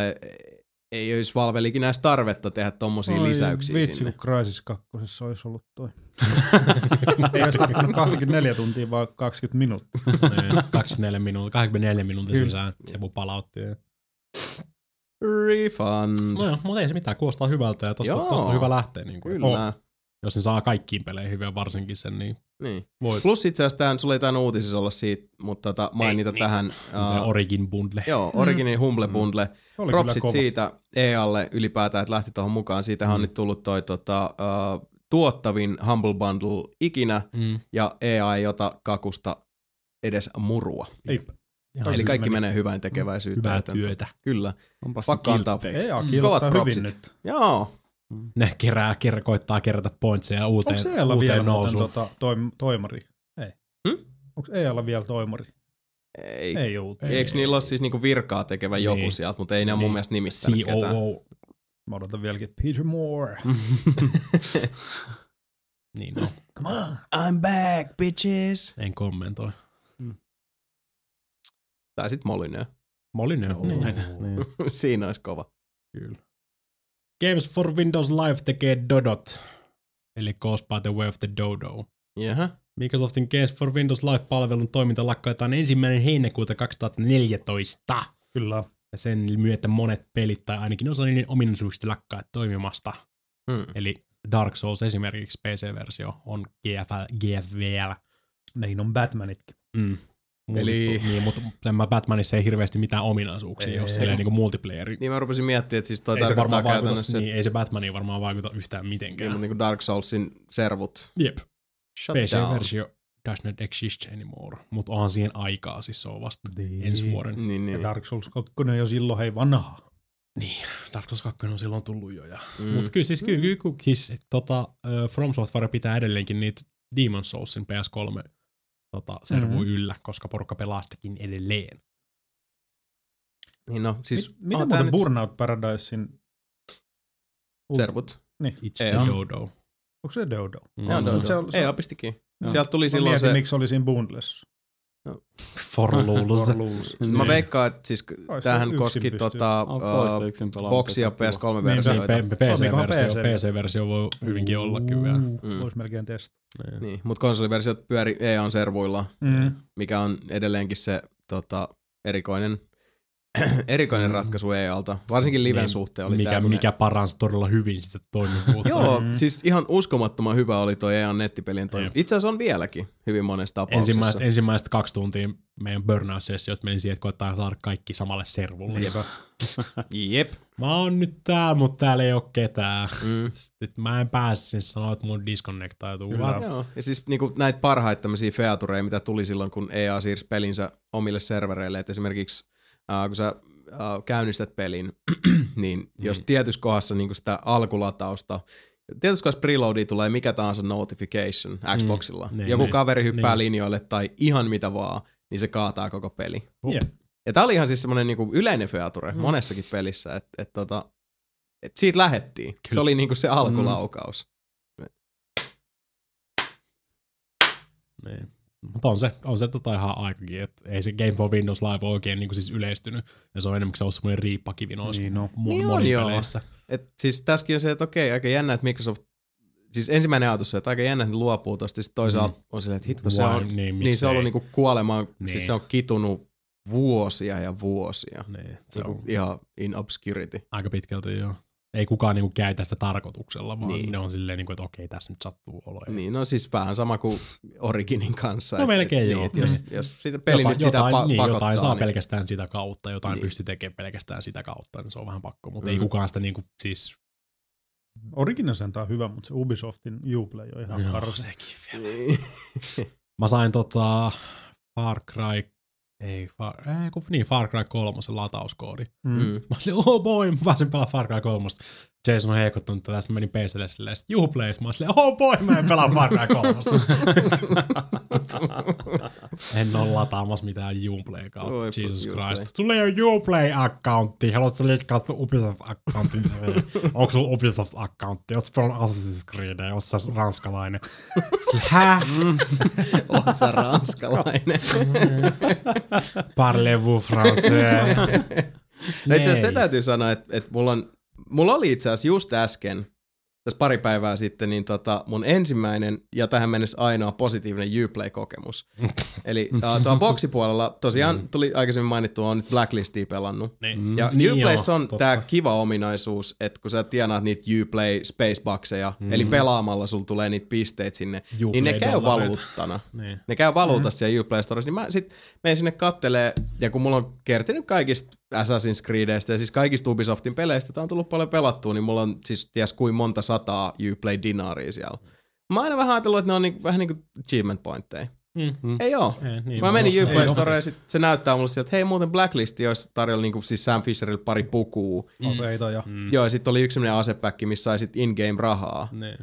ei olisi Valve ikinä edes tarvetta tehdä tommosia Oi, lisäyksiä vitsi, sinne. kun Crysis 2 olisi ollut toi. Ei olisi tarvinnut 24 tuntia, vaan 20 minuuttia. niin. 24 minuuttia, 24 minuutin Kyllä. sisään Sebu palautti. ja- Refund. No joo, mutta ei se mitään, kuulostaa hyvältä ja tosta, tosta on hyvä lähteä. Niin kuin, Kyllä. Jos ne saa kaikkiin peleihin vielä varsinkin sen, niin Niin. voi Plus itse asiassa tämän, sulla ei tämän uutisissa olla siitä, mutta tota, mainita niin. tähän. se Uh, Origin bundle. joo, Originin Humble Bundle. Oli Propsit siitä EAlle ylipäätään, että lähti tuohon mukaan. Siitähän on Mm. nyt tullut toi tota, uh, tuottavin Humble Bundle ikinä, Mm. ja EA ei ota kakusta edes murua. Ei, Ihan Eli kaikki meni. menee hyvän tekeväisyyttä. hyvää työtä. Kyllä. Onpas Pakko antaa. Kovat hyvin propsit. nyt. Joo. Ne kerää, kerää, koittaa kerätä pointseja uuteen, Onko EAlla uuteen vielä nousuun. tota, toim, toimari? Ei. Hmm? Onko EAlla vielä toimari? Ei. Ei ole. Ei. Eikö niillä ole siis niinku virkaa tekevä Niin. joku sieltä, mutta ei ne niin. mun mielestä nimittänyt ketään. COO. Mä odotan vieläkin Peter Moore. Niin no, Come on. I'm back, bitches. en kommentoi. Tai sit Molyneux. Molyneux. Niin. Niin. Siinä olisi kova. Kyllä. Games for Windows Live tekee Dodot, eli Goes by the Way of the Dodo. Jaha. Microsoftin Games for Windows Live-palvelun toiminta lakkautetaan ensimmäinen heinäkuuta 2014. Kyllä. Ja sen myötä monet pelit tai ainakin osa niiden ominaisuuksista lakkaa toimimasta. Hmm. Eli Dark Souls esimerkiksi PC-versio on GFL, GFVL. Niin on Batmanitkin. Mm. Eli- Eli... Niin, mutta tämä Batmanissa ei hirveästi mitään ominaisuuksia, Ei. jos silleen niin multiplayeri. Niin mä rupesin miettimään, että siis toi Ei se varmaan vaikuta, käytännössä, niin, ei se Batmaniin varmaan vaikuta yhtään niin, mitenkään. mutta niin kuin Dark Soulsin servut. Jep. Shut. PC-versio does not exist anymore, mutta onhan siihen aikaa, siis se on vasta ensi vuoden. Niin, Ja niin. Dark Souls 2 jo silloin hei vanha. Niin, Dark Souls 2 on silloin tullut jo. Ja... Mm. Mm. Mutta kyllä siis, kyllä, kyllä, kyllä siis, tota, uh, From Software pitää edelleenkin niitä Demon Soulsin PS3 tota, servu Mhm. yllä, koska porukka pelaa sitäkin edelleen. Niin no, siis Mit, mitä muuten nyt Burnout Paradisein servut. It's Ei the on. Dodo. Onko se Dodo? Mm. Joo, Mut se Dodo. on- se Ei opistikin. Joo. Sieltä tuli Mä silloin mietin, se... miksi oli siinä bundlessa. For lulz. For Lulz. Mä veikkaan, että siis Ois tämähän koski tota, uh, pelaa. boksi ja mutta se on kiva. PS3-versioita. Niin, PC-versio, PC. PC-versio voi hyvinkin olla kyllä. Mm. Voisi melkein testata. Niin. Niin, mutta konsoliversiot pyöri EA-servuilla, Mm. mikä on edelleenkin se tota, erikoinen, erikoinen ratkaisu EA-alta. Varsinkin liven Niin, suhteen oli mikä, mikä paransi todella hyvin sitä toimivuutta. Joo, Mm. siis ihan uskomattoman hyvä oli toi EA nettipelien toiminta. Jep. Itse asiassa on vieläkin hyvin monessa tapauksessa. ensimmäiset, ensimmäiset kaksi tuntia meidän burnout-sessiosta meni siihen, että koittaa saada kaikki samalle servulle. Niinpä. Jep. Mä oon nyt täällä, mutta täällä ei oo ketään. Mm. Sitten mä en pääse sinne sanoa, että mun disconnectaituu. Joo, ja siis niinku näitä parhaita tämmöisiä featureja, mitä tuli silloin, kun EA siirsi pelinsä omille servereille, että esimerkiksi äh, kun sä äh, käynnistät pelin, niin jos tietyssä kohdassa niinku sitä alkulatausta, tietyssä kohdassa preloadia tulee mikä tahansa notification Xboxilla, niin, joku niin, kaveri hyppää niin. linjoille tai ihan mitä vaan, niin se kaataa koko peli. Jep. Ja tää oli ihan siis semmonen niinku yleinen feature mm. monessakin pelissä, että et tota, et siitä lähettiin. Se Kyllä. oli niinku se alkulaukaus. Niin. Mutta on se, on se tota ihan aikakin, että ei se Game for Windows Live ole oikein niin siis yleistynyt. Ja se on enemmän se on semmoinen riippakivi noissa Niin on. mo- Niin on, joo. peleissä. Et siis tässäkin on se, että okei, aika jännä, että Microsoft, siis ensimmäinen ajatus on, että aika jännä, että ne luopuu tosta, sitten toisaalta mm. on silleen, että hitto, se on, niin, niin, niin se on ollut niinku kuolemaan, niin. Niin. siis se on kitunut vuosia ja vuosia. Niin, se Niinku on ihan in obscurity. aika pitkälti joo. Ei kukaan niinku käytä sitä tarkoituksella, vaan Niin. niin. ne on silleen, niinku, että okei, tässä nyt sattuu olemaan. Niin, no siis vähän sama kuin Originin kanssa. No et- melkein et, joo. Niin, että jos, Mm. jos siitä peli jotain, nyt sitä jotain, pa- niin, pakottaa, jotain saa niin, pelkästään sitä kautta, jotain Niin. niin. pystyy tekemään pelkästään sitä kautta, niin se on vähän pakko. Mutta Mm. mm. ei kukaan sitä niinku, siis... Origin Center on hyvä, mutta se Ubisoftin Uplay on ihan Joo, karsi. sekin vielä. niin. Mä sain tota Far Cry, ei, Far, ei kun, niin, Far Cry 3 latauskoodi. Mm. Mm. Mä olin, oh boy, mä pääsin pelaa Far Cry 3. Jason on heikottunut tätä, sitten menin PClle silleen, sit you plays. Mä olin silleen, oh boy, mä en pelaa Far Cry 3. en ole lataamassa mitään Uplay kautta, Oi, Jesus Uplay. Christ. Sulla ei ole Uplay-accountti, haluatko liikkaa sun Ubisoft-accountin? Onko sulla Ubisoft-accountti? Ootko pelannut Assassin's Creed, oot sä ranskalainen? Hä? on sä ranskalainen. Parlez-vous français? No itse asiassa se täytyy sanoa, että, että mulla, on, mulla oli itse asiassa just äsken, tässä pari päivää sitten, niin tota, mun ensimmäinen ja tähän mennessä ainoa positiivinen Uplay-kokemus. Eli uh, tuolla boksipuolella tosiaan tuli aikaisemmin mainittu, on nyt Blacklistia pelannut. Niin. Ja Niin Uplayssa on totta. tämä kiva ominaisuus, että kun sä tienaat niitä Uplay Spaceboxeja, mm. eli pelaamalla sulla tulee niitä pisteitä sinne, niin ne käy valuuttana. Niin. Ne käy valuutassa siellä Uplay Storessa, niin mä sit menen sinne kattelee, ja kun mulla on kertynyt kaikista Assassin's Creedistä ja siis kaikista Ubisoftin peleistä, tää on tullut paljon pelattua, niin mulla on siis ties kuin monta sataa Uplay dinaaria siellä. Mä aina vähän ajatellut, että ne on niinku, vähän niinku achievement pointteja. Mm. Ei oo. Ei, niin, Mä menin Uplay oo. Storeen ja sit se näyttää mulle sieltä, että hei muuten Blacklist olisi tarjolla niinku siis Sam Fisherille pari pukua. Aseita ja Mm. Joo, ja sitten oli yksi sellainen asepäkki, missä sai sit in-game rahaa. Niin.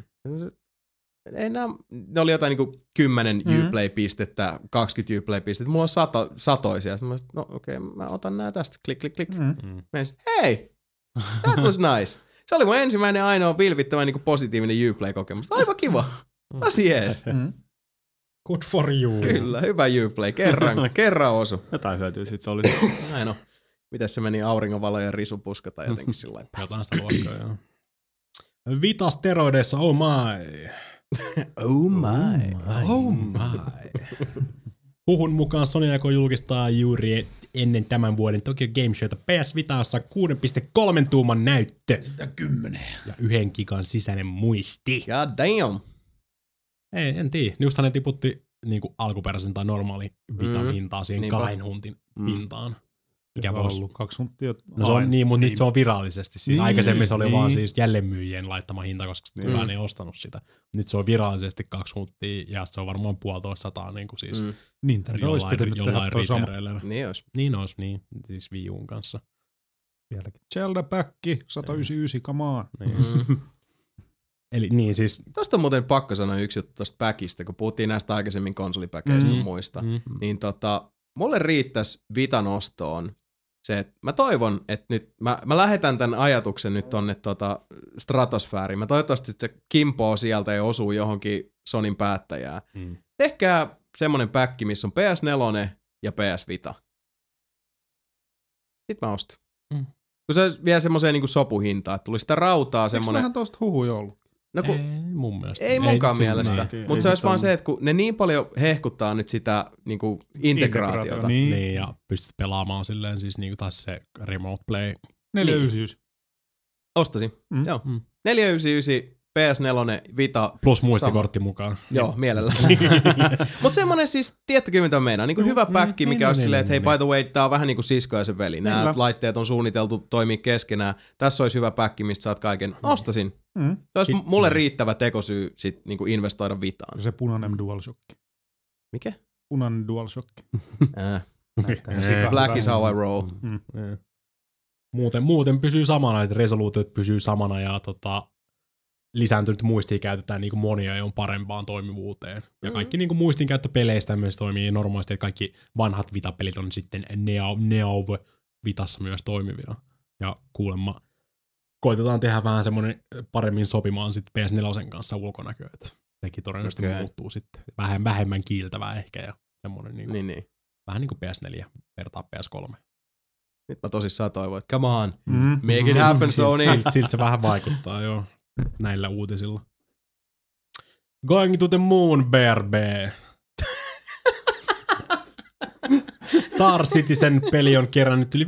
Ei nää, ne oli jotain niinku 10 Mhm. mm. Uplay-pistettä, 20 Uplay-pistettä. Mulla on sato, satoisia. Sitten mä sanoin, no okei, okay, mä otan nää tästä. Klik, klik, klik. Mm. mm. Menin, hei, that was nice. Se oli mun ensimmäinen ainoa vilvittävä niinku positiivinen Uplay-kokemus. Aivan kiva. Tosi jees. Mm. Good for you. Kyllä, hyvä Uplay. Kerran, kerran osu. Jotain hyötyä siitä olisi. Näin on. Miten se meni auringonvalo ja risupuska tai jotenkin sillä lailla. Jotain sitä luokkaa, joo. Vita steroideissa, oh my. Oh my. Oh my. Huhun mukaan Sony aikoo julkistaa juuri ennen tämän vuoden Tokyo Game Showta PS Vitassa 6.3 tuuman näyttö Sitä kymmenen. ja yhden gigan sisäinen muisti. God damn. Ei, en tiedä. Justhan ne tiputti niin kuin alkuperäisen tai normaali Vitan Mm, hintaa siihen niinpä. kahden huntin Mm. pintaan. Mikä Mikä voisi ollut kaksi huntia. No se on niin, mutta nyt se on virallisesti. Siis Niin, aikaisemmin se oli niin. vaan siis jälleenmyyjien laittama hinta, koska Niin. kukaan ei ostanut sitä. Nyt se on virallisesti kaksi hunttia ja se on varmaan puolitoista sataa niin kuin siis Mm, Nintendo olisi jollain, pitänyt tehdä jollain ritereillä. niin olisi. Niin olisi, niin. Siis Wii Uun kanssa. Vieläkin. Zelda Back, 199, come on. Niin. Mm. Eli niin siis... Tosta on muuten pakko sanoa yksi juttu tosta päkistä, kun puhuttiin näistä aikaisemmin konsolipäkeistä Mm. mm. muista. Mm. Niin tota, mulle riittäisi Vitan ostoon se, että mä toivon, että nyt, mä, mä lähetän tämän ajatuksen nyt tonne tota stratosfääriin. Mä toivottavasti se kimpoo sieltä ja osuu johonkin Sonin päättäjään. Mm. Tehkää semmonen päkki, missä on PS4 ja PS Vita. Sitten mä ostan. Mm. Kun se vielä semmoiseen niinku sopuhintaan, että tulisi sitä rautaa Eikö semmonen... vähän tosta huhuja ollut? No kun, Ei mun mielestä. ei munkaan siis mielestä, niin. mutta Ei se olisi vaan se, että kun ne niin paljon hehkuttaa nyt sitä niinku integraatiota. Niin. Niin, ja pystyt pelaamaan silleen siis niinku taas se remote play. 499. Ostasin, Mm. joo. Mm. 499, PS4, Vita, Plus muistikortti mukaan. joo, mielellä. Mutta semmonen siis, tiedättekö mitä meinaa, niinku Joo, hyvä mm, päkki, niin, mikä niin, olisi niin, silleen, että hei niin, by the way, tää on vähän niinku sisko ja sen veli. Nämä laitteet on suunniteltu toimia keskenään. Tässä olisi hyvä päkki, mistä saat kaiken. Ostasin. Mm. Se olisi mulle mm. riittävä tekosyy sit niinku investoida Vitaan. Se punainen DualShock. Mikä? Punainen DualShock. Äh. Black is how I roll. Mm. Niin. Muuten, muuten pysyy samana, että resoluutiot pysyy samana ja tota, lisääntynyt muistia käytetään niin monia on parempaan toimivuuteen. Ja Mm. kaikki niin muistin käyttö peleistä myös toimii normaalisti, että kaikki vanhat Vita-pelit on sitten Neo, Neo Vitassa myös toimivia. Ja kuulemma koitetaan tehdä vähän semmoinen paremmin sopimaan sitten PS4 kanssa ulkonäkö, että sekin todennäköisesti Okei. muuttuu sitten. Vähän vähemmän kiiltävää ehkä ja semmoinen niin Niin, niin. vähän niin kuin PS4 vertaa PS3. Nyt mä tosissaan toivon, että come on, Mm. make it happen Sony. Siltä, siltä se vähän vaikuttaa joo näillä uutisilla. Going to the moon, Bear Bear. Star Citizen peli on kerännyt yli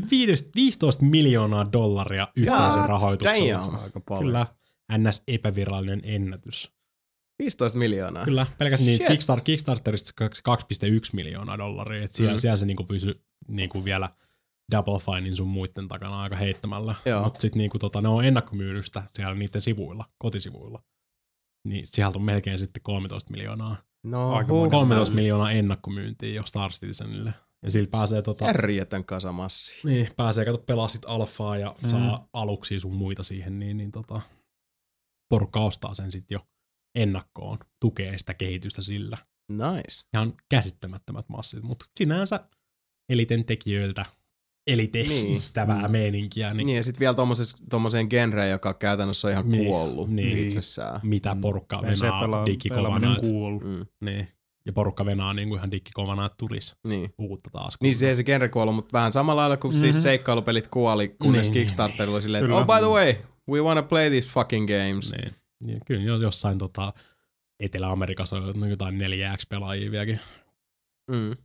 15 miljoonaa dollaria yhteisen damn. Aika paljon. Kyllä, NS epävirallinen ennätys. 15 miljoonaa. Kyllä, pelkät niin Shit. Kickstar, Kickstarterista 2,1 miljoonaa dollaria, et siellä, Mm. mm. siellä se niinku pysyi niinku vielä Double Finein sun muiden takana aika heittämällä. Mutta sitten niinku tota, ne on ennakkomyydystä siellä niiden sivuilla, kotisivuilla. Niin sieltä on melkein sitten 13 miljoonaa. No, Aikamoinen. 13 miljoonaa ennakkomyyntiä jo Star Citizenille. Ja sillä pääsee tota, Järjetön kasamassi. niin, pääsee kato pelaa sit alfaa ja Mm. saa aluksi sun muita siihen, niin, niin tota, porukka ostaa sen sitten jo ennakkoon, tukee sitä kehitystä sillä. Nice. Ihan käsittämättömät massit, mutta sinänsä eliten tekijöiltä elitestävää Niin. meininkiä, niin, Niin, ja sitten vielä tommoseen genreen, joka käytännössä on ihan Niin, kuollut niin. itsessään. mitä Mm. porukka se venaa pelaa, digikovana. et- kuollut. Mm, Niin. Ja porukka venaa niin kuin ihan digikovana, että tulisi niin. uutta taas. Niin se ei se genre kuollut, mutta vähän samalla lailla kuin mm-hmm. siis seikkailupelit kuoli, kunnes Niin, niin, niin, Kickstarter oli silleen, että oh by the way, we wanna play these fucking games. Niin. niin. Kyllä jo- jossain tota, Etelä-Amerikassa on jotain 4X-pelaajia vieläkin Mm.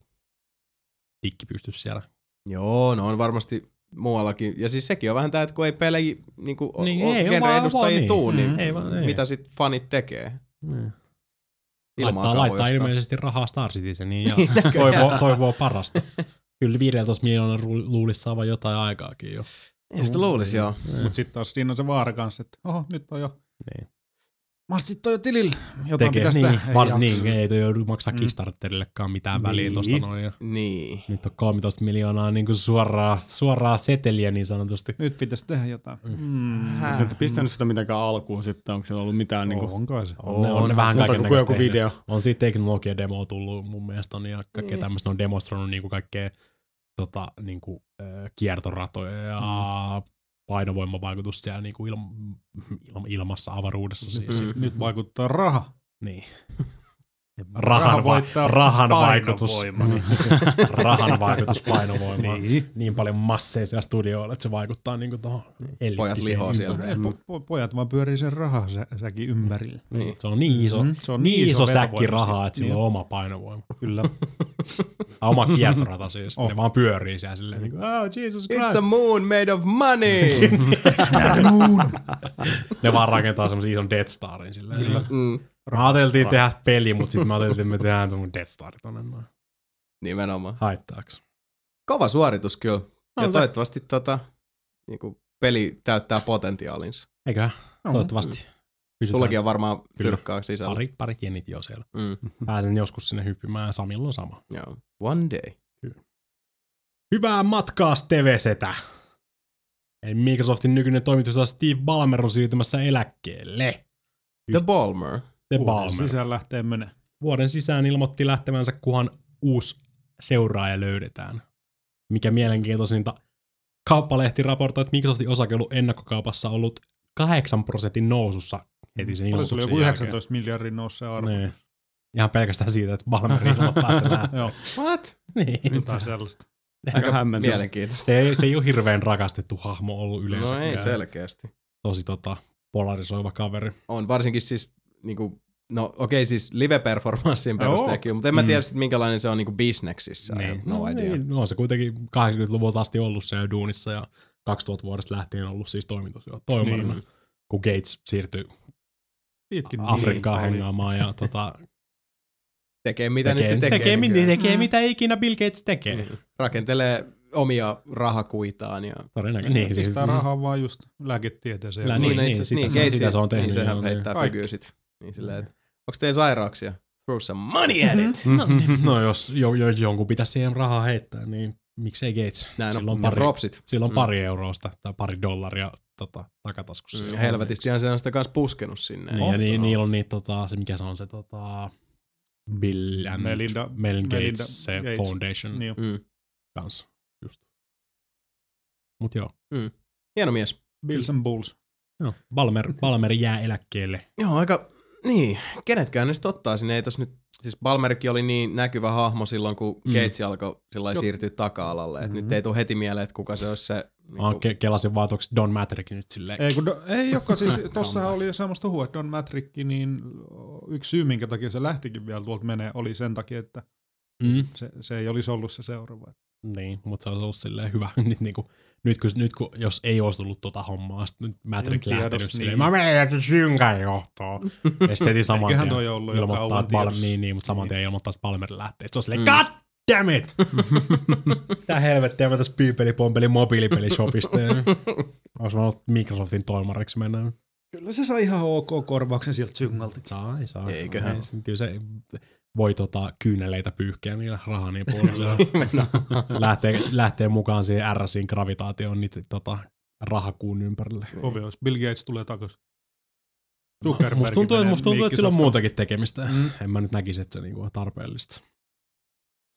dikki pysty siellä. Joo, no on varmasti muuallakin. Ja siis sekin on vähän tää, että kun ei pelejä niin kuin, Niin, niin, ei, edustajia niin. tuu, niin, Mm, ei vaan- ei. mitä sit fanit tekee? Niin. Ilmaa Laittaa, laittaa ilmeisesti rahaa Star Citizeniin ja Niin, toivoo, toivoo parasta. Kyllä 15 miljoonaa luulisi saavan jotain aikaakin jo. Ei sitä luulisi, joo. Mutta sitten taas siinä on se vaara kanssa, että oho, nyt on jo Niin. Massit on jo tilillä. Jotain Tekee, pitäisi niin, tehdä. Jaksa. niin, ei toi joudu maksaa Mm. Kickstarterillekaan mitään väliä Niin. tosta noin. Ja Niin. nyt on 13 miljoonaa niin kuin suoraa, suoraa seteliä niin sanotusti. Nyt pitäisi tehdä jotain. Mm. Häh. Sitten pistänyt sitä mitenkään alkuun sitten, onko siellä ollut mitään niinku, On kai se. On, ne, on ne vähän kaiken kuin joku video. On siitä teknologiademoa tullut mun mielestä on, ja kaikkea Niin. tämmöistä on demonstroinut niinku kaikkea tota, niinku, äh, kiertoratoja ja mm. Painovoimavaikutusta siellä niinku ilma, ilma, ilmassa avaruudessa siis. Mm. Mm. Nyt vaikuttaa raha. Niin. Rahan, Raha va- rahan vaikutus. rahan vaikutus painovoimaan. Niin. niin paljon masseisia studioilla, että se vaikuttaa niinku tuohon Pojat lihoo siellä. Ei, po- po- pojat vaan pyörii sen rahasäkin ympärillä. Niin. Se on niin iso, Mm, mm, se on niin niin iso iso säkki rahaa, että sillä Niin. on oma painovoima. Kyllä. Oma kiertorata siis. Oh. Ne vaan pyörii siellä silleen niin kuin, oh Jesus It's Christ. a moon made of money! ne vaan rakentaa semmoisen ison Death Starin silleen. Kyllä. mm, Me ajateltiin tehdä peli, mutta sitten me ajateltiin, että me tehdään semmoinen Death Star tonne noin. nimenomaan. Haittaaks? Kova suoritus kyllä. Ja On se. toivottavasti tota, niinku, peli täyttää potentiaalinsa. Eiköhän? No. Toivottavasti. Pysytään. Sullakin on varmaan fyrkkaa sisällä. Pari, pari jenit jo siellä. Mm, Pääsen joskus sinne hyppimään ja Samilla on sama. joo. One day. Hyvää matkaa Stevesetä. Eli Microsoftin nykyinen toimitusjohtaja Steve Ballmer on siirtymässä eläkkeelle. The Balmer. The Vuoden Ballmer. Sisään lähtee menee. Vuoden sisään ilmoitti lähtevänsä, kunhan uusi seuraaja löydetään. Mikä mielenkiintoisinta, kauppalehti raportoi, että Microsoftin osake on ollut ennakkokaupassa ollut 8 prosentin nousussa heti sen Paljon se oli ilmoituksen joku jälkeen. 19 miljardin nousi se arvo. Niin. Ihan pelkästään siitä, että Balmer ilmoittaa, että se lähtee. Joo, What? niin. jotain sellaista. Aika hämmentävä. Mielenkiintoista. Se ei, se ei ole hirveän rakastettu hahmo ollut yleensä. No ei selkeästi. Tosi tota, polarisoiva kaveri. On varsinkin siis niinku, no okei okay, siis live-performanssin Joo. perusteekin, mutta en mä Mm. tiedä sit minkälainen se on niinku bisneksissä. Niin. No, idea. Niin, no on se kuitenkin 80-luvulta asti ollut siellä duunissa ja 2000 vuodesta lähtien ollut siis toimitusjohtajamarina, Niin. kun Gates siirtyi Pitkin Afrikkaan niin hengaamaan ja tota, Tekee mitä tekee, nyt se tekee. tekee, nykyään. tekee mitä ikinä Bill Gates tekee. Niin. Rakentelee omia rahakuitaan. Ja... Todennäköisesti. Niin, siis, Pistää rahaa vaan just lääketieteeseen. Lä- niin, niin, no niin, itse sitä niin, se on- Gates, sitä se on tehnyt, niin sehän joo, heittää Kaikki. fygyysit. Niin silleen, että onko teillä sairauksia? Throw some money at it. no, no jos jo, jo, jonkun pitäisi siihen rahaa heittää, niin miksei Gates? Näin Sillä on, on pari, propsit. sillä on Mm. pari eurosta tai pari dollaria tota, takataskussa. Mm, helvetistihan se on sitä kanssa puskenut sinne. Niin, ja Oh, niin, niillä on niitä, tota, se mikä se on se tota, Bill and Melinda- Melinda Melinda Gates se Gates. Foundation Niin, Mm. kanssa. Just. Mut joo. Hieno mies. Bills and Bulls. joo. Balmer, Balmer jää eläkkeelle. Joo, aika, niin, kenetkään ne ottaa sinne, ei tos nyt, siis Balmerkin oli niin näkyvä hahmo silloin, kun Mm. Gates alkoi sillä siirtyä taka-alalle, että Mhm. nyt ei tule heti mieleen, että kuka se olisi se, Mä niinku, ke- kelasin vaan, että onko Don Matrick nyt silleen. Ei, kun, do, ei joka siis, tossahan oli semmoista huhua, että Don Matrikki, niin yksi syy, minkä takia se lähtikin vielä tuolta menee, oli sen takia, että Mm. se, se ei olisi ollut se seuraava. Niin, mutta se olisi ollut silleen hyvä. nyt, niinku, nyt, kun, nyt kun, jos ei olisi tullut tota hommaa, sitten nyt Matrick lähtenyt niin. silleen, mä menen synkän johtoon. ja sitten heti saman Eiköhän tien toi ollut jo ilmoittaa, kauan että Palmer, niin, niin, mutta saman tien ilmoittaa, että Palmer lähtee. Sitten se on silleen, Mm. god damn it! Tää helvettiä mä tässä pyypeli-pompeli mobiilipelisopista. ja Olisi voinut Microsoftin toimariksi mennä. Kyllä se sai ihan ok korvauksen sieltä syngalta. Sai, sai. Eiköhän. Ei, Kyllä se voi tota, kyyneleitä pyyhkiä niillä rahaa niin puolella. lähtee, lähtee mukaan siihen RSin gravitaatioon niitä tota, rahakuun ympärille. Ovi olisi. Bill Gates tulee takaisin. No, Zuckerberg musta tuntuu, että, musta tuntuu, että sillä on muutakin tekemistä. Mm. En mä nyt näkisi, että se niinku on tarpeellista.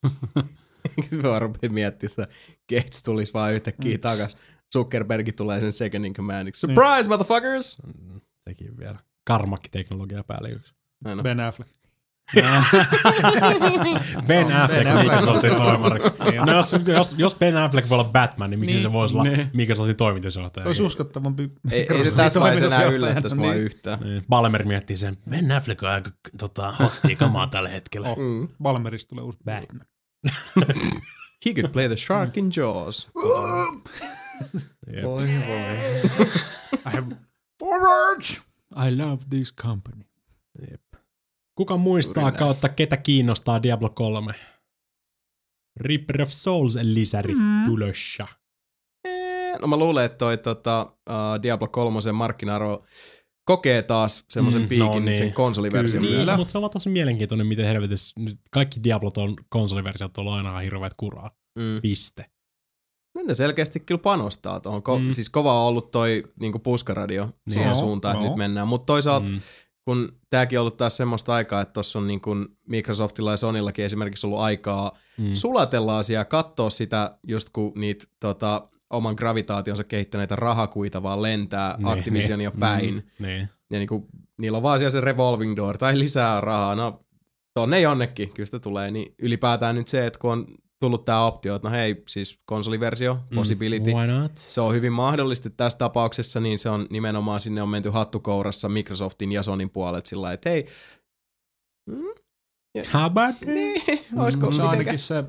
mä rupean miettimään, että Gates tulisi vaan yhtäkkiä Mm. takas. Zuckerberg tulee sen second in commandiksi. Surprise, motherfuckers! Mm, Sekin vielä. Karmakki-teknologia päälle yksi. Ben Affleck. Ben Affleck Ben Microsoftin toimariksi. No jos, jos, jos Ben Affleck voi olla Batman, niin miksi Niin, se voisi olla niin. Microsoftin toimitusjohtaja? Olisi uskottavampi. Ei, ei se tässä vaiheessa enää yllättäisi mua niin. yhtään. Niin, Balmer miettii sen, Ben Affleck on aika tota, hottia kamaa tällä hetkellä. Oh. Mm. Balmerista tulee uusi Batman. He could play the shark in Jaws. Voi voi. I have forward. I love this company. Kuka muistaa Juuri kautta, ketä kiinnostaa Diablo 3? Reaper of Souls lisäri mm. tulossa. Eh, No mä luulen, että toi tota, uh, Diablo 3 markkina-arvo kokee taas semmoisen Mm, piikin no no niin. sen konsoliversion Kyllä. myötä. Niin, mutta se on tosi mielenkiintoinen, miten helvetissä nyt kaikki Diablot on konsoliversiot on aina hirveät kuraa. Mm. Piste. Niitä selkeästi kyllä panostaa tuohon. Ko- Mm. Siis kova on ollut toi niinku puskaradio siihen Joo, suuntaan, että joo. nyt mennään. Mutta toisaalta, mm. Kun tääkin on ollut taas semmoista aikaa, että tuossa on niinku Microsoftilla ja Sonyllakin esimerkiksi ollut aikaa Mm. sulatella asiaa, katsoa sitä just kun niitä tota, oman gravitaationsa kehittäneitä rahakuita vaan lentää Niin, Activisionia niin. päin. Mm, niin. Ja niinku, niillä on vaan siellä se revolving door tai lisää rahaa. No, tonne jonnekin, kyllä sitä tulee. Niin ylipäätään nyt se, että kun on tullut tämä optio, että no hei, siis konsoliversio, possibility, Mm, Why not? se on hyvin mahdollista tässä tapauksessa, niin se on nimenomaan sinne on menty hattukourassa Microsoftin ja Sonin puolet sillä lailla, että hei, How about niin, olisiko Mm, se ainakin se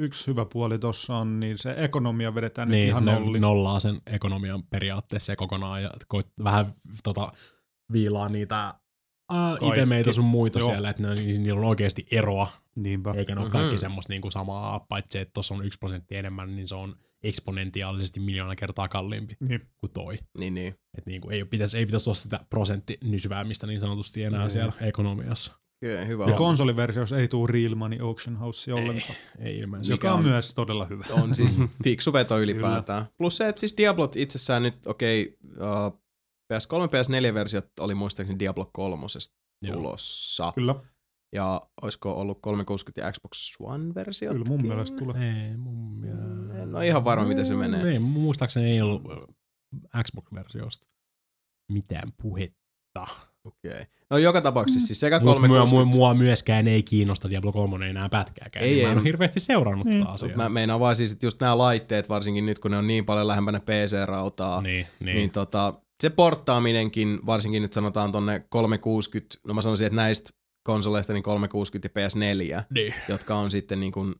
yksi hyvä puoli tossa on, niin se ekonomia vedetään nyt Niin, ihan ne nolli. nollaa sen ekonomian periaatteessa kokonaan ja koit vähän tota, viilaa niitä. Itemeitä sun muita Joo. siellä, että ne, niillä on oikeasti eroa, Niinpä. eikä ne ole kaikki semmoista niinku samaa, paitsi että tuossa on yksi prosentti enemmän, niin se on eksponentiaalisesti miljoona kertaa kalliimpi Niin. kuin toi. Niin, niin. Et niinku ei, pitäisi, ei pitäisi olla sitä prosenttinysyväämistä niin sanotusti enää Ei. siellä ekonomiassa. Kyllä, hyvä Ja konsoliversiossa ei tule Real Money Auction House ollenkaan, Ei ilmeisesti. joka on myös todella hyvä. on siis fiksu veto ylipäätään. Plus se, että siis Diablot itsessään nyt, okei, okay, uh, PS3 PS4-versiot oli muistaakseni Diablo 3 Joo. tulossa. Kyllä, Ja olisiko ollut 360 ja Xbox One-versiot? kyllä mun mielestä tulee. Ei, mun mielestä. En ole ihan varma, miten se menee. Ei, muistaakseni ei ollut ö, Xbox-versiosta mitään puhetta. Okei. Okay. No joka tapauksessa siis sekä Mutta mua, mua, 360... mua, myöskään ei kiinnosta Diablo 3 enää pätkääkään. Ei, Ei, mä en ole hirveästi seurannut Niin. tätä asiaa. Mä meinaan vaan siis, että just nämä laitteet, varsinkin nyt kun ne on niin paljon lähempänä PC-rautaa, niin, niin, niin. niin tota, se porttaaminenkin, varsinkin nyt sanotaan tonne 360, no mä sanoisin, että näistä konsoleista niin 360 ja PS4, niin. jotka on sitten niin kuin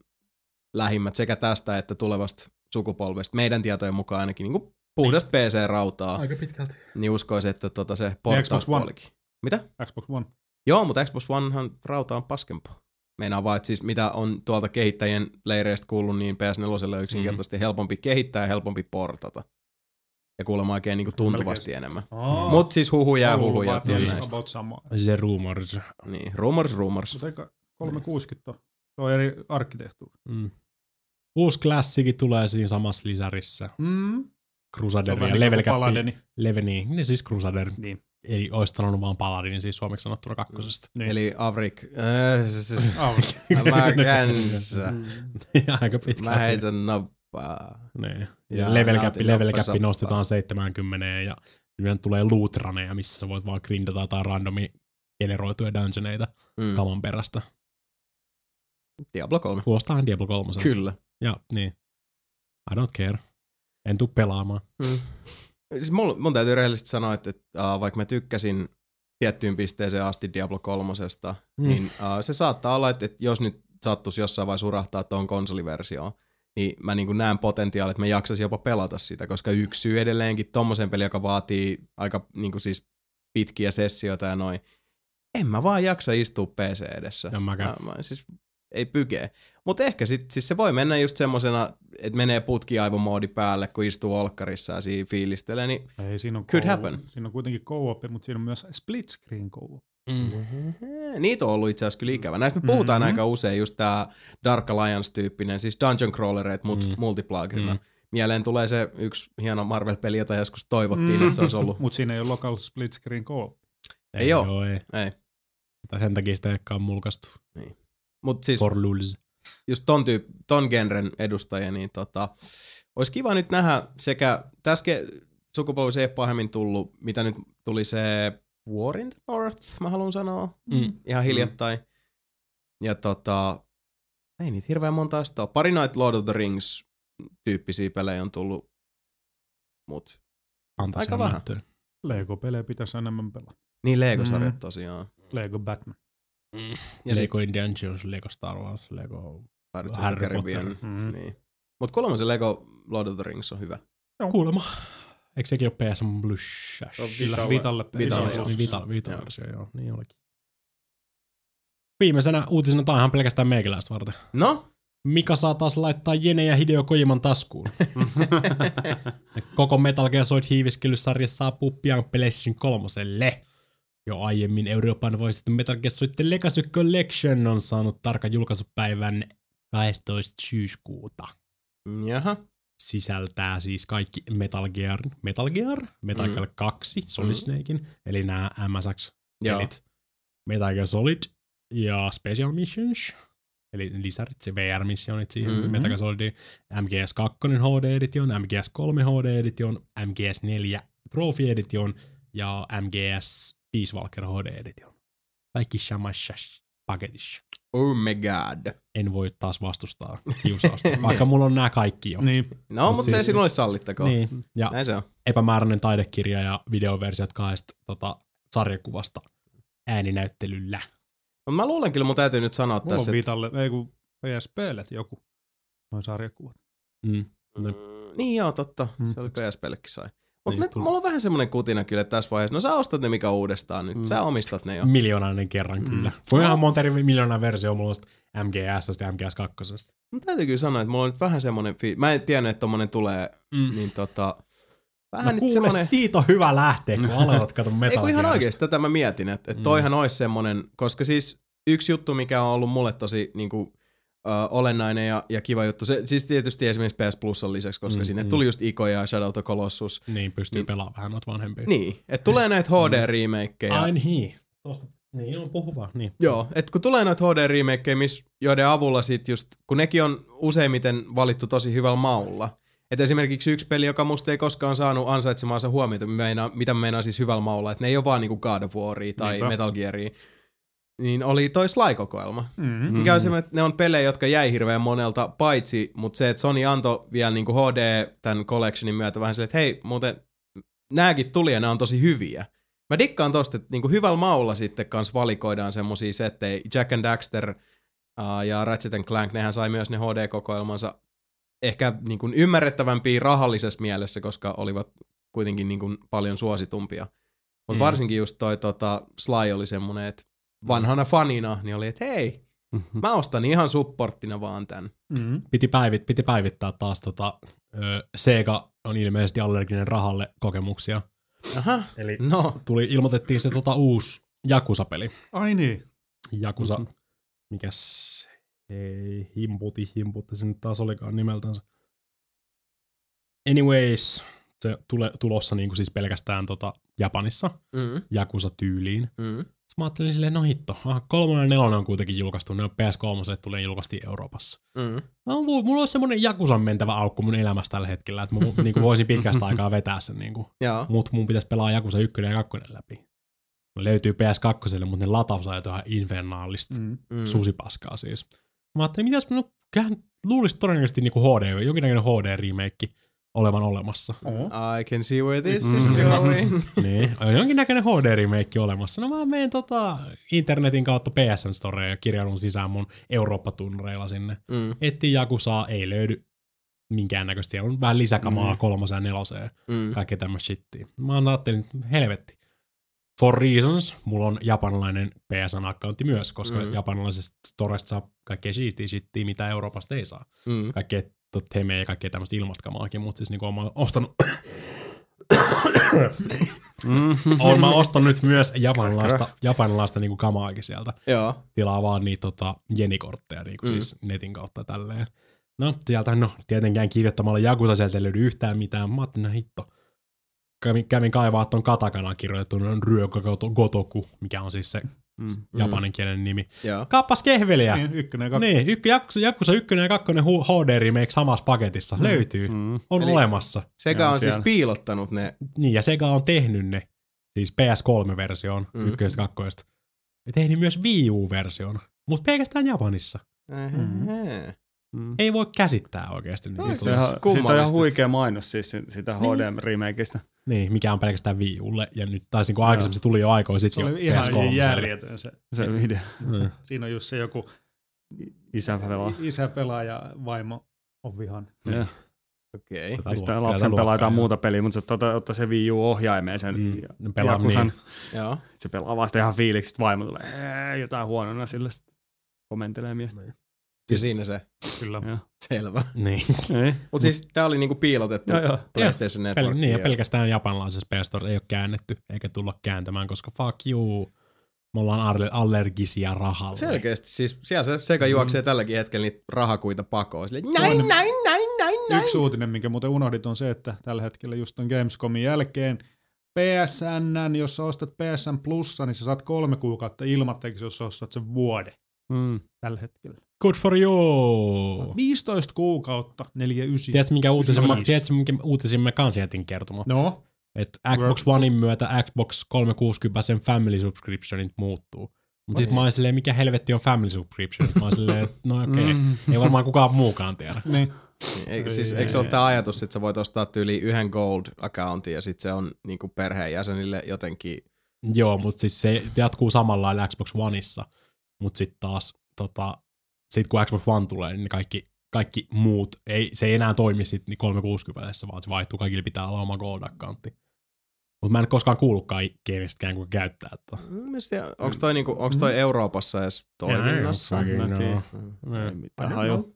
lähimmät sekä tästä että tulevasta sukupolvesta, meidän tietojen mukaan ainakin niin kuin puhdasta PC-rautaa, Aika pitkälti. niin uskoisin, että tota se Xbox One. porttauspuolikin. Mitä? Xbox One. Joo, mutta Xbox Onehan rauta on paskempaa. Meinaa vaan, että siis mitä on tuolta kehittäjien leireistä kuullut, niin PS4 on yksinkertaisesti helpompi kehittää ja helpompi portata. Ja kuulemma oikein niin kuin tuntuvasti enemmän. Aa. Mutta siis huhuja ja luulen huhuja vaan, että tien ne on näistä. about samaa. Se rumors. Niin, rumors, rumors. Mutta eikä 360 on. Se on eri arkkitehtuuri. Mm. Uusi klassikin tulee siinä samassa lisärissä. Mm. Crusader ja niin Level Cap. Paladini. Leveni, niin siis Crusader. Niin. Eli olisi sanonut vaan Paladin, siis suomeksi sanottuna kakkosesta. Niin. Eli Avrik. Äh, s- s- s- Ah, mä känsä. Aika pitkälti. Mä heitän noppaa. Niin. Ja Ja level cap, level cap nostetaan soppaa. 70 ja nyt tulee lootraneja, missä sä voit vaan grindata jotain randomi generoituja dungeoneita Mm. kaman perästä. Diablo 3. Kuulostaa Diablo 3. Kyllä. Ja niin. I don't care. En tuu pelaamaan. Mm. Siis mun, mun täytyy rehellisesti sanoa, että, että uh, vaikka mä tykkäsin tiettyyn pisteeseen asti Diablo 3, Mm. niin uh, se saattaa olla, että, että jos nyt sattuisi jossain vaiheessa urahtaa tuohon konsoliversioon, niin mä niin näen potentiaalit, että mä jaksaisin jopa pelata sitä, koska yksi syy edelleenkin tommosen peli, joka vaatii aika niin siis pitkiä sessioita ja noin, en mä vaan jaksa istua PC edessä. En mäkään. Mä, mä, siis ei pykee. Mutta ehkä sit, siis se voi mennä just semmosena, että menee putkiaivomoodi päälle, kun istuu olkkarissa ja siinä fiilistelee, niin Ei, siinä on Could co- happen. Siinä on kuitenkin co mutta siinä on myös split screen co Mm. niitä on ollut itse asiassa kyllä ikävä. Näistä me puhutaan Mhm. aika usein, just tää Dark Alliance-tyyppinen, siis dungeon crawlereet, mut Mm. multiplagerina. Mm. Mieleen tulee se yksi hieno Marvel-peli, jota joskus toivottiin, mm. että se olisi ollut. Mutta siinä ei ole local split screen co Ei oo. Joo, ei. Ei. Tai sen takia sitä ei olekaan mulkaistu. Mut siis For lulz. just ton, tyyp, ton genren edustajia, niin tota, olisi kiva nyt nähdä sekä tässä sukupolvissa ei ole pahemmin tullut, mitä nyt tuli se War in the North, mä haluan sanoa, Mm. ihan hiljattain. Ja tota, ei niitä hirveän monta sitä ole. Pari noita Lord of the Rings tyyppisiä pelejä on tullut, mut Antaa Aika vähän. Lego-pelejä pitäisi enemmän pelaa. niin Lego-sarjat Mm. tosiaan. Lego Batman. Ja Lego sit Indiana Jones, Lego Star Wars, Lego... Pirates Harry. Potter. Mm. Niin. Mut kolmosen Lego Lord of the Rings on hyvä. Kuulemma. Eikö sekin ole PS Plus? Se on Kyllä, Vitalle. Vitalle. Vitalle, Vitalle. joo. Niin. Niin olikin. Viimeisenä uutisena tää on ihan pelkästään meikäläistä varten. No, Mika saa taas laittaa Jene ja Hideo Kojiman taskuun. Koko Metal Gear Solid hiiviskelyssarja saapuu pian PlayStation 3. Jo aiemmin Euroopan voisittu Metal Gear Solid Legacy Collection on saanut tarkan julkaisupäivän 12. syyskuuta. jaha. Sisältää siis kaikki Metal Gear, Metal Gear, Metal Gear 2, Solid Mm. Snakein, eli nämä MSX Joo. pelit. Metal Gear Solid ja Special Missions, eli lisärit, se VR-missionit siihen Mhm. mm-hmm. Metal Gear Solidiin, MGS2 HD Edition, MGS3 HD Edition, MGS4 Trophy Edition ja MGS Peace Walker HD Edition. Kaikki samassa paketissa. Oh my god. En voi taas vastustaa kiusausta, vaikka mulla on nämä kaikki jo. Niin. No, Mut mutta se siis- sinulle sallittakoon. Niin. Ja Näin se on. epämääräinen taidekirja ja videoversiot kahdesta tota, sarjakuvasta ääninäyttelyllä. No, mä luulen kyllä, mun täytyy nyt sanoa Mulla tässä, on että Vitalle, ei kun PSPlle joku. Noin sarjakuvat. Mm. Mm, niin joo, totta. Mm. Se oli PSPllekin sai. Mutta Niin, niin, mulla on vähän semmoinen kutina kyllä tässä vaiheessa. No sä ostat ne mikä uudestaan nyt. Mm. Sä omistat ne jo. Miljoonainen kerran kyllä. Mm. Voi ihan monta eri miljoonaa versiota mulla on MGS ja MGS2. Mutta täytyy kyllä sanoa, että mulla on nyt vähän semmoinen fi- Mä en tiennyt, että tommonen tulee, Mm. niin tota... Vähän No nyt kuule, semmonen... siitä on hyvä lähteä, kun aloitat kato Ei kun Metal ihan Gearista. oikeesti, tätä mä mietin, että, että Mm. toihan olisi semmonen, koska siis yksi juttu, mikä on ollut mulle tosi niinku, ö, olennainen ja, ja kiva juttu, se, siis tietysti esimerkiksi PS Plusan lisäksi, koska Mm, mm, sinne mm. tuli just Ico ja Shadow of the Colossus. Niin, pystyy Niin. pelaamaan vähän noita vanhempia. Niin, että tulee näitä HD-remakeja. Ai niin. Tuosta. Niin, on puhu vaan. Niin. Joo, että kun tulee noita HD-remakeja, miss, joiden avulla sit just, kun nekin on useimmiten valittu tosi hyvällä maulla. että esimerkiksi yksi peli, joka musta ei koskaan saanut ansaitsemaansa huomiota, meina, mitä mä meinaan siis hyvällä maulla, että ne ei ole vaan niinku God of Waria tai Niinpä. Metal Gearia, niin oli toi Sly-kokoelma. Mm-hmm. Mikä on semmoinen, että ne on pelejä, jotka jäi hirveän monelta, paitsi, mutta se, että Sony antoi vielä niinku HD tämän collectionin myötä vähän silleen, että hei, muuten nääkin tuli ja nämä on tosi hyviä. Mä dikkaan tosta, että niinku hyvällä maulla sitten kans valikoidaan semmosia settejä. Jack and Daxter uh, ja Ratchet and Clank, nehän sai myös ne HD-kokoelmansa ehkä niinku ymmärrettävämpiä rahallisessa mielessä, koska olivat kuitenkin niinku paljon suositumpia. Mutta Mm. mm. varsinkin just toi tota, Sly oli semmonen, että vanhana fanina, niin oli, että hei, mä ostan ihan supporttina vaan tän. Mm-hmm. Piti, päivit, piti päivittää taas tota, ö, Sega on ilmeisesti allerginen rahalle kokemuksia. Aha, Eli no, tuli, ilmoitettiin se tota uusi Jakusa-peli. Ai niin. Jakusa, Mhm. mm-hmm. mikäs, ei, himputi, himputi se nyt taas olikaan nimeltänsä. Anyways, se tule, tulossa niinku siis pelkästään tota Japanissa, mm, Jakusa-tyyliin. mm, Sitten mä ajattelin silleen, no hitto, aha, kolmonen ja nelonen on kuitenkin julkaistu, ne on PS3, tulee julkaistiin Euroopassa. mm. No, mu- mulla on semmonen Jakusan mentävä aukko mun elämässä tällä hetkellä, että mä mu- niinku voisin pitkästä aikaa vetää sen, niinku. Joo. mut mun pitäisi pelaa Jakusa 1 ja 2 läpi. Ne löytyy PS2, mutta ne latausajat on ihan infernaalista mm. Mm. Susipaskaa siis. Mä ajattelin, mitäs mä no, kyllähän luulisi todennäköisesti niinku HD, jonkinnäköinen HD-remake olevan olemassa. Oho. I can see where this Mm. is going. niin, on jonkinnäköinen HD-remake olemassa. No mä menen tota internetin kautta PSN Storeen ja kirjaudun sisään mun Eurooppa-tunnereilla sinne. mm, Etti Jakusaa, ei löydy minkäännäköistä. Siellä on vähän lisäkamaa Mm. kolmoseen ja neloseen. mm. kaikkea tämmöistä shittiä. Mä ajattelin, että helvetti. For reasons, mulla on japanilainen PSN-accountti myös, koska mm. Japanilaisesta storesta saa kaikkea shittiä, shittiä, mitä Euroopasta ei saa. Mm. Kaikkea temejä ja kaikkea tämmöistä ilmastkamaakin, mutta siis niinku mä ostanut, oon mä ostanut nyt myös japanilaista, japanilaista niinku kamaakin sieltä. Joo. Tilaa vaan niitä tota, jenikortteja niinku Mm. siis netin kautta tälleen. No, sieltä, no, tietenkään kirjoittamalla Jakusa sieltä ei löydy yhtään mitään. Mä ajattelin, no hitto. Kävin, kävin kaivaa ton katakana kirjoitettu Ryökö Gotoku, mikä on siis se Mm. japaninkielinen nimi. Joo. Kappas kehveliä. Niin, ykkönen ja kakkonen. Niin, ykk, Jakusa, Jakusa 1 ja 2 HD remake samassa paketissa. Mm. Löytyy. Mm. On Eli- olemassa. Sega on siis siellä. piilottanut ne. Niin, ja Sega on tehnyt ne. Siis PS3-version Mm. mm. ykkösestä kakkoista. Ja tehnyt myös Wii U-version. Mutta pelkästään Japanissa. Ehe. Mm. Ei voi käsittää oikeasti. No, Niin, se Se on ihan, siitä on kummallista. ihan huikea mainos siis si- sitä HD-remakeista. niin, mikä on pelkästään Wii Ulle. Ja nyt taisi niin kuin aikaisemmin se tuli jo aikoja Se sitten jo oli ihan PS3. järjetön se. Se video. Mm. Siinä on just se joku Isä pelaa. isä pelaa ja vaimo on vihan. Ja. Okei. Tätä Sitten lapsen pelaa jotain muuta peliä, mutta se ottaa, ottaa se Wii U-ohjaimeen sen Mm, pelaa niin. Joo. Se pelaa vasta ihan fiiliksi, vaimo tulee "Ee, jotain huonona sille. sit Komentelee miestä. Ja siinä se. Kyllä. Joo. Selvä. Niin. Mutta siis tää oli niinku piilotettu Joo, joo. PlayStation Pel- Network. niin, ja pelkästään japanilaisessa PS Store ei ole käännetty, eikä tulla kääntämään, koska fuck you. Me ollaan alle- allergisia rahalle. Selkeästi, siis siellä se Sega juoksee tälläkin hetkellä niitä rahakuita pakoon. Silleen, näin, Toinen- näin, näin, näin, näin. Yksi uutinen, minkä muuten unohdit, on se, että tällä hetkellä just on Gamescomin jälkeen PSN, jos sä ostat PSN Plussa, niin sä saat kolme kuukautta ilmatteeksi, jos sä ostat sen vuoden Mm. tällä hetkellä. Good for you! 15 kuukautta, 49. Tiedätkö, minkä uutisen, mä, Viisi. tiedätkö, minkä uutisen mä kans jätin kertomaan? No, Että Xbox Onein myötä Xbox 360 sen Family Subscriptionit muuttuu. Mutta sit mä oon silleen, mikä helvetti on family subscription? Mä oon silleen, että no okei, okay. ei varmaan kukaan muukaan tiedä. Niin. Eikö, siis, eikö se ole tämä ajatus, että sä voit ostaa tyyli yhden gold-accountin ja sitten se on niinku perheenjäsenille jotenkin... Joo, mutta siis se jatkuu samalla lailla Xbox Oneissa, mutta sitten taas tota, sit kun Xbox One tulee, niin kaikki, kaikki muut, ei, se ei enää toimi sitten niin 360, vaan se vaihtuu, kaikille pitää olla oma gold-accountti. Mutta mä en koskaan kuullutkaan kenestäkään, kuka käyttää tota. Onko toi, niinku, onks toi Euroopassa edes toiminnassa? Jaa, Mä tiedän. no. Ei mitään haju.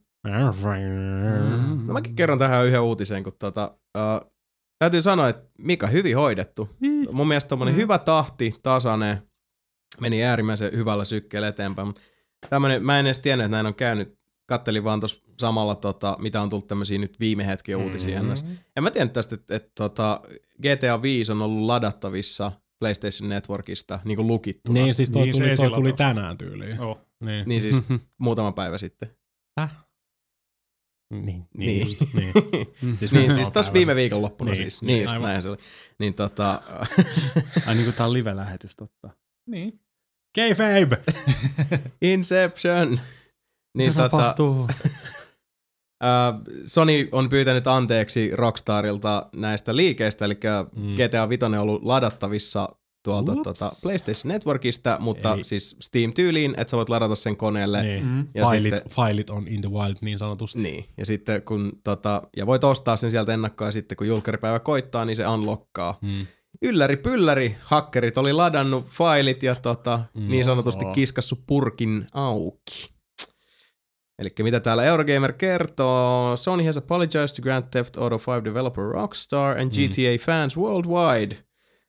No mäkin kerron tähän yhden uutisen, kun tota, uh, täytyy sanoa, että Mika, hyvin hoidettu. Mun mielestä tommonen hyvä tahti, tasainen, meni äärimmäisen hyvällä sykkeellä eteenpäin. Mut Tämmönen, mä en edes tiennyt, että näin on käynyt. Kattelin vaan tuossa samalla, tota, mitä on tullut tämmöisiä nyt viime hetken uutisia mm-hmm. En mä tiennyt tästä, että, että tota, GTA 5 on ollut ladattavissa PlayStation Networkista niin kuin lukittuna. Niin, siis toi, Niin, tuli, toi tuli tänään tyyliin. Oh. Niin. Niin siis muutama päivä sitten. Niin, niin, Niin. just, niin. Siis, niin, siis päivä viime viikonloppuna Niin, siis. niin, Niin, just aivan. näin se oli. Niin tota, Ai niinku tää on live-lähetys, totta. Niin. Kayfabe! Inception. Niin tota, tapahtuu? ää, Sony on pyytänyt anteeksi Rockstarilta näistä liikeistä, eli Mm. GTA 5 on ollut ladattavissa tuolta tota PlayStation Networkista, mutta Ei. Siis Steam-tyyliin, että sä voit ladata sen koneelle. Niin. Mm. Ja Failit, sitten- failit on in the wild niin sanotusti. Niin, ja sitten kun tota, ja voit ostaa sen sieltä ennakkoa ja sitten kun julkkaripäivä koittaa, niin se unlockkaa. Mm. Ylläri pylläri, hakkerit oli ladannut failit ja tota, Mm. niin sanotusti Oho. kiskassu purkin auki. Eli mitä täällä Eurogamer kertoo, Sony has apologized to Grand Theft Auto 5 developer Rockstar and GTA fans worldwide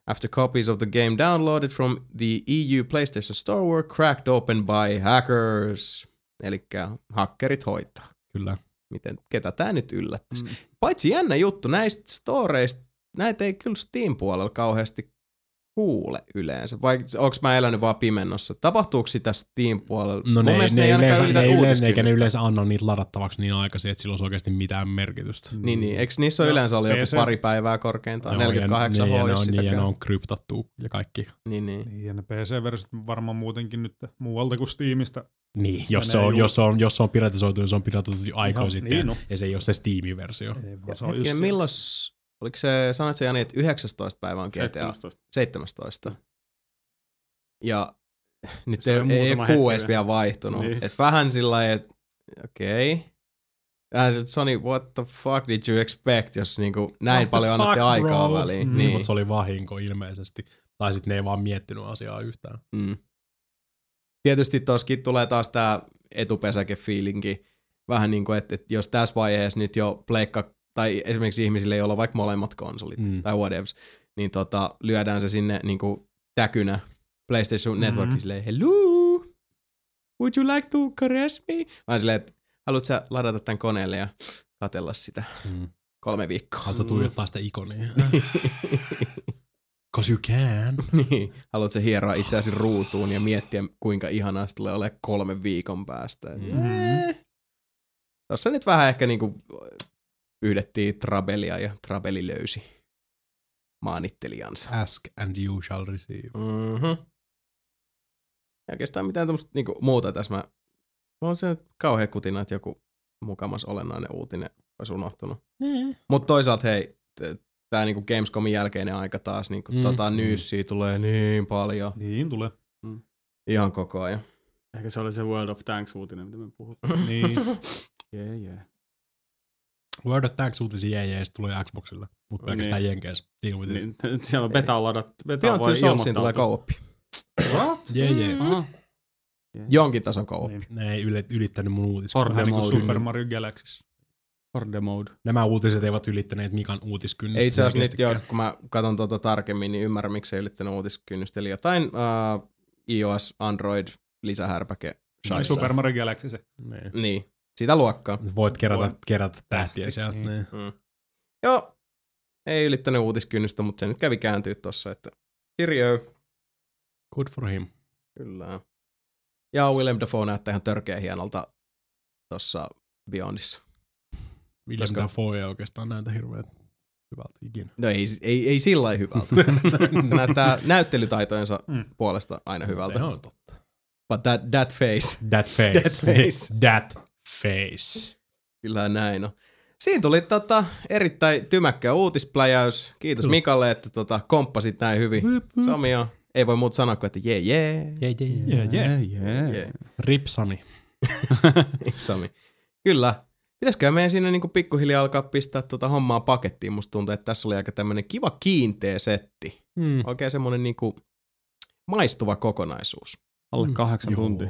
after copies of the game downloaded from the EU PlayStation Store were cracked open by hackers. Eli hakkerit hoitaa. Kyllä. Miten, ketä tää nyt yllättäisi? Mm. Paitsi jännä juttu, näistä storeista, näitä ei kyllä Steam-puolella kauheasti kuule yleensä. Vai onko mä elänyt vaan pimennossa? Tapahtuuko sitä Steam-puolella? No ne, ne, ne, yleensä, ne, yleensä, eikä ne yleensä anna niitä ladattavaksi niin aikaisin, että sillä olisi oikeasti mitään merkitystä. Niin, niin. Eikö niissä ole No, yleensä ollut joku PC. pari päivää korkeintaan? Ja- 48 niin, ja H, ne niin, ja ne sitäkään. on kryptattu ja kaikki. Niin, niin. Niin, ja ne PC-versiot varmaan muutenkin nyt muualta kuin Steamista. Niin, jos se, on, jos, se on, jos se on piratisoitu, niin se on piratisoitu Ihan- sitten, niin, ja, no. ja se ei ole se Steam-versio. Ei vaan, se on Hetkinen, milloin, oliko se, sanoit sä Jani, että 19 päivä on GTA? 17. 17. Ja nyt Se ei, ei kuu edes vielä vaihtunut. Niin. Et vähän sillä lailla, että okei. Okay. Vähän se, Sony, what the fuck did you expect, jos niinku näin What paljon annatte fuck, aikaa bro? väliin. Niin, Niin, mutta se oli vahinko ilmeisesti. Tai sitten ne ei vaan miettinyt asiaa yhtään. mm. Tietysti toskin tulee taas tää etupesäke-fiilinki. Vähän niin kuin, että, että jos tässä vaiheessa nyt jo pleikka, tai esimerkiksi ihmisille, joilla on vaikka molemmat konsolit Mm. tai whatevs, niin tota, lyödään se sinne niin kuin täkynä PlayStation. Networkiin silleen, hello, would you like to caress me? Mä silleen, että haluat sä ladata tämän koneelle ja katella sitä Mm. kolme viikkoa. Haluatko tuijottaa sitä ikonia? Cause you can. niin, haluat sä hieroa itseäsi ruutuun ja miettiä, kuinka ihanaa se tulee olemaan kolmen viikon päästä. Mhm. Mm. Tuossa nyt vähän ehkä niinku pyydettiin Trabelia ja Trabeli löysi maanittelijansa. Ask and you shall receive. Mm-hmm. Ja oikeastaan mitään tämmöistä niinku muuta tässä mä... Mä on se kauhean kutina, että joku mukamas olennainen uutinen olisi unohtunut. Mutta toisaalta hei, t- tää niinku Gamescomin jälkeinen aika taas, niinku Mm. mm. tota Mm. nyyssiä tulee niin paljon. Niin tulee. Ihan koko ajan. Ehkä se oli se World of Tanks uutinen, mitä me puhuttiin. Niin. Jee, jee. Word of Thanks uutisia jees tulee Xboxille, mutta Niin. pelkästään Jenkeissä. Deal with this. Niin, siellä on beta ladat. Beta Beyond voi Two Soulsiin tulee ilmoittautua. kooppi. Jee, jee. Aha. Jonkin tason kooppi. niin. Ne ei ylittänyt mun uutis. Horde mode. niinku Super Mario Galaxy. Horde mode. Nämä uutiset eivät ylittäneet Mikan uutiskynnystä. Ei itse asiassa nyt jo, selkeästikään. kun mä katson tuota tarkemmin, niin ymmärrän, miksi ei ylittänyt uutiskynnystä. Eli jotain uh, iOS, Android, lisähärpäke, shaissa. Super Mario Galaxy se. Niin. Niin, sitä luokkaa. Voit kerätä, Voit. kerätä tähtiä Tähti, sieltä. niin. Niin. Mm. Joo, ei ylittänyt uutiskynnystä, mutta se nyt kävi kääntyä tossa, että Kirjo. Good for him. Kyllä. Ja Willem Dafoe näyttää ihan törkeä hienolta tossa Beyondissa. William Koska- Dafoe ei oikeastaan näytä hirveän hyvältä ikinä. No ei, ei, ei sillä lailla hyvältä. se näyttää näyttelytaitojensa Mm. puolesta aina hyvältä. Se on totta. But that, that face. That face. That face. That face. Kyllä näin on. Siinä tuli tota, erittäin tymäkkä uutispläjäys. Kiitos Kyllä. Mikalle, että tota, komppasit näin hyvin. Sami on, ei voi muuta sanoa kuin, että jee jee. Yeah, yeah, Yeah, yeah. Jee. Rip Sami. Sami. Kyllä. Pitäisikö meidän sinne niinku pikkuhiljaa alkaa pistää tota hommaa pakettiin? Musta tuntuu, että tässä oli aika tämmönen kiva kiinteä setti. Mm. Oikein semmonen niinku maistuva kokonaisuus. Alle kahdeksan tuntia.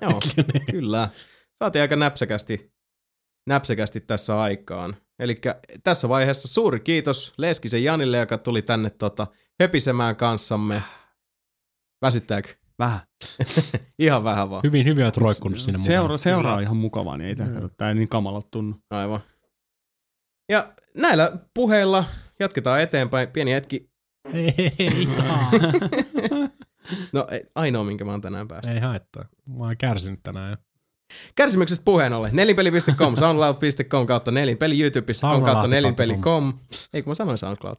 Joo, kyllä. Saatiin aika näpsäkästi, näpsäkästi tässä aikaan. Eli tässä vaiheessa suuri kiitos Leskisen Janille, joka tuli tänne tota, höpisemään kanssamme. Väsyttääkö? Vähän. Ihan vähän vaan. Hyvin, hyvin olet roikkunut sinne mukaan. Seura, seura on ihan mukavaa, niin ei tää, tää ei niin kamalat tunnu. Aivan. Ja näillä puheilla jatketaan eteenpäin. Pieni hetki. Ei taas. No ei- ainoa, minkä mä oon tänään päästä. ei haittaa. Mä oon kärsinyt tänään jo. Kärsimyksestä puheen ollen. Nelinpeli.com, soundcloud.com kautta nelinpeli, youtube.com kautta nelinpeli.com. Ei kun mä sanoin soundcloud.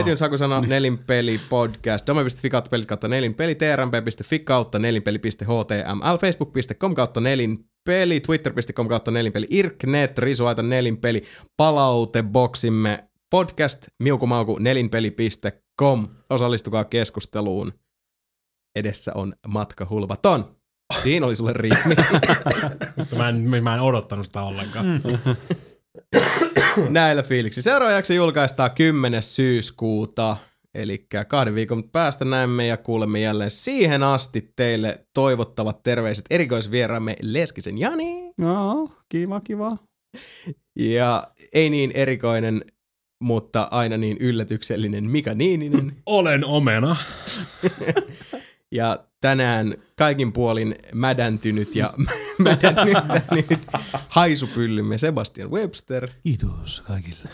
iTunes hakusana nelinpeli podcast, dome.fi kautta pelit kautta nelinpeli, trmp.fi kautta nelinpeli.html, facebook.com kautta nelinpeli, twitter.com kautta nelinpeli, irknet, risuaita nelinpeli, palauteboksimme podcast, miukumauku nelinpeli.com. Osallistukaa keskusteluun. Edessä on matka hulvaton. Siinä oli sulle riimi. Mä en, mä en odottanut sitä ollenkaan. Mm. Näillä fiiliksi. Seuraavaksi julkaistaan 10. syyskuuta, eli kahden viikon päästä näemme ja kuulemme jälleen siihen asti teille toivottavat terveiset erikoisvieraamme Leskisen Jani No, kiva, kiva. ja ei niin erikoinen, mutta aina niin yllätyksellinen Mika Niininen. Olen omena. Ja tänään kaikin puolin mädäntynyt ja mädännyttänyt haisupyllymme Sebastian Webster. Kiitos kaikille.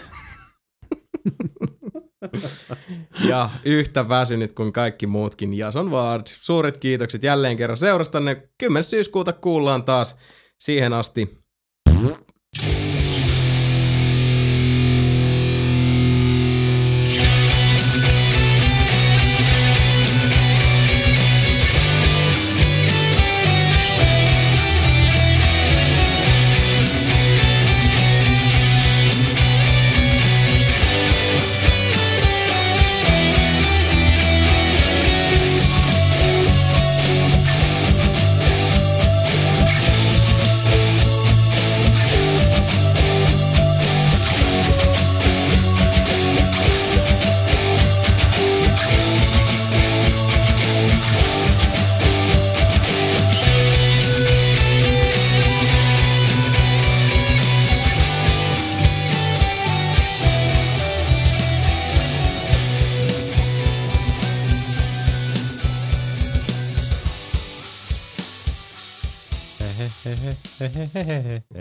Ja yhtä väsynyt kuin kaikki muutkin Jason Ward. Suuret kiitokset jälleen kerran seurastanne. 10. syyskuuta kuullaan taas. Siihen asti.